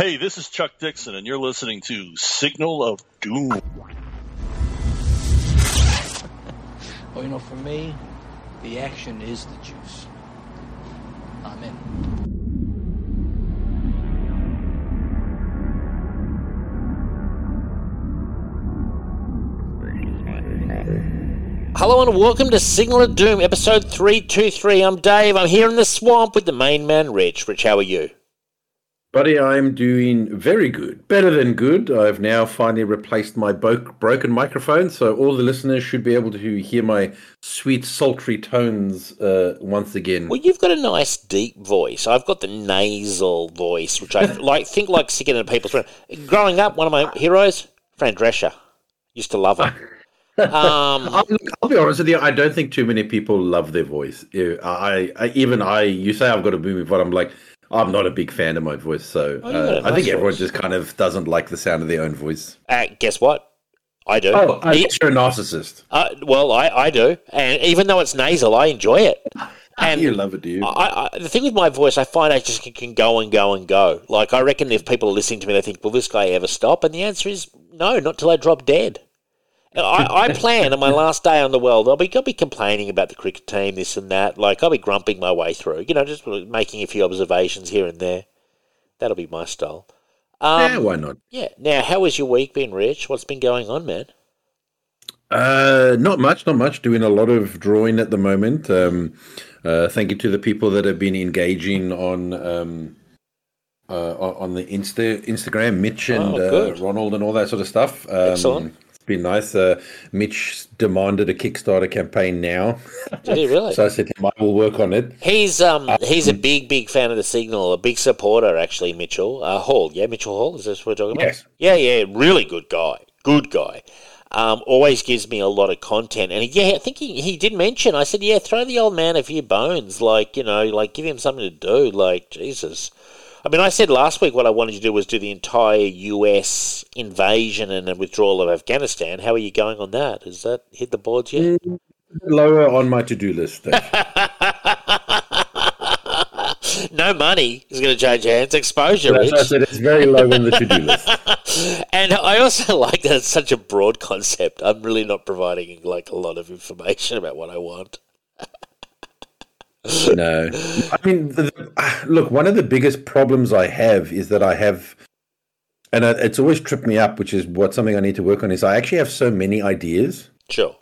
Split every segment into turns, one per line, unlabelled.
Hey, this is Chuck Dixon, and you're listening to Signal of Doom.
Well, you know, for me, the action is the juice. I'm in.
Hello and welcome to Signal of Doom, episode 323. I'm Dave. I'm here in the swamp with the main man, Rich. Rich, how are you?
Buddy, I'm doing very good. Better than good. I've now finally replaced my bo- broken microphone, so all the listeners should be able to hear my sweet, sultry tones uh, once again.
Well, you've got a nice deep voice. I've got the nasal voice, which I like think like sticking in people's throat. Growing up, one of my heroes, Fran Drescher, used to love her. Um,
I'll, I'll be honest with you. I don't think too many people love their voice. I, I even I. You say I've got a booming voice. I'm like, I'm not a big fan of my voice. So
Oh, you got
uh, I think
nice
everyone
voice.
just kind of doesn't like the sound of their own voice.
uh, guess what? I do.
Oh, I
E-
guess you're a narcissist.
uh, well, I, I do, and even though it's nasal, I enjoy it. And
you love it, do you?
I, I, the thing with my voice, I find I just can, can go and go and go. Like I reckon, if people are listening to me, they think, "Will this guy ever stop?" And the answer is no, not till I drop dead. I, I plan on my last day on the world, I'll be, I'll be complaining about the cricket team, this and that. Like I'll be grumping my way through, you know, just making a few observations here and there. That'll be my style. Um,
yeah, why not?
yeah. Now, how has your week been, Rich? What's been going on, man?
Uh, not much, not much. Doing a lot of drawing at the moment. Um, uh, thank you to the people that have been engaging on um, uh, on the Insta Instagram, Mitch and
Oh,
uh. Ronald and all that sort of stuff. Um,
Excellent.
It's been nice. Uh, Mitch demanded a Kickstarter campaign now,
Did he really?
so I said him, I will work on it.
He's um he's a big big fan of the signal, a big supporter actually. Mitchell uh, Hall, yeah, Mitchell Hall is this what we're talking about?
Yes.
Yeah, yeah, really good guy, good guy. Um, always gives me a lot of content, and yeah, I think he, he did mention. I said, yeah, throw the old man a few bones, like you know, like give him something to do. Like Jesus, I mean, I said last week what I wanted to do was do the entire U.S. invasion and the withdrawal of Afghanistan. How are you going on that? Has that hit the boards yet?
Mm, lower on my to do list.
No money is going to change hands. Exposure,
That's why I said it's very low on the to do list.
And I also like that it's such a broad concept. I'm really not providing like a lot of information about what I want.
no, I mean, the, look, one of the biggest problems I have is that I have, and it's always tripped me up, which is what something I need to work on. Is I actually have so many ideas.
Sure.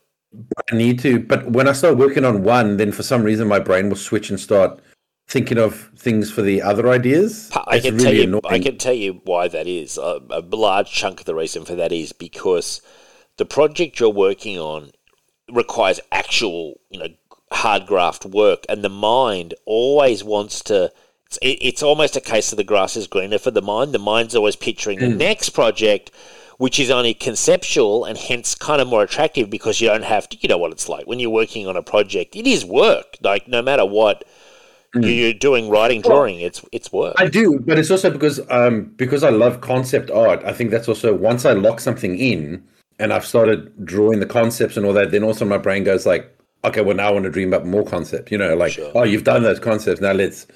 I need to, but when I start working on one, then for some reason my brain will switch and start thinking of things for the other ideas.
I
It's
can
really
tell you.
annoying.
I can tell you why that is. A, a large chunk of the reason for that is because the project you're working on requires actual, you know, hard graft work, and the mind always wants to. It's, it, it's almost a case of the grass is greener for the mind. The mind's always picturing the next project, which is only conceptual and hence kind of more attractive because you don't have to. You know what it's like when you're working on a project. It is work. Like no matter what. You're doing writing, drawing. It's it's work.
I do, but it's also because um because I love concept art. I think that's also once I lock something in and I've started drawing the concepts and all that, then also my brain goes like, okay, well now I want to dream up more concepts. You know, like
Sure.
oh, you've done those concepts. Now let's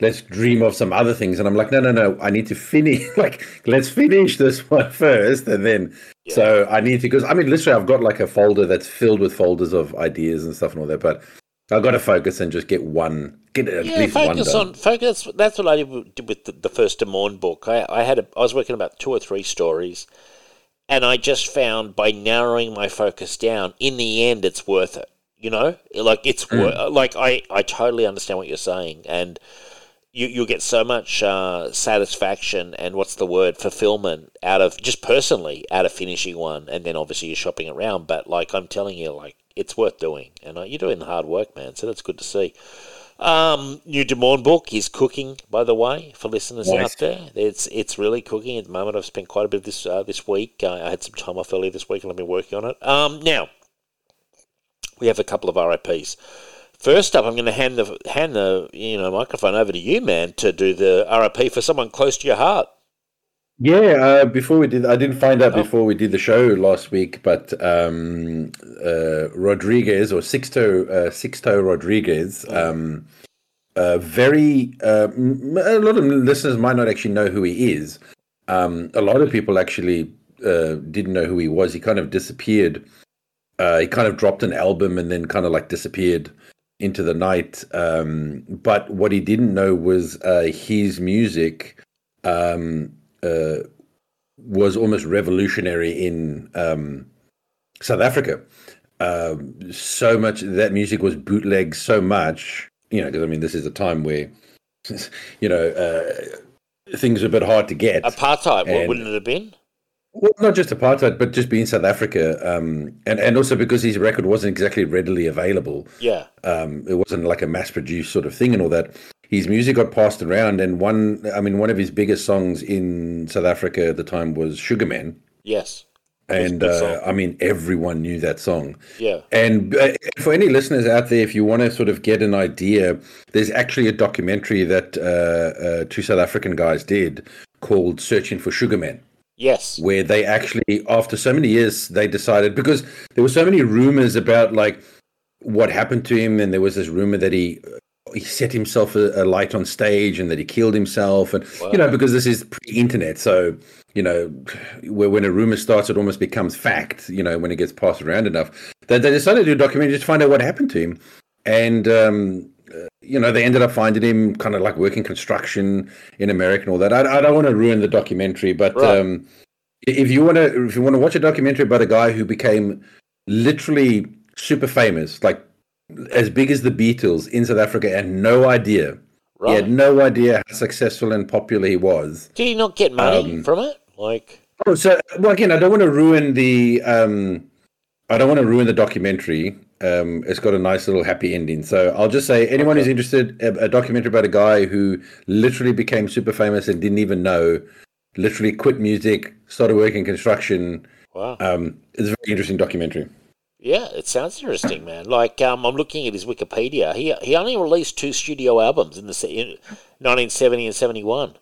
let's dream of some other things. And I'm like, no, no, no. I need to finish. Like, let's finish this one first, and then. So I need to because I mean, literally, I've got like a folder that's filled with folders of ideas and stuff and all that, but. I've got to focus and just get one, get at
Yeah,
least one
focus
done.
on focus. That's what I did with- the, the first Demorne book. I, I had a, I was working about two or three stories, and I just found by narrowing my focus down, in the end, it's worth it. You know, like it's wor- like I I totally understand what you're saying, and you you'll get so much uh, satisfaction and what's the word fulfillment out of just personally out of finishing one, and then obviously you're shopping around. But like I'm telling you, like it's worth doing, and uh, you're doing the hard work, man. So that's good to see. Um, new Demorne book is cooking, by the way, for listeners
Nice.
out there. It's it's really cooking at the moment. I've spent quite a bit of this uh, this week. Uh, I had some time off earlier this week, and I've been working on it. Um, now we have a couple of RIPS. First up, I'm going to hand the hand the you know microphone over to you, man, to do the RIP for someone close to your heart.
Yeah, uh, before we did, I didn't find out
Oh.
before we did the show last week, but um, uh, Rodriguez or Sixto uh, Sixto Rodriguez um, uh, very uh, a lot of listeners might not actually know who he is. Um, a lot of people actually uh, didn't know who he was. He kind of disappeared. Uh, he kind of dropped an album and then kind of like disappeared into the night. Um, but what he didn't know was uh, his music um, uh, was almost revolutionary in um, South Africa. Um, so much that music was bootlegged so much, you know, because I mean, this is a time where, you know, uh, things are a bit hard to get.
Apartheid, what wouldn't it have been?
Well, not just apartheid, but just being South Africa, um, and and also because his record wasn't exactly readily available.
Yeah,
um, it wasn't like a mass-produced sort of thing and all that. His music got passed around, and one, I mean, one of his biggest songs in South Africa at the time was "Sugarman."
Yes,
and uh, I mean, everyone knew that song.
Yeah.
And uh, for any listeners out there, if you want to sort of get an idea, there's actually a documentary that uh, uh two South African guys did called "Searching for Sugarman."
Yes.
Where they actually, after so many years, they decided because there were so many rumors about like what happened to him, and there was this rumor that he he set himself a, a light on stage and that he killed himself, and wow. you know because this is pre-internet, so you know where when a rumor starts, it almost becomes fact. You know when it gets passed around enough, they, they decided to do a documentary just to find out what happened to him, and um, you know, they ended up finding him kind of like working construction in America and all that. I, I don't want to ruin the documentary, but right. um, if you want to, if you want to watch a documentary about a guy who became literally super famous, like as big as the Beatles in South Africa, and no idea, right. he had no idea how successful and popular he was.
Did he not get money um, from it? Like,
oh, so well, again, I don't want to ruin the, um, I don't want to ruin the documentary um, it's got a nice little happy ending. So I'll just say anyone okay. who's interested, a, a, documentary about a guy who literally became super famous and didn't even know, literally quit music, started working construction.
Wow.
Um, it's a very interesting documentary.
Yeah, it sounds interesting, man. Like um, I'm looking at his Wikipedia. He he only released two studio albums in the in 1970 and 71.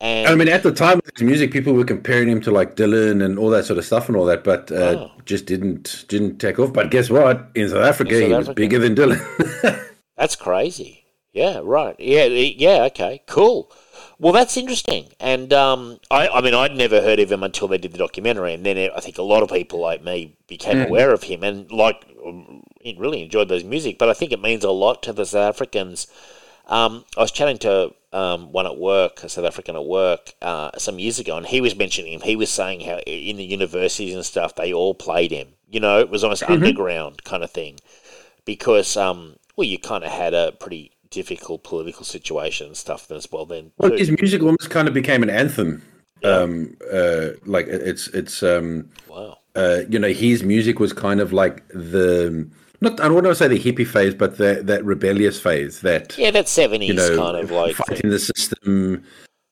And
I mean, at the time of his music, people were comparing him to like Dylan and all that sort of stuff and all that, but uh, oh. just didn't didn't take off. But guess what? In South Africa, in South he was bigger than Dylan.
that's crazy. Yeah, right. Yeah, yeah. Okay, cool. Well, that's interesting. And um, I, I mean, I'd never heard of him until they did the documentary, and then I think a lot of people like me became mm. aware of him and like really enjoyed those music. But I think it means a lot to the South Africans. Um, I was chatting to um, one at work, a South African at work, uh, some years ago, and he was mentioning him. He was saying how in the universities and stuff, they all played him. You know, it was almost mm-hmm. underground kind of thing, because um, well, you kind of had a pretty difficult political situation and stuff as well. Then,
well, too. his music almost kind of became an anthem. Yeah. Um, uh, like it's it's um,
wow.
Uh, you know, his music was kind of like the not I don't want to say the hippie phase, but the, that rebellious phase. That
yeah, that seventies you know, kind of like
fighting the system,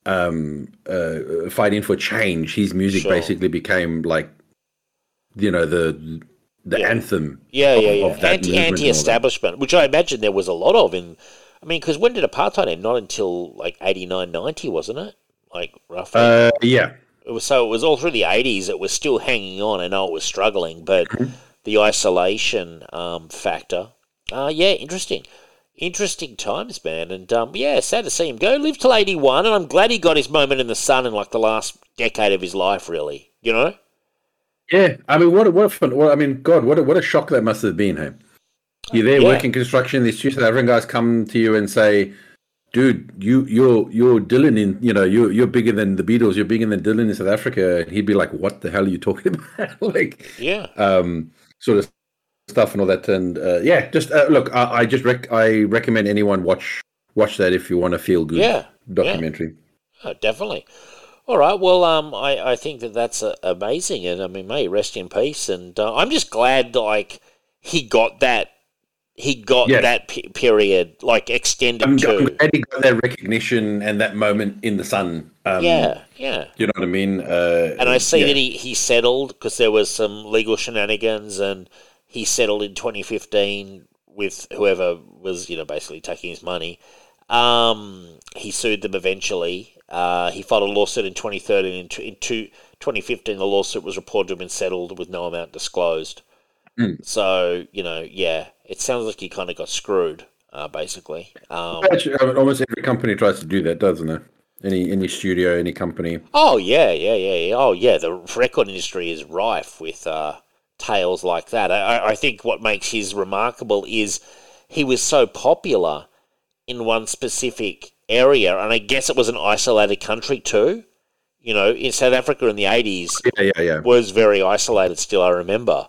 um, uh, fighting for change. His music sure. basically became like, you know, the the
yeah.
anthem.
Yeah, of, yeah, yeah. Anti anti-establishment, which I imagine there was a lot of in. I mean, because when did apartheid end? Not until like 89, 90, wasn't it? Like roughly.
Uh, yeah.
It was so. It was all through the eighties. It was still hanging on. I know it was struggling, but. Mm-hmm the isolation um, factor. Uh, yeah, interesting. Interesting times, man. And um, yeah, sad to see him go. Live till 81, and I'm glad he got his moment in the sun in like the last decade of his life, really. You know?
Yeah. I mean, what, what, fun, what I mean, God, what a, what a shock that must have been, hey? You're there yeah. working construction, these two South African guys come to you and say, dude, you you're you're Dylan in you know you're you're bigger than the Beatles, you're bigger than Dylan in South Africa. And he'd be like, what the hell are you talking about? like,
yeah.
Um, sort of stuff and all that. And uh, yeah, just uh, look, I, I just rec- I recommend anyone watch watch that if you want to feel good
yeah,
documentary.
Yeah. Oh, definitely. All right. Well, um, I, I think that that's uh, amazing, and I mean, may rest in peace. And uh, I'm just glad, like, he got that. He got yeah. that p- period like extended
I'm,
to.
I'm glad he got that recognition and that moment in the sun.
Um, yeah, yeah.
You know what I mean? Uh,
and I see yeah. that he, he settled because there was some legal shenanigans, and he settled in 2015 with whoever was, you know, basically taking his money. Um, he sued them eventually. Uh, he filed a lawsuit in 2013. In, in two, 2015, the lawsuit was reported to have been settled with no amount disclosed.
Mm.
So, you know, yeah, it sounds like he kind of got screwed. uh, basically. Um,
Actually, almost every company tries to do that, doesn't it? Any any studio, any company.
oh yeah, yeah, yeah, yeah. Oh yeah, the record industry is rife with uh, tales like that. I, I think what makes his remarkable is he was so popular in one specific area, and I guess it was an isolated country too. You know, in South Africa in the eighties,
Yeah, yeah, yeah.
was very isolated still, I remember.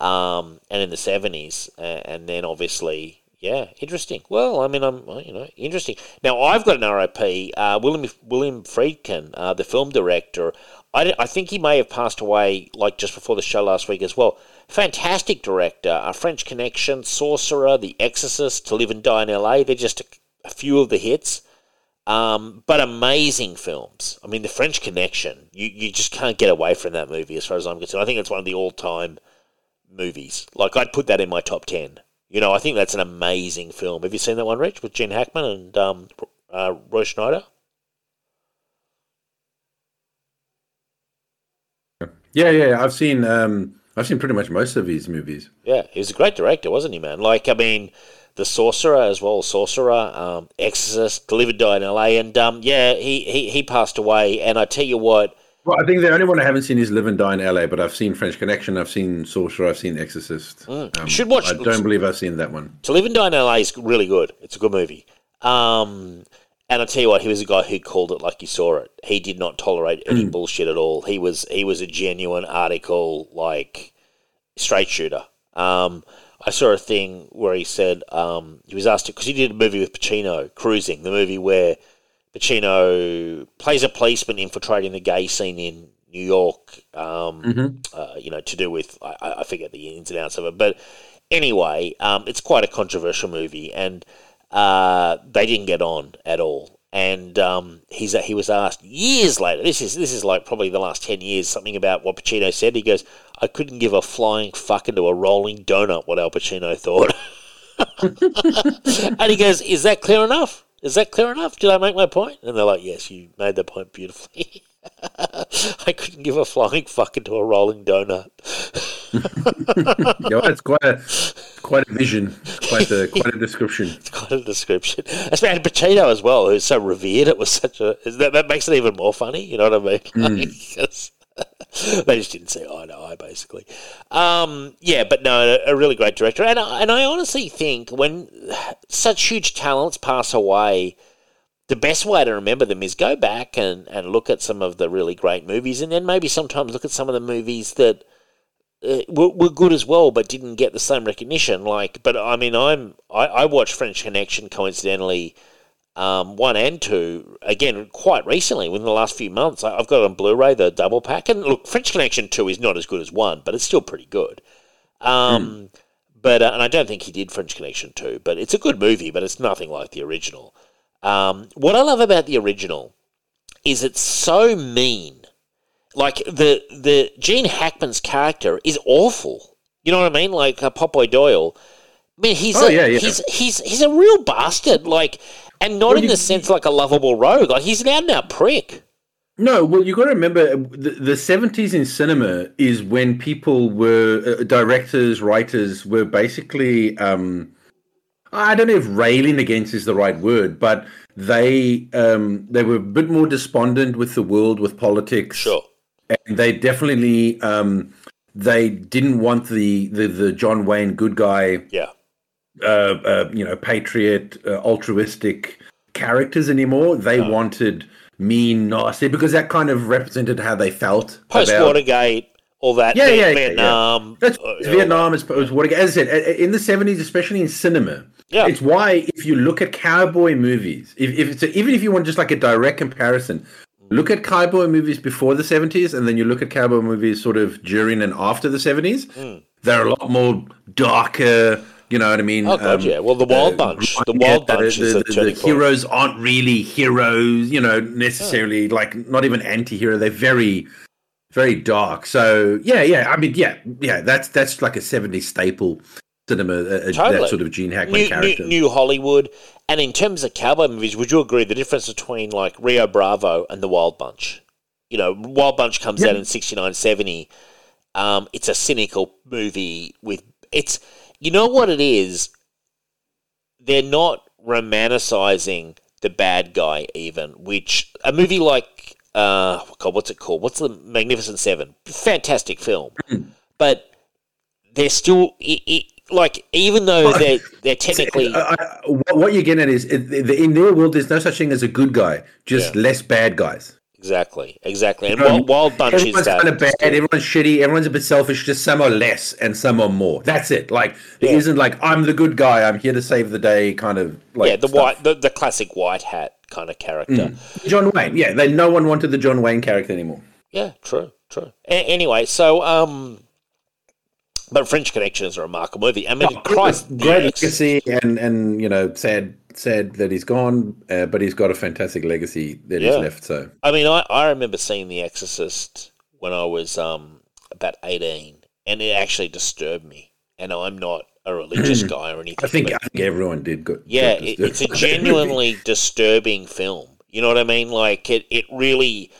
Um, and in the 70s. Uh, and then obviously, yeah, interesting. Well, I mean, I'm, you know, interesting. Now, I've got an RIP. Uh, William, William Friedkin, uh, the film director, I, I think he may have passed away like just before the show last week as well. Fantastic director. A French Connection, Sorcerer, The Exorcist, To Live and Die in LA. They're just a, a few of the hits. Um, but amazing films. I mean, The French Connection, you, you just can't get away from that movie as far as I'm concerned. I think it's one of the all time movies. Like, I'd put that in my top 10. You know, I think that's an amazing film. Have you seen that one, Rich, with Gene Hackman and um, uh, Roy Schneider?
Yeah, yeah. I've seen um I've seen pretty much most of his movies.
Yeah, he was a great director, wasn't he, man? Like, I mean, The Sorcerer as well, Sorcerer, um, Exorcist, Live Die in LA, and um, yeah, he, he, he passed away. And I tell you what,
Well, I think the only one I haven't seen is Live and Die in LA, but I've seen French Connection, I've seen Sorcerer, I've seen Exorcist.
Mm.
Um,
You should watch-
I don't believe I've seen that one.
To Live and Die in LA is really good. It's a good movie. Um, and I tell you what, he was a guy who called it like he saw it. He did not tolerate any bullshit at all. He was he was a genuine article, like straight shooter. Um, I saw a thing where he said um, he was asked because he did a movie with Pacino, Cruising, the movie where Pacino plays a policeman infiltrating the gay scene in New York. Um, uh, you know, to do with I, I- I forget the ins and outs of it, but anyway, um, it's quite a controversial movie, and uh, they didn't get on at all. And um, he's he was asked years later. This is this is like probably the last ten years. Something about what Pacino said. He goes, "I couldn't give a flying fuck into a rolling donut what Al Pacino thought." and he goes, "Is that clear enough? Is that clear enough? Did I make my point?" And they're like, "Yes, you made the point beautifully." I couldn't give a flying fuck into a rolling donut.
Yeah, it's quite a quite a vision, quite a quite a description.
It's quite a description. Especially Pacino as well, who's so revered. It was such a that, that makes it even more funny. You know what I mean? Hmm. Like, 'cause they just didn't see eye to eye, basically. Um, yeah, but no, a really great director, and I, and I honestly think when such huge talents pass away. The best way to remember them is go back and, and look at some of the really great movies, and then maybe sometimes look at some of the movies that uh, were, were good as well, but didn't get the same recognition. Like, but I mean, I'm I, I watched French Connection coincidentally, um, one and two again quite recently within the last few months. I've got it on Blu-ray the double pack, and look, French Connection two is not as good as one, but it's still pretty good. Um, But uh, and I don't think he did French Connection two, but it's a good movie, but it's nothing like the original. Um, what I love about the original is it's so mean like the the Gene Hackman's character is awful. You know what I mean? Like uh, Popeye Doyle. I mean, he's
Oh,
a,
yeah, yeah.
he's he's he's a real bastard. Like, and not in
you-
the sense like a lovable rogue. Like he's an out and out prick.
No, well, you've got to remember the, the 70s in cinema is when people were uh, directors, writers were basically um I don't know if railing against is the right word, but they um they were a bit more despondent with the world with politics.
Sure.
and they definitely um they didn't want the the, the John Wayne good guy
Yeah.
Uh, uh, you know, patriot, uh, altruistic characters anymore. They wanted mean, nasty, because that kind of represented how they felt.
Post Watergate, all that.
Yeah, yeah, yeah,
Vietnam.
That's
uh,
Vietnam. It's, it's Watergate. As I said, in the seventies, especially in cinema,
Yeah.
it's why if you look at cowboy movies, if, if it's a, even if you want just like a direct comparison, look at cowboy movies before the seventies, and then you look at cowboy movies sort of during and after the seventies.
Hmm.
They're a lot more darker. You know what I mean?
Oh god,
Um,
yeah. Well, the Wild Bunch, the Wild Bunch
the,
is
the, the
point.
heroes aren't really heroes, you know, necessarily like not even anti-hero. They're very, very dark. So yeah, yeah. I mean, yeah, yeah. That's that's like a '70s staple cinema. Uh, uh,
Totally.
That sort of Gene Hackman
New, new,
character.
new Hollywood. And in terms of cowboy movies, would you agree the difference between like Rio Bravo and the Wild Bunch? You know, Wild Bunch comes
Yeah.
out in 69, 70. Um, it's a cynical movie with it's you know what it is. they're not romanticizing the bad guy even, which a movie like uh God, what's it called? What's the Magnificent Seven? Fantastic film, but they're still it, it, like even though they're they're technically
I, I, what you're getting at is in their world, there's no such thing as a good guy, just
Yeah.
less bad guys.
Exactly exactly, and Wild, Wild Bunch is
Everyone's
that.
kind of bad. Everyone's shitty. Everyone's a bit selfish. Just some are less and some are more. That's it. Like there
Yeah.
not like I'm the good guy. I'm here to save the day. Kind of like
yeah, the
stuff.
white the, the classic white hat kind of character.
John Wayne. Yeah, they no one wanted the John Wayne character anymore.
Yeah, true, true. A- anyway, so um, but French Connection is a remarkable movie. I mean, Christ,
Oh, great
yes.
legacy, and and you know, sad sad that he's gone, uh, but he's got a fantastic legacy that
Yeah.
he's left. So
I mean, I, I remember seeing The Exorcist when I was um about eighteen, and it actually disturbed me. And I'm not a religious guy or anything.
I think I think everyone did good.
yeah, it, it's a genuinely disturbing film. You know what I mean? Like it, it really.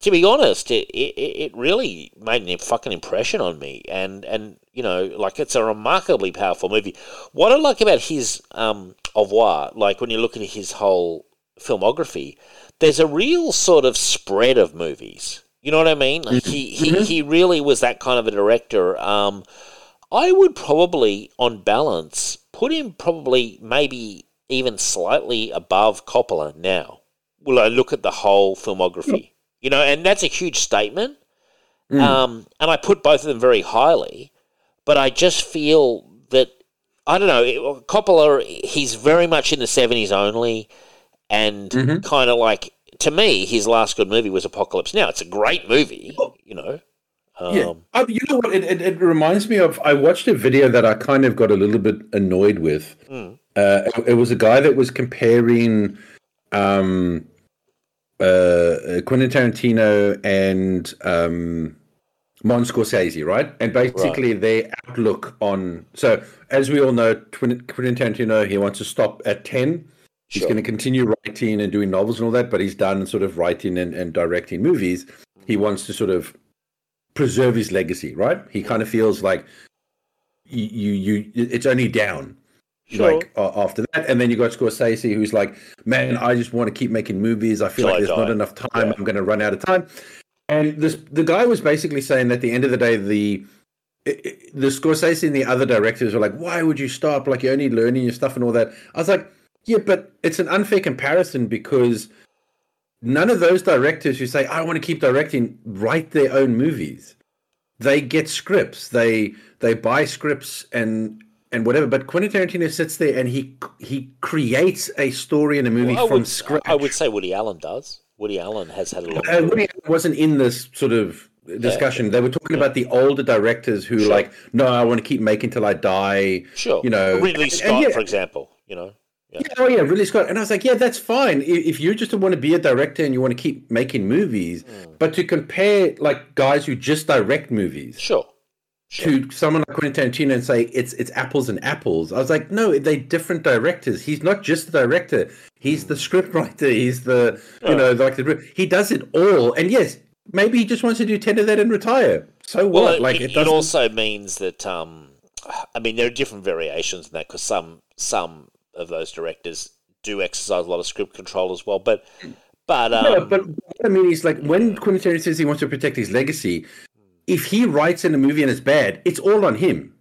To be honest, it, it, it really made a fucking impression on me, and, and you know, like it's a remarkably powerful movie. What I like about his um, au revoir, like when you look at his whole filmography, there's a real sort of spread of movies. You know what I mean? Like he, he, he really was that kind of a director. Um, I would probably, on balance, put him probably maybe even slightly above Coppola now. Will I look at the whole filmography? You know, and that's a huge statement. Um, and I put both of them very highly, but I just feel that I don't know. Coppola, he's very much in the seventies only, and kind of like to me, his last good movie was Apocalypse Now. It's a great movie, you know. Um,
Yeah, you know what? It, it, it reminds me of. I watched a video that I kind of got a little bit annoyed with.
Mm.
Uh, it, it was a guy that was comparing um, uh, Quentin Tarantino and um, Martin Scorsese, right? And basically their outlook on. So, as we all know, Quentin Tarantino he wants to stop at ten. He's
Sure.
going to continue writing and doing novels and all that, but he's done sort of writing and, and directing movies. He wants to sort of preserve his legacy, right? He kind of feels like you, you, you it's only down
Sure.
like uh, after that, and then you got Scorsese, who's like, "Man, I just want to keep making movies. I feel
Till
like
I
there's not enough time.
Yeah.
I'm going to run out of time." And this, the guy was basically saying that at the end of the day, the the Scorsese and the other directors were like, "Why would you stop? Like you're only learning your stuff and all that." I was like, "Yeah, but it's an unfair comparison because." None of those directors who say I want to keep directing write their own movies they get scripts they they buy scripts and and whatever but quentin tarantino sits there and he he creates a story in a movie
I
from
would,
scratch
I would say Woody Allen does. Woody Allen has had a lot.
uh, Woody Allen wasn't in this sort of discussion they were talking about the older directors who
Sure.
like no i want to keep making till i die
Sure,
you know
Ridley Scott,
and yeah,
for example. You know, yeah,
yeah, oh yeah, Ridley Scott. And I was like, yeah, that's fine. If you just want to be a director and you want to keep making movies,
Hmm.
but to compare like guys who just direct movies
sure.
To someone like Quentin Tarantino and say it's it's apples and apples. I was like, no, they're different directors. He's not just the director. He's the scriptwriter. He's the you know like the he does it all. And yes, maybe he just wants to do ten of that and retire. So
Well,
what?
it,
like
it,
it,
it also means that um, I mean there are different variations in that because some some of those directors do exercise a lot of script control as well. But but um,
No, but what I mean is like when Quentin Tarantino says he wants to protect his legacy, if he writes in a movie and it's bad, it's all on him,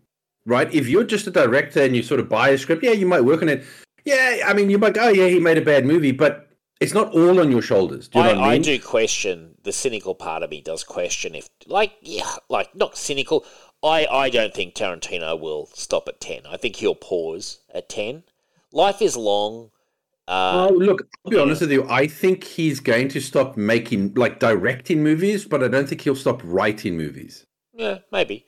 right? If you're just a director and you sort of buy a script, yeah, you might work on it. Yeah, I mean, you might go, oh yeah, he made a bad movie, but it's not all on your shoulders. Do you know
I,
what I
I do question the cynical part of me does question if like yeah like not cynical. I, I don't think Tarantino will stop at ten. I think he'll pause at ten. Life is long. Uh,
Oh, look, I'll be honest with you. I think he's going to stop making, like, directing movies, but I don't think he'll stop writing movies.
yeah, maybe.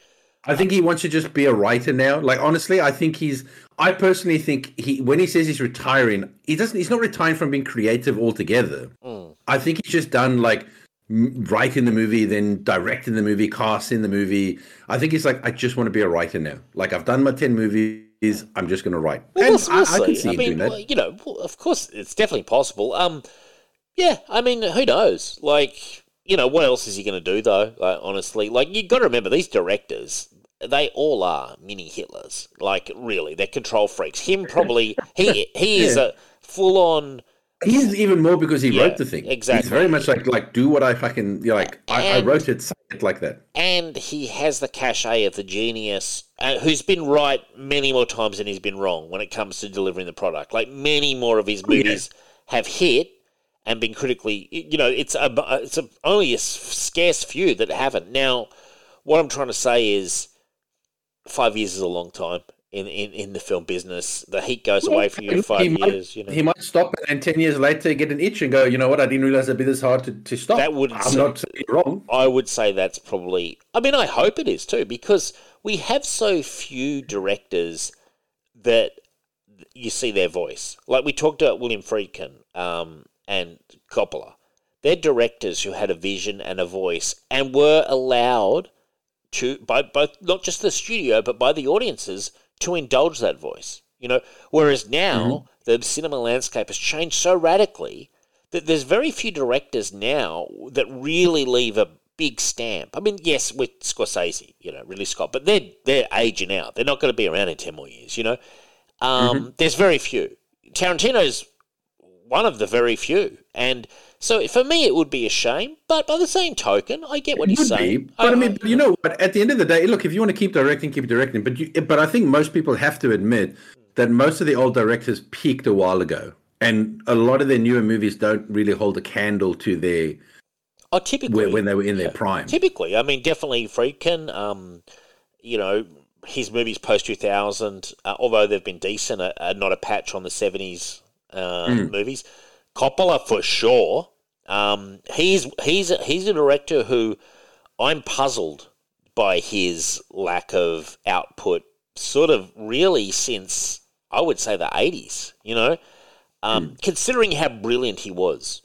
I think he wants to just be a writer now. Like honestly, I think he's. I personally think he when he says he's retiring, he doesn't. He's not retiring from being creative altogether.
Mm.
I think he's just done like writing the movie, then directing the movie, casting the movie. I think he's like, I just want to be a writer now. Like I've done my ten movies. I'm just going to write.
Well,
and
we'll,
I, I can
see. I
him
mean,
doing that.
you know, well, of course, it's definitely possible. Um, yeah, I mean, who knows? Like, you know, what else is he going to do though? Like, honestly, like you've got to remember these directors. they all are mini Hitlers. Like really, they're control freaks. Him probably he he is a full on.
He's even more because he
Yeah,
wrote the thing.
exactly.
He's very much like like do what I fucking you know, like. I, I wrote it, say it like that.
and he has the cachet of the genius uh, who's been right many more times than he's been wrong when it comes to delivering the product. Like many more of his
Oh, yeah.
movies have hit and been critically, you know, it's a, it's a, only a scarce few that haven't. Now, what I'm trying to say is, five years is a long time in, in, in the film business. The heat goes away from you in five
might-
years. You know,
He might stop and then ten years later get an itch and go, you know what? I didn't realize it'd be this hard to, to stop.
That wouldn't
I'm not wrong.
I would say that's probably. I mean, I hope it is too, because we have so few directors that you see their voice. Like we talked about William Friedkin um, and Coppola. They're directors who had a vision and a voice and were allowed to by both not just the studio but by the audiences to indulge that voice. You know, whereas mm-hmm. now mm-hmm. the cinema landscape has changed so radically that there's very few directors now that really leave a big stamp. I mean, yes, with Scorsese, you know, Ridley Scott, but they're they're aging out. They're not going to be around in ten more years. You know, um, mm-hmm. there's very few. Tarantino's one of the very few, and so for me, it would be a shame. But by the same token, I get what
It
he's saying.
be, but I, mean, you know, but at the end of the day, look, if you want to keep directing, keep directing. But you, but I think most people have to admit that most of the old directors peaked a while ago, and a lot of their newer movies don't really hold a candle to their
oh, typically,
when, they were in their prime.
Typically, I mean, definitely Friedkin. Um, you know, his movies post two thousand, uh, although they've been decent, are, are not a patch on the seventies uh,
Hmm.
movies. Coppola for sure. Um, he's he's a, he's a director who I'm puzzled by his lack of output. Sort of really since I would say the eighties. You know, um,
Hmm.
considering how brilliant he was.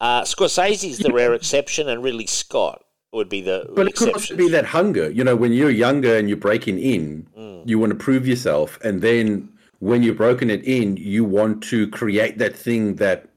Uh, Scorsese's the rare exception, and really Scott would be the
But it could also be that hunger. You know, when you're younger and you're breaking in,
Mm.
you want to prove yourself, and then when you've broken it in, you want to create that thing that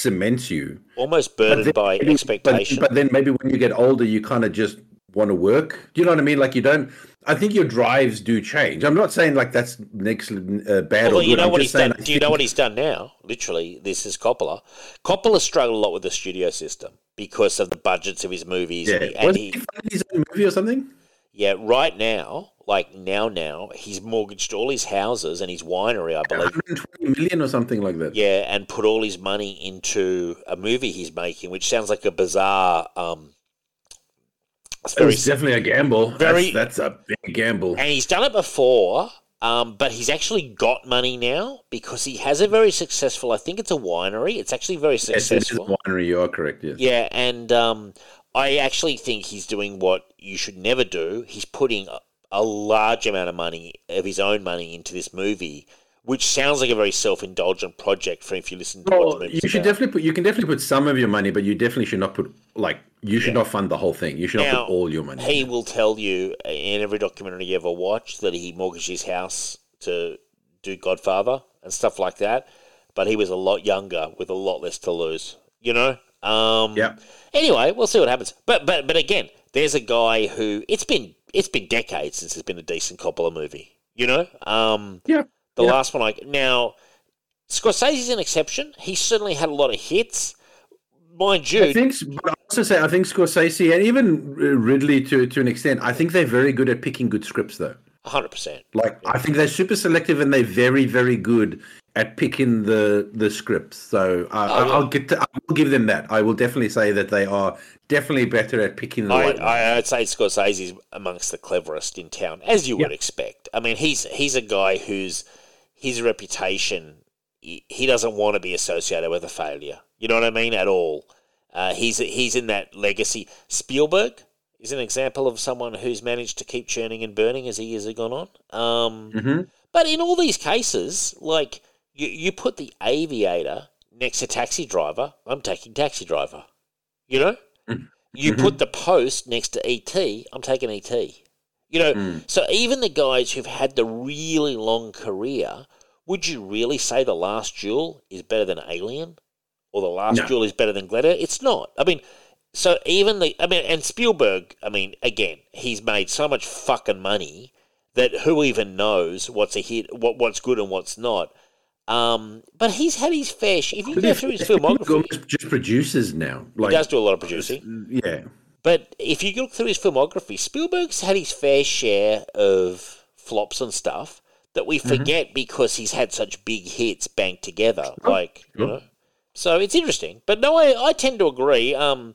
cements you.
almost burdened
then
by
maybe-
expectation.
But, but then maybe when you get older, you kind of just want to work. Do you know what I mean? Like you don't. I think your drives do change. I'm not saying like that's next uh, bad or
you
good.
know
I'm
what he's
saying.
done. Do you know what he's done now? Literally, this is Coppola. Coppola struggled a lot with the studio system because of the budgets of his movies.
Yeah.
And, he, and he,
he his own movie or something?
Yeah, right now, like now, now, he's mortgaged all his houses and his winery, I believe.
120 million or something like that.
Yeah, and put all his money into a movie he's making, which sounds like a bizarre. Um, it's
It
very
definitely a gamble.
very-
that's, that's a big gamble.
And he's done it before, um, but he's actually got money now because he has a very successful. I think it's a winery. It's actually very successful.
Yes, it is a winery. You are correct. Yes.
Yeah, and um, I actually think he's doing what you should never do. He's putting a, a large amount of money of his own money into this movie, which sounds like a very self-indulgent project for if you listen to what
Well, you should
about.
definitely put. You can definitely put some of your money, but you definitely should not put like you should not fund the whole thing. You should
Now,
not put all your money.
He will tell you in every documentary you ever watch that he mortgaged his house to do Godfather and stuff like that. But he was a lot younger with a lot less to lose. You know. Um,
Yeah.
Anyway, we'll see what happens. But but but again, there's a guy who it's been it's been decades since there's been a decent Coppola movie. You know. Um,
Yeah.
The
Yeah.
last one I now. Scorsese's an exception. He certainly had a lot of hits. Mind you,
I think, but I also say I think Scorsese and even Ridley to to an extent. I think they're very good at picking good scripts, though.
100%.
Like I think they're super selective and they're very very good at picking the the scripts. So uh,
Oh, yeah.
I'll get to, I will give them that. I will definitely say that they are definitely better at picking the
I,
right.
I, I'd say Scorsese's amongst the cleverest in town, as you would expect. I mean, he's he's a guy whose his reputation he, he doesn't want to be associated with a failure. You know what I mean? At all. Uh, he's he's in that legacy. Spielberg is an example of someone who's managed to keep churning and burning as the years have gone on. Um,
Mhm.
But in all these cases, like you, you put the Aviator next to Taxi Driver, I'm taking Taxi Driver. You know, mm. you put mm-hmm. the Post next to ET, I'm taking ET. You know, mm. so even the guys who've had the really long career, would you really say the Last Duel is better than Alien, or the Last
No.
Duel is better than Gladiator? It's not. I mean, so even the I mean, and Spielberg, I mean, again, he's made so much fucking money that who even knows what's a hit, what what's good and what's not. Um, but he's had his fair share. If you go through his filmography,
just produces now.
Like, he does do a lot of producing.
Yeah.
But if you look through his filmography, Spielberg's had his fair share of flops and stuff that we mm-hmm. forget mm-hmm. because he's had such big hits banked together. Oh, like, sure. you know. So it's interesting. But no, I, I tend to agree. Um,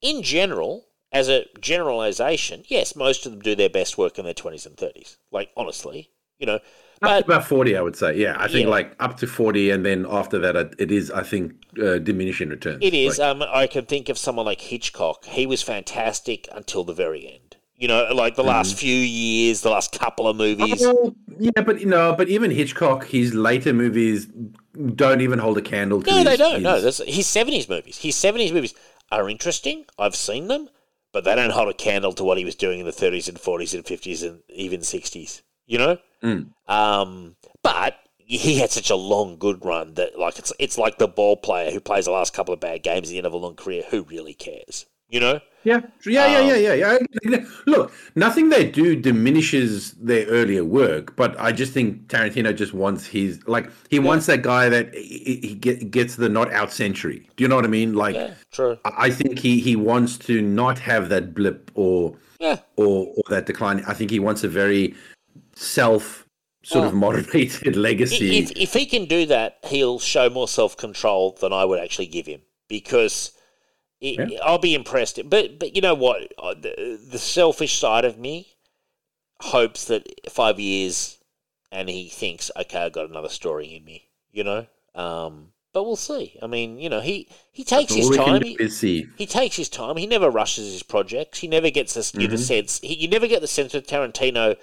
in general, as a generalization, yes, most of them do their best work in their 20s and 30s. Like, honestly, you know.
But, about 40, I would say. Yeah, I think yeah. like up to 40, and then after that, it is, I think, uh, diminishing returns.
It is.
Like,
um, I can think of someone like Hitchcock. He was fantastic until the very end. You know, like the last mm. few years, the last couple of movies.
Oh, yeah, but you know, but even Hitchcock, his later movies don't even hold a candle to.
No,
his,
they don't. His... No, his seventies movies. His seventies movies are interesting. I've seen them, but they don't hold a candle to what he was doing in the thirties and forties and fifties and even sixties. You know.
Mm.
Um, but he had such a long good run that like it's it's like the ball player who plays the last couple of bad games at the end of a long career. Who really cares? You know?
Yeah, yeah, yeah, yeah, yeah, yeah. Look, nothing they do diminishes their earlier work, but I just think Tarantino just wants his like he yeah. wants that guy that he, he gets the not out century. Do you know what I mean? Like,
yeah, true.
I think he he wants to not have that blip or
yeah
or or that decline. I think he wants a very self sort well, of moderated legacy.
If, if he can do that, he'll show more self control than I would actually give him because yeah. I'll be impressed. But but you know what? The, the selfish side of me hopes that five years and he thinks, okay, I got another story in me. You know. Um, but we'll see. I mean, you know, he, he takes his time. He, he, takes his time. He never rushes his projects. He never gets this, mm-hmm. the sense. He, you never get the sense with Tarantino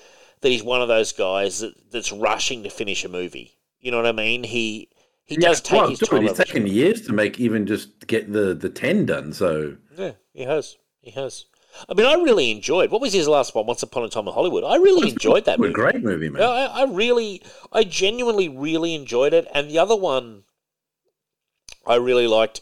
that he's one of those guys that, that's rushing to finish a movie. You know what I mean? He he yeah, does take well, his time.
He's taken years to make even just get the the ten done. So
yeah, he has. He has. I mean, I really enjoyed. What was his last one? Once Upon a Time in Hollywood. I really enjoyed that. movie.
Great movie, man.
I, I really, I genuinely, really enjoyed it. And the other one, I really liked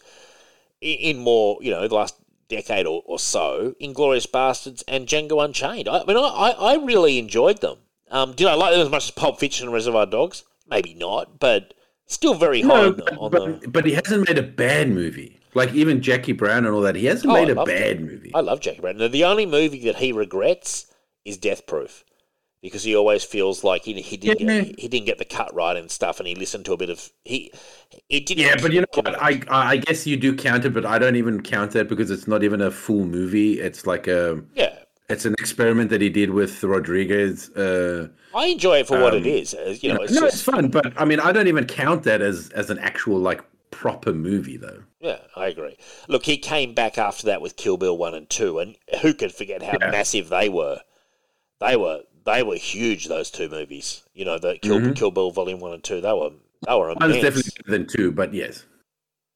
in more, you know, the last decade or, or so, Inglourious Basterds and Django Unchained. I, I mean, I, I really enjoyed them. Um, did I like them as much as Pulp Fiction and Reservoir Dogs? Maybe not, but Still very high no, but,
on but, the... but he hasn't made a bad movie. Like even Jackie Brown and all that, he hasn't oh, made a bad movie.
I love Jackie Brown. Now, the only movie that he regrets is Death Proof, because he always feels like he, he didn't yeah. get, he didn't get the cut right and stuff, and he listened to a bit of he. It didn't
yeah, but you know what? I I guess you do count it, but I don't even count that because it's not even a full movie. It's like a
yeah.
It's an experiment that he did with Rodriguez. Uh,
I enjoy it for um, what it um. You know, it's
no,
just...
it's fun, but I mean, I don't even count that as as an actual like proper movie, though.
Yeah, I agree. Look, he came back after that with Kill Bill one and two, and who could forget how yeah. massive they were? They were they were huge. Those two movies, you know, the Kill, mm-hmm. Kill Bill Volume one and two, they were they were immense. One's
definitely better than two, but yes.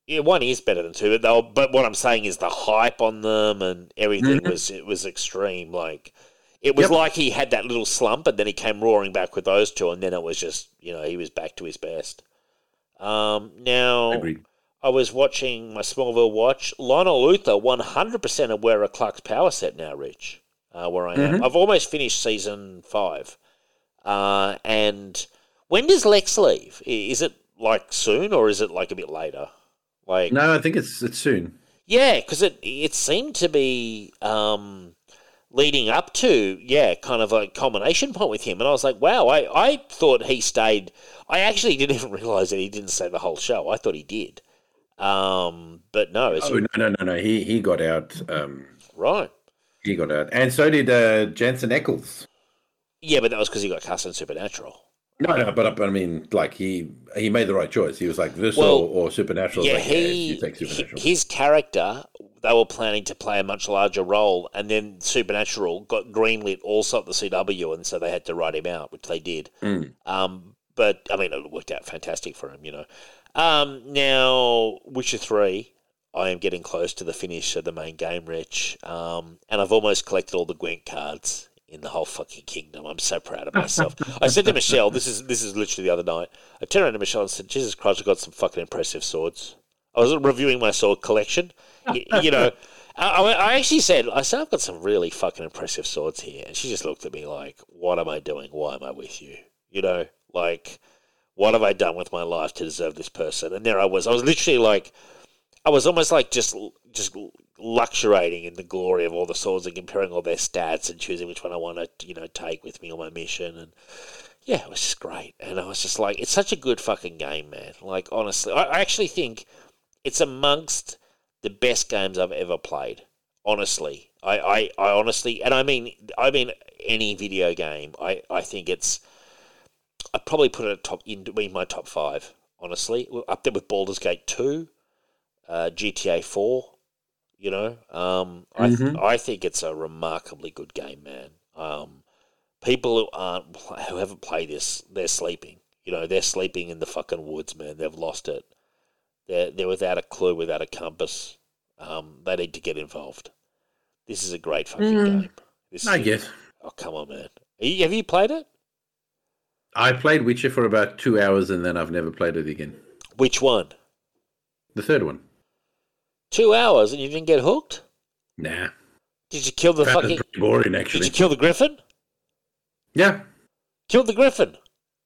Yeah, one is better than two, but, they were, but what I'm saying is the hype on them and everything mm-hmm. was it was extreme. Like it was yep. like he had that little slump, and then he came roaring back with those two, and then it was just you know he was back to his best. Um, now
Agreed.
I was watching my Smallville watch. Lionel hundred percent aware of Clark's power set now. Rich, uh, where I am, mm-hmm. I've almost finished season five. Uh, and when does Lex leave? Is it like soon, or is it like a bit later? Like
no, I think it's it's soon.
Yeah, because it it seemed to be. Um, leading up to, yeah, kind of a culmination point with him. And I was like, wow, I, I thought he stayed. I actually didn't even realize that he didn't stay the whole show. I thought he did. Um, but no.
Oh, no, no, no, no. He, he got out. Um,
right.
He got out. And so did uh, Jensen Ackles.
Yeah, but that was because he got cast in Supernatural.
No, no, but, but I mean, like he he made the right choice. He was like this well, or, or Supernatural.
Yeah,
like,
he,
yeah, Supernatural.
his character they were planning to play a much larger role, and then Supernatural got greenlit also at the CW, and so they had to write him out, which they did.
Mm.
Um, but I mean, it worked out fantastic for him, you know. Um, now, Witcher Three, I am getting close to the finish of the main game, Rich, um, and I've almost collected all the Gwent cards in the whole fucking kingdom. I'm so proud of myself. I said to Michelle, this is this is literally the other night. I turned around to Michelle and said, "Jesus Christ, I've got some fucking impressive swords." I was reviewing my sword collection you, you know, I, I I actually said, I said, I've got some really fucking impressive swords here. And she just looked at me like, what am I doing? Why am I with you? You know, like, what have I done with my life to deserve this person? And there I was. I was literally like, I was almost like just, just luxuriating in the glory of all the swords and comparing all their stats and choosing which one I want to, you know, take with me on my mission. And yeah, it was just great. And I was just like, it's such a good fucking game, man. Like, honestly, I, actually think it's amongst the best games I've ever played. Honestly, I, I, I honestly, and I mean, I mean any video game. I, I think it's. I probably put it top in between my top five. Honestly, up there with Baldur's Gate two, uh, GTA four. You know, um, I th-
Mhm.
I think it's a remarkably good game, man. Um, people who aren't who haven't played this, they're sleeping. You know, they're sleeping in the fucking woods, man. They've lost it. They're they're without a clue, without a compass. Um, they need to get involved. This is a great fucking
Mm.
game. This
I guess.
Oh come on, man. You- have you played it?
I played Witcher for about two hours and then I've never played it again.
Which one?
The third one.
Two hours and you didn't get hooked?
Nah.
Did you kill the
That
fucking?
boring,
Did you kill the griffin?
Yeah.
Killed the griffin.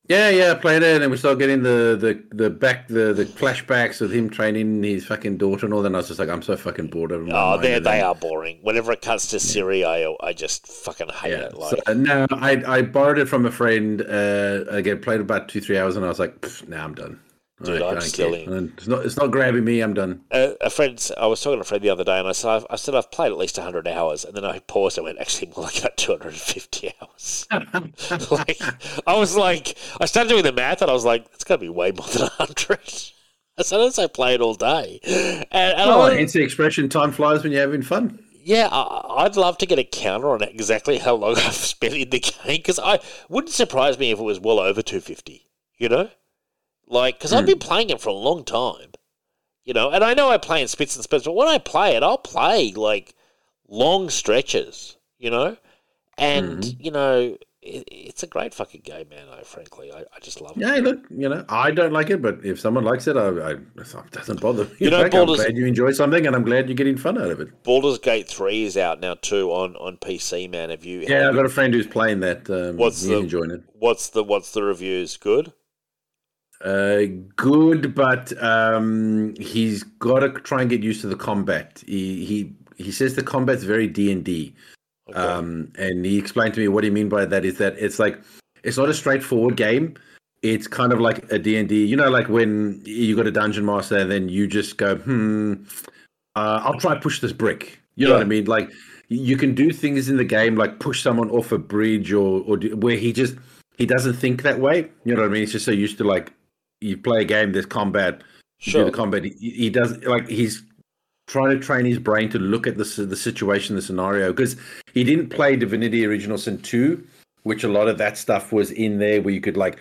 Yeah, yeah, I played it, and then we started getting the the the back the the flashbacks of him training his fucking daughter and all. Then I was just like, I'm so fucking bored of. It.
Oh, they they are boring. Whenever it cuts to Ciri, I I just fucking hate
Yeah.
it. Like,
So, no, I I borrowed it from a friend. Uh, again, played about two three hours, and I was like, now nah, I'm done.
Dude,
I,
I'm in.
It's not it's not grabbing me. I'm done.
a, a friend, I was talking to a friend the other day, and I said, I've, I said I've played at least 100 hours, and then I paused and went, actually, more like about 250 hours. like, I was like, I started doing the math, and I was like, it's got to be way more than 100. I said, unless I play it all day. And, and oh, I
Oh, hence the expression "time flies when you're having fun."
yeah, I'd love to get a counter on exactly how long I've spent in the game, because I wouldn't surprise me if it was well over 250, you know? Like, because I've been playing it for a long time, you know, and I know I play in spits and spits, but when I play it, I'll play like long stretches, you know, and you know, it, it's a great fucking game, man. I frankly, I, I just love it.
Yeah, look, you know, I don't like it, but if someone likes it, I, I it doesn't bother me.
You know,
Like, I'm glad you enjoy something, and I'm glad you're getting fun out of it.
Baldur's Gate Three is out now too on on PC, man. Have you?
Yeah, I've got a friend who's playing that. Um,
What's the-
enjoying it?
What's the what's the reviews? Good.
Uh, good, but um, he's got to try and get used to the combat. He he he says the combat's very D and D. Um, and he explained to me what he mean by that is that it's like it's not a straightforward game. It's kind of like a D and D. You know, like when you got a dungeon master, and then you just go, hmm, uh, I'll try push this brick. You know
Yeah.
what I mean? Like you can do things in the game, like push someone off a bridge, or or do, where he just he doesn't think that way. You know what I mean? He's just so used to like you play a game, there's combat,
sure.
do the combat. He, he does like he's trying to train his brain to look at the the situation, the scenario, because he didn't play Divinity Original Sin two, which a lot of that stuff was in there, where you could like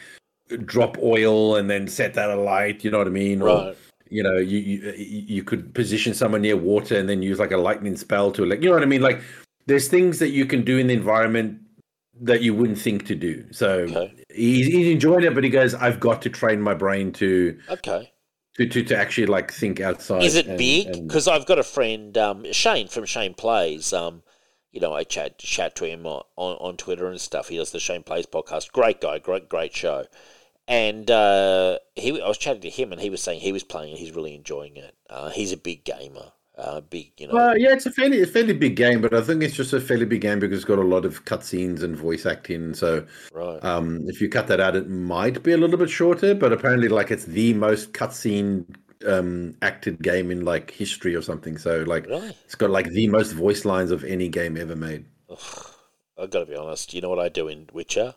drop oil and then set that alight. You know what I mean? Or,
Right.
you know, you, you you could position someone near water and then use like a lightning spell to like, you know what I mean? Like, there's things that you can do in the environment that you wouldn't think to do. So
Okay.
he's, he's enjoying it, but he goes, "I've got to train my brain to
Okay.
to to, to actually like think outside."
Is it
and-
big? Because I've got a friend, um, Shane from Shane Plays. Um, you know, I chat chat to him on, on, on Twitter and stuff. He does the Shane Plays podcast. Great guy, great great show. And uh, he, I was chatting to him, and he was saying he was playing and he's really enjoying it. Uh, he's a big gamer, uh, big, you know.
Well, yeah, it's a fairly a fairly big game, but I think it's just a fairly big game because it's got a lot of cutscenes and voice acting. So
right.
um, if you cut that out, it might be a little bit shorter. But apparently, like it's the most cutscene um, acted game in like history or something. So like
really?
it's got like the most voice lines of any game ever made.
I've got to be honest. You know what I do in Witcher?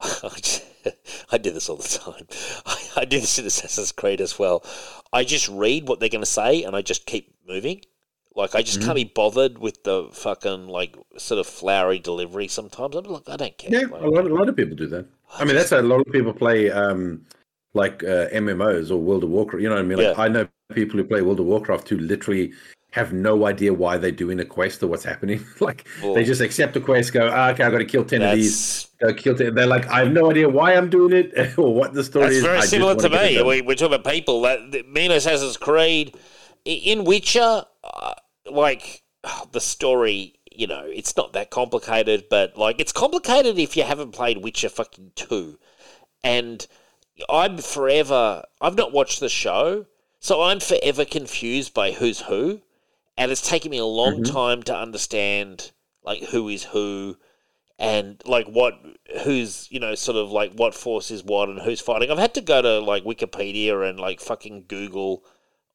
I, I do this all the time. I, I do this in Assassin's Creed as well. I just read what they're going to say and I just keep moving. Like I just can't be bothered with the fucking like sort of flowery delivery. Sometimes I'm like, I don't care.
Yeah,
Like,
a lot, a lot of people do that. I mean, that's how a lot of people play um, like uh, MMOs or World of Warcraft. You know what I mean? Like
Yeah.
I know people who play World of Warcraft who literally have no idea why they're doing a quest or what's happening. like they just accept the quest, go, ah, okay, I've got to kill ten of these. Go kill ten. They're like, I have no idea why I'm doing it or what the story
that's
is. I
very
just
similar to me. We, we're talking about people that, that and Assassin's Creed in Witcher. Uh, like the story, you know, it's not that complicated, but like it's complicated if you haven't played Witcher fucking 2. And I'm forever I've not watched the show, so I'm forever confused by who's who, and it's taken me a long
Mhm.
time to understand like who is who and like what who's you know sort of like what force is what and who's fighting. I've had to go to like Wikipedia and like fucking Google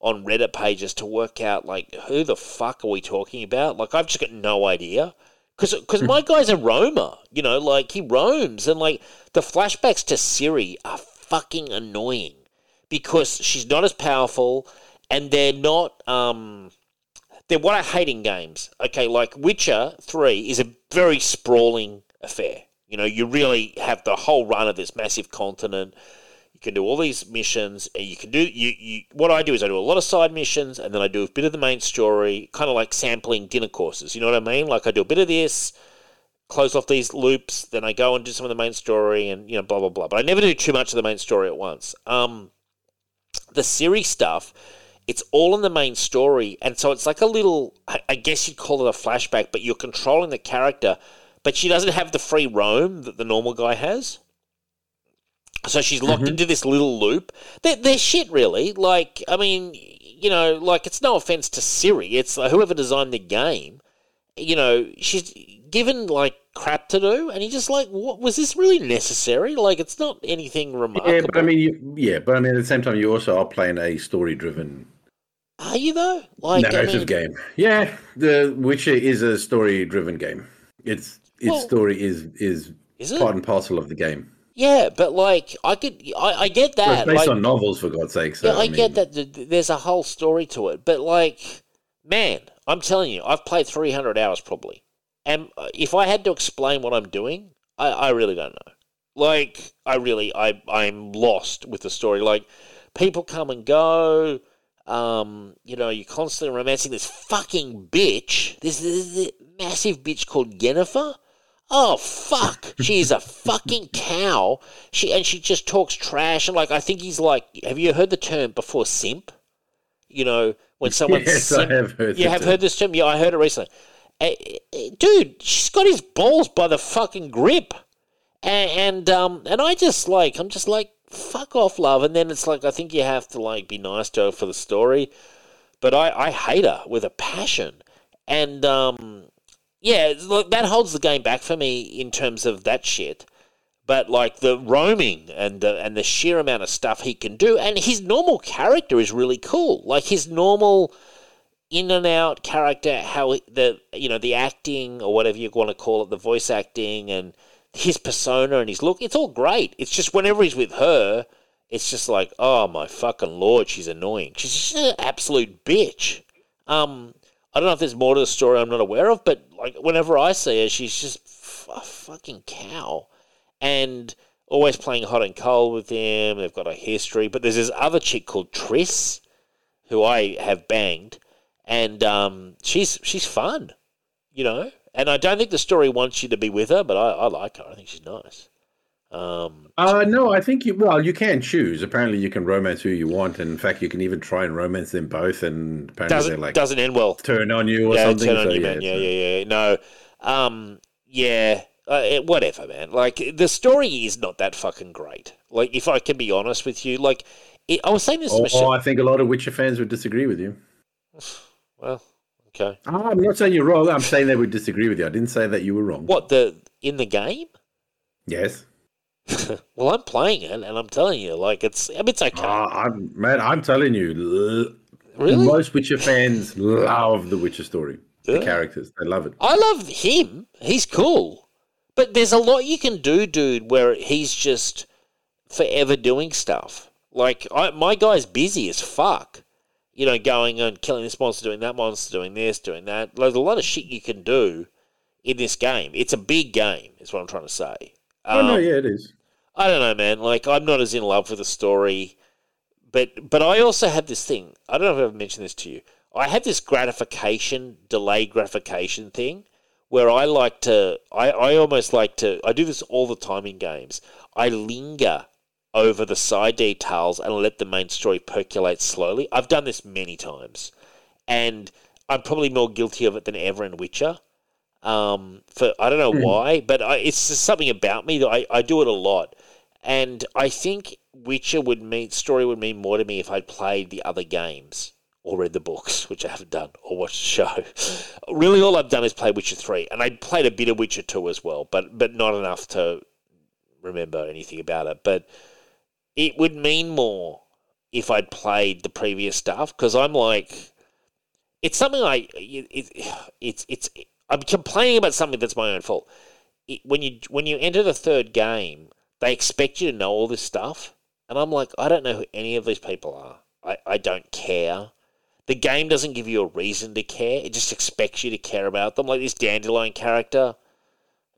on Reddit pages to work out like who the fuck are we talking about? Like I've just got no idea. Because my guy's a roamer, you know, like he roams, and like the flashbacks to Ciri are fucking annoying because she's not as powerful, and they're not um, they're what I hate in games. Okay, like Witcher Three is a very sprawling affair. You know, you really have the whole run of this massive continent. You can do all these missions, and you can do you, you. What I do is I do a lot of side missions, and then I do a bit of the main story, kind of like sampling dinner courses. You know what I mean? Like I do a bit of this, close off these loops, then I go and do some of the main story, and you know, blah blah blah. But I never do too much of the main story at once. Um, the Ciri stuff, it's all in the main story, and so it's like a little. I, guess you'd call it a flashback, but you're controlling the character, but she doesn't have the free roam that the normal guy has. So she's locked
Mhm.
into this little loop. They're, they're shit, really. Like, I mean, you know, like it's no offense to Ciri. It's like whoever designed the game. You know, she's given like crap to do, and you're just like, what was this really necessary? Like, it's not anything remarkable.
Yeah, but I mean, you, yeah, but I mean, at the same time, you also are playing a story-driven
are you though? Like, I
narrative
mean,
game. Yeah, The Witcher is a story-driven game. It's its
Well-
story is is
is
part and parcel of the game.
Yeah, but like, I could, I, I get
Well,
that.
it's based
like,
on novels, for God's sake. So,
yeah, I,
mean,
get that. th- th- There's a whole story to it, but like, man, I'm telling you, I've played 300 hours probably, and uh, if I had to explain what I'm doing, I, I really don't know. Like, I really, I, I'm lost with the story. Like, people come and go. Um, you know, you're constantly romancing this fucking bitch. This, this, this massive bitch called Jennifer. Oh fuck! She's a fucking cow. She and she just talks trash and like I think he's like. Have you heard the term before simp? You know when someone
Yes, I have heard.
you have
term.
heard this term? Yeah, I heard it recently. Eh, eh, dude, she's got his balls by the fucking grip, and, and um, and I just like, I'm just like, fuck off, love. And then it's like, I think you have to like be nice to her for the story, but I, I hate her with a passion, and um, yeah, like, that holds the game back for me in terms of that shit. But like the roaming and the and the sheer amount of stuff he can do, and his normal character is really cool. Like his normal in and out character, how he- the you know the acting or whatever you want to call it, the voice acting and his persona and his look, it's all great. It's just whenever he's with her, it's just like, oh my fucking lord, she's annoying. She's just an absolute bitch. Um, I don't know if there's more to the story I'm not aware of, but like whenever I see her, she's just a fucking cow, and always playing hot and cold with him. They've got a history, but there's this other chick called Triss, who I have banged, and um, she's she's fun, you know. And I don't think the story wants you to be with her, but I, I like her. I think she's nice. Um,
Uh, no, I think you. Well, you can choose. Apparently, you can romance who you want, and in fact, you can even try and romance them both. And apparently,
doesn't
like
doesn't end well.
turn on you or
yeah,
something.
turn on
so,
you,
yeah,
man. Yeah,
so-
yeah, yeah. No, um, yeah, uh, whatever, man. Like the story is not that fucking great. Like, if I can be honest with you, like it, I was saying this to
Oh,
Michelle.
I think a lot of Witcher fans would disagree with you.
Well, okay.
Ah, I'm not saying you're wrong. I'm saying they would disagree with you. I didn't say that you were wrong.
What the in the game?
Yes.
well, I'm playing it, and I'm telling you, like it's. I mean, it's okay.
Ah, I'm man. I'm telling you,
Really?
most Witcher fans love the Witcher story. The characters, they love it.
I love him. He's cool. But there's a lot you can do, dude, where he's just forever doing stuff. Like, I, my guy's busy as fuck. You know, going and killing this monster, doing that monster, doing this, doing that. There's a lot of shit you can do in this game. It's a big game, is what I'm trying to say.
oh no,
Um,
yeah, it is.
I don't know, man. Like I'm not as in love with the story, but but I also have this thing. I don't know if I've ever mentioned this to you. I have this gratification, delayed gratification thing, where I like to. I I almost like to. I do this all the time in games. I linger over the side details and let the main story percolate slowly. I've done this many times, and I'm probably more guilty of it than ever in Witcher. Um, for I don't know mm. why, but I, it's just something about me that I, I do it a lot, and I think Witcher would mean story would mean more to me if I'd played the other games or read the books, which I haven't done, or watched the show. really, all I've done is play Witcher three, and I played a bit of Witcher two as well, but but not enough to remember anything about it. But it would mean more if I'd played the previous stuff because I'm like, it's something I it, it, it's it's I'm complaining about something that's my own fault. It, when you when you enter the third game, they expect you to know all this stuff, and I'm like, I don't know who any of these people are. I, I don't care. The game doesn't give you a reason to care. It just expects you to care about them. Like this dandelion character,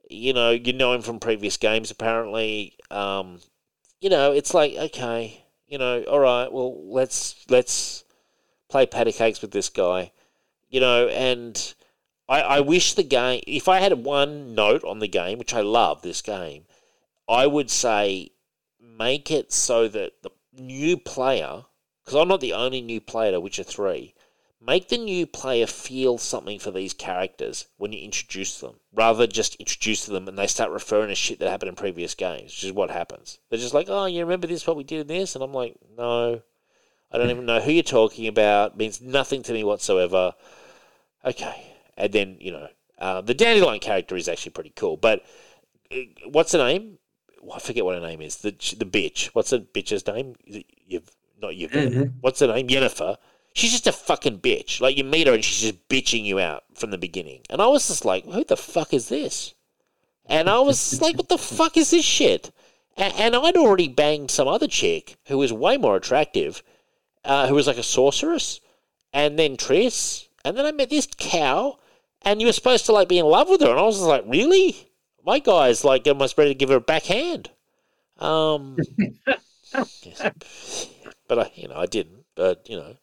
you know, you know him from previous games apparently. Um, you know, it's like okay, you know, all right, well, let's let's play patty cakes with this guy, you know, and I, I wish the game. If I had one note on the game, which I love this game, I would say make it so that the new player because I'm not the only new player to Witcher 3. Make the new player feel something for these characters when you introduce them, rather than just introduce them and they start referring to shit that happened in previous games, which is what happens. They're just like, oh, you remember this, what we did in this? And I'm like, no, I don't even know who you're talking about. It means nothing to me whatsoever. Okay. And then, you know, uh, the Dandelion character is actually pretty cool. But uh, what's the name? Well, I forget what her name is. The the bitch. What's the bitch's name? You've not you. Mm-hmm. What's her name? Yennefer. She's just a fucking bitch. Like you meet her and she's just bitching you out from the beginning. And I was just like, who the fuck is this? And I was like, what the fuck is this shit? And, and I'd already banged some other chick who was way more attractive, uh, who was like a sorceress, and then Triss, and then I met this cow, and you were supposed to like be in love with her, and I was like, really? My guy's like almost ready to give her a backhand. Um, but I, you know, I didn't. But you know,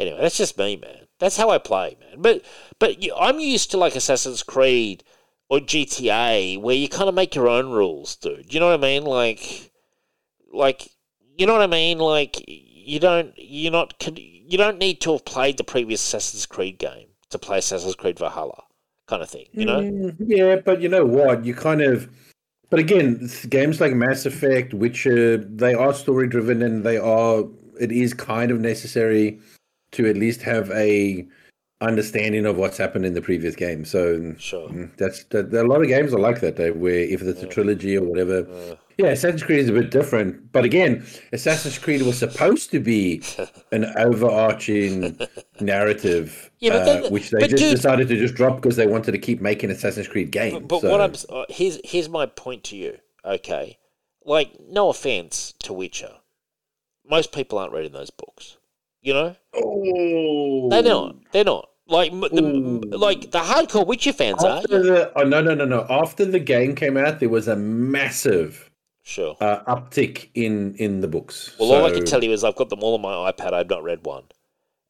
anyway, that's just me, man. That's how I play, man. But but I'm used to like Assassin's Creed or GTA, where you kind of make your own rules, dude. You know what I mean? Like, like you know what I mean? Like you don't you're not you don't need to have played the previous Assassin's Creed game to play Assassin's Creed Valhalla, kind of thing. You know?
Mm, yeah, but you know what? You kind of but again, games like Mass Effect, Witcher, they are story driven and they are it is kind of necessary to at least have a understanding of what's happened in the previous game. So
sure.
Mm, that's that, a lot of games are like that, Dave, where if it's a trilogy or whatever. Uh, yeah, Assassin's Creed is a bit different. But again, Assassin's Creed was supposed to be an overarching narrative, yeah, uh, which they just dude, decided to just drop because they wanted to keep making Assassin's Creed games.
But, but so. what I'm uh, here's here's my point to you. Okay, like no offense to Witcher, most people aren't reading those books. You know,
oh,
they're not. They're not. Like the like the hardcore Witcher fans
After
are.
The, oh no no no no! After the game came out, there was a massive
sure
uh, uptick in in the books.
Well, so, all I can tell you is I've got them all on my iPad. I've not read one.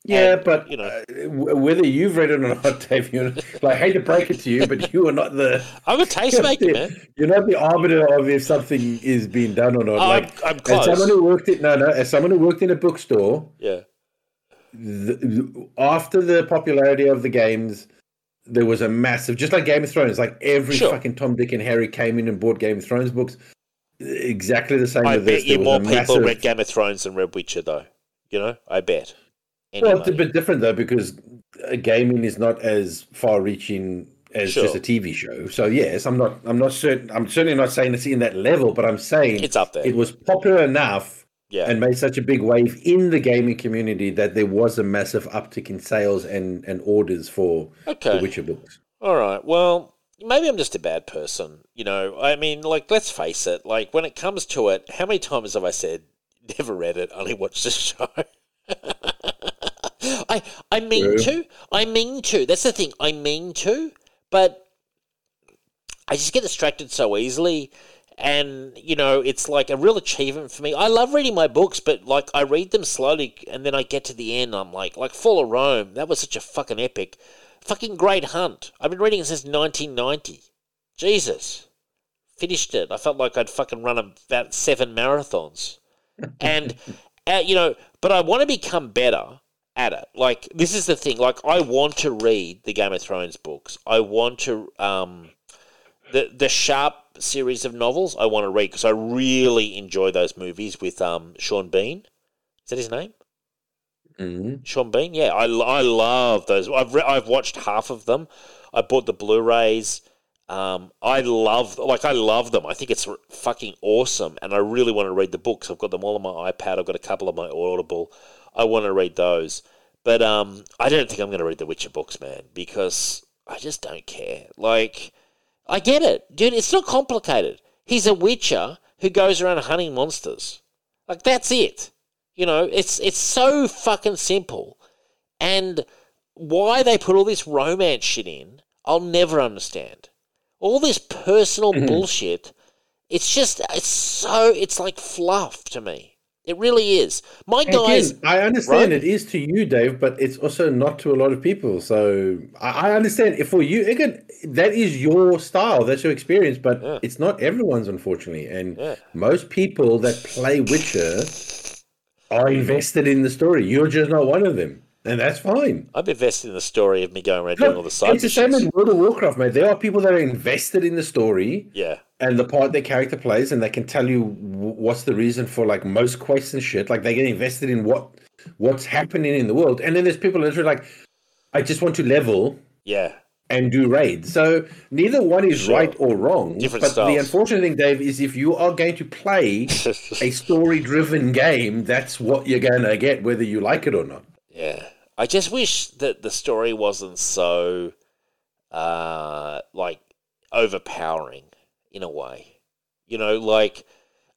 Yeah, and, but you know uh, whether you've read it or not, Dave. You like I hate to break it to you, but you are not the.
I'm a tastemaker, man.
You're not the arbiter of if something is being done or not.
I'm, I'm close.
As someone who worked in no no, as someone who worked in a bookstore,
yeah.
The, after the popularity of the games, there was a massive, just like Game of Thrones. Like every sure. fucking Tom, Dick, and Harry came in and bought Game of Thrones books. Exactly the same.
I
bet
this. you more people massive... read Game of Thrones than read Witcher, though. You know, I bet.
Anyway. Well, it's a bit different though because uh, gaming is not as far-reaching as sure. just a TV show. So yes, I'm not. I'm not certain. I'm certainly not saying it's in that level, but I'm saying
it's up there.
It was popular enough,
yeah.
and made such a big wave in the gaming community that there was a massive uptick in sales and and orders for okay. the Witcher books.
All right. Well, maybe I'm just a bad person. You know, I mean, like, let's face it. Like, when it comes to it, how many times have I said, "Never read it, only watched the show"? I I mean to. I mean to. That's the thing. I mean to, but I just get distracted so easily. And you know, it's like a real achievement for me. I love reading my books, but like I read them slowly, and then I get to the end. I'm like, like Fall of Rome. That was such a fucking epic, fucking great hunt. I've been reading it since 1990. Jesus, finished it. I felt like I'd fucking run about seven marathons, and uh, you know, but I want to become better at it. Like this is the thing. Like I want to read the Game of Thrones books. I want to um, the the Sharpe series of novels. I want to read because I really enjoy those movies with um Sean Bean. Is that his name?
Mm-hmm.
Sean Bean. Yeah, I, I love those. I've re- I've watched half of them. I bought the Blu-rays. Um, I love like I love them. I think it's fucking awesome, and I really want to read the books. I've got them all on my iPad. I've got a couple of my Audible. I want to read those, but um, I don't think I'm going to read the Witcher books, man, because I just don't care. Like, I get it, dude. It's not complicated. He's a Witcher who goes around hunting monsters. Like that's it. You know, it's it's so fucking simple, and why they put all this romance shit in, I'll never understand all this personal
Mm-hmm.
bullshit. It's just it's so it's like fluff to me. It really is. My guys,
I understand
right?
it is to you, Dave, but it's also not to a lot of people. So I, I understand if for you, again, that is your style, that's your experience, but
Yeah.
it's not everyone's, unfortunately. And
Yeah.
most people that play Witcher are invested in the story. You're just not one of them, and that's fine.
I'm invested in the story of me going around doing all the side
it's the same
missions.
in World of Warcraft, mate. There are people that are invested in the story
Yeah,
and the part their character plays, and they can tell you w- what's the reason for like most quests and shit. Like they get invested in what what's happening in the world, and then there's people literally like, I just want to level
yeah,
and do raids. So neither one is
Sure.
right or wrong.
Different
but the unfortunate thing, Dave, is if you are going to play a story-driven game, that's what you're going to get, whether you like it or not.
yeah. I just wish that the story wasn't so, uh, like overpowering in a way. You know, like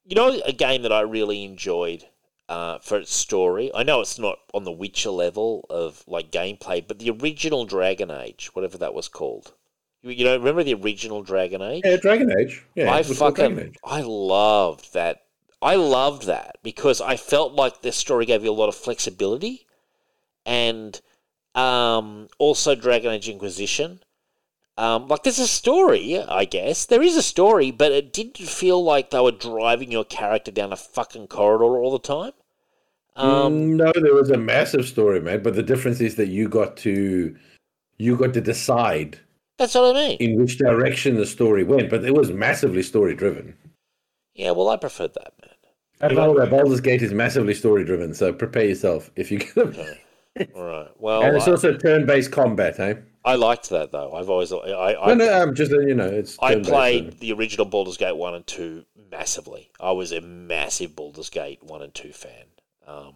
you know, a game that I really enjoyed uh, for its story. I know it's not on the Witcher level of like gameplay, but the original Dragon Age, whatever that was called. You, you know, remember the original Dragon Age?
Yeah, Dragon Age. Yeah,
I fucking
Age.
I loved that. I loved that because I felt like the story gave you a lot of flexibility, and um, also Dragon Age Inquisition. Um, like there's a story, I guess there is a story, but it didn't feel like they were driving your character down a fucking corridor all the time. Um,
Mm, no, there was a massive story, man. But the difference is that you got to you got to decide
that's what I mean.
in which direction the story went. But it was massively story driven.
Yeah, well, I preferred that, man.
And all that Baldur's Gate is massively story driven. So prepare yourself if you can.
All right. Well,
and it's
I,
also turn based combat, eh?
I liked that though. I've always I I,
No, no, um, just uh, you know, it's.
I played
so-
the original Baldur's Gate 1 and 2 massively. I was a massive Baldur's Gate 1 and 2 fan. Um,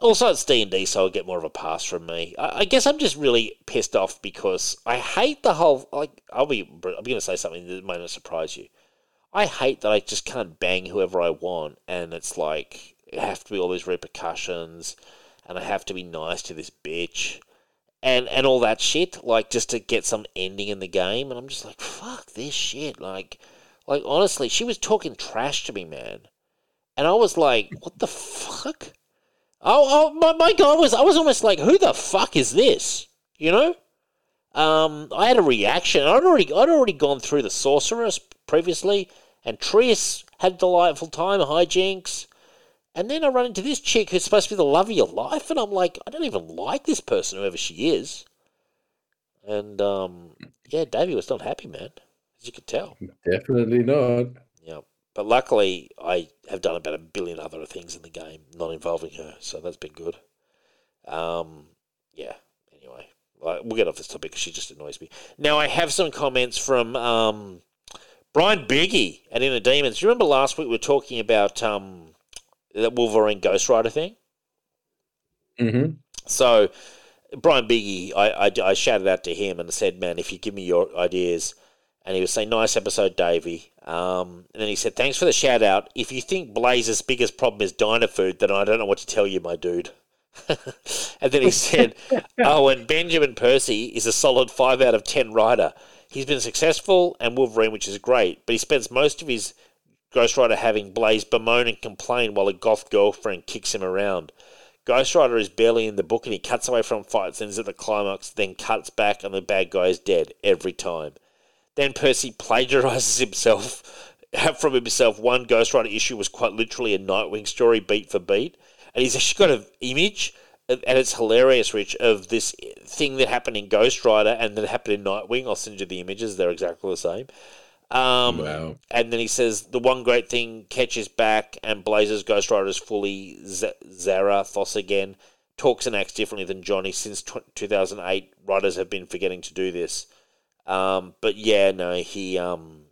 also, it's D&D, so I'll get more of a pass from me. I, I guess I'm just really pissed off because I hate the whole... Like, I'll be, I'm going to say something that might not surprise you. I hate that I just can't bang whoever I want, and it's like, it have to be all these repercussions, and I have to be nice to this bitch and and all that shit, like just to get some ending in the game. And I'm just like, fuck this shit. Like, like honestly, she was talking trash to me, man. And I was like, what the fuck? Oh, oh my, my god was I was almost like, who the fuck is this? You know? Um, I had a reaction. I'd already I'd already gone through the sorceress previously, and Triss had a delightful time, hijinks. And then I run into this chick who's supposed to be the love of your life, and I'm like, I don't even like this person, whoever she is. And um, yeah, Davey was not happy, man, as you could tell.
Definitely not.
Yeah, but luckily I have done about a billion other things in the game, not involving her, so that's been good. Um, yeah. Anyway, we'll get off this topic because she just annoys me. Now I have some comments from um, Brian Biggie at Inner Demons. You remember last week we were talking about um, that Wolverine Ghost Rider thing?
Mm-hmm.
So, Brian Biggie, I, I, I shouted out to him and said, "Man, if you give me your ideas," and he was saying, "Nice episode, Davey." Um, and then he said, "Thanks for the shout out. If you think Blaze's biggest problem is diner food, then I don't know what to tell you, my dude." and then he said, "Oh, and Benjamin Percy is a solid five out of ten rider. He's been successful and Wolverine, which is great, but he spends most of his Ghost Rider having Blaze bemoan and complain while a goth girlfriend kicks him around." Ghost Rider is barely in the book and he cuts away from fights and is at the climax, then cuts back and the bad guy is dead every time. Then Percy plagiarizes himself from himself. One Ghost Rider issue was quite literally a Nightwing story, beat for beat, and he's actually got an image and it's hilarious, Rich, of this thing that happened in Ghost Rider and that happened in Nightwing. I'll send you the images; they're exactly the same. Um,
Wow.
And then he says the one great thing catches back and blazes Ghost Rider is fully Z- Zarathos again. Talks and acts differently than Johnny. Since tw 2008, writers have been forgetting to do this. Um, but yeah, no, he. Um,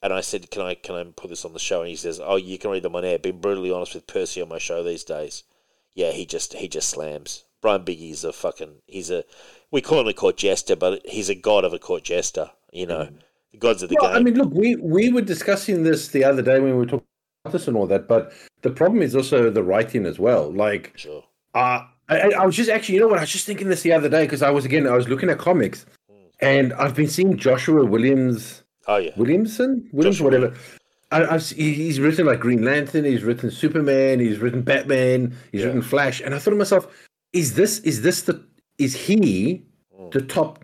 and I said, "Can I can I put this on the show?" And he says, "Oh, you can read them on air." Being brutally honest with Percy on my show these days, yeah, he just he just slams. Brian Biggie's a fucking he's a we call him a court jester, but he's a god of a court jester. You know, the gods of the
Well,
game.
I mean, look, we we were discussing this the other day when we were talking about this and all that, but the problem is also the writing as well. Like,
sure.
uh, I, I- was just actually, you know what? I was just thinking this the other day because I was again, I was looking at comics, and I've been seeing Joshua Williams,
Oh yeah.
Williamson, Williams,
Joshua
whatever. I, I've, he's written like Green Lantern, he's written Superman, he's written Batman, he's
Yeah.
written Flash, and I thought to myself, is this is this the is he the top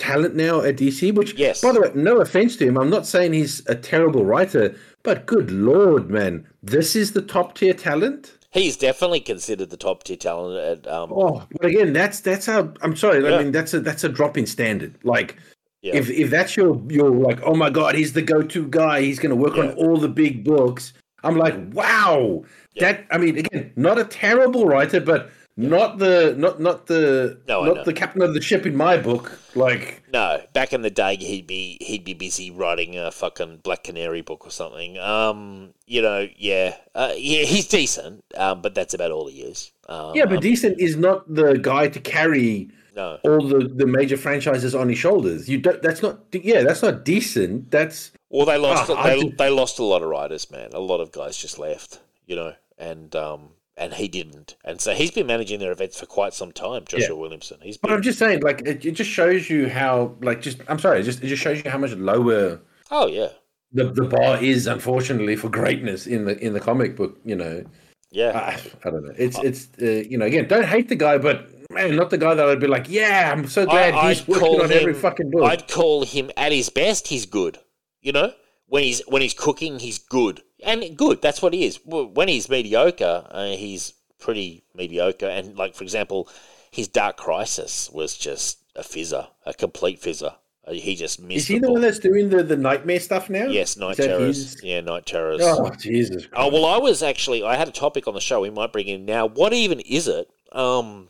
talent now at DC? Which,
Yes.
by the way, no offense to him, I'm not saying he's a terrible writer, but good lord, man, this is the top tier talent.
He's definitely considered the top tier talent at um
Oh, but again, that's that's how I'm sorry.
Yeah.
I mean, that's a that's a drop in standard. Like,
Yeah.
if if that's your your like, oh my god, he's the go to guy. He's going to work
Yeah.
on all the big books. I'm like, wow. That I mean, again, not a terrible writer, but not the not not the
No,
not the captain of the ship in my book. Like,
No, back in the day, he'd be he'd be busy writing a fucking Black Canary book or something. Um, you know, yeah, uh, yeah, he's decent, um, but that's about all he is. Um,
yeah, but
um,
decent is not the guy to carry
no,
all the the major franchises on his shoulders. You don't. That's not. Yeah, that's not decent. That's
well, they lost
Ah,
they, they lost a lot of writers, man. A lot of guys just left, you know, and um, and he didn't, and so he's been managing their events for quite some time. Joshua Williamson, he's
But
been,
I'm just saying, like, it, it just shows you how, like, just I'm sorry, it just it just shows you how much lower
oh yeah,
the, the bar is, unfortunately, for greatness in the in the comic book. You know,
yeah.
I, I don't know. It's it's uh, you know, again, don't hate the guy, but man, not the guy that I'd be like, yeah, I'm so glad
I-
he's
I'd
working on every fucking book.
I'd call him at his best. He's good. You know, when he's when he's cooking, he's good and good. That's what he is. When he's mediocre, uh, he's pretty mediocre. And like for example, his Dark Crisis was just a fizzer, a complete fizzer. Uh, he just missed.
is he
the ball.
one that's doing the the nightmare stuff now?
Yes,
Knight
Terrors.
his-
Yeah, Knight Terrors.
Oh Jesus!
Oh well, I was actually I had a topic on the show. We might bring in now. What even is it? Um,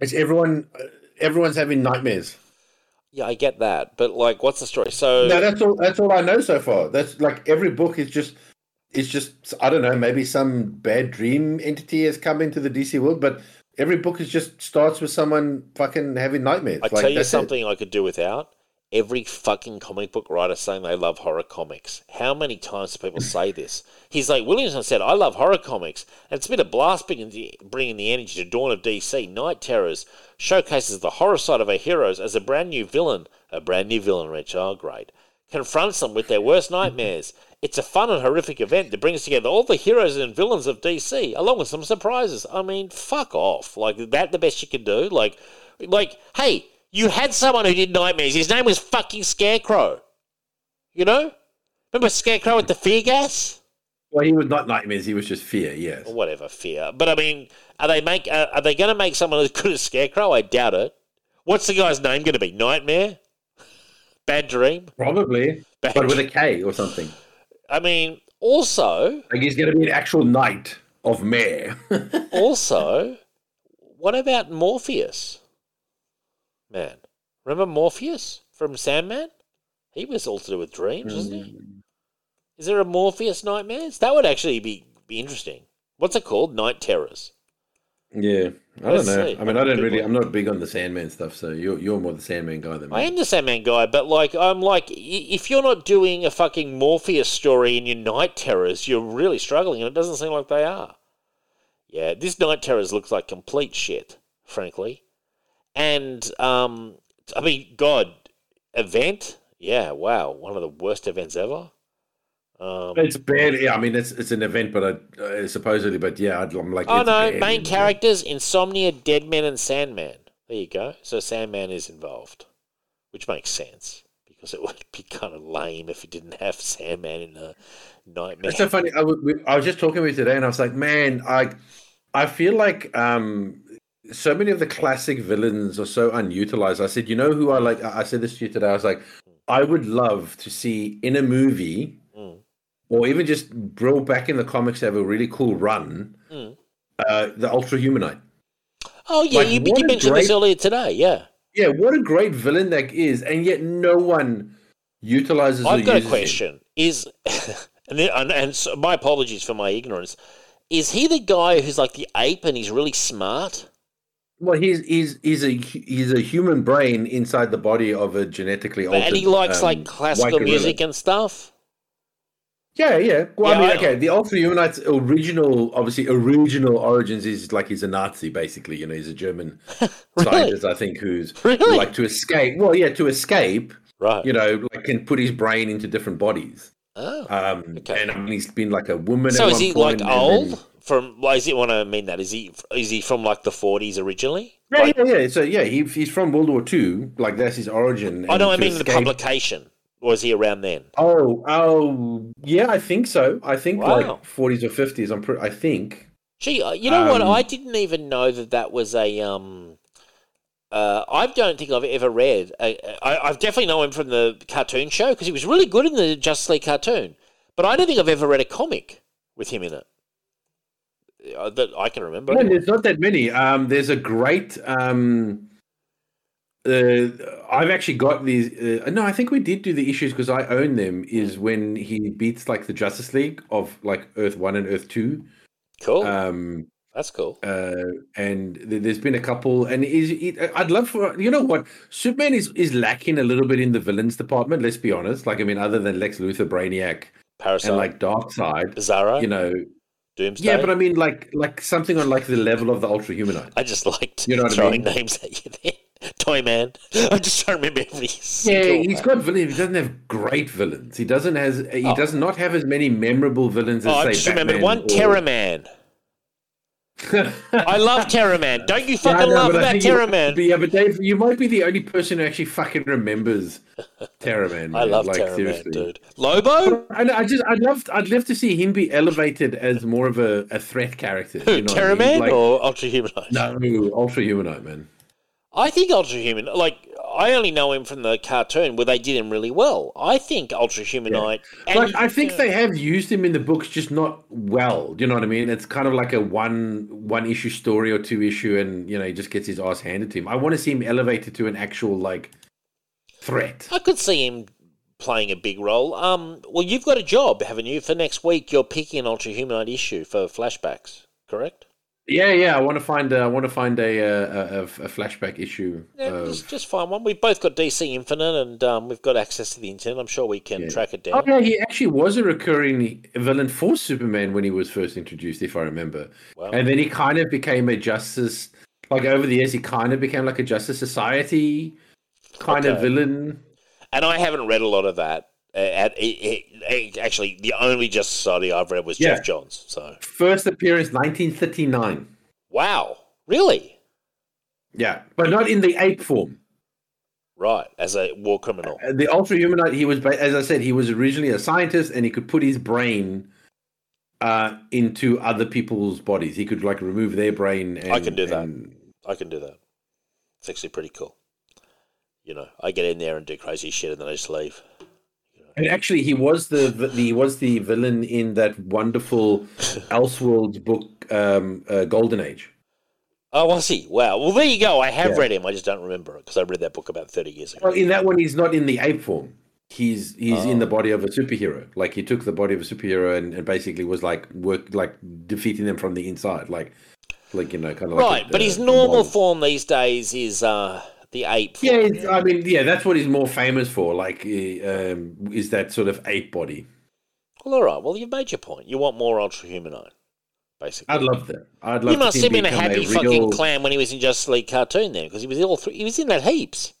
It's everyone. Uh, everyone's having nightmares.
Yeah, I get that, but like, what's the story? So
No, that's all. That's all I know so far. That's like every book is just. It's just I don't know. Maybe some bad dream entity has come into the DC world, but every book is just starts with someone fucking having nightmares.
I
Like,
tell you
that's it.
something I could do without. Every fucking comic book writer saying they love horror comics. How many times do people say this? He's like Williamson said, "I love horror comics, and it's been a blast bringing the, bringing the energy to Dawn of DC. Knight Terrors showcases the horror side of our heroes as a brand new villain, a brand new villain, Rich. Oh, great! Confronts them with their worst nightmares. It's a fun and horrific event that brings together all the heroes and villains of DC, along with some surprises. I mean, fuck off! Like that, the best you can do. Like, like, hey, you had someone who did nightmares. His name was fucking Scarecrow. You know? Remember Scarecrow with the fear gas?
Well, he was not nightmares. He was just fear. Yes.
Or whatever, fear. But I mean, are they make uh, are they going to make someone as good as Scarecrow? I doubt it. What's the guy's name going to be? Nightmare? Bad Dream?
Probably,
Bad
but with a K or something.
I mean, also,
Like he's going to be an actual knight of mare.
also, what about Morpheus? Man, remember Morpheus from Sandman? He was all to do with dreams, wasn't he? Mm. Is there a Morpheus Nightmares? That would actually be be interesting. What's it called? Knight Terrors.
yeah, I
Let's
don't know.
see.
I mean, I don't really. I'm not big on the Sandman stuff. So you're you're more the Sandman guy than me.
I am the Sandman guy, but like I'm like, if you're not doing a fucking Morpheus story in your Knight Terrors, you're really struggling, and it doesn't seem like they are. Yeah, this Knight Terrors looks like complete shit, frankly. And um, I mean, God, event, yeah, wow, one of the worst events ever. Um,
It's bad. Yeah, I mean, it's it's an event, but I, uh, supposedly, but yeah, I'd- I'm like.
oh no, main
yeah.
characters: Insomnia, dead Deadman, and Sandman. There you go. So Sandman is involved, which makes sense because it would be kind of lame if you didn't have Sandman in the Nightmare.
It's so funny. I, w- I was just talking with you today, and I was like, man, I I feel like um so many of the classic villains are so unutilized. I said, you know who I like? I said this to you today. I was like, I would love to see in a movie,
Mm.
or even just roll back in the comics have a really cool run.
Mm.
Uh, the Ultra Humanite.
Oh yeah,
Like,
you, you mentioned this earlier today. Yeah,
Yeah, what a great villain that is, and yet no one utilizes.
I've got a question. Is and, then, and and so my apologies for my ignorance. Is he the guy who's like the ape and he's really smart?
Well, he's he's he's a he's a human brain inside the body of a genetically altered.
and he likes
um,
like classical music and stuff.
Yeah, yeah. Well,
Yeah,
I mean,
I-
okay. The Ultra Humanite's original, obviously, original origins is like he's a Nazi, basically. You know, he's a German
Really?
scientist, I think, who's
Really?
like to escape. Well, yeah, to escape.
Right.
You know, like can put his brain into different bodies.
oh.
Um,
Okay.
and I mean, he's been like a woman.
So is he like old? From why does he want to mean that? Is he is he from like the forties originally?
Yeah,
Like-
yeah, yeah. So yeah, he, he's from World War Two. Like that's his origin.
I know. I mean the publication. Was he around then?
Oh, oh, yeah. I think so. I think
Wow.
like forties or fifties. I'm. pretty. I think.
Gee, uh, you know what?
Um,
I didn't even know that that was a. Um, uh, I don't think I've ever read. I, I, I've definitely know him from the cartoon show because he was really good in the Justice League cartoon. But I don't think I've ever read a comic with him in it that I can remember.
No, there's not that many. Um, there's a great. Um, uh, I've actually got these. Uh, no, I think we did do the issues because I own them. Is when he beats like the Justice League of like Earth One and Earth Two.
Cool.
Um,
That's cool.
uh, and th- there's been a couple. And is it, I'd love for you know what Superman is is lacking a little bit in the villains department. Let's be honest. Like I mean, other than Lex Luthor, Brainiac,
Parasite,
and like Darkseid,
Bizarro,
you know.
Doomsday.
Yeah, but I mean, like like something on like the level of the Ultra Humanite.
I just liked
You know what I
throwing
mean?
names at you there. Toy Man. I just don't remember every
Yeah, he's
one.
got villains. He doesn't have great villains. He doesn't has. He
Oh.
does not have as many memorable villains as
Oh, I just
Batman.
remembered one
or-
Terra-Man. I love Terra-Man. Don't you
Yeah,
fucking
know,
love
but I
about
think
Man?
Yeah, but Dave, you might be the only person who actually fucking remembers Terror Man.
I love
like, seriously.
Dude. Lobo?
I, I just, I'd love, I'd love to see him be elevated as more of a, a threat character.
Who,
you know what I mean? Like,
or Ultra Humanite?
no, Ultra Humanite man.
I think Ultra Human, like, I only know him from the cartoon where they did him really well. I think Ultra Humanite. and-
like I think they have used him in the books, just not well. Do you know what I mean? It's kind of like a one one issue story or two issue, and you know he just gets his ass handed to him. I want to see him elevated to an actual like threat.
I could see him playing a big role. Um, well, you've got a job, haven't you? For next week, you're picking an Ultra Humanite issue for flashbacks, correct?
Yeah, yeah. I want to find. A, I want to find a a, a, a flashback issue.
Yeah,
of-
just, just find one. We've both got DC Infinite, and um, we've got access to the internet. I'm sure we can
Yeah.
track it down.
Oh yeah, he actually was a recurring villain for Superman when he was first introduced, if I remember.
Wow.
And then he kind of became a Justice. Like over the years, he kind of became like a Justice Society kind of villain.
And I haven't read a lot of that. Uh, at, it, actually, the only Justice Society I've read was
Yeah.
Geoff Johns. So,
First appearance, 1939.
wow, really?
Yeah, but not in the ape form.
Right, as a war criminal.
Uh, The Ultra Humanite, he was, as I said, he was originally a scientist, and he could put his brain uh, into other people's bodies. He could like remove their brain. And,
I can do that.
and-
I can do that. It's actually pretty cool. You know, I get in there and do crazy shit, and then I just leave.
And actually, he was the, the he was the villain in that wonderful Elseworlds book, um, uh, Golden Age.
Oh, was he? Wow. Well, there you go. I have
Yeah.
read him. I just don't remember it because I read that book about thirty years ago.
Well, in that one, he's not in the ape form. He's he's in
Oh.
the body of a superhero. Like he took the body of a superhero and, and basically was like work like defeating them from the inside. Like like you know, kind of like
right,
a-
but his
a
normal form these days is uh, the ape.
Yeah, I mean, yeah, that's what he's more famous for. Like, um, is that sort of ape body?
Well, all right. Well, you've made your point. You want more Ultra Humanite, basically.
I'd love that. I'd love.
he must have been a happy
real-
fucking clown when he was in Justice League cartoon then, because he was all three, he was in that heaps.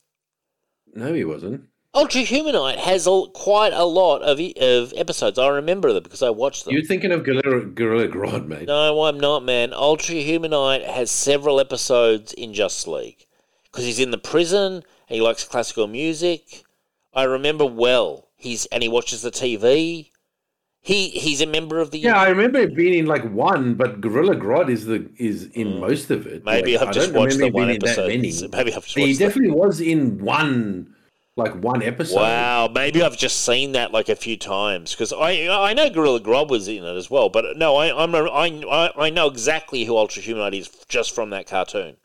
No, he wasn't.
Ultra Humanite has a, quite a lot of of episodes. I remember them because I watched them.
You're thinking of Gorilla, Gorilla Grodd, mate.
No, I'm not, man. Ultra Humanite has several episodes in Just League because he's in the prison and he likes classical music. I remember well. He's and he watches the TV. He he's a member of the
Yeah, I remember it being in like one, but Gorilla Grodd is the is in most of it.
Mm. Maybe
Like,
I've just watched the one
that
episode.
many.
Maybe I've just
He
watched the-
definitely was in one, like one episode.
Wow, maybe I've just seen that like a few times because I I know Gorilla Grodd was in it as well, but no, I I'm a, I, I I know exactly who Ultra Humanite is just from that cartoon,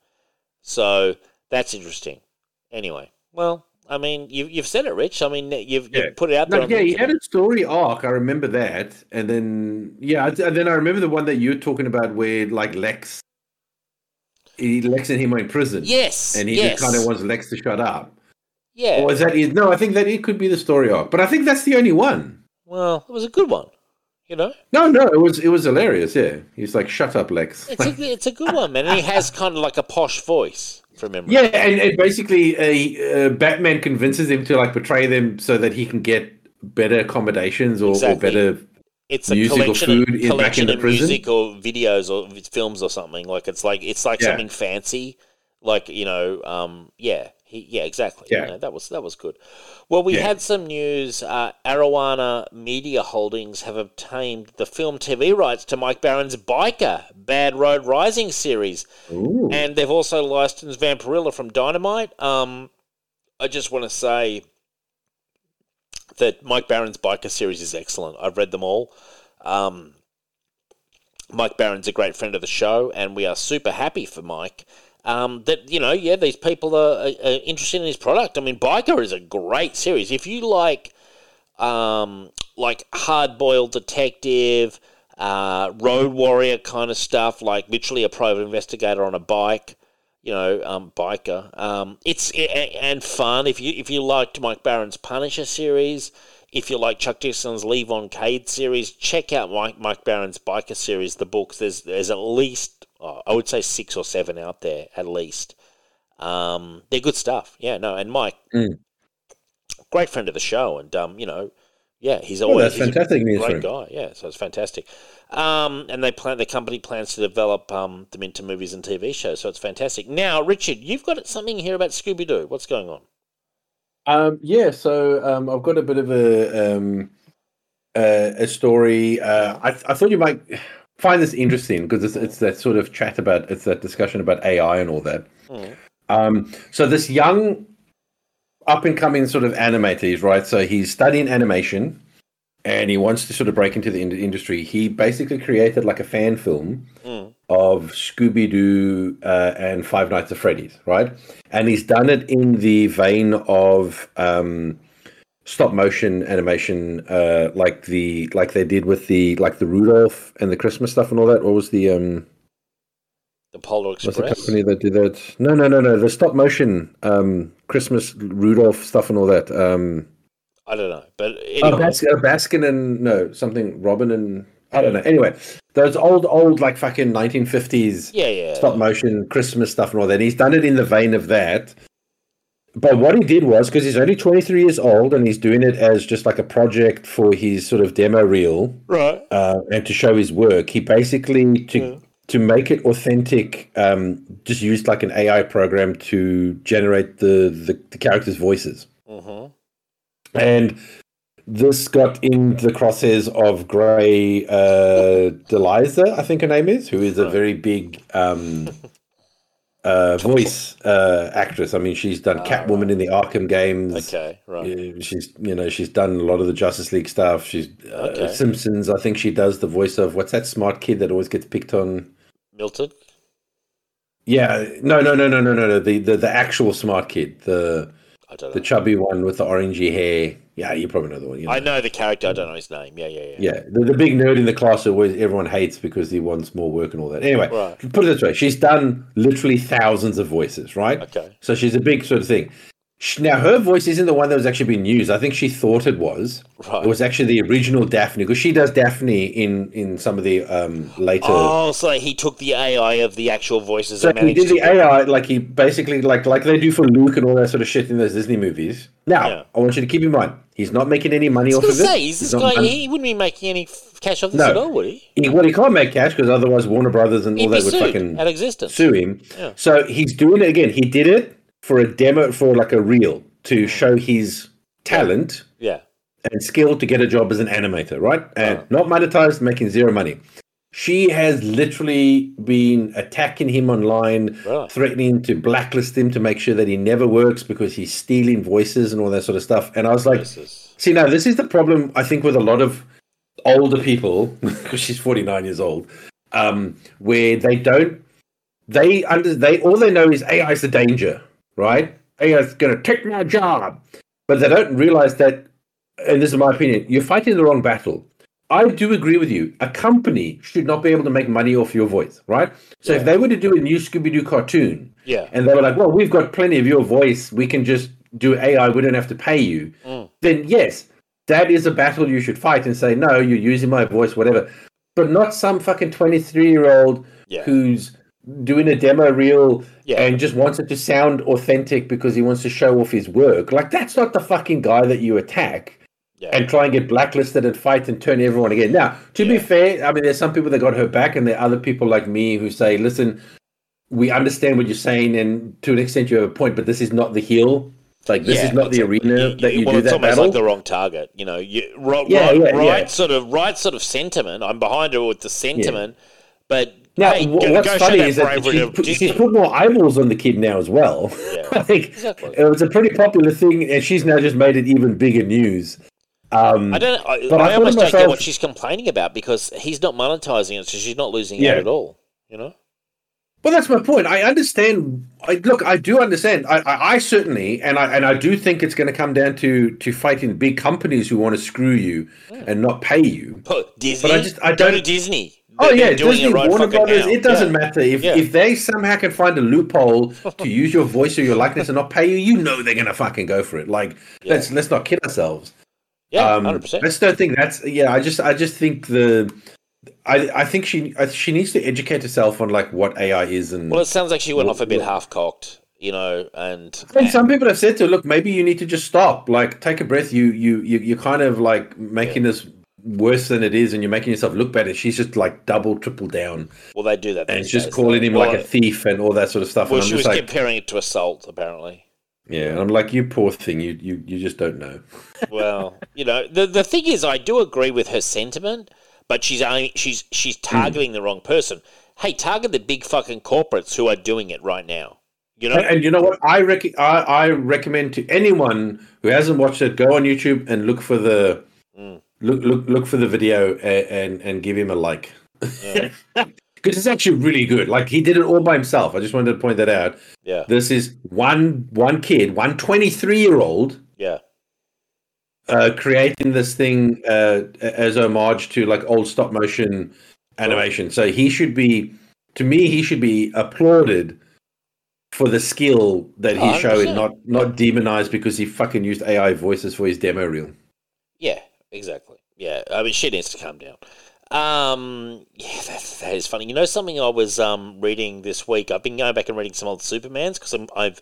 so that's interesting. Anyway, well, I mean, you you've said it, Rich. I mean, you've,
Yeah.
you've put it out there.
No, yeah,
the
he had a story arc. I remember that, and then yeah, and then I remember the one that you were talking about where like Lex, he, Lex and him are in prison.
Yes,
and he
yes,
kind of wants Lex to shut up.
yeah.
Or is that is no? I think that it could be the story arc, but I think that's the only one.
Well, it was a good one. You know,
No, no, it was it was hilarious. Yeah, he's like, "Shut up, Lex."
it's a it's a good one, man. And he has kind of like a posh voice from memory.
Yeah, and, and basically, uh, uh, Batman convinces him to like betray them so that he can get better accommodations or, or better.
it's a collection, of,
in- back
collection
in
of music or videos or films or something. Like it's like it's like
Yeah.
something fancy. Like you know, um, yeah, he, yeah, exactly.
Yeah.
You know, that was that was good. Well, we
Yeah.
had some news. Uh, Arowana Media Holdings have obtained the film TV rights to Mike Baron's Biker Bad Road Rising series,
Ooh.
and they've also licensed Vampirella from Dynamite. Um, I just want to say that Mike Baron's Biker series is excellent. I've read them all. Um, Mike Baron's a great friend of the show, and we are super happy for Mike. Um, that you know, yeah, these people are, are, interested in his product. I mean, Biker is a great series. If you like, um, like hard boiled detective, uh, road warrior kind of stuff, like literally a private investigator on a bike, you know, um, biker. Um, it's and fun. If you if you liked Mike Baron's Punisher series, if you like Chuck Dixon's Levon Cade series, check out Mike Mike Baron's Biker series. The books there's there's at least oh, I would say six or seven out there at least. Um, they're good stuff. Yeah, no, and Mike,
Mm.
great friend of the show, and um, you know, yeah, he's
Oh,
always
that's
he's a
fantastic news for
great guy. Yeah, so it's fantastic. Um, and they plan the company plans to develop um, them into movies and TV shows. So it's fantastic. Now, Richard, you've got something here about Scooby Doo. What's going on?
Um, yeah, so um, I've got a bit of a um, uh, a story. Uh, I, I thought you might find this interesting because it's, it's that sort of chat about it's that discussion about AI and all that.
Mm.
Um, so this young up and coming sort of animator, is right? So he's studying animation and he wants to sort of break into the in- industry. He basically created like a fan film
Mm.
of Scooby Doo uh, and Five Nights at Freddy's, right? And he's done it in the vein of um, stop motion animation, uh, like the like they did with the like the Rudolph and the Christmas stuff and all that. What was the um,
The Polar Express?
what's the company that did that? No, no, no, no. The stop motion um, Christmas Rudolph stuff and all that. Um,
I don't know, but
oh,
anyway,
Bas- uh, Baskin and no something Robin and I don't know. Anyway, those old old like fucking 1950s
yeah, yeah,
stop motion Christmas stuff and all that. And he's done it in the vein of that. But what he did was because he's only 23 years old and he's doing it as just like a project for his sort of demo reel
right.
uh, and to show his work. He basically to
Yeah.
to make it authentic, um, just used like an AI program to generate the the, the characters' voices.
hmm
And this got in the crosshairs of Grey uh, DeLisle, I think her name is, who is a very big um, uh, voice uh, actress. I mean, she's done
Ah,
Catwoman in the Arkham games.
Okay, right.
Uh, She's, you know, she's done a lot of the Justice League stuff. She's uh,
Okay.
Simpsons. I think she does the voice of what's that smart kid that always gets picked on.
Milton.
Yeah, no, no, no, no, no, no, no. The the, the actual smart kid, the
I don't know.
the chubby one with the orangey hair. Yeah, you probably know the one. You know.
I know the character. I don't know his name. Yeah, yeah, yeah.
Yeah, the, the big nerd in the class who everyone hates because he wants more work and all that. Anyway,
Right.
put it this way: she's done literally thousands of voices, right?
Okay.
So she's a big sort of thing. Now her voice isn't the one that was actually being used. I think she thought it was.
Right.
It was actually the original Daphne because she does Daphne in in some of the um, later.
Oh, so he took the AI of the actual voices
So
and
he did the AI like he basically like like they do for Luke and all that sort of shit in those Disney movies. Now
Yeah.
I want you to keep in mind he's not making any money off of it.
say, this
He's not
guy? He wouldn't be making any f- cash off this
No.
at all, would he?
He, well, he can't make cash because otherwise Warner Brothers and
He'd
all that would fucking
out existence.
sue him.
Yeah.
So he's doing it again. He did it for a demo for like a reel to show his talent
Yeah.
and skill to get a job as an animator, right? And not monetized, making zero money. She has literally been attacking him online,
Right.
threatening to blacklist him to make sure that he never works because he's stealing voices and all that sort of stuff. And I was like,
is-
See, now this is the problem I think with a lot of older people, because she's forty nine years old, um, where they don't, they under they all they know is AI is the danger, right? AI is going to take my job, but they don't realize that. And this is my opinion: you're fighting the wrong battle. I do agree with you. A company should not be able to make money off your voice, right? So if they were to do a new Scooby Doo cartoon,
Yeah.
and they were like, "Well, we've got plenty of your voice. We can just do AI. We don't have to pay you."
Mm.
Then yes, that is a battle you should fight and say, "No, you're using my voice, whatever." But not some fucking twenty-three-year-old
Yeah.
who's doing a demo reel
Yeah.
and just wants it to sound authentic because he wants to show off his work. Like that's not the fucking guy that you attack
Yeah.
and try and get blacklisted and fight and turn everyone again. Now, to be fair, I mean, there's some people that got her back, and there are other people like me who say, "Listen, we understand what you're saying, and to an extent, you have a point, but this is not the heel. Like this
Yeah,
is not the arena that you
well,
do
it's
that
almost
battle."
like the wrong target. You know, you right,
Yeah,
right,
yeah,
right
yeah.
sort of right sort of sentiment. I'm behind her with the sentiment, but
now,
hey, go,
what's
go
funny is
that
she's put, she's put more eyeballs on the kid now as well.
Yeah,
I think
exactly.
it was a pretty popular thing, and she's now just made it even bigger news. Um,
I don't. I,
But I
I almost
to
don't get what she's complaining about because he's not monetizing it, so she's not losing
Yeah.
out at all. You know.
Well, that's my point. I understand. I, look, I do understand. I, I, I certainly, and I and I do think it's going to come down to to fighting big companies who want to screw you and not pay you.
But Disney.
I just- I
go to
don't-
Disney.
Oh yeah, Disney,
it right
Warner Brothers.
now.
It doesn't
Yeah.
matter if
Yeah.
if they somehow can find a loophole to use your voice or your likeness and not pay you. You know they're going to fucking go for it. Like
Yeah.
let's let's not kid ourselves.
Yeah,
Um,
hundred
I just don't think that's yeah. I just I just think the. I, I think she she needs to educate herself on like what AI is and
Well, it sounds like she went off a bit half cocked, you know, and
And some people have said to her, look, maybe you need to just stop, like take a breath. You you you you're kind of like making this worse than it is, and you're making yourself look better. She's just like double, triple down,
well, they do that.
and
these
just calling him
Well,
like a thief and all that sort of stuff.
Well, she was
like,
comparing it to assault, apparently.
yeah, and I'm like, you poor thing, you you you just don't know.
Well, you know, the the thing is, I do agree with her sentiment, but she's only, she's she's
Hmm.
targeting the wrong person. Hey, target the big fucking corporates who are doing it right now. You know,
And, and you know what? I, rec- I I recommend to anyone who hasn't watched it, go on YouTube and look for the
Mm.
Look look look for the video and and, and give him a like.
Yeah.
Because it's actually really good. Like he did it all by himself. I just wanted to point that out.
yeah,
This is one one kid, one 23 year old,
yeah,
uh, creating this thing uh, as homage to like old stop motion animation. So he should be, to me, he should be applauded for the skill that he's
100%.
showing, not not demonized because he fucking used AI voices for his demo reel.
yeah, exactly. Yeah, I mean, she needs to calm down. Um, yeah, that, that is funny. You know, something I was um reading this week. I've been going back and reading some old Supermans because I've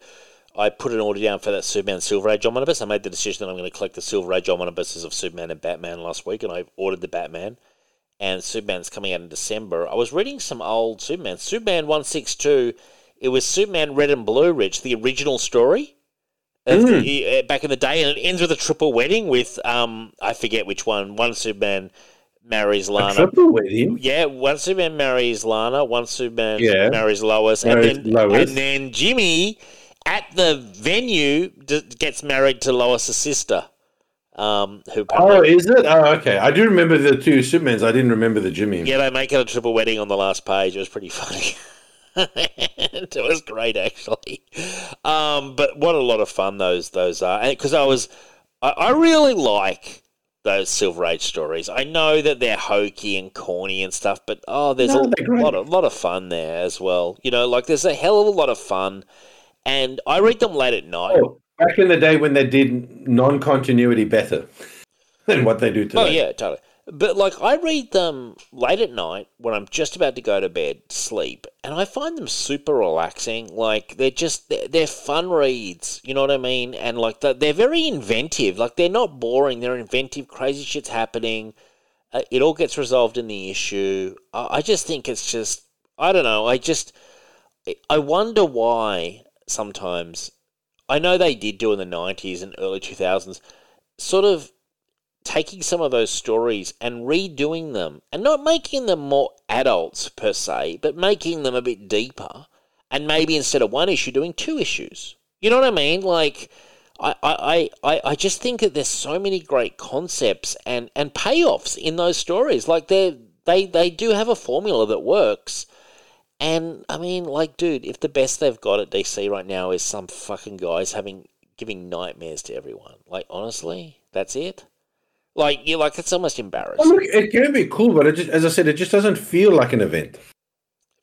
I put an order down for that Superman Silver Age omnibus. I made the decision that I'm going to collect the Silver Age omnibuses of Superman and Batman last week, and I ordered the Batman. And Superman's coming out in December. I was reading some old Superman. Superman one six two. It was Superman Red and Blue, Rich, the original story.
Mm.
back in the day, and it ends with a triple wedding with um I forget which one. One Superman marries
A
Lana.
triple wedding.
Yeah, one Superman marries Lana, one Superman
Yeah.
marries Lois,
Marries
and then
Lois.
and then Jimmy at the venue d- gets married to Lois's sister. Um, who
Oh, is it? Oh, okay. I do remember the two Supermans. I didn't remember the Jimmy.
yeah, they make it a triple wedding on the last page. It was pretty funny. It was great actually. Um, but what a lot of fun those those are, because I was I, I really like those Silver Age stories. I know that they're hokey and corny and stuff, but oh, there's
No,
a lot of lot of fun there as well. You know, like there's a hell of a lot of fun, and I read them late at night.
Oh, back in the day when they did non-continuity better than what they do today.
Oh yeah, totally. But like I read them late at night when I'm just about to go to bed, sleep, and I find them super relaxing. Like they're just they're, they're fun reads, you know what I mean? And like they're, they're very inventive. Like they're not boring. They're inventive. Crazy shit's happening. Uh, it all gets resolved in the issue. I, I just think it's just I don't know. I just I wonder why sometimes. I know they did do in the '90s and early 2000s, sort of taking some of those stories and redoing them and not making them more adults per se, but making them a bit deeper and maybe instead of one issue doing two issues. You know what I mean? Like I, I, I, I just think that there's so many great concepts and, and payoffs in those stories. Like they they they do have a formula that works. And I mean, like, dude, if the best they've got at DC right now is some fucking guys having giving nightmares to everyone, like honestly, that's it. Like you're like it's almost embarrassing.
Well, look, it can be cool, but it just, as I said, it just doesn't feel like an event.
It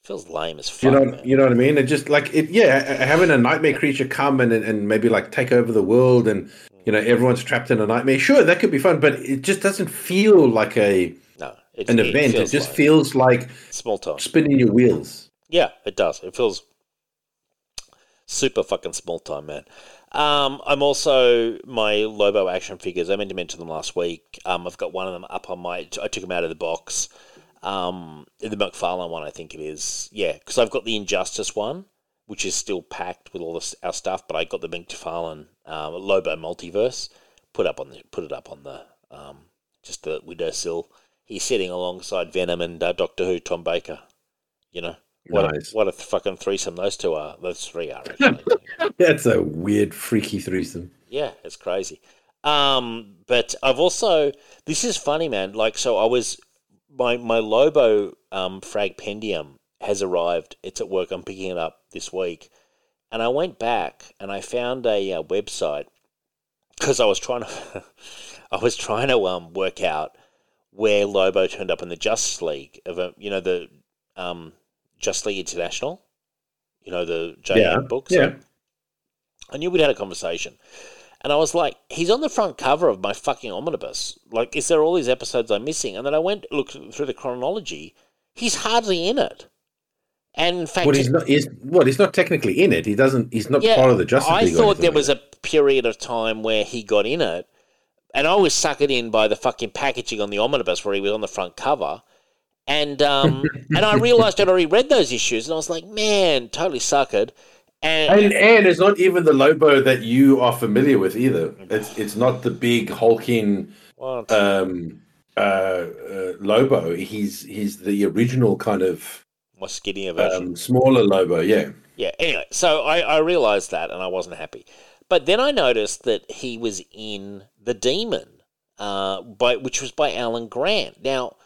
feels lame as fuck.
You know,
man.
you know what I mean? It just like it, yeah. Having a nightmare creature come and and maybe like take over the world, and you know everyone's trapped in a nightmare. Sure, that could be fun, but it just doesn't feel like a
no, it,
an event. It just feels like
small time.
spinning your wheels.
Yeah, it does. It feels super fucking small time, man. Um, I'm also my Lobo action figures. I meant to mention them last week. Um, I've got one of them up on my. I took them out of the box. Um, the McFarlane one, I think it is. Yeah, because I've got the Injustice one, which is still packed with all this, our stuff. But I got the McFarlane um, Lobo Multiverse. Put up on the put it up on the um, just the windowsill. He's sitting alongside Venom and uh, Doctor Who, Tom Baker. You know. What,
Nice.
a, what a fucking threesome those two are. Those three are actually.
That's a weird, freaky threesome.
yeah, it's crazy. Um, but I've also this is funny, man. Like, so I was my my Lobo um, Fragpendium has arrived. It's at work. I'm picking it up this week, and I went back and I found a uh, website because I was trying to I was trying to um work out where Lobo turned up in the Justice League of a you know the um Just League International, you know the JM
Yeah,
books.
yeah.
I knew we'd had a conversation. And I was like, he's on the front cover of my fucking omnibus. Like, is there all these episodes I'm missing? And then I went looked through the chronology. He's hardly in it. And in fact,
Well, he's not. He's well. He's not technically in it. He doesn't. He's not
yeah,
part of the Justice
I
League. or
thought there was a period of time where he got in it, and I was suckered in by the fucking packaging on the omnibus where he was on the front cover. And um, and I realised I'd already read those issues, and I was like, man, totally suckered. And,
And and it's not even the Lobo that you are familiar with either. It's it's not the big hulking um, uh, uh, Lobo. He's he's the original kind of
my skinnier version.
um, smaller Lobo. Yeah.
Yeah. Anyway, so I, I realized that and I wasn't happy. But then I noticed that he was in The Demon, uh, by which was by Alan Grant. Now,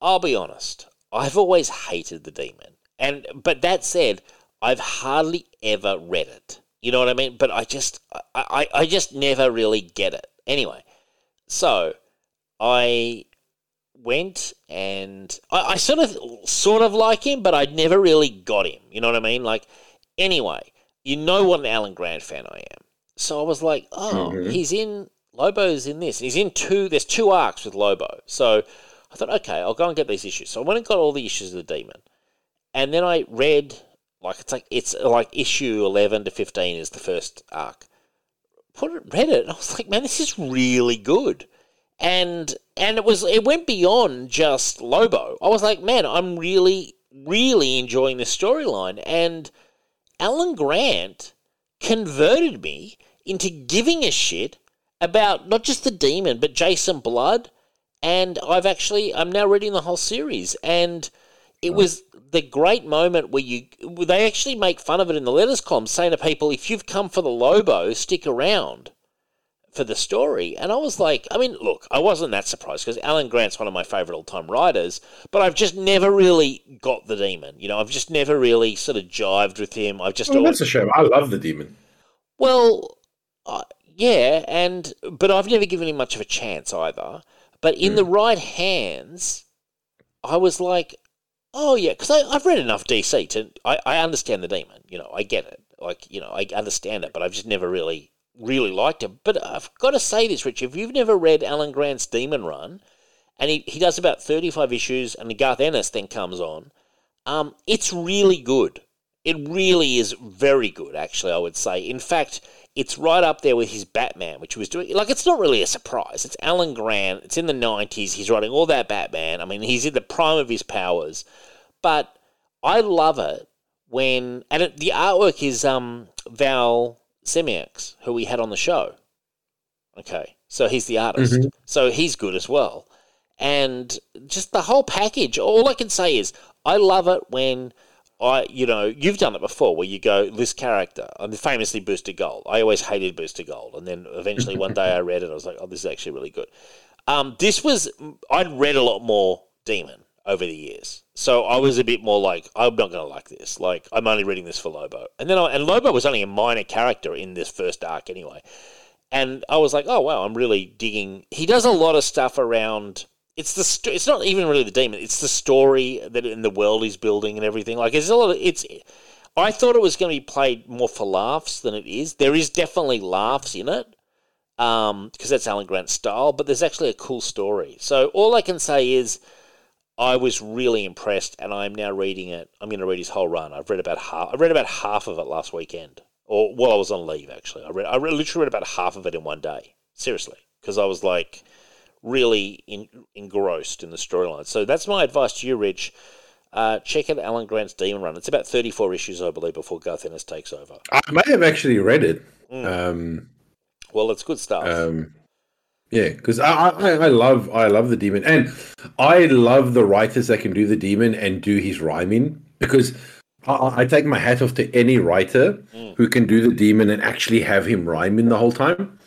I'll be honest, I've always hated The Demon. And but that said, I've hardly ever read it. You know what I mean? But I just I, I, I just never really get it. Anyway, so I went and I, I sort of sort of like him, but I'd never really got him. You know what I mean? Like anyway, you know what an Alan Grant fan I am. So I was like, oh,
Mhm.
he's in Lobo's in this. He's in two. There's two arcs with Lobo. So I thought, okay, I'll go and get these issues. So I went and got all the issues of the Demon, and then I read like it's like it's like issue eleven to fifteen is the first arc. Put it, read it, and I was like, man, this is really good and and it was it went beyond just Lobo. I was like, man, I'm really really enjoying this storyline, and Alan Grant converted me into giving a shit about not just the demon but Jason Blood, and I've actually I'm now reading the whole series, and it was the great moment where you they actually make fun of it in the letters column, saying to people, if you've come for the Lobo, stick around for the story. And I was like, I mean, look, I wasn't that surprised because Alan Grant's one of my favourite all time writers, but I've just never really got the demon. You know, I've just never really sort of jived with him. I've just
Well,
always,
that's a shame. I love the demon.
well, uh, yeah, and but I've never given him much of a chance either. But in the right hands, I was like, oh yeah, because I've read enough DC to I, I understand the demon. You know, I get it. Like you know, I understand it, but I've just never really really liked him. But I've got to say this, Rich, if you've never read Alan Grant's Demon Run, and he, he does about 35 issues, and the Garth Ennis then comes on, um, it's really good. It really is very good, actually, I would say. In fact, it's right up there with his Batman, which he was doing. Like, it's not really a surprise. It's Alan Grant. It's in the 90s. He's writing all that Batman. I mean, he's in the prime of his powers. But I love it when. And it, the artwork is um, Val Semeiks, who we had on the show. Okay. So he's the artist.
Mhm.
So he's good as well. And just the whole package. All I can say is I love it when I, you know, you've done it before where you go, this character, and famously Booster Gold. I always hated Booster Gold. And then eventually one day I read it, I was like, oh, this is actually really good. Um, this was, I'd read a lot more Demon over the years. So I was a bit more like, I'm not going to like this. Like, I'm only reading this for Lobo. And then, I, and Lobo was only a minor character in this first arc anyway. And I was like, oh, wow, I'm really digging. He does a lot of stuff around. It's the sto- it's not even really the demon. It's the story that in the world he's building and everything. Like it's a lot of it's. I thought it was going to be played more for laughs than it is. There is definitely laughs in it, um, because that's Alan Grant's style. But there's actually a cool story. So all I can say is, I was really impressed, and I'm now reading it. I'm going to read his whole run. I've read about half. I read about half of it last weekend, or while I was on leave. Actually, I read. I read, literally read about half of it in one day. Seriously, because I was like really in, engrossed in the storyline. So that's my advice to you, Rich. Uh, check out Alan Grant's Demon Run. It's about 34 issues, I believe, before Garth Ennis takes over.
I may have actually read it.
Mm.
Um,
Well, it's good stuff.
um, yeah, because I, I I love I love the demon, and I love the writers that can do the demon and do his rhyming because I, I take my hat off to any writer
Mm.
who can do the demon and actually have him rhyming the whole time.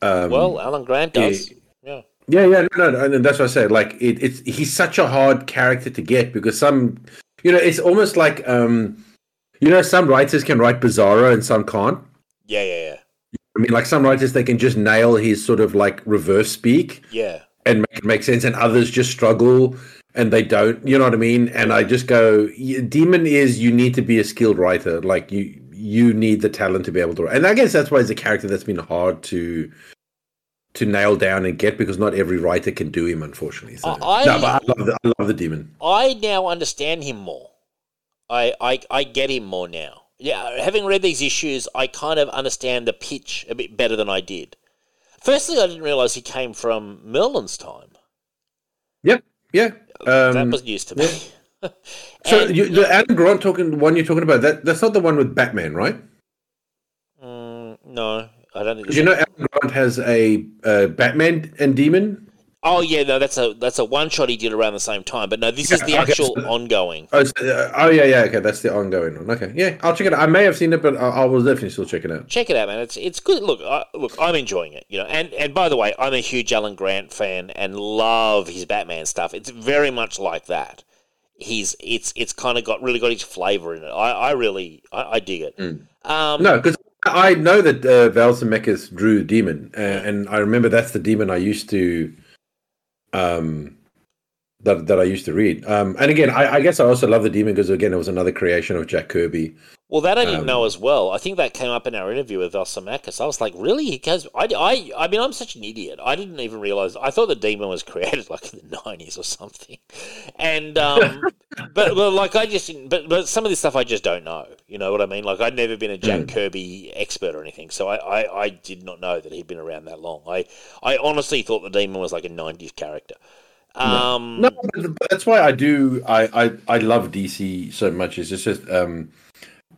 Um,
well, Alan Grant does. Yeah.
Yeah, yeah, no, no, and that's what I said. Like, it, it's he's such a hard character to get because some, you know, it's almost like, um, you know, some writers can write Bizarro and some can't.
Yeah, yeah, yeah.
I mean, like some writers, they can just nail his sort of like reverse speak
Yeah.
and make it make sense, and others just struggle and they don't. You know what I mean? And I just go, Demon is you need to be a skilled writer. Like you, you need the talent to be able to. write. And I guess that's why it's a character that's been hard to to nail down and get because not every writer can do him, unfortunately. So,
I-
no, but I love the, I love the demon.
I now understand him more. I, I I get him more now. Yeah, having read these issues, I kind of understand the pitch a bit better than I did. Firstly, I didn't realize he came from Merlin's time.
Yep, yeah.
that
Um,
was news to me.
so
And-
you, the Alan Grant talking one you're talking about that that's not the one with Batman, right?
Mm, no, I don't think.
Because you know Alan Grant has a uh, Batman and Demon.
Oh yeah, no, that's a that's a one shot he did around the same time. But no, this is the
okay,
actual
so-
ongoing.
Oh, so, uh, oh yeah, yeah. Okay, that's the ongoing one. Okay, yeah, I'll check it out. I may have seen it, but I, I will definitely still check it out.
Check it out, man. It's it's good. Look, I, look, I'm enjoying it. You know, and and by the way, I'm a huge Alan Grant fan and love his Batman stuff. It's very much like that. He's it's it's kind of got really got his flavor in it. I, I really I, I dig it. Um,
No, because I know that uh, Val Semeiks drew Demon, uh, and I remember that's the Demon I used to, um, that that I used to read. Um, and again, I, I guess I also love the Demon because again, it was another creation of Jack Kirby.
Well, that I didn't
Um,
know as well. I think that came up in our interview with Val Semeiks. I was like, really? He goes, I, I, I mean, I'm such an idiot. I didn't even realize. I thought the demon was created like in the 90s or something. And, um, but, but like, I just, but, but some of this stuff I just don't know. You know what I mean? Like, I'd never been a Jack Kirby expert or anything. So I, I, I did not know that he'd been around that long. I, I honestly thought the demon was like a 90s character. Um,
No, but that's why I do. I, I I love DC so much. Is it's just, just um,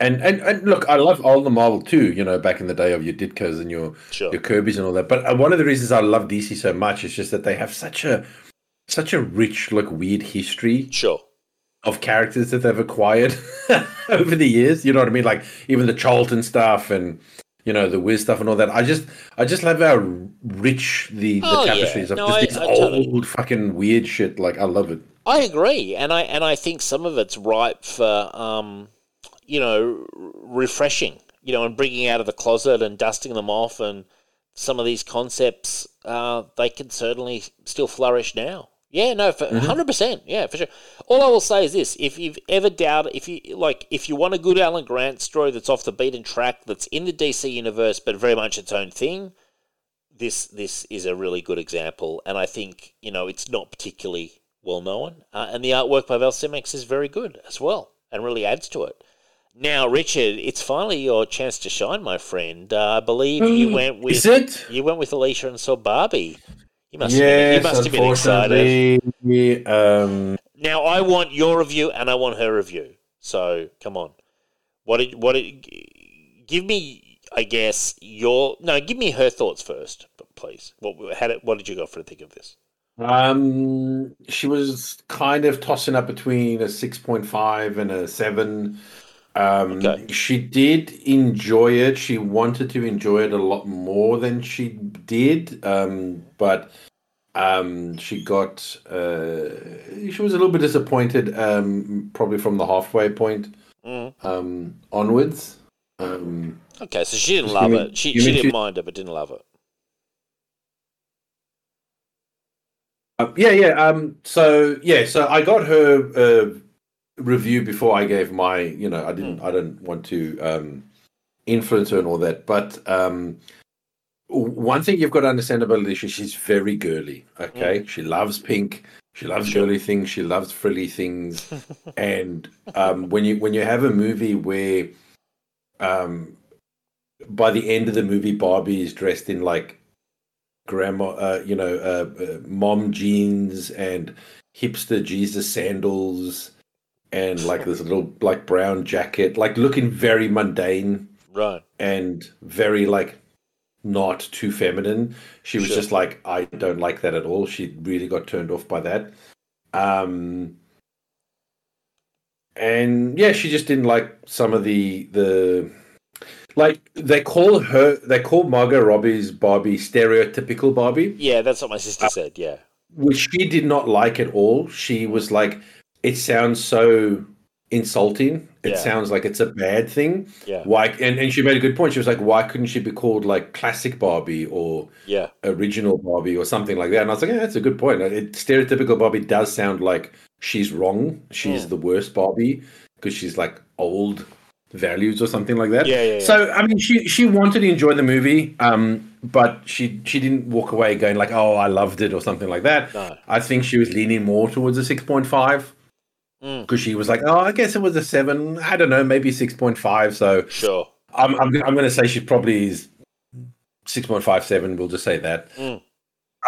and and and look, I love all the Marvel too. You know, back in the day of your Ditkos and your
Sure.
your Kirby's and all that. But uh, one of the reasons I love DC so much is just that they have such a such a rich, like weird history
Sure.
of characters that they've acquired over the years. You know what I mean? Like even the Charlton stuff and you know the weird stuff and all that. I just I just love how rich the, the
Oh, yeah.
tapestries of
No,
just
I-
this
I
old
totally-
fucking weird shit. Like I love it.
I agree, and I and I think some of it's ripe for um, you know, refreshing. You know, and bringing out of the closet and dusting them off, and some of these concepts, uh, they can certainly still flourish now. Yeah, no, for 100 percent. Yeah, for sure. All I will say is this: if you've ever doubted, if you like, if you want a good Alan Grant story that's off the beaten track, that's in the DC universe, but very much its own thing, this this is a really good example, and I think you know it's not particularly well known, uh, and the artwork by Val Semeiks is very good as well, and really adds to it. Now, Richard, it's finally your chance to shine, my friend. Uh, I believe you went with
Is it?
you went with Alicia and saw Barbie. You must have been, you
Yes,
must have been excited.
Um,
Now, I want your review and I want her review. So come on, what did what did give me? I guess your no. Give me her thoughts first, please. What how did, what did you go for to think of this?
Um, she was kind of tossing up between a six point five and a seven. Um, okay. She did enjoy it. She wanted to enjoy it a lot more than she did, um, but um, she got uh, she was a little bit disappointed, um, probably from the halfway point mm. um, onwards. Um,
okay, so she didn't love it. She she didn't mind it, but didn't love it.
Uh, yeah, yeah. Um, so yeah, so I got her uh, review before I gave my. You know, I didn't. Mm. I don't want to um, influence her and all that, but um, one thing you've got to understand about Alicia, she's very girly. Okay, mm. she loves pink. She loves sure. girly things. She loves frilly things. and um, when you when you have a movie where, um, by the end of the movie, Barbie is dressed in like grandma, uh, you know, uh, uh, mom jeans and hipster Jesus sandals, and like this little like brown jacket, like looking very mundane,
right?
And very like not too feminine. She was sure. just like, I don't like that at all. She really got turned off by that. Um, and yeah, she just didn't like some of the the like they call her they call Margot Robbie's Barbie stereotypical Barbie.
Yeah, that's what my sister uh, said. Yeah,
which she did not like at all. She was like, it sounds so insulting. It yeah. sounds like it's a bad thing.
Yeah.
Why? And, and she made a good point. She was like, why couldn't she be called like classic Barbie or
yeah
original Barbie or something like that? And I was like, yeah, that's a good point. It, stereotypical Barbie does sound like she's wrong. She's mm. the worst Barbie because she's like old values or something like that.
Yeah, yeah, yeah,
So I mean, she she wanted to enjoy the movie, um, but she she didn't walk away going like, oh, I loved it or something like that.
No.
I think she was leaning more towards a six point five because mm. she was like, "Oh, I guess it was a seven. I don't know, maybe six point five. So
sure,
I'm I'm, I'm going to say she probably is six point five seven. We'll just say that.
Mm.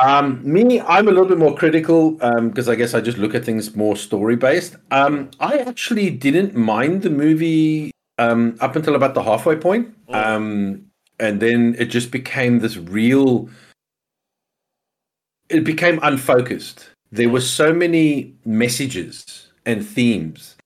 Um, me, I'm a little bit more critical because um, I guess I just look at things more story based. Um, I actually didn't mind the movie um, up until about the halfway point, mm. um, and then it just became this real. It became unfocused. There were so many messages and themes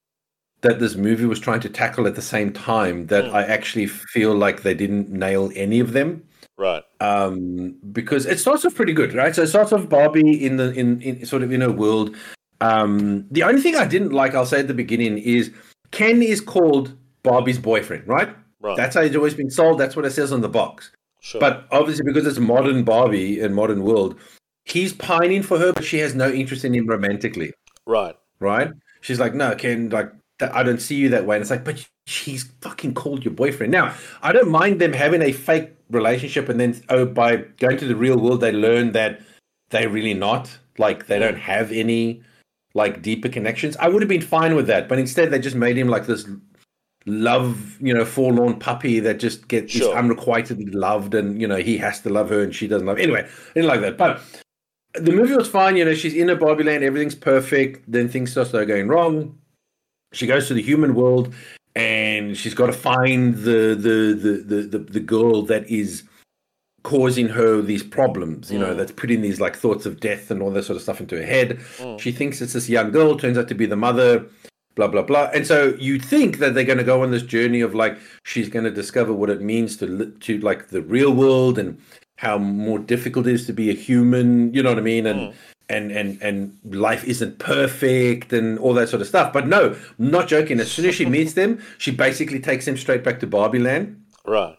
that this movie was trying to tackle at the same time that mm. I actually feel like they didn't nail any of them.
Right.
Um, because it starts off pretty good, right? So it starts off Barbie in the in, in sort of in a world. Um, the only thing I didn't like, I'll say at the beginning, is Ken is called Barbie's boyfriend, right?
Right.
That's how he's always been sold. That's what it says on the box.
Sure.
But obviously, because it's modern Barbie and modern world, he's pining for her, but she has no interest in him romantically.
Right.
Right she's like, no, Ken, like I don't see you that way. And it's like, but she's fucking called your boyfriend. Now, I don't mind them having a fake relationship, and then oh, by going to the real world, they learn that they're really not. Like they don't have any like deeper connections. I would have been fine with that, but instead they just made him like this love, you know, forlorn puppy that just gets sure. unrequitedly loved, and you know he has to love her and she doesn't love. Anyway, I didn't like that, but the movie was fine. You know, she's in a Barbie land, everything's perfect. Then things start going wrong. She goes to the human world, and she's got to find the the the the the, the girl that is causing her these problems. You know, mm. that's putting these like thoughts of death and all that sort of stuff into her head. Mm. She thinks it's this young girl, turns out to be the mother. Blah blah blah, and so you think that they're going to go on this journey of like she's going to discover what it means to to like the real world and how more difficult it is to be a human. You know what I mean? And mm. and and and life isn't perfect and all that sort of stuff. But no, not joking. As soon as she meets them, she basically takes them straight back to Barbie Land.
Right.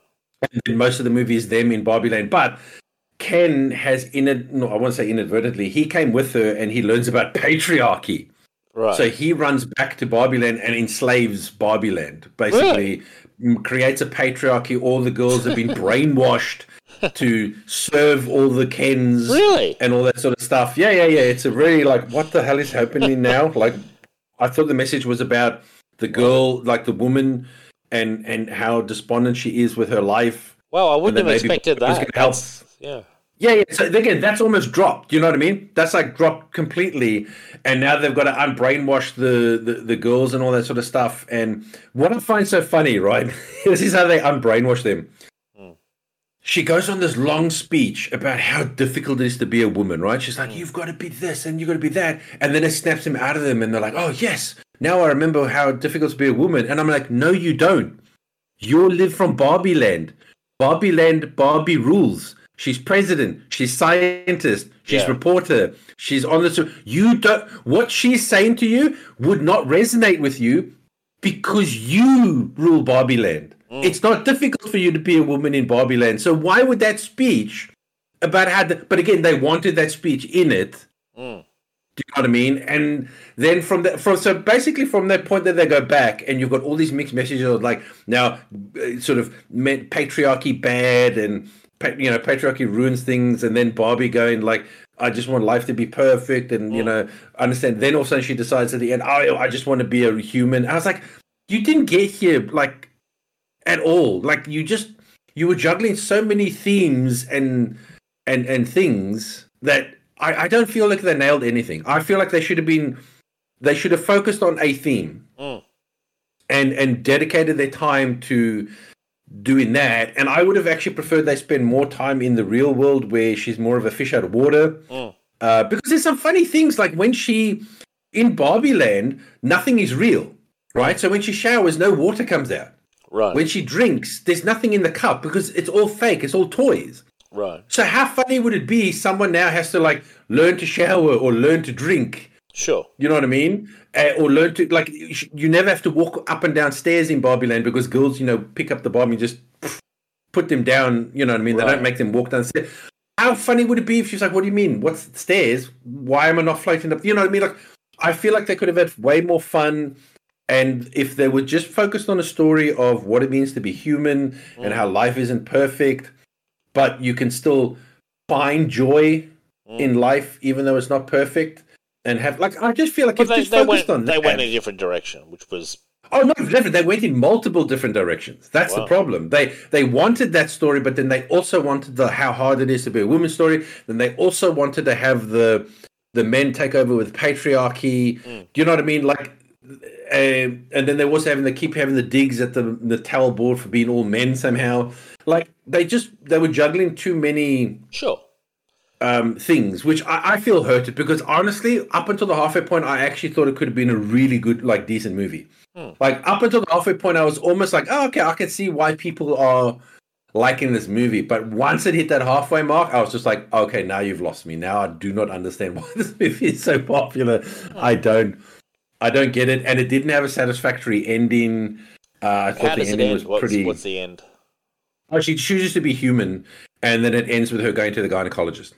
And most of the movie is them in Barbie Land, but. Ken has in it, no, I won't say inadvertently, he came with her and he learns about patriarchy.
Right.
So he runs back to Barbie Land and enslaves Barbie Land. Basically, really? creates a patriarchy. All the girls have been brainwashed to serve all the Kens,
really,
and all that sort of stuff. Yeah, yeah, yeah. It's a really like, what the hell is happening now? Like, I thought the message was about the girl, like the woman, and and how despondent she is with her life.
Well, I wouldn't have expected that. Help. Yeah.
Yeah, yeah. So again, that's almost dropped. You know what I mean? That's like dropped completely. And now they've got to unbrainwash the, the, the girls and all that sort of stuff. And what I find so funny, right? this is how they unbrainwash them she goes on this long speech about how difficult it is to be a woman, right? She's like, mm. You've got to be this and you've got to be that. And then it snaps him out of them, and they're like, Oh, yes, now I remember how difficult to be a woman. And I'm like, No, you don't. You live from Barbie land. Barbie land, Barbie rules. She's president. She's scientist. She's
Yeah.
reporter. She's on the. You don't. What she's saying to you would not resonate with you because you rule Barbie land. It's not difficult for you to be a woman in Barbie land. So why would that speech about how? The, but again, they wanted that speech in it.
Mm.
Do you know what I mean? And then from that, from so basically from that point that they go back, and you've got all these mixed messages of like now, uh, sort of meant patriarchy bad, and pa- you know patriarchy ruins things, and then Barbie going like, I just want life to be perfect, and you know understand. Then all of a sudden she decides at the end, oh, I just want to be a human. I was like, you didn't get here like at all. Like you just you were juggling so many themes and and and things that I, I don't feel like they nailed anything. I feel like they should have been they should have focused on a theme
Mm.
and and dedicated their time to doing that. And I would have actually preferred they spend more time in the real world where she's more of a fish out of water.
Mm.
Uh, because there's some funny things like when she in Barbie Land, nothing is real, right? So when she showers, no water comes out.
Right.
When she drinks, there's nothing in the cup because it's all fake. It's all toys.
right.
So how funny would it be? Someone now has to like learn to shower or learn to drink.
Sure.
You know what I mean? Uh, or learn to like you, never have to walk up and down stairs in Barbie Land because girls, you know, pick up the Barbie and just put them down. You know what I mean? They don't make them walk down stairs. How funny would it be if she's like, "What do you mean? What's stairs? Why am I not floating up?" You know what I mean? Like, I feel like they could have had way more fun. And if they were just focused on a story of what it means to be human and how life isn't perfect, but you can still find joy in life even though it's not perfect, and have like I just feel like
But
if
they,
just
they
focused
went
on
they
that.
went in a different direction, which was
Oh no, different. They went in multiple different directions. That's the problem. They they wanted that story, but then they also wanted the how hard it is to be a woman story. Then they also wanted to have the the men take over with patriarchy.
Mm.
Do you know what I mean? Like, and then they also having they keep having the digs at the the Mattel board for being all men somehow. Like they just they were juggling too many
sure.
um, things, which I, I feel hurted because honestly, up until the halfway point, I actually thought it could have been a really good, like, decent movie.
Hmm.
Like up until the halfway point, I was almost like, oh, okay, I can see why people are liking this movie. But once it hit that halfway mark, I was just like, okay, now you've lost me. Now I do not understand why this movie is so popular. I don't, I don't get it, and it didn't have a satisfactory ending. Uh, I thought
How
the ending
end?
was
What's,
pretty.
what's the end?
Oh, she chooses to be human, and then it ends with her going to the gynecologist.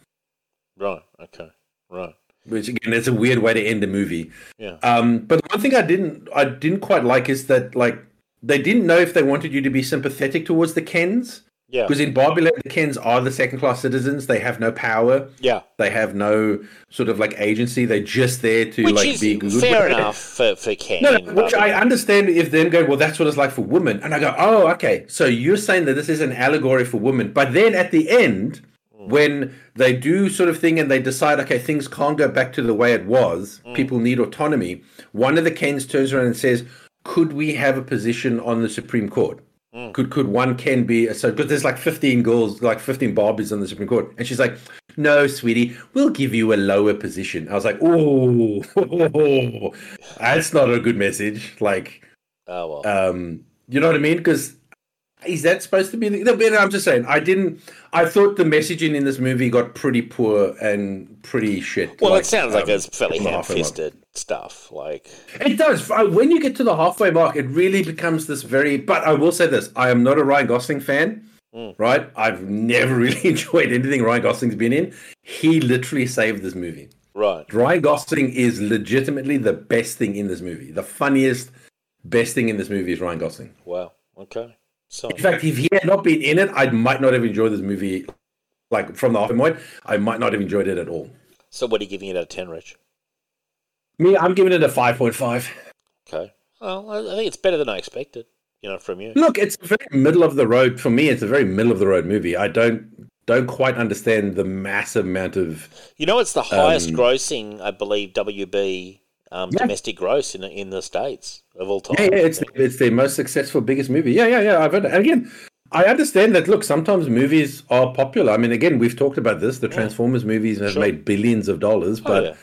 Right. Okay. Right.
which again is a weird way to end a movie.
Yeah.
Um, but the one thing I didn't I didn't quite like is that like they didn't know if they wanted you to be sympathetic towards the Kens
Yeah.
because in Barbie Land the Kens are the second class citizens. They have no power.
Yeah.
They have no sort of like agency. They're just there to
Which
like be good.
fair enough for for Ken.
No,
and
which I understand if them go, well, that's what it's like for women. And I go, oh, okay. So you're saying that this is an allegory for women. But then at the end, hmm. when they do sort of thing and they decide, okay, things can't go back to the way it was, hmm. people need autonomy. One of the Kens turns around and says, could we have a position on the Supreme Court? Could could one Ken be so? Because there's like 15 girls, like 15 Barbies on the Supreme Court, and she's like, "No, sweetie, we'll give you a lower position." I was like, "Oh, that's not a good message." Like,
oh well.
um, you know what I mean? Because is that supposed to be? The, no, I'm just saying. I didn't. I thought the messaging in this movie got pretty poor and pretty shit.
well,
like,
it sounds like
um,
it's fairly
from the halfway mark.
ham-fisted stuff. Like,
It does. Uh, When you get to the halfway mark, it really becomes this very. But I will say this: I am not a Ryan Gosling fan.
Mm.
Right? I've never really enjoyed anything Ryan Gosling's been in. He literally saved this movie.
right.
Ryan Gosling is legitimately the best thing in this movie. The funniest, best thing in this movie is Ryan Gosling.
Wow. Okay. So
In fact, if he had not been in it, I might not have enjoyed this movie. Like from the halfway point, I might not have enjoyed it at all.
so what are you giving it out of ten, Rich?
Me, I'm giving it a five point five.
Okay. Well, I I think it's better than I expected. You know, from you.
Look, it's very middle of the road for me. It's a very middle of the road movie. I don't don't quite understand the massive amount of.
You know, it's the highest
Um,
grossing, I believe, WB um,
Yeah.
domestic gross in in the states of all time.
Yeah, yeah, it's it's their most successful, biggest movie. Yeah, yeah, yeah. I've heard again, I understand that. Look, sometimes movies are popular. I mean, again, we've talked about this. The Transformers movies have
Sure.
made billions of dollars,
Oh,
but
yeah.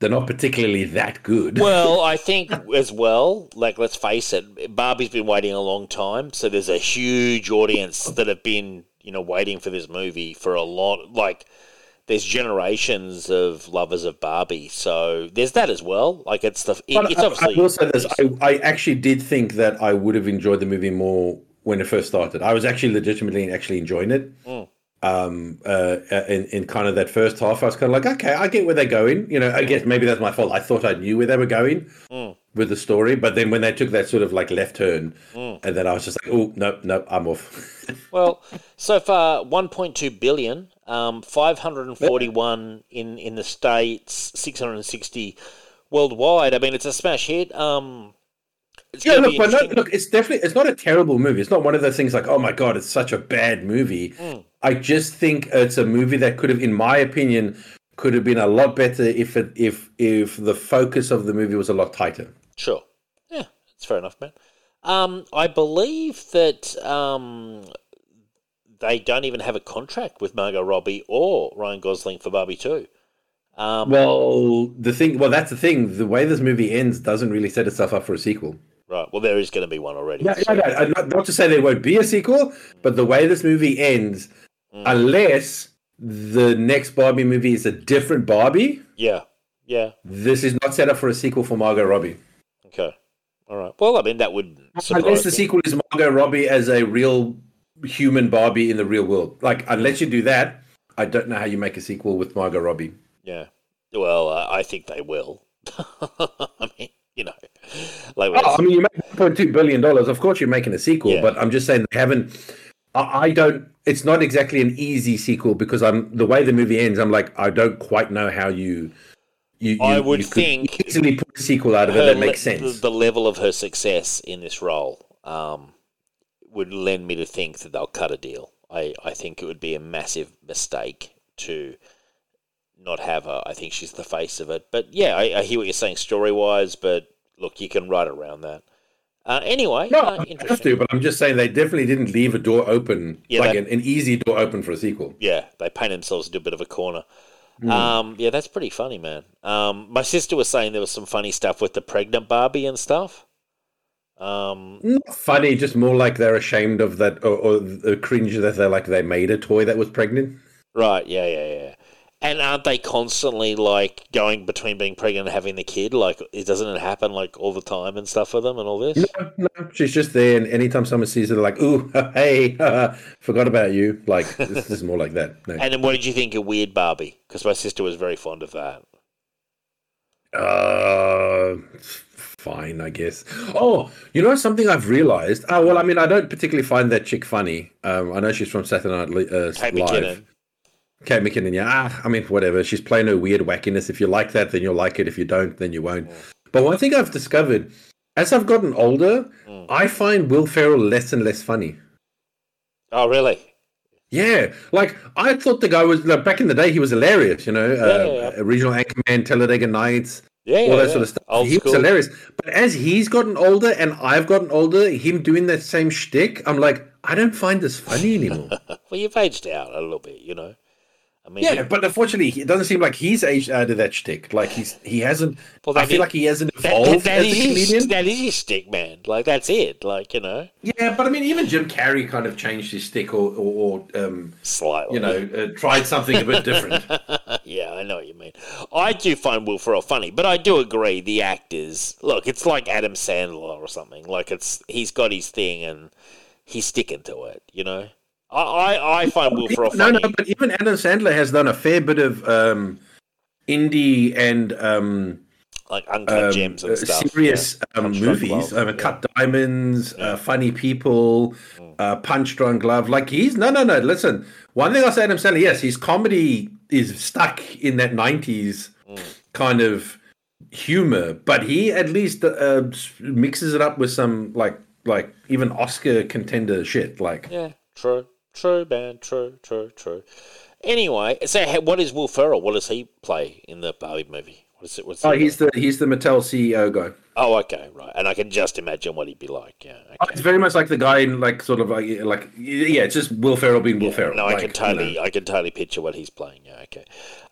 they're not particularly that good.
Well, I think as well, like let's face it, Barbie's been waiting a long time, so there's a huge audience that have been, you know, waiting for this movie for a lot like there's generations of lovers of Barbie, so there's that as well. Like it's the it, it's obviously
I will say this: I, I actually did think that I would have enjoyed the movie more when it first started. I was actually legitimately actually enjoying it.
Mm.
Um, uh, in in kind of that first half, I was kind of like, okay, I get where they're going. You know, I guess maybe that's my fault. I thought I knew where they were going
Mm.
with the story, but then when they took that sort of like left turn,
Mm.
and then I was just like, oh, no, no, I'm off.
Well, so far, 1.2 billion, um, 541 in in the states, 660 worldwide. I mean, it's a smash hit. Um, it's
Yeah, look, but no, look, it's definitely it's not a terrible movie. It's not one of those things like, oh my god, it's such a bad movie.
Mm.
I just think it's a movie that could have, in my opinion, could have been a lot better if it if if the focus of the movie was a lot tighter.
Sure. Yeah, that's fair enough, man. Um, I believe that um, they don't even have a contract with Margot Robbie or Ryan Gosling for Barbie 2. Um,
Well, the thing, well, that's the thing. The way this movie ends doesn't really set itself up for a sequel.
right. Well, there is going to be one already.
Yeah,
so-
yeah, no, not, not to say there won't be a sequel, but the way this movie ends,
Mm.
unless the next Barbie movie is a different Barbie,
yeah. Yeah.
this is not set up for a sequel for Margot Robbie.
Okay. All right. Well, I mean, that would
Unless the
me.
sequel is Margot Robbie as a real human Barbie in the real world. Like, unless you do that, I don't know how you make a sequel with Margot Robbie.
Yeah. Well, uh, I think they will. I mean, you know, like
Oh, I mean, you make $1.2 billion. Of course, you're making a sequel,
Yeah.
but I'm just saying they haven't. I, I don't. It's not exactly an easy sequel because I'm the way the movie ends. I'm like, I don't quite know how you. You, you
I would
you could
think
easily put a sequel out of it
her
that makes sense.
The, the level of her success in this role um, would lend me to think that they'll cut a deal. I, I think it would be a massive mistake to not have her. I think she's the face of it. But yeah, I, I hear what you're saying story wise, but look, you can write around that. Uh, anyway,
No,
uh,
I have to, but I'm just saying they definitely didn't leave a door open,
Yeah,
like
they-
an, an easy door open for a sequel.
Yeah, they paint themselves into a bit of a corner.
Hmm.
Um, yeah, that's pretty funny, man. Um, my sister was saying there was some funny stuff with the pregnant Barbie and stuff. Um,
Not funny, just more like they're ashamed of that, or, or the cringe that they're like they made a toy that was pregnant.
right, yeah, yeah, yeah. And aren't they constantly like going between being pregnant and having the kid? Like, it doesn't it happen like all the time and stuff for them and all this?
No, no, she's just there, and anytime someone sees her, they're like, "Ooh, hey, forgot about you." Like this is more like that. No.
And then what did you think of Weird Barbie? Because my sister was very fond of that.
Uh, fine, I guess. Oh, you know something I've realized. Oh, well, I mean, I don't particularly find that chick funny. Um, I know she's from Saturday Night uh,
Kate
Live.
McKinnon.
Kate McKinnon, yeah. Ah, I mean, whatever. She's playing her weird wackiness. If you like that, then you'll like it. If you don't, then you won't. But one thing I've discovered, as I've gotten older,
Mm.
I find Will Ferrell less and less funny.
Oh, really?
Yeah, like I thought the guy was like, back in the day. He was hilarious, you know. uh,
yeah, yeah.
Regional Anchorman, Talladega Nights,
Yeah, yeah,
all that
yeah.
sort of stuff.
Old
he
school.
was hilarious. But as he's gotten older and I've gotten older, him doing that same shtick, I'm like, I don't find this funny anymore.
Well, you've aged out a little bit, you know. I mean,
yeah, but unfortunately, it doesn't seem like he's aged out of that shtick. Like he's he hasn't.
Well,
I feel
is-
like he hasn't evolved
that, that
as a
his,
comedian.
that is his stick, man. Like that's it. Like you know,
Yeah, but I mean, even Jim Carrey kind of changed his stick, or, or, or um,
slightly.
you know, uh, tried something a bit different.
yeah, I know what you mean. I do find Will Ferrell funny, but I do agree the actors. Look, it's like Adam Sandler or something. Like it's he's got his thing and he's sticking to it. You know, I I, I find Will Ferrell
no,
funny.
no, but even Adam Sandler has done a fair bit of um, indie and um,
like uncut
um,
gems and
uh,
stuff.
serious um, movies. Um,
yeah.
Cut Diamonds,
Yeah.
uh, Funny People,
Mm.
uh, Punch Drunk Love. Like he's no, no, no. Listen, one thing I say Adam Sandler, yes, his comedy is stuck in that '90s
Mm.
kind of humor, but he at least uh, mixes it up with some like like even Oscar contender shit. Like
Yeah, true, true, man, true, true, true. Anyway, so what is Will Ferrell? What does he play in the Barbie movie? What is it? What's
Oh, he's the he's the Mattel CEO guy.
Oh, okay, right. And I can just imagine what he'd be like. Yeah.
Oh,
Okay.
It's very much like the guy in like sort of like like yeah, it's just Will Ferrell being Will Ferrell.
No,
like,
I can
you
totally,
know.
I can totally picture what he's playing. Yeah, okay.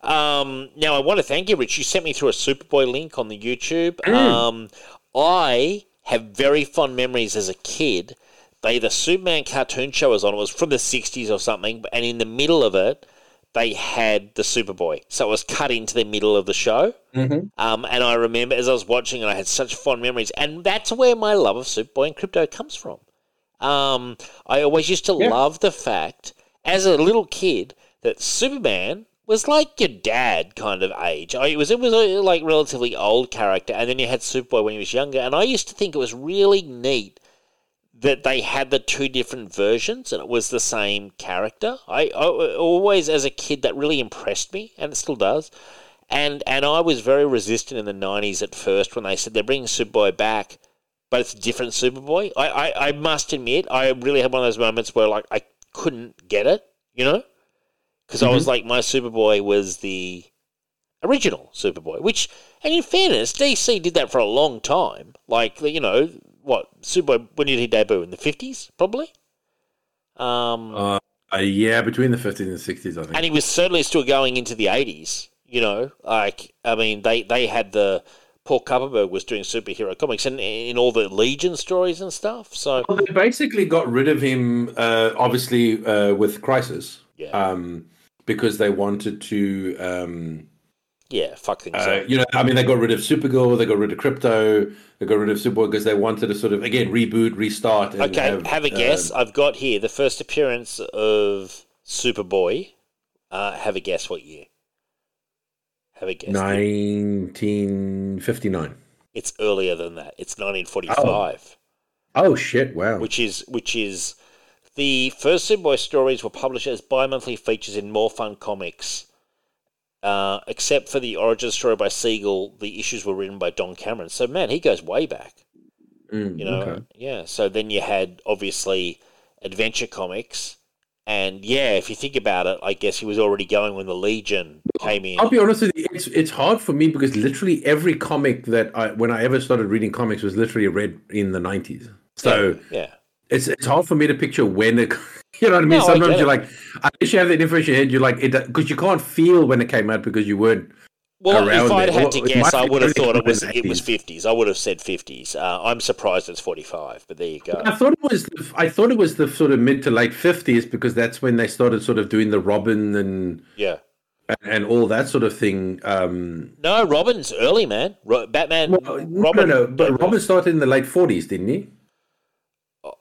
Um, now I want to thank you, Rich. You sent me through a Superboy link on the YouTube.
Mm.
Um, I have very fond memories as a kid. They the Superman cartoon show was on. It was from the '60s or something, and in the middle of it, they had the Superboy. So it was cut into the middle of the show.
Mhm.
Um, and I remember as I was watching it, I had such fond memories, and that's where my love of Superboy and Krypto comes from. Um, I always used to
Yeah.
love the fact, as a little kid, that Superman was like your dad kind of age. I, it was it was a like relatively old character, and then you had Superboy when he was younger. And I used to think it was really neat that they had the two different versions and it was the same character. I, I always, as a kid, that really impressed me, and it still does. And and I was very resistant in the '90s at first when they said they're bringing Superboy back, but it's a different Superboy. I, I, I must admit, I really had one of those moments where like I couldn't get it, you know, because I was mm-hmm. like my Superboy was the original Superboy, which, and in fairness, DC did that for a long time. Like you know what Superboy when did he debut in the fifties probably. Um,
Uh, uh, yeah, between the 50s and 60s, I think.
and he was certainly still going into the eighties. You know, like I mean, they they had the Paul Kupperberg was doing superhero comics and in all the Legion stories and stuff. So
Well, they basically got rid of him, uh, obviously, uh, with Crisis,
yeah,
um, because they wanted to, um,
yeah, fuck things
uh,
up.
you know, I mean, they got rid of Supergirl, they got rid of Krypto, they got rid of Superboy because they wanted to sort of, again, reboot, restart.
Okay,
have,
have, a
uh,
guess. I've got here the first appearance of Superboy. Uh, have a guess what year? Have a guess.
1959.
It's earlier than that. It's 1945.
Oh, shit. Wow.
which is which is the first Superboy stories were published as bi-monthly features in More Fun Comics. Uh, except for the origin story by Siegel, the issues were written by Don Cameron. So man, he goes way back.
Mm,
You know,
okay.
yeah. So then you had obviously Adventure Comics, and yeah, if you think about it, I guess he was already going when the Legion came in.
I'll be honest with you, it's it's hard for me because literally every comic that I when I ever started reading comics was literally read in the nineties. So
yeah,
it's it's hard for me to picture when it you know what I mean?
No,
Sometimes
get
you're like unless you have that information in your head, you're like it because you can't feel when it came out because you weren't
Well, if I'd
it.
had to guess, I would have thought it was
80s.
it was fifties. I would have said fifties. Uh, I'm surprised it's forty five, but there you go.
I thought it was the, I thought it was the sort of mid to late fifties because that's when they started sort of doing the Robin and
Yeah.
and, and all that sort of thing. Um,
No, Robin's early, man. Ro- Batman.
well,
Robin.
no, no, but Robin started in the late forties, didn't he?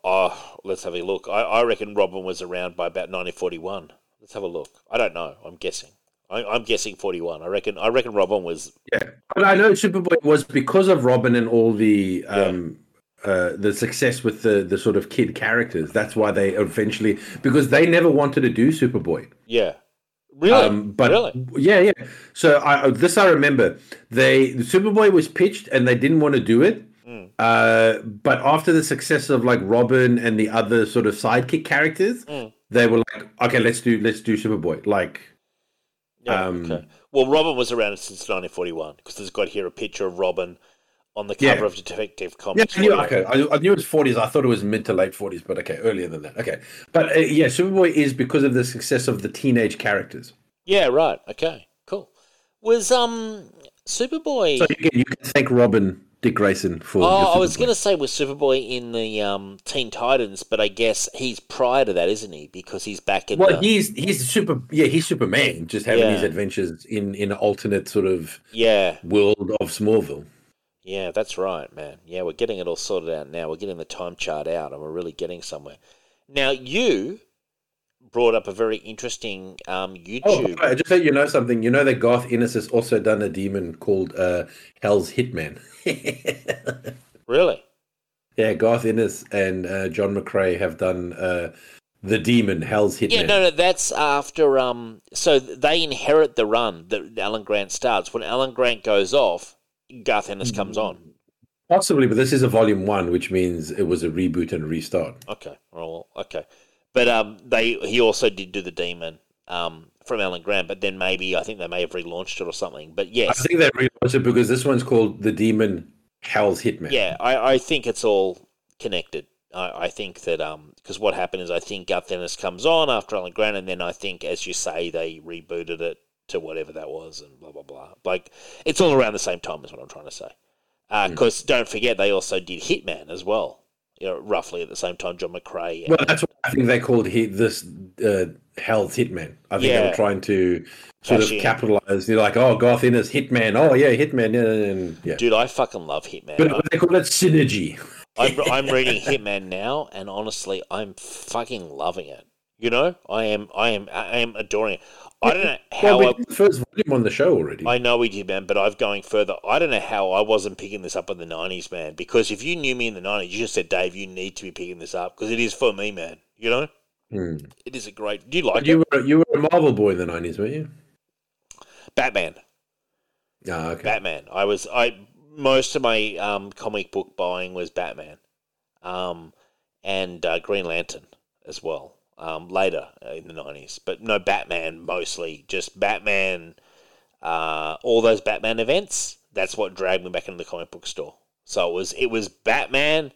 Oh, let's have a look. I, I reckon Robin was around by about 1941. Let's have a look. I don't know. I'm guessing. I, I'm guessing 41. I reckon. I reckon Robin was.
Yeah, but I know Superboy was because of Robin and all the um, uh, the success with the the sort of kid characters. That's why they eventually because they never wanted to do Superboy.
Yeah. Really.
Um, but
really.
yeah, yeah. So I, this I remember. They the Superboy was pitched and they didn't want to do it.
Mm.
Uh, but after the success of like Robin and the other sort of sidekick characters,
Mm.
they were like, okay, let's do let's do Superboy. Like,
Yeah.
um,
okay. Well, Robin was around since 1941 because there's got here a picture of Robin on the
Yeah.
cover of Detective
Yeah,
Comics.
I knew, okay. I, I knew it was forties. I thought it was mid to late forties, but okay, earlier than that. Okay, but uh, yeah, Superboy is because of the success of the teenage characters.
Yeah. Right. Okay. Cool. Was um Superboy?
So you can thank Robin Dick Grayson for.
Oh, I was going to say was Superboy in the um, Teen Titans, but I guess he's prior to that, isn't he? Because he's back in
Well,
the
he's he's super. Yeah, he's Superman, just having
Yeah.
his adventures in in an alternate sort of
yeah,
world of Smallville.
yeah. That's right, man. Yeah, we're getting it all sorted out now. We're getting the time chart out, and we're really getting somewhere. Now, you brought up a very interesting um,
Oh,
YouTube.
I just let you know something. You know that Garth Ennis has also done a demon called uh, Hell's Hitman.
Really?
yeah, Garth Ennis and uh, John McCrea have done uh, the demon Hell's Hitman.
Yeah, no, no. That's after um. So they inherit the run that Alan Grant starts. When Alan Grant goes off, Garth Ennis comes on.
Possibly, but this is a volume one, which means it was a reboot and a restart.
Okay. Well, okay. But um, they he also did do the demon um from Alan Grant, but then maybe I think they may have relaunched it or something. But yes, I
think they relaunched it because this one's called the Demon Hell's Hitman.
yeah, I, I think it's all connected. I, I think that um because what happened is I think Garth Ennis comes on after Alan Grant, and then I think, as you say, they rebooted it to whatever that was, and blah blah blah. Like it's all around the same time, is what I'm trying to say. Because don't forget, they also did Hitman as well. You know, roughly at the same time, John McCrea.
Well, that's what I think they called hit this uh, Hell's Hitman. I think they
Yeah.
were trying to sort
Cash
of
in.
capitalize. They're like, oh, Garth Ennis, Hitman. Oh, yeah, Hitman. And, yeah.
Dude, I fucking love Hitman.
But, but they call it synergy.
I'm, I'm reading Hitman now, and honestly, I'm fucking loving it. You know, I am, I am, I am adoring it. I don't know how
well,
I,
we did the first volume on the show already.
I know we did, man, but I've going further. I don't know how I wasn't picking this up in the '90s, man. Because if you knew me in the '90s, you just said, "Dave, you need to be picking this up because it is for me, man." You know,
Hmm.
it is a great. Do you like
you
it?
were you were a Marvel boy in the nineties, weren't you?
Batman?
Ah, okay.
Batman. I was I most of my um, comic book buying was Batman, um, and uh, Green Lantern as well. Um, later uh, in the nineties, but no Batman mostly. Just Batman. Uh, all those Batman events. That's what dragged me back into the comic book store. So it was it was Batman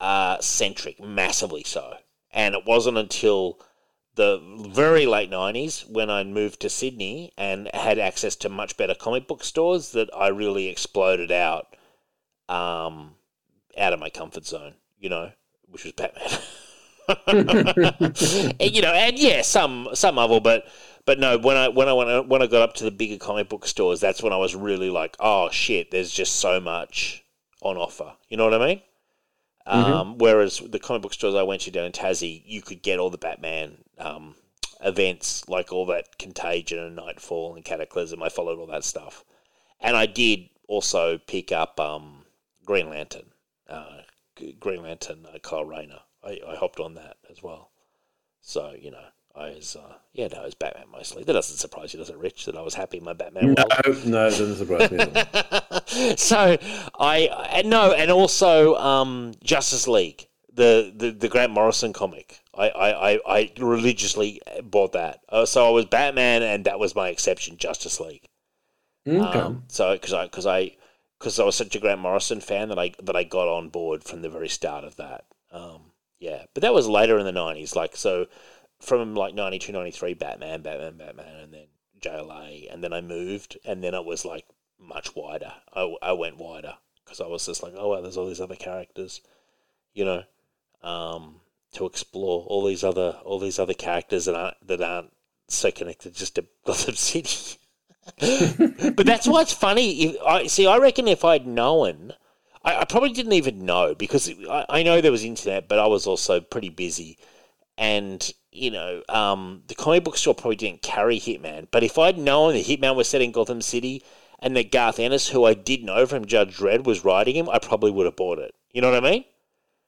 uh, centric, massively so. And it wasn't until the very late 90s when I moved to Sydney and had access to much better comic book stores that I really exploded out um, out of my comfort zone, you know, which was Batman. you know, and yeah, some some Marvel, but but no, when I when I when I when I got up to the bigger comic book stores, that's when I was really like, oh shit, there's just so much on offer. You know what I mean? Um, whereas the comic book stores I went to down in Tassie, you could get all the Batman um, events, like all that Contagion and Knightfall and Cataclysm. I followed all that stuff, and I did also pick up um, Green Lantern, uh, Green Lantern, uh, Kyle Rayner. I, I hopped on that as well. So you know, I was uh, yeah, no, it was Batman mostly. That doesn't surprise you, does it, Rich? That I was happy in my Batman
No,
world.
no, it doesn't surprise me.
so I and no, and also um, Justice League, the, the the Grant Morrison comic. I, I, I, I religiously bought that. Uh, so I was Batman, and that was my exception, Justice League.
Okay.
Um, so because I because I because I was such a Grant Morrison fan that I that I got on board from the very start of that. Um, yeah, but that was later in the nineties. Like so, from like 92, 93, Batman, Batman, Batman, and then JLA, and then I moved, and then it was like much wider. I, I went wider because I was just like, oh wow, there's all these other characters, you know, um, to explore all these other all these other characters that aren't that aren't so connected just to Gotham City. but that's why it's funny. If, I see. I reckon if I'd known, I, I probably didn't even know because I, I know there was internet, but I was also pretty busy, and you know, um, the comic book store probably didn't carry Hitman. But if I'd known that Hitman was set in Gotham City and that Garth Ennis, who I did know from Judge Dredd, was writing him, I probably would have bought it. You know what I mean?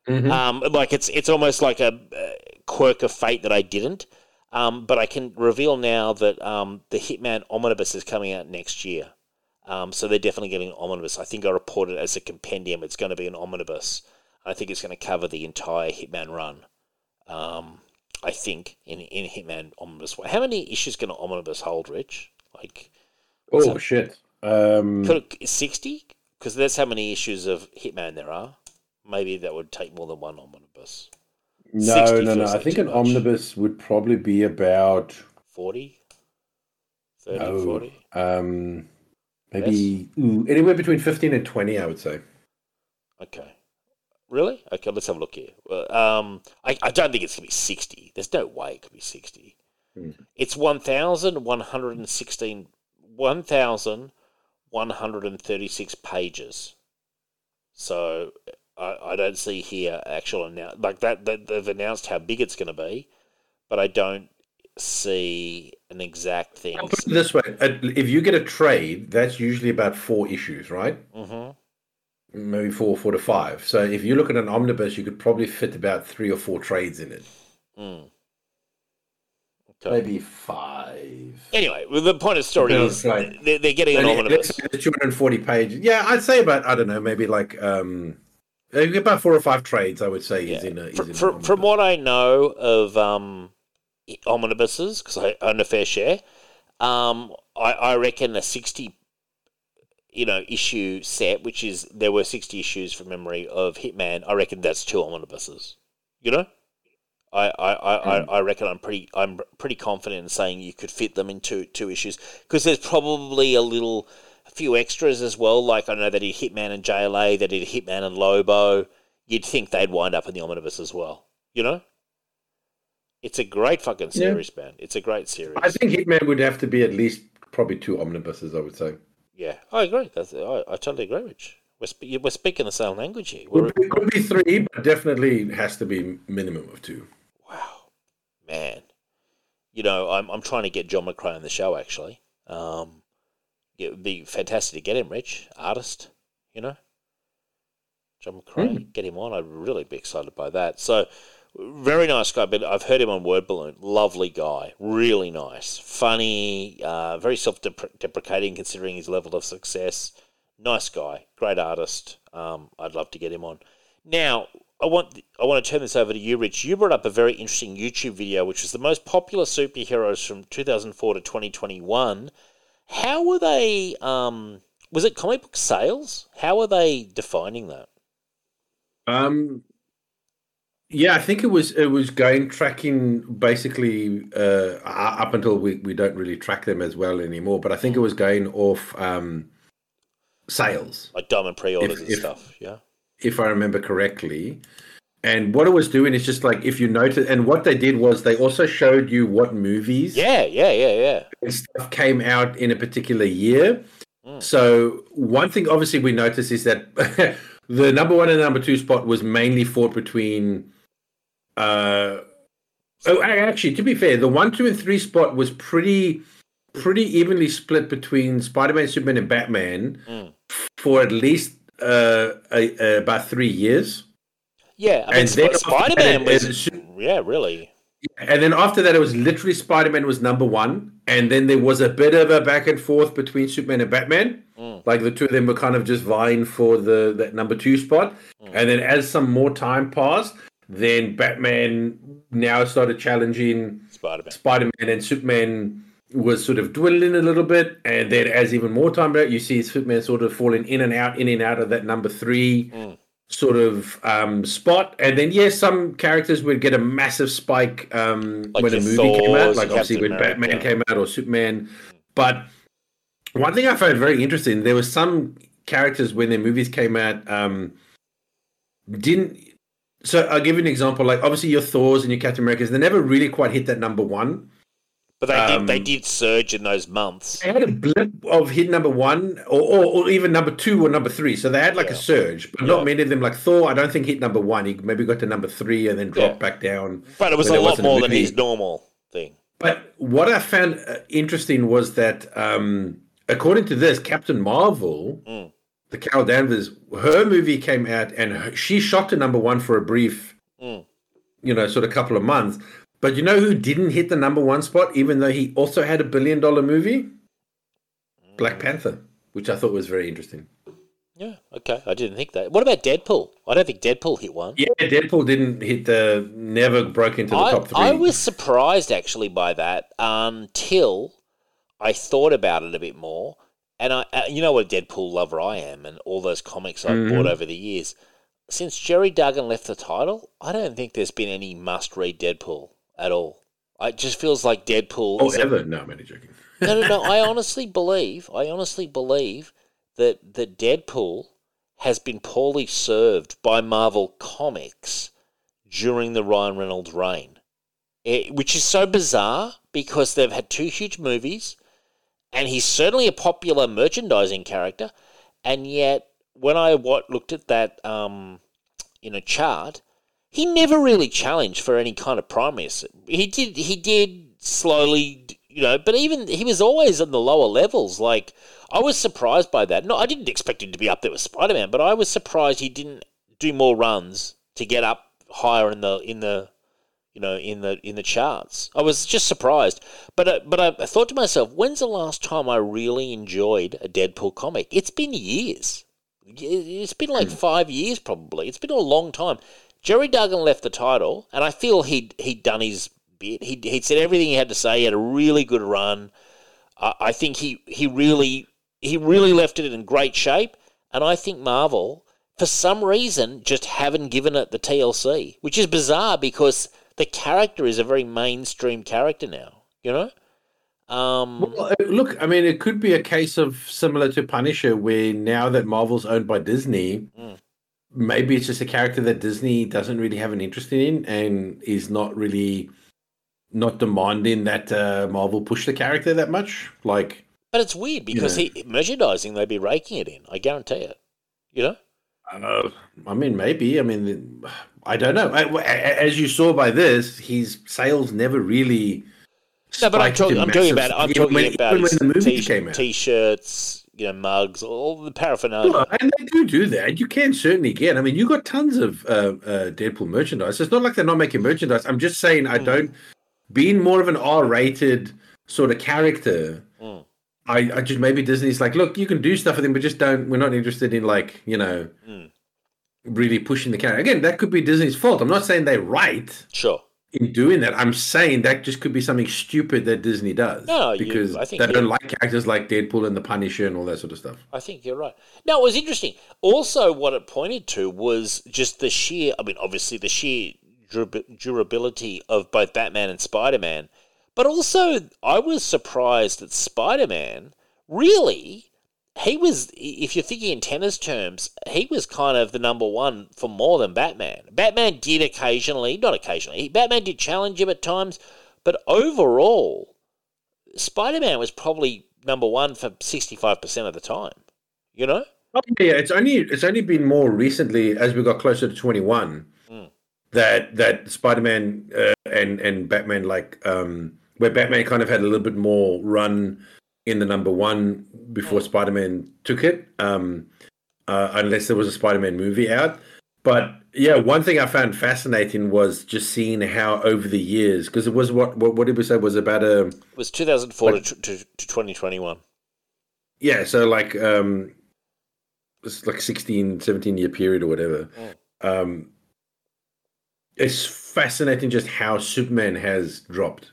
Mhm.
Um, like it's it's almost like a uh, quirk of fate that I didn't. Um, but I can reveal now that um, the Hitman Omnibus is coming out next year. Um, so they're definitely getting an omnibus. I think I reported as a compendium. It's going to be an omnibus. I think it's going to cover the entire Hitman run. Um, I think in in Hitman omnibus. How many issues can an omnibus hold, Rich? Like
oh shit. Um,
sixty? Because that's how many issues of Hitman there are. Maybe that would take more than one omnibus.
no, no, no.
feels
I think an
much.
omnibus would probably be about
40? 30,
oh,
40?
um, maybe ooh, anywhere between fifteen and twenty. I would say.
Okay. Really? Okay, let's have a look here. Um, I, I don't think it's going to be 60. There's no way it could be 60.
Hmm.
It's 1,116, 1,136 pages. So I, I don't see here actual announce like that, that. They've announced how big it's going to be, but I don't see an exact thing.
I'll put it this way: if you get a trade, that's usually about four issues, right?
hmm
Maybe four, four to five. So if you look at an omnibus, you could probably fit about three or four trades in it.
Mm. Okay.
Maybe five.
Anyway, well, the point of the story is
the
they're, they're getting an
And
omnibus.
let's it's 240 pages. Yeah, I'd say about I don't know, maybe like um, about four or five trades. I would say is in a. Is
Fr-
in an
fr- from what I know of um, omnibuses because I own a fair share. Um, I, I reckon a sixty, you know, issue set, which is there were sixty issues from memory of Hitman. I reckon that's two omnibuses. You know, I I, I,
Mm.
I, I reckon I'm pretty I'm pretty confident in saying you could fit them into two issues because there's probably a little a few extras as well. Like I know they did Hitman and JLA, they did Hitman and Lobo. You'd think they'd wind up in the omnibus as well. You know. It's a great fucking
Yeah.
series, man. It's a great series.
I think Hitman would have to be at least probably two omnibuses. I would say.
Yeah, I agree. That's, I, I totally agree, Rich. We're, sp- we're speaking the same language here. We're,
Could be, could be three, but definitely has to be minimum of two.
wow, man. You know, I'm, I'm trying to get John McCrea on the show, actually. Um, it would be fantastic to get him, Rich. Artist, you know? John McCrea, get him on. I'd really be excited by that. So, very nice guy, but I've heard him on Word Balloon. Lovely guy. Really nice. Funny, uh, very self deprecating considering his level of success. Nice guy. Great artist. Um, I'd love to get him on. Now, I want I want to turn this over to you, Rich. You brought up a very interesting YouTube video, which was the most popular superheroes from 2004 to 2021. How were they? Um, was it comic book sales? How are they defining that?
Um, yeah, I think it was it was going tracking basically uh, up until we, we don't really track them as well anymore. But I think it was going off um, sales,
Like diamond pre-orders
If-
and
if-
stuff. Yeah.
if I remember correctly. And what it was doing is just like if you notice, and what they did was they also showed you what movies
Yeah, yeah, yeah, yeah.
and stuff came out in a particular year.
Mm.
So one thing obviously we noticed is that the number one and number two spot was mainly fought between uh oh actually to be fair, the one, two, and three spot was pretty pretty evenly split between Spider-Man, Superman, and Batman
Mm.
for at least uh, a, a, about three years.
Yeah, I mean,
And then
Sp- Spider-Man was, yeah, really.
And then after that, it was literally Spider Man was number one, and then there was a bit of a back and forth between Superman and Batman.
Mm.
Like the two of them were kind of just vying for the that number two spot.
Mm.
And then as some more time passed, then Batman now started challenging
Spider-Man.
Spider Man, and Superman was sort of dwindling a little bit. And then as even more time went, you see Superman sort of falling in and out, in and out of that number three
Mm.
sort of um, spot. And then yes, some characters would get a massive spike um,
Like
when a movie came out, like obviously
Captain
when
America.
Batman came out or Superman. But one thing I found very interesting, there were some characters when their movies came out um, didn't. So I'll give you an example. Like obviously your Thors and your Captain Americas, they never really quite hit that number one.
But they did they
Um,
did surge in those months.
They had a blip of hit number one or, or, or even number two or number three. So they had like
Yeah.
a surge, but
Yeah.
not many of them. Like Thor, I don't think hit number one. He maybe got to number three and then dropped
Yeah.
back down.
But it was a lot
wasn't a
more than his normal thing.
But what I found uh, interesting was that, um, according to this, Captain Marvel,
Mm.
The Carol Danvers, her movie came out and her, she shot to number one for a brief,
Mm.
you know, sort of couple of months. But you know who didn't hit the number one spot, even though he also had a billion dollar movie? Black Panther, which I thought was very interesting.
Yeah, okay. I didn't think that. What about Deadpool? I don't think Deadpool hit one.
Yeah, Deadpool didn't hit the, never broke into the
I,
top three.
I was surprised actually by that until I thought about it a bit more. And I, uh, you know what a Deadpool lover I am, and all those comics I've
Mhm.
bought over the years. Since Gerry Duggan left the title, I don't think there's been any must-read Deadpool at all. It just feels like Deadpool.
Oh,
is a-
ever? No, I'm only joking.
no, no, no. I honestly believe, I honestly believe that that Deadpool has been poorly served by Marvel Comics during the Ryan Reynolds reign, It- which is so bizarre because they've had two huge movies, and he's certainly a popular merchandising character, and yet when I what looked at that um, know chart, he never really challenged for any kind of primacy. He did he did slowly, you know, but even he was always on the lower levels. Like I was surprised by that. No, I didn't expect him to be up there with Spider Man, but I was surprised he didn't do more runs to get up higher in the in the you know in the in the charts. I was just surprised, but uh, but I, I thought to myself, when's the last time I really enjoyed a Deadpool comic? It's been years. It's been like five years, probably. It's been a long time. Gerry Duggan left the title, and I feel he'd he'd done his bit. He he said everything he had to say. He had a really good run. I, I think he he really he really left it in great shape. And I think Marvel, for some reason, just haven't given it the TLC, which is bizarre because the character is a very mainstream character now. You know. Um,
Well, uh, look, I mean, it could be a case of similar to Punisher, where now that Marvel's owned by Disney,
Mm.
maybe it's just a character that Disney doesn't really have an interest in and is not really not demanding that uh, Marvel push the character that much. Like,
but it's weird because
know.
he merchandising they'd be raking it in. I guarantee it. You know.
uh, I mean, maybe. I mean, I don't know. I- As you saw by this, his sales never really.
No, but I'm talking. I'm talking about. I'm talking
when-
about
when the movie
t-
came out.
t-shirts, you know, mugs, all the paraphernalia.
Well, and they do do that. You can certainly get. I mean, you got tons of uh, uh, Deadpool merchandise. It's not like they're not making merchandise. I'm just saying, I
Mm.
don't. Being more of an R-rated sort of character,
Mm.
I, I just maybe Disney's like, look, you can do stuff with him, but just don't. We're not interested in like you know,
Mm.
Really pushing the character. Again, that could be Disney's fault. I'm not saying they're right
Sure.
in doing that. I'm saying that just could be something stupid that Disney does.
No, you-
because
I think
they don't like characters like Deadpool and the Punisher and all that sort of stuff.
I think you're right. Now, it was interesting. Also, what it pointed to was just the sheer, I mean, obviously, the sheer durability of both Batman and Spider Man. But also, I was surprised that Spider Man really, he was, if you're thinking in tennis terms, he was kind of the number one for more than Batman. Batman did occasionally, not occasionally, Batman did challenge him at times, but overall, Spider Man was probably number one for 65% of the time. You know?
Oh, yeah, it's only it's only been more recently as we got closer to 21
Mm.
that that Spider-Man uh, and and Batman like um where Batman kind of had a little bit more run in the number 1 before
Mm.
Spider-Man took it um uh, unless there was a Spider-Man movie out but yeah one thing I found fascinating was just seeing how over the years because it was what what what did we say was about a
It was 2004
Like-
to, to, to 2021.
yeah so like um it's like 16 17 year period or whatever um it's fascinating just how superman has dropped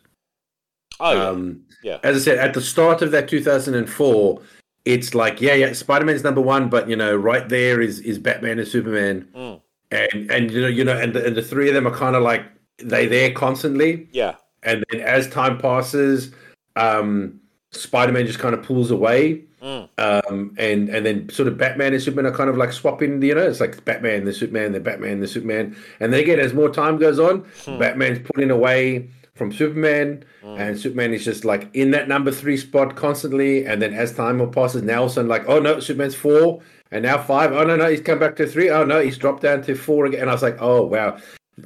Oh, yeah.
um
yeah.
as i said at the start of that 2004 it's like yeah yeah spider-man's number one but you know right there is is batman and superman
Mm.
and and you know you know and the, and the three of them are kind of like they there constantly
Yeah.
and then as time passes um spider-man just kind of pulls away
Mm.
um, and and then sort of Batman and Superman are kind of like swapping. You know, it's like Batman, the Superman, the Batman, the Superman, and then again as more time goes on,
Hmm.
Batman's pulling away from Superman,
Mm.
and Superman is just like in that number three spot constantly. And then as time passes, now all of a sudden like, oh no, Superman's four, and now five. Oh no, no, he's come back to three. Oh no, he's dropped down to four again. And I was like, oh wow.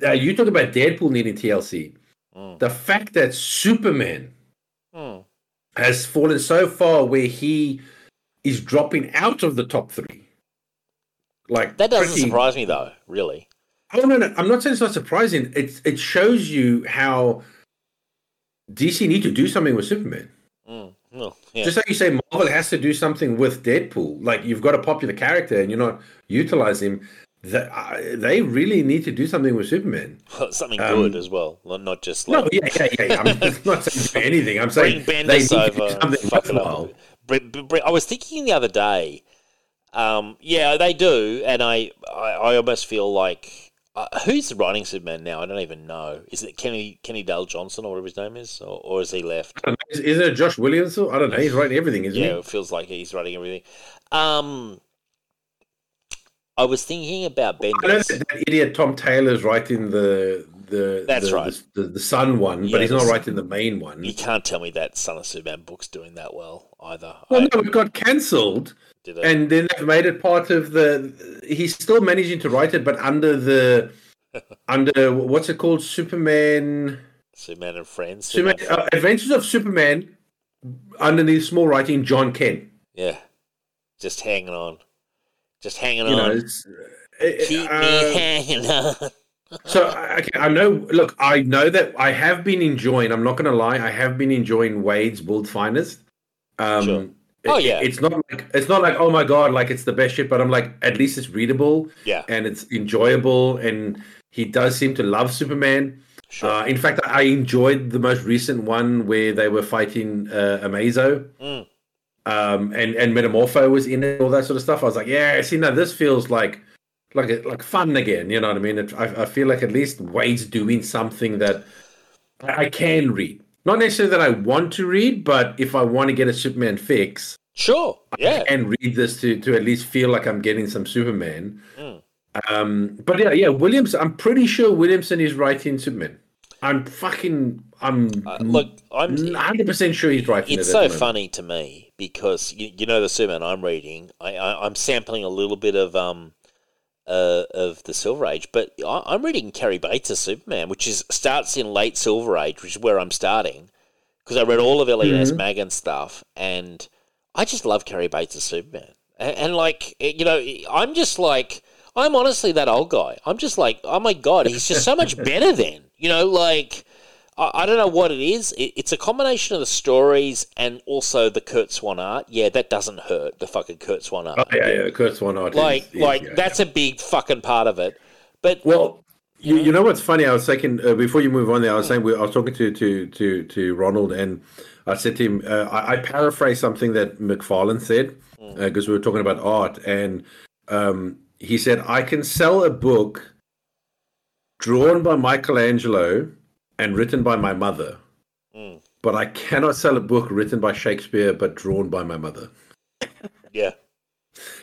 Uh, you talk about Deadpool needing TLC.
Mm.
The fact that Superman
Mm.
has fallen so far where he is dropping out of the top three. Like
That doesn't
pretty-
surprise me, though, really.
Oh no, no, I'm not saying it's not surprising. It it shows you how DC need to do something with Superman.
Mm. Oh, yeah.
Just like you say, Marvel has to do something with Deadpool. Like you've got a popular character and you're not utilizing him. That uh, they really need to do something with Superman.
Something
um,
good as well, not not just like
No, yeah, yeah, yeah. I'm not saying anything. I'm saying
bring
they
Bendis
need
over.
something worthwhile.
I was thinking the other day. Um, yeah, they do, and I, I, I almost feel like uh, who's the writing Superman now? I don't even know. Is it Kenny Kenny Dale Johnson or whatever his name is, or, or has he left?
Is, isn't it Josh Williams? I don't know. He's writing everything, isn't
Yeah,
he?
Yeah, it feels like he's writing everything. Um, I was thinking about Ben.
I know that, that idiot Tom Taylor's writing the the
That's
the,
right.
the, the Son one,
Yeah,
but he's not writing the main one.
You can't tell me that Son of Superman book's doing that well either.
Well,
I
no, it got cancelled,
did
and then they've made it part of the. He's still managing to write it, but under the under what's it called? Superman,
Superman and Friends.
Superman uh, Adventures of Superman. Underneath small writing, Jon Kent.
yeah, just hanging on, just hanging
You know,
on.
it's, uh,
Keep
uh,
me hanging on.
So I, okay, I know. Look, I know that I have been enjoying. I'm not going to lie. I have been enjoying Waid's World Finest. Um,
Sure. Oh, yeah.
It's not like it's not like oh my god, like it's the best shit. But I'm like, at least it's readable
Yeah,
and it's enjoyable. And he does seem to love Superman.
Sure.
Uh, in fact, I enjoyed the most recent one where they were fighting uh, Amazo.
Mm.
Um, and and Metamorpho was in it, all that sort of stuff. I was like, yeah, see, now this feels like like like fun again. You know what I mean? It, I, I feel like at least Waid's doing something that I, I can read. Not necessarily that I want to read, but if I want to get a Superman fix,
Sure. Yeah.
and read this to to at least feel like I'm getting some Superman.
Mm.
Um, but yeah, yeah, Williams. I'm pretty sure Williamson is writing Superman. I'm fucking. I'm
Uh, look, I'm.
100 percent sure he's writing
It's
it.
so funny to me because you, you know the Superman I'm reading. I, I I'm sampling a little bit of um uh, of the Silver Age, but I, I'm reading Cary Bates' Superman, which is starts in late Silver Age, which is where I'm starting because I read all of Elliot S.
Mhm.
Maggin stuff, and I just love Cary Bates' Superman, and, and like you know, I'm just like I'm honestly that old guy. I'm just like, oh my god, he's just so much better then. You know, like I, I don't know what it is. It, it's a combination of the stories and also the Curt Swan art. Yeah, that doesn't hurt. The fucking Curt Swan art.
Oh yeah, yeah. Curt Swan art. is-
Like,
is-
like
yeah,
that's a big fucking part of it. But
Well, you, you know what's funny? I was saying uh, before you move on there, I was saying we, I was talking to to to to Ronald, and I said to him, uh, I, I paraphrased something that McFarlane said because we were talking about art, and um, he said, "I can sell a book drawn by Michelangelo and written by my mother,
Mm.
but I cannot sell a book written by Shakespeare but drawn by my mother."
yeah,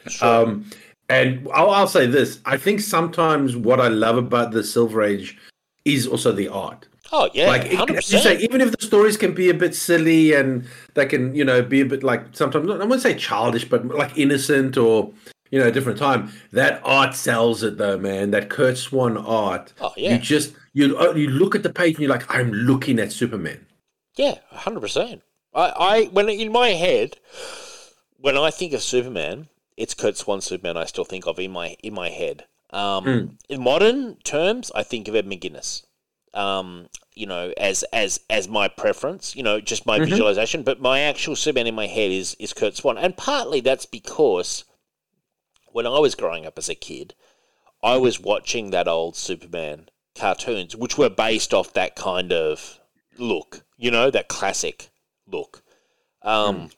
sure.
Um, and I'll, I'll say this: I think sometimes what I love about the Silver Age is also the art.
oh yeah,
like you say, even if the stories can be a bit silly and they can, you know, be a bit like sometimes I wouldn't say childish, but like innocent or you know, a different time. That art sells it though, man. That Curt Swan art.
Oh yeah,
You just you uh, you look at the page and you're like, I'm looking at Superman.
Yeah, hundred percent. I, I when in my head, when I think of Superman, it's Curt Swan Superman. I still think of in my in my head. Um,
Mm.
In modern terms, I think of Ed McGuinness. Um, you know, as as as my preference. You know, just my
Mhm.
visualization. But my actual Superman in my head is is Curt Swan, and partly that's because when I was growing up as a kid, I was watching that old Superman cartoons, which were based off that kind of look, you know, that classic look. Um,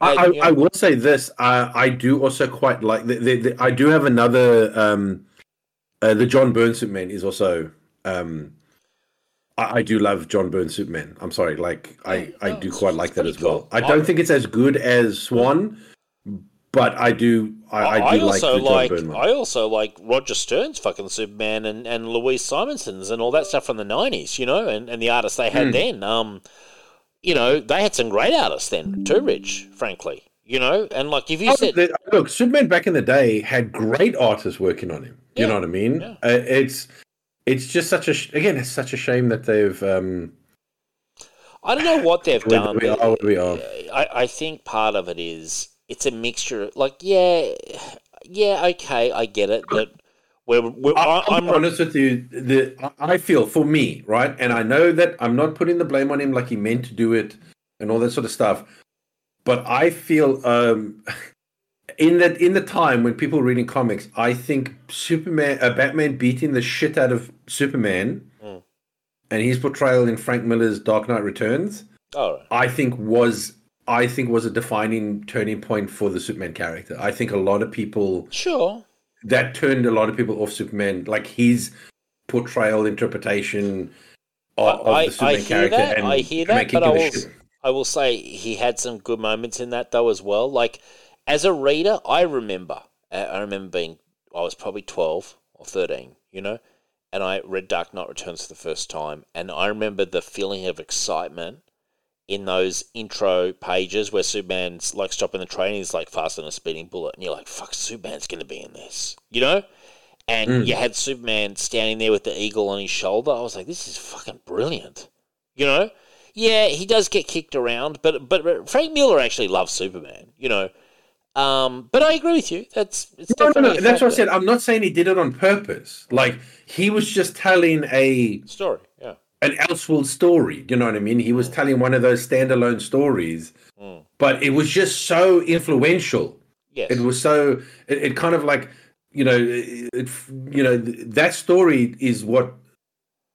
I, I, I will say this. I, I do also quite like. The, the, the, I do have another. Um, uh, the John Byrne Superman is also. Um, I, I do love John Byrne Superman. I'm sorry, like I, I do quite like that as well. I- don't think it's as good as Swan, but I do. I, I
I,
do like
also like,
one.
I also like Roger Stern's fucking Superman and, and Louise Simonson's and all that stuff from the nineties, you know, and, and the artists they had
Hmm.
then. Um, you know, they had some great artists then too, Rich. Frankly, you know, and like if you
Oh,
said,
the- look, Superman back in the day had great artists working on him. You know what I mean?
yeah.
Uh, it's it's just such a sh- again, it's such a shame that they've um,
I don't know what they've done.
we are we are.
I, I think part of it is it's a mixture. Like, yeah, yeah, okay, I get it. but we're, we're
I- I'm honest with you. The I I feel for me, right, and I know that I'm not putting the blame on him like he meant to do it and all that sort of stuff. But I feel um, in that in the time when people were reading comics, I think Superman, uh, Batman beating the shit out of Superman,
Mm.
and his portrayal in Frank Miller's Dark Knight Returns,
oh
I think was I think was a defining turning point for the Superman character. I think a lot of people
sure.
that turned a lot of people off Superman, like his portrayal interpretation of, of
I-
the Superman
I
character.
that,
and
I hear that, but I will- I will say he had some good moments in that though as well. Like as a reader, I remember. I I remember being I was probably twelve or thirteen, you know, and I read Dark Knight Returns for the first time, and I remember the feeling of excitement in those intro pages where Superman's like stopping the train, he's like faster than a speeding bullet, and you're like, "Fuck, Superman's gonna be in this," you know. And
Mm.
you had Superman standing there with the eagle on his shoulder. I was like, "This is fucking brilliant," you know. Yeah, he does get kicked around, but but Frank Miller actually loves Superman, you know. Um, but I agree with you. That's it's
No, no, no. That's what I said. I'm not saying he did it on purpose. Like he was just telling a
Story.
An Elseworld story. Do you know what I mean? He was telling one of those standalone stories,
Mm.
but it was just so influential.
Yes.
It was so. It, it kind of like you know, it, you know, that story is what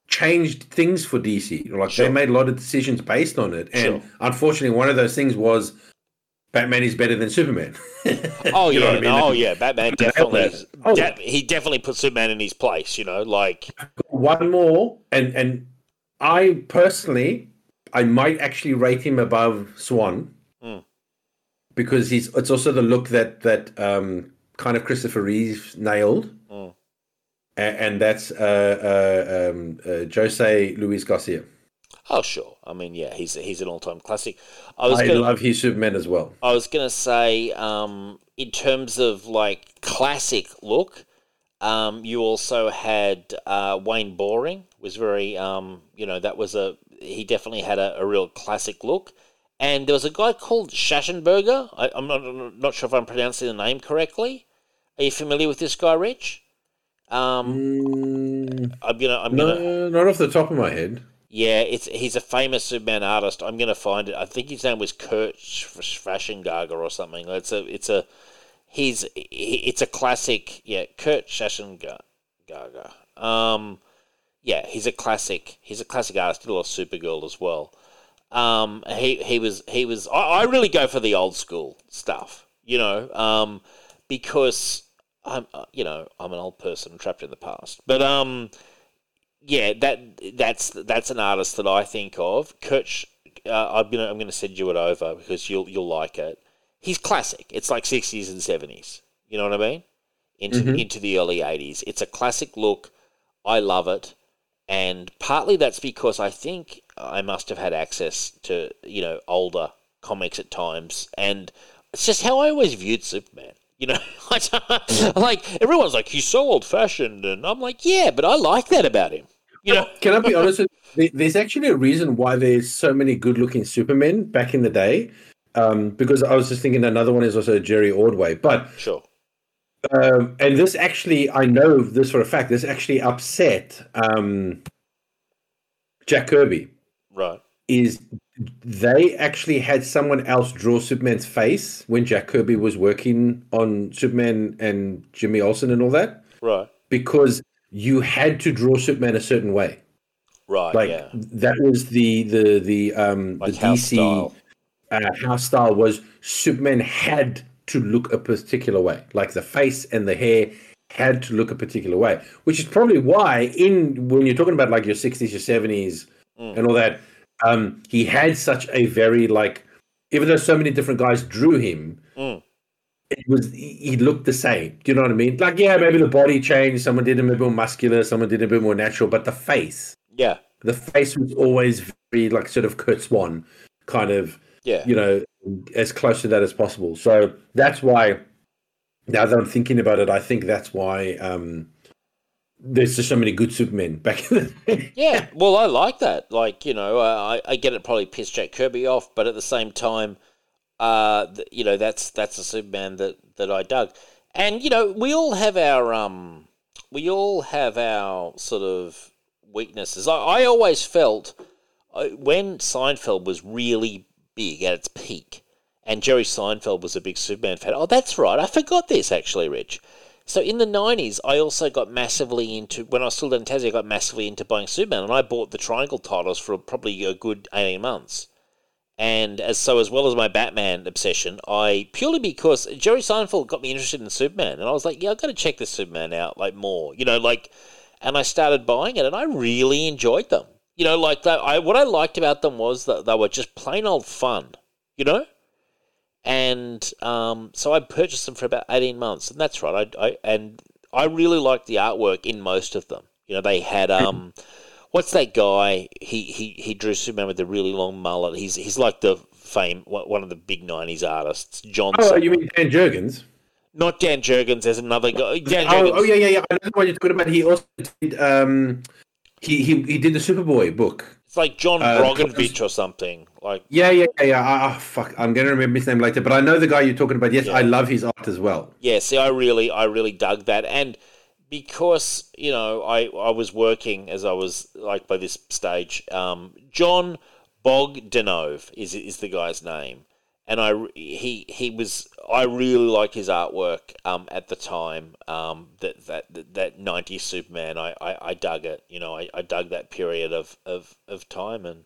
changed things for DC. Like
Sure.
they made a lot of decisions based on it, and
Sure.
unfortunately, one of those things was Batman is better than Superman.
Oh
You know
yeah,
I mean?
oh yeah, Batman definitely.
Oh,
de- he definitely put Superman in his place. You know, like
One more, and and I personally, I might actually rate him above Swan
Mm.
because he's. It's also the look that that um, kind of Christopher Reeve nailed,
Mm.
A- and that's uh, uh, um, uh, Jose Luis Garcia.
oh sure. I mean, yeah, he's he's an all time classic. I was
I
gonna,
love his Superman as well.
I was gonna say, um, in terms of like classic look, um, you also had uh, Wayne Boring was very, um, you know, that was a he definitely had a, a real classic look. And there was a guy called Schachenberger. I, I'm not not sure if I'm pronouncing the name correctly. Are you familiar with this guy, Rich? Um,
Mm,
I'm gonna, I'm gonna,
no, not off the top of my head.
yeah, it's he's a famous Superman artist. I'm gonna find it. I think his name was Kurt Schwaschengager or something. It's a it's a he's he- it's a classic. Yeah, Kurt Schwaschengager. Um, yeah, he's a classic. He's a classic artist. Did a lot of Supergirl as well. Um, he he was he was. I, I really go for the old school stuff. You know, um, because I'm uh, you know I'm an old person trapped in the past. But um, yeah, that that's that's an artist that I think of. Curt, uh, I'm gonna I'm gonna send you it over because you'll you'll like it. He's classic. It's like sixties and seventies. You know what I mean? Into
Mhm.
into the early eighties. It's a classic look. I love it, and partly that's because I think I must have had access to you know older comics at times, and it's just how I always viewed Superman. You know, like everyone's like he's so old fashioned, and I'm like, yeah, but I like that about him. You know,
Can I be honest? There's actually a reason why there's so many good-looking Supermen back in the day. Um, because I was just thinking another one is also Jerry Ordway, but
sure,
um, and this actually I know this for a fact. This actually upset um, Jack Kirby.
right,
Is they actually had someone else draw Superman's face when Jack Kirby was working on Superman and Jimmy Olsen and all that
right,
because you had to draw Superman a certain way.
right,
like
yeah,
that was the the the um
like
the DC
style.
Uh, house style was Superman had to look a particular way, like the face and the hair had to look a particular way, which is probably why in when you're talking about like your 60s, your 70s,
Mm.
and all that, um, he had such a very like, even though so many different guys drew him.
Mm.
It was he looked the same. Do you know what I mean? Like, yeah, maybe the body changed. Someone did him a bit more muscular. Someone did a bit more natural. But the face,
Yeah,
the face was always very like sort of Curt Swan kind of
yeah,
you know as close to that as possible so that's why now that i'm thinking about it i think that's why um there's just so many good supermen back in the day
yeah. Well, I like that. Like, you know, I, I get it. Probably pissed Jack Kirby off, but at the same time, uh, you know, that's that's a Superman that that I dug. And you know, we all have our um, we all have our sort of weaknesses. I, I always felt uh, when Seinfeld was really big at its peak, and Jerry Seinfeld was a big Superman fan. Oh, that's right. I forgot this actually, Rich. So in the nineties, I also got massively into when I was still in Tassie. I got massively into buying Superman, and I bought the Triangle titles for probably a good eighteen months. And as so as well as my Batman obsession, I purely because Jerry Seinfeld got me interested in Superman, and I was like, yeah, I've got to check this Superman out like more, you know, like, and I started buying it, and I really enjoyed them. You know, like that. I what I liked about them was that they were just plain old fun. You know, and um, so I purchased them for about eighteen months, and that's right. I, I and I really liked the artwork in most of them. You know, they had um, what's that guy? He he he drew Superman with a really long mullet. He's he's like the fame one of the big nineties artists. John.
oh
something.
you mean dan jurgens
not Dan Jurgens? There's another guy. Dan
oh,
Jurgens.
oh yeah yeah yeah i don't know what you're talking about he also did um he he, he did the superboy book
It's like John
Uh,
Brogovich or something. Like
yeah yeah yeah yeah oh, fuck i'm gonna remember his name later but i know the guy you're talking about yes
Yeah.
i love his art as well
Yeah, see, I really, I really dug that, and because you know, I I was working as I was like by this stage. Um, Jon Bogdanove is is the guy's name, and I he he was I really liked his artwork um, at the time. Um, that that that '90s Superman, I, I, I dug it. You know, I, I dug that period of, of, of time, and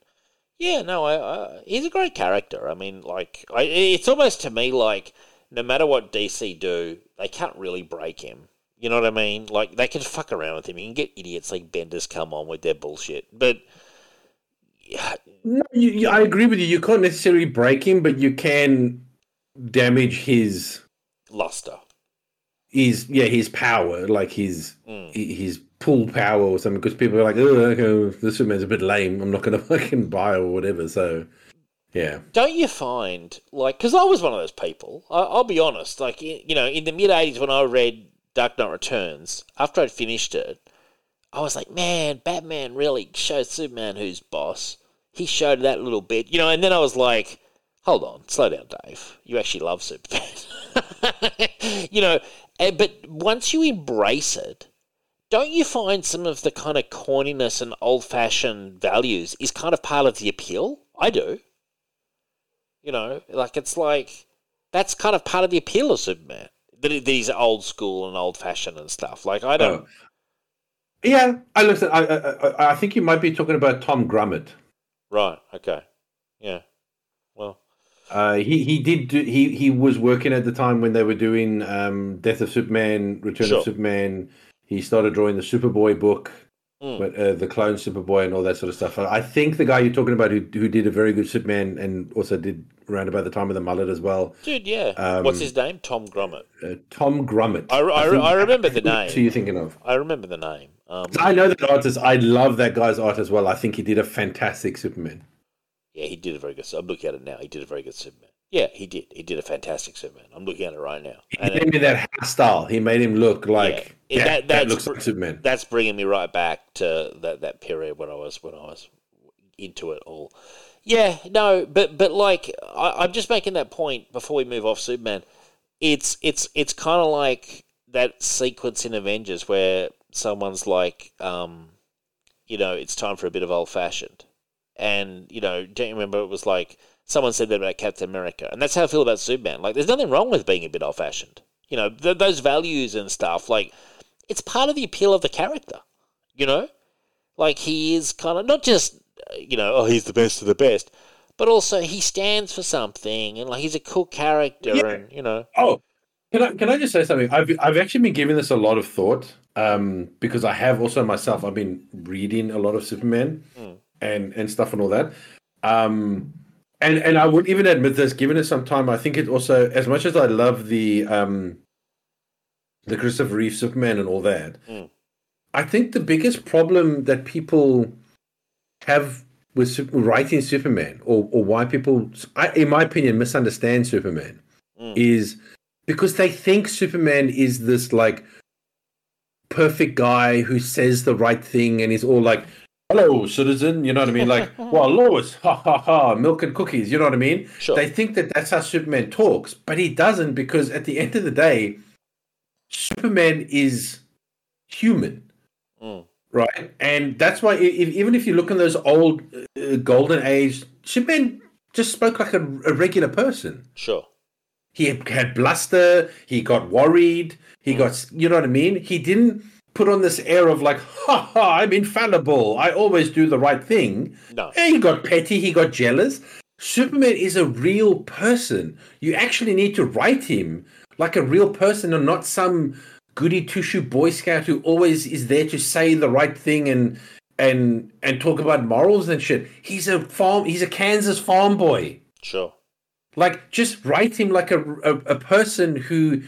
yeah, no, I, I he's a great character. I mean, like, I, it's almost to me like no matter what DC do, they can't really break him. You know what I mean? Like they can fuck around with him. You can get idiots like Bendis come on with their bullshit, but
no, you, you, I agree with you. You can't necessarily break him, but you can damage his
luster.
His yeah, his power, like his mm. his pull power or something. Because people are like, oh, okay, this Superman's a bit lame. I'm not going to fucking buy or whatever. So yeah.
Don't you find like because I was one of those people. I, will be honest. Like you know, in the mid '80s when I read Dark Knight Returns, after I'd finished it, I was like, man, Batman really showed Superman who's boss. He showed that little bit, you know, and then I was like, hold on, slow down, Dave. You actually love Superman. you know, eh, but once you embrace it, don't you find some of the kind of corniness and old fashioned values is kind of part of the appeal? I do. You know, like it's like that's kind of part of the appeal of Superman. That he's old school and old fashioned and stuff. Like I don't. Oh.
Yeah, I listen. I, I I think you might be talking about Tom Grummett.
Right. Okay. Yeah. Well.
Uh, he he did do, he he was working at the time when they were doing um, Death of Superman, Return sure. of Superman. He started drawing the Superboy book, mm. but, uh, the clone Superboy and all that sort of stuff. I think the guy you're talking about who who did a very good Superman and also did around about the time of the mullet as well.
Dude, yeah. Um, What's his name? Tom Grummett.
Uh, Tom Grummett.
I, I, I, I remember the name.
Who are you thinking of?
I remember the name. Um,
I know that artist. I love that guy's art as well. I think he did a fantastic Superman.
Yeah, he did a very good. I'm looking at it now. He did a very good Superman. Yeah, he did. He did a fantastic Superman. I'm looking at it right now.
He and made me that style. He made him look like yeah, yeah that, that looks like Superman.
That's bringing me right back to that that period when I was when I was into it all. Yeah, no, but but like I, I'm just making that point before we move off Superman. It's it's it's kind of like that sequence in Avengers where someone's like, um, you know, it's time for a bit of old fashioned. And, you know, don't you remember it was like someone said that about Captain America? And that's how I feel about Superman. Like, there's nothing wrong with being a bit old fashioned. You know, th- those values and stuff, like, it's part of the appeal of the character, you know? Like, he is kind of not just, uh, you know, oh, he's the best of the best, but also he stands for something and, like, he's a cool character yeah. and, you know.
Oh, can I, can I just say something? I've, I've actually been giving this a lot of thought um, because I have also myself. I've been reading a lot of Superman mm. and and stuff and all that. Um, and and I would even admit this, given it some time, I think it also, as much as I love the um, the Christopher Reeve Superman and all that, mm. I think the biggest problem that people have with writing Superman, or or why people, in my opinion, misunderstand Superman, mm. is because they think Superman is this like perfect guy who says the right thing and is all like, hello, citizen. You know what I mean? Like, well, Lois, ha ha ha, milk and cookies. You know what I mean? Sure. They think that that's how Superman talks, but he doesn't because at the end of the day, Superman is human. Mm. Right. And that's why, if, even if you look in those old uh, golden age, Superman just spoke like a, a regular person.
Sure.
He had bluster. He got worried. He mm. got, you know what I mean? He didn't put on this air of like, ha ha, I'm infallible. I always do the right thing.
No.
And he got petty. He got jealous. Superman is a real person. You actually need to write him like a real person and not some goody two shoe boy scout who always is there to say the right thing and and and talk about morals and shit. He's a farm. He's a Kansas farm boy.
Sure.
Like, just write him like a, a, a person who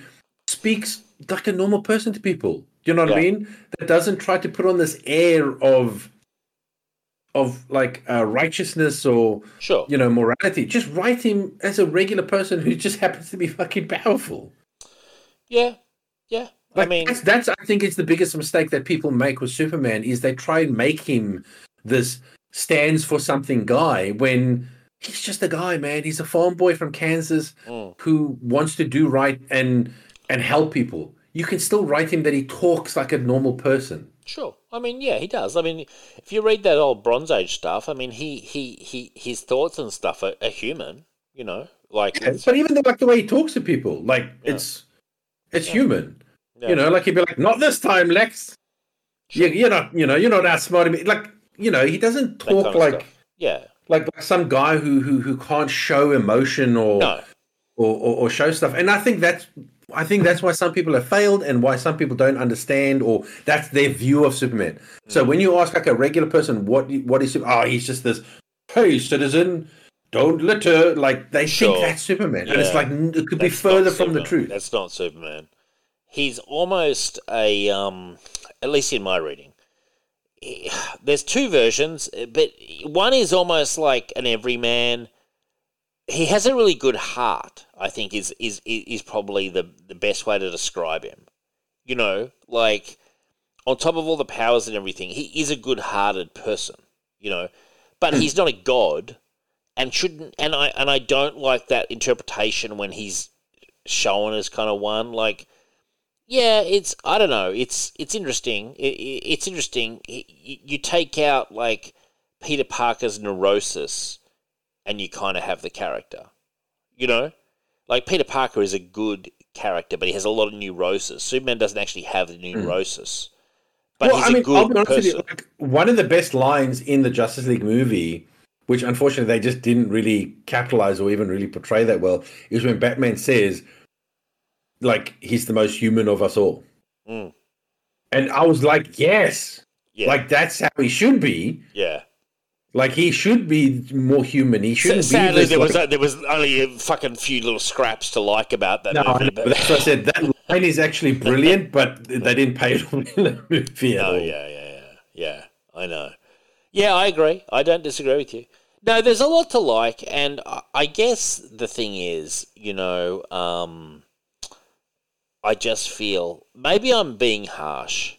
speaks like a normal person to people. You know what yeah. I mean? That doesn't try to put on this air of of like uh, righteousness or
sure.
you know morality. Just write him as a regular person who just happens to be fucking powerful.
Yeah, yeah.
Like,
I mean,
that's, that's I think it's the biggest mistake that people make with Superman is they try and make him this stands for something guy when he's just a guy, man. He's a farm boy from Kansas mm. who wants to do right and and help people. You can still write him that he talks like a normal person.
Sure. I mean, yeah, he does. I mean, if you read that old Bronze Age stuff, I mean, he he he his thoughts and stuff are, are human. You know, Like,
Yeah, but even the, like the way he talks to people, like it's it's human.
yeah.
You know, like he'd be like, "Not this time, Lex. You, you're not. You know, you're not outsmarting me." Like, you know, he doesn't talk like,
stuff. yeah,
like like some guy who who who can't show emotion or
no,
or, or, or show stuff. And I think that's I think that's why some people have failed and why some people don't understand or that's their view of Superman. So
Mm.
when you ask like a regular person what what is Superman? Oh, he's just this hey citizen, don't litter. Like they
Sure.
think that's Superman, and it's like it could be
That's not
further from the truth.
That's not Superman. He's almost a, um, at least in my reading. He- There's two versions, but one is almost like an everyman. He has a really good heart. I think is is is probably the the best way to describe him. You know, like on top of all the powers and everything, he is a good-hearted person. You know, but hmm. he's not a god, and shouldn't. And I and I don't like that interpretation when he's shown as kind of one. Like, yeah, it's I don't know. It's it's interesting. It, it, it's interesting. Y- You take out like Peter Parker's neurosis, and you kind of have the character. You know, like Peter Parker is a good character, but he has a lot of neurosis. Superman doesn't actually have the hmm. neurosis, but
well,
he's
I
a
mean,
good
be honest with
person.
you. Like, one of the best lines in the Justice League movie, which unfortunately they just didn't really capitalize or even really portray that well, is when Batman says, "Like he's the most human of us all."
Mm.
And I was like, "Yes,
yeah,
like that's how he should be.
yeah.
Like he should be more human. He shouldn't
Sadly,
be
there was
like-
there was only a fucking few little scraps to like about that
No,
movie. but-
that's what I said. That line is actually brilliant, but they didn't pay it on in the movie at
Oh
all.
yeah, yeah, yeah, yeah. I know. Yeah, I agree. I don't disagree with you. No, there's a lot to like, and I- I guess the thing is, you know, um, I just feel maybe I'm being harsh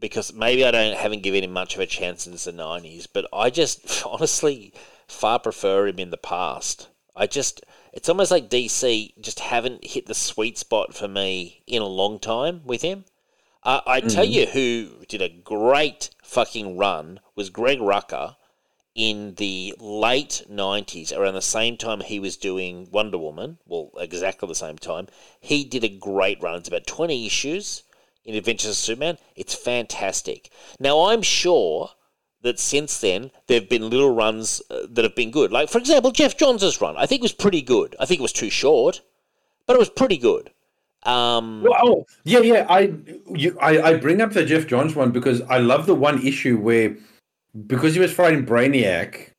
because maybe I don't haven't given him much of a chance since the '90s, but I just honestly far prefer him in the past. I just it's almost like DC just haven't hit the sweet spot for me in a long time with him. Uh, I tell you who did a great fucking run was Greg Rucka in the late 90s, around the same time he was doing Wonder Woman, well, exactly the same time. He did a great run. It's about 20 issues in Adventures of Superman. It's fantastic. Now, I'm sure that since then there have been little runs uh, that have been good. Like, for example, Geoff Johns' run. I think was pretty good. I think it was too short, but it was pretty good. Um,
Well, oh, yeah, yeah. I, you, I, I bring up the Geoff Johns one because I love the one issue where, because he was fighting Brainiac,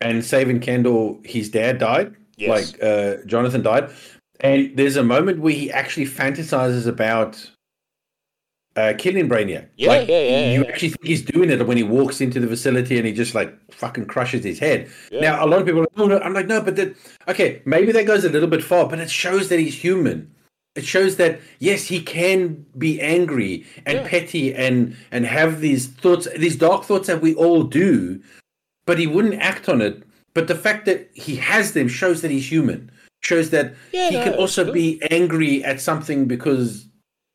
and saving Kandor, his dad died.
Yes.
Like uh, Jonathan died, and there's a moment where he actually fantasizes about uh, killing Brainiac.
Yeah,
like,
yeah, yeah,
You
yeah.
actually think he's doing it when he walks into the facility and he just like fucking crushes his head.
Yeah.
Now a lot of people, are like, oh, no. I'm like, no, but that okay, maybe that goes a little bit far, but it shows that he's human. It shows that yes, he can be angry and
Yeah.
petty and and have these thoughts, these dark thoughts that we all do, but he wouldn't act on it. But the fact that he has them shows that he's human. Shows that
Yeah,
he
no,
can also
good.
be angry at something because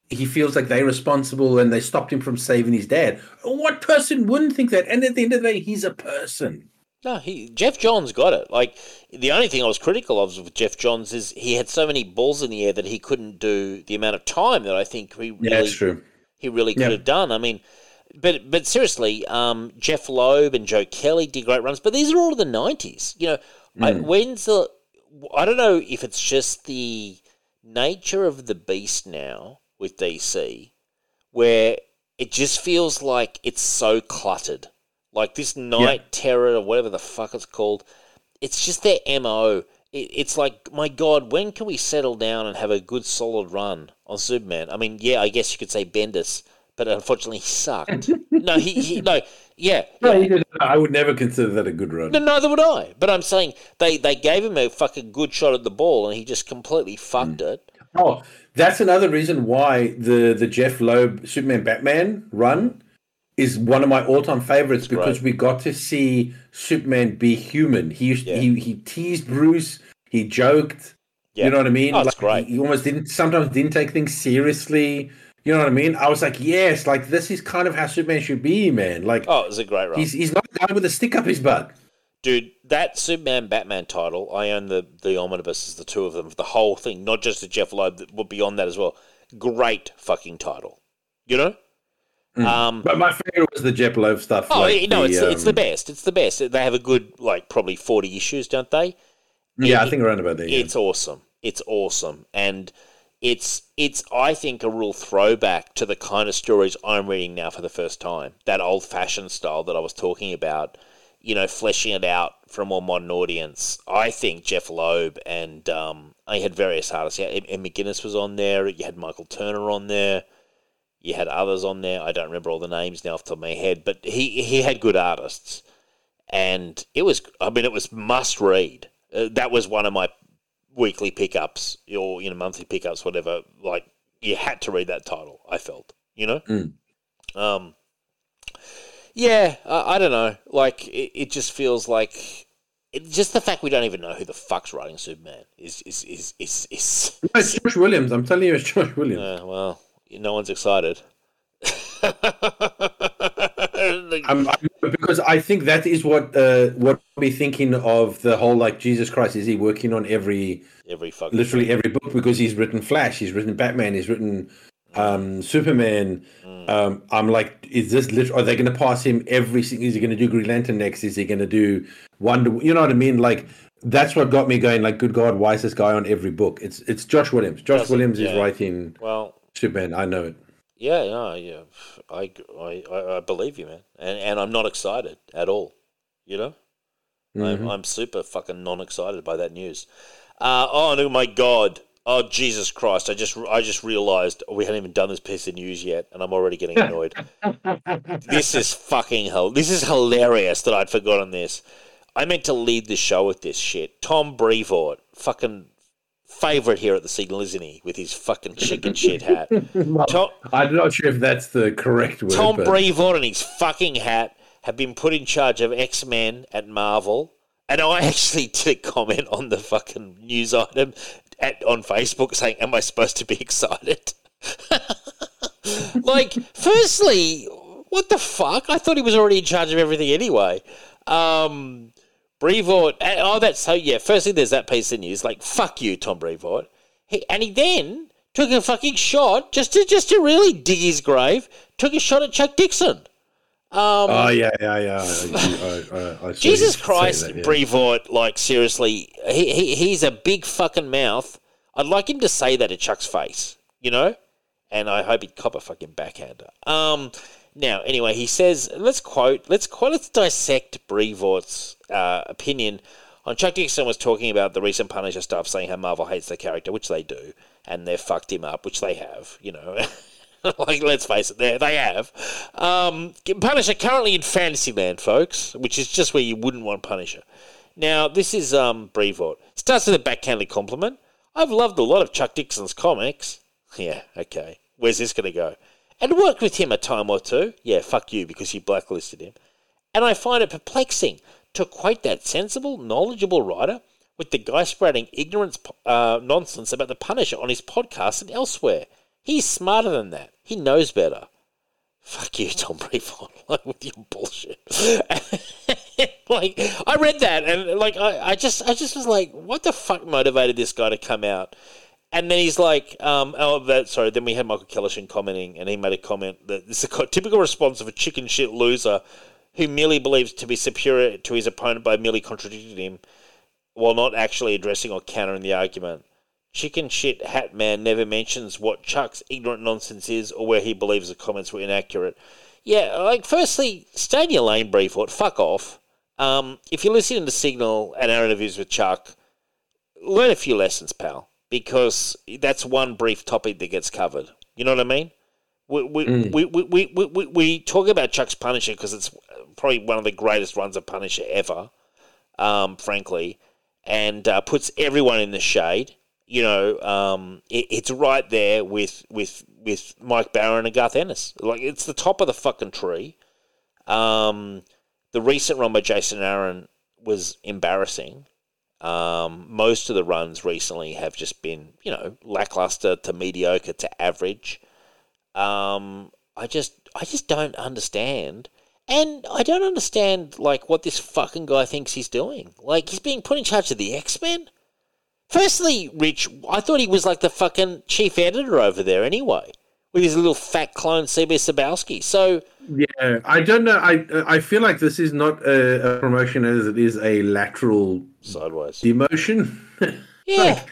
he feels like they're responsible and they stopped him from saving his dad. What person wouldn't think that? And at the end of the day, he's a person.
No, he Geoff Johns got it. Like the only thing I was critical of with Geoff Johns is he had so many balls in the air that he couldn't do the amount of time that I think he really
Yeah, true.
he really could
Yeah.
have done. I mean, but but seriously, um, Jeph Loeb and Joe Kelly did great runs, but these are all of the nineties. You know, I,
Mm.
when's the? I don't know if it's just the nature of the beast now with DC, where it just feels like it's so cluttered. Like this Knight Terror or whatever the fuck it's called, it's just their mo. It, it's like, my God, when can we settle down and have a good solid run on Superman? I mean, yeah, I guess you could say Bendis, but unfortunately he sucked. no, he, he no, yeah,
No,
yeah.
did- I would never consider that a good run.
No, neither would I. But I'm saying they, they gave him a fucking good shot at the ball and he just completely fucked
Mm.
it.
Oh, that's another reason why the the Jeph Loeb Superman Batman run is one of my all time favorites because we got to see Superman be human. He used
Yeah.
he he teased Bruce, he joked.
Yeah.
You know what I mean?
Oh, it's great.
He, almost didn't sometimes didn't take things seriously. You know what I mean? I was like, yes, like this is kind of how Superman should be, man. Like
Oh, it was a great run.
he's he's not a guy with a stick up his butt.
Dude, that Superman Batman title, I own the the omnibuses, the two of them, the whole thing, not just the Jeph Loeb, but beyond that as well. Great fucking title, you know. Um,
But my favorite was the Jeph Loeb stuff.
oh,
like
no,
the,
it's it's the
um,
best. It's the best. They have a good like probably forty issues, don't they?
Yeah,
it-
I think around about there. Yeah.
It's awesome. It's awesome, and it's it's I think a real throwback to the kind of stories I'm reading now for the first time. That old fashioned style that I was talking about. You know, fleshing it out for a more modern audience. I think Jeph Loeb and um, I had various artists. Yeah, Ed McGuinness was on there. You had Michael Turner on there. You had others on there. I don't remember all the names now off the top of my head, but he he had good artists, and it was. I mean, it was must read. Uh, that was one of my weekly pickups or you know monthly pickups, whatever. Like you had to read that title. I felt, you know.
Mm.
Um. Yeah, I, I don't know. Like it, it just feels like. It, just the fact we don't even know who the fuck's writing Superman is is is is, is
No, it's Josh Williams. I'm telling you, it's Josh Williams.
uh, well, no one's excited.
I'm, I'm, because I think that is what uh, what we're thinking of the whole like Jesus Christ. Is he working on every
Every fucking
literally every book because he's written Flash, he's written Batman, he's written um, Superman. Um, I'm like, is this literally? Are they going to pass him every? sing- Is he going to do Green Lantern next? Is he going to do Wonder? You know what I mean? Like that's what got me going. Like, good God, why is this guy on every book? It's it's Josh Williams. Josh
Doesn't-
Williams is
yeah.
writing
well,
Superman. I know it.
Yeah, no, yeah, I, I, I I believe you, man, and and I'm not excited at all. You know, I'm I'm super fucking non-excited by that news. Uh, oh no, my god! Oh Jesus Christ! I just I just realised we hadn't even done this piece of news yet, and I'm already getting annoyed. this is fucking hell. This is hilarious that I'd forgotten this. I meant to lead the show with this shit. Tom Brevoort, fucking favorite here at the Signal, isn't he? With his fucking chicken shit hat. Tom,
I'm not sure if that's the correct word.
Tom
but-
Brevoort and his fucking hat have been put in charge of X Men at Marvel. And I actually did a comment on the fucking news item at, on Facebook saying, Am I supposed to be excited? like, firstly, what the fuck? I thought he was already in charge of everything anyway. Um, Brevoort, oh, that's so, yeah. Firstly, there's that piece of news. Like, fuck you, Tom Brevoort. He, and he then took a fucking shot just to just to really dig his grave. Took a shot at Chuck Dixon.
Oh yeah, yeah, yeah. I, I, I, I
Jesus Christ,
that, yeah.
Brevoort, like seriously, he, he he's a big fucking mouth. I'd like him to say that at Chuck's face, you know? And I hope he'd cop a fucking backhander. Um now, anyway, he says let's quote let's quote let's dissect Brevoort's uh, opinion on Chuck Dixon was talking about the recent Punisher stuff, saying how Marvel hates the character, which they do, and they've fucked him up, which they have, you know. like, let's face it, they they have. Um, Punisher currently in Fantasyland, folks, which is just where you wouldn't want Punisher. Now, this is um, Brevoort. Starts with a backhanded compliment. I've loved a lot of Chuck Dixon's comics. Yeah, okay. Where's this going to go? And worked with him a time or two. Yeah, fuck you because you blacklisted him. And I find it perplexing to equate that sensible, knowledgeable writer with the guy spreading ignorance uh, nonsense about the Punisher on his podcast and elsewhere. He's smarter than that. He knows better. Fuck you, Tom Brevoort, like with your bullshit. like I read that and like I, I just I just was like, what the fuck motivated this guy to come out? And then he's like, um, oh, that, sorry. Then we had Michael Kellishin commenting, and he made a comment that this is a typical response of a chicken shit loser who merely believes to be superior to his opponent by merely contradicting him while not actually addressing or countering the argument. Chicken shit hat man never mentions what Chuck's ignorant nonsense is or where he believes the comments were inaccurate. Yeah, like, firstly, stay in your lane, Brevoort. Fuck off. Um, if you're listening to Signal and our interviews with Chuck, learn a few lessons, pal, because that's one brief topic that gets covered. You know what I mean? We, we, we, we, we, we, we, we talk about Chuck's Punisher because it's probably one of the greatest runs of Punisher ever, um, frankly, and uh, puts everyone in the shade. You know, um, it, it's right there with, with, with Mike Baron and Garth Ennis. Like, it's the top of the fucking tree. Um, the recent run by Jason Aaron was embarrassing. Um, most of the runs recently have just been, you know, lackluster to mediocre to average. Um, I just, I just don't understand. And I don't understand like what this fucking guy thinks he's doing. Like he's being put in charge of the X Men. Firstly, Rich, I thought he was like the fucking chief editor over there anyway, with his little fat clone CB Cebulski. So
Yeah, I don't know. I I feel like this is not a, a promotion as it is a lateral
sideways.
demotion.
Yeah.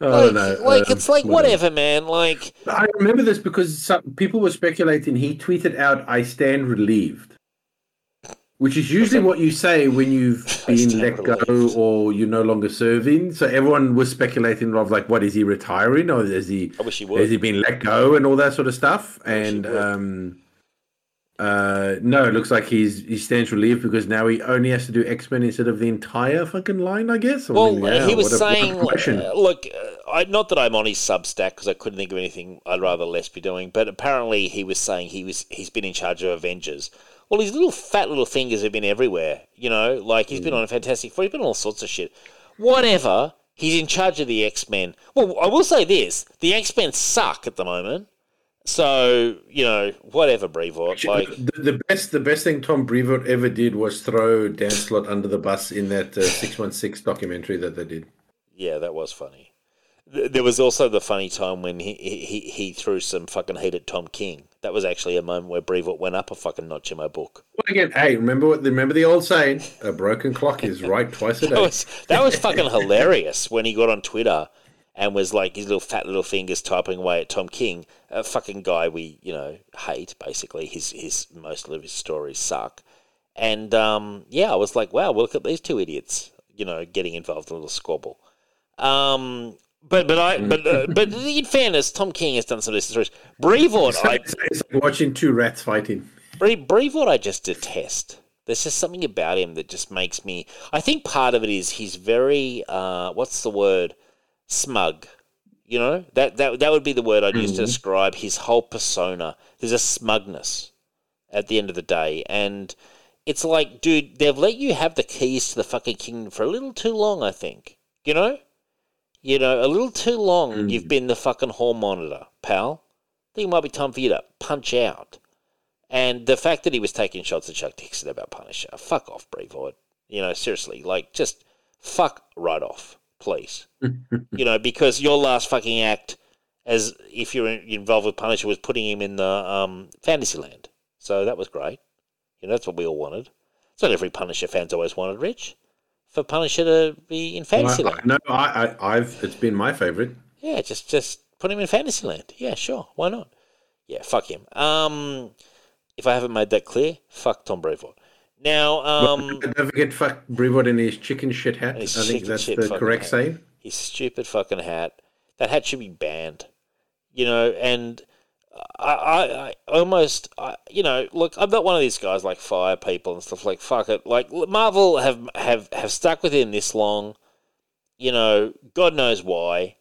I
like,
don't know.
like
um,
it's like whatever, man. Like
I remember this because some people were speculating. He tweeted out, "I stand relieved," which is usually what you say when you've been
stand
let go
relieved.
or you're no longer serving. So everyone was speculating of like, what is he retiring or is he
I wish he
has
would.
he been let go and all that sort of stuff?
wish he
And
would.
um, uh, no, it looks like he's he stands relieved because now he only has to do X Men instead of the entire fucking line, I guess. I
Well,
mean, yeah,
he was
what a- a
saying, uh, look, uh, I, not that I'm on his Substack because I couldn't think of anything I'd rather less be doing, but apparently he was saying he was he's been in charge of Avengers. Well, his little fat little fingers have been everywhere, you know. Like he's been
Mm.
on Fantastic Four, he's been on all sorts of shit. Whatever, he's in charge of the X Men. Well, I will say this: the X Men suck at the moment. So you know, whatever, Brevoort. Like,
the, the best, the best thing Tom Brevoort ever did was throw Dan Slott under the bus in that uh, six one six documentary that they did.
Yeah, that was funny. There was also the funny time when he, he, he threw some fucking heat at Tom King. That was actually a moment where Brevoort went up a fucking notch in my book.
Well, again, hey, remember what? Remember the old saying: "A broken clock is right twice a
That
day."
was that was fucking hilarious when he got on Twitter and was like his little fat little fingers typing away at Tom King, a fucking guy we you know hate. Basically, his his most of his stories suck. And um, yeah, I was like, wow, look at these two idiots, you know, getting involved in a little squabble. Um, but but I but uh, but in fairness, Tom King has done some of these stories. Brevoort,
It's
I
like, it's like watching two rats fighting.
Bre- Brevoort, I just detest. There's just something about him that just makes me. I think part of it is he's very. Uh, what's the word? Smug. You know that that that would be the word I'd use to hmm. describe his whole persona. There's a smugness at the end of the day, and it's like, dude, they've let you have the keys to the fucking kingdom for a little too long. I think. You know. You know, a little too long. Hmm. You've been the fucking hall monitor, pal. I think it might be time for you to punch out. And the fact that he was taking shots at Chuck Dixon about Punisher, fuck off, Brevoort. You know, seriously, like, just fuck right off, please. you know, because your last fucking act, as if you're involved with Punisher, was putting him in the um, Fantasyland. So that was great. You know, that's what we all wanted. It's not every Punisher fan's always wanted, Rich. For Punisher to be in Fantasyland.
I, no, I, I, I've. It's been my favorite.
Yeah, just just put him in Fantasyland. Yeah, sure. Why not? Yeah, fuck him. Um, if I haven't made that clear, fuck Tom Brevoort. Now, um,
Don't forget, fuck Brevoort and his chicken shit hat. I think that's the correct
hat.
saying.
his stupid fucking hat. That hat should be banned. You know, and I, I, I almost, I, you know, look, I'm not one of these guys like fire people and stuff like fuck it. Like Marvel have have have stuck with him this long. You know, God knows why.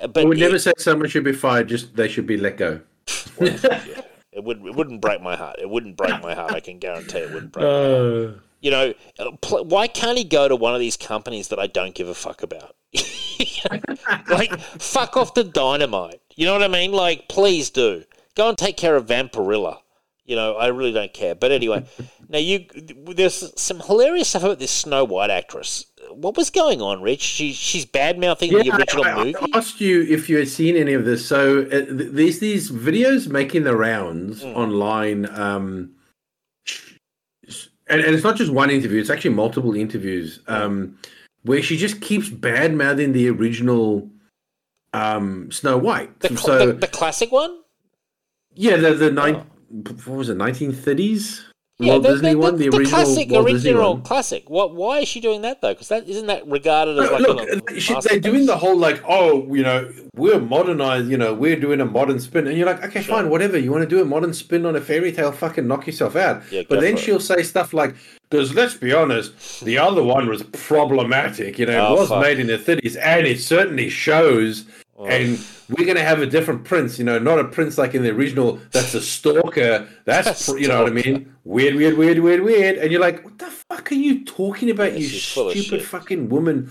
But
we would never say someone should be fired. Just they should be let go.
yeah, it would it wouldn't break my heart. It wouldn't break my heart. I can guarantee it wouldn't break. my heart.
Uh,
You know, uh, pl- why can't he go to one of these companies that I don't give a fuck about? like, fuck off the dynamite. You know what I mean? Like, please do go and take care of Vampirella. You know, I really don't care. But anyway, now you there's some hilarious stuff about this Snow White actress. What was going on, Rich? She she's bad mouthing the original
I, I
movie.
asked you if you had seen any of this. So uh, th- there's these videos making the rounds
Hmm.
online, um, and, and it's not just one interview; it's actually multiple interviews um, where she just keeps bad mouthing the original um, Snow White.
the,
so
the, the classic one.
yeah, the the nine, what was it, 1930s
Yeah,
Walt
the,
Disney
the,
one,
the,
the, original
classic,
Walt
original
one.
classic. What? Why is she doing that though? Because that isn't that regarded as
No,
like
look,
a
she- they're doing the whole like, oh, you know, we're modernized, you know, we're doing a modern spin, and you're like, okay,
Sure.
fine, whatever. You want to do a modern spin on a fairy tale? Fucking knock yourself out.
Yeah,
but then she'll say stuff like, because let's be honest, the other one was problematic. You know, it
Oh,
was
fuck.
made in the 30s, and it certainly shows. And we're going to have a different prince, you know, not a prince like in the original. That's a stalker. That's, pr- you know what I mean? Weird, weird, weird, weird, weird. And you're like, what the fuck are you talking about,
Yeah,
you
she's full of
stupid fucking woman?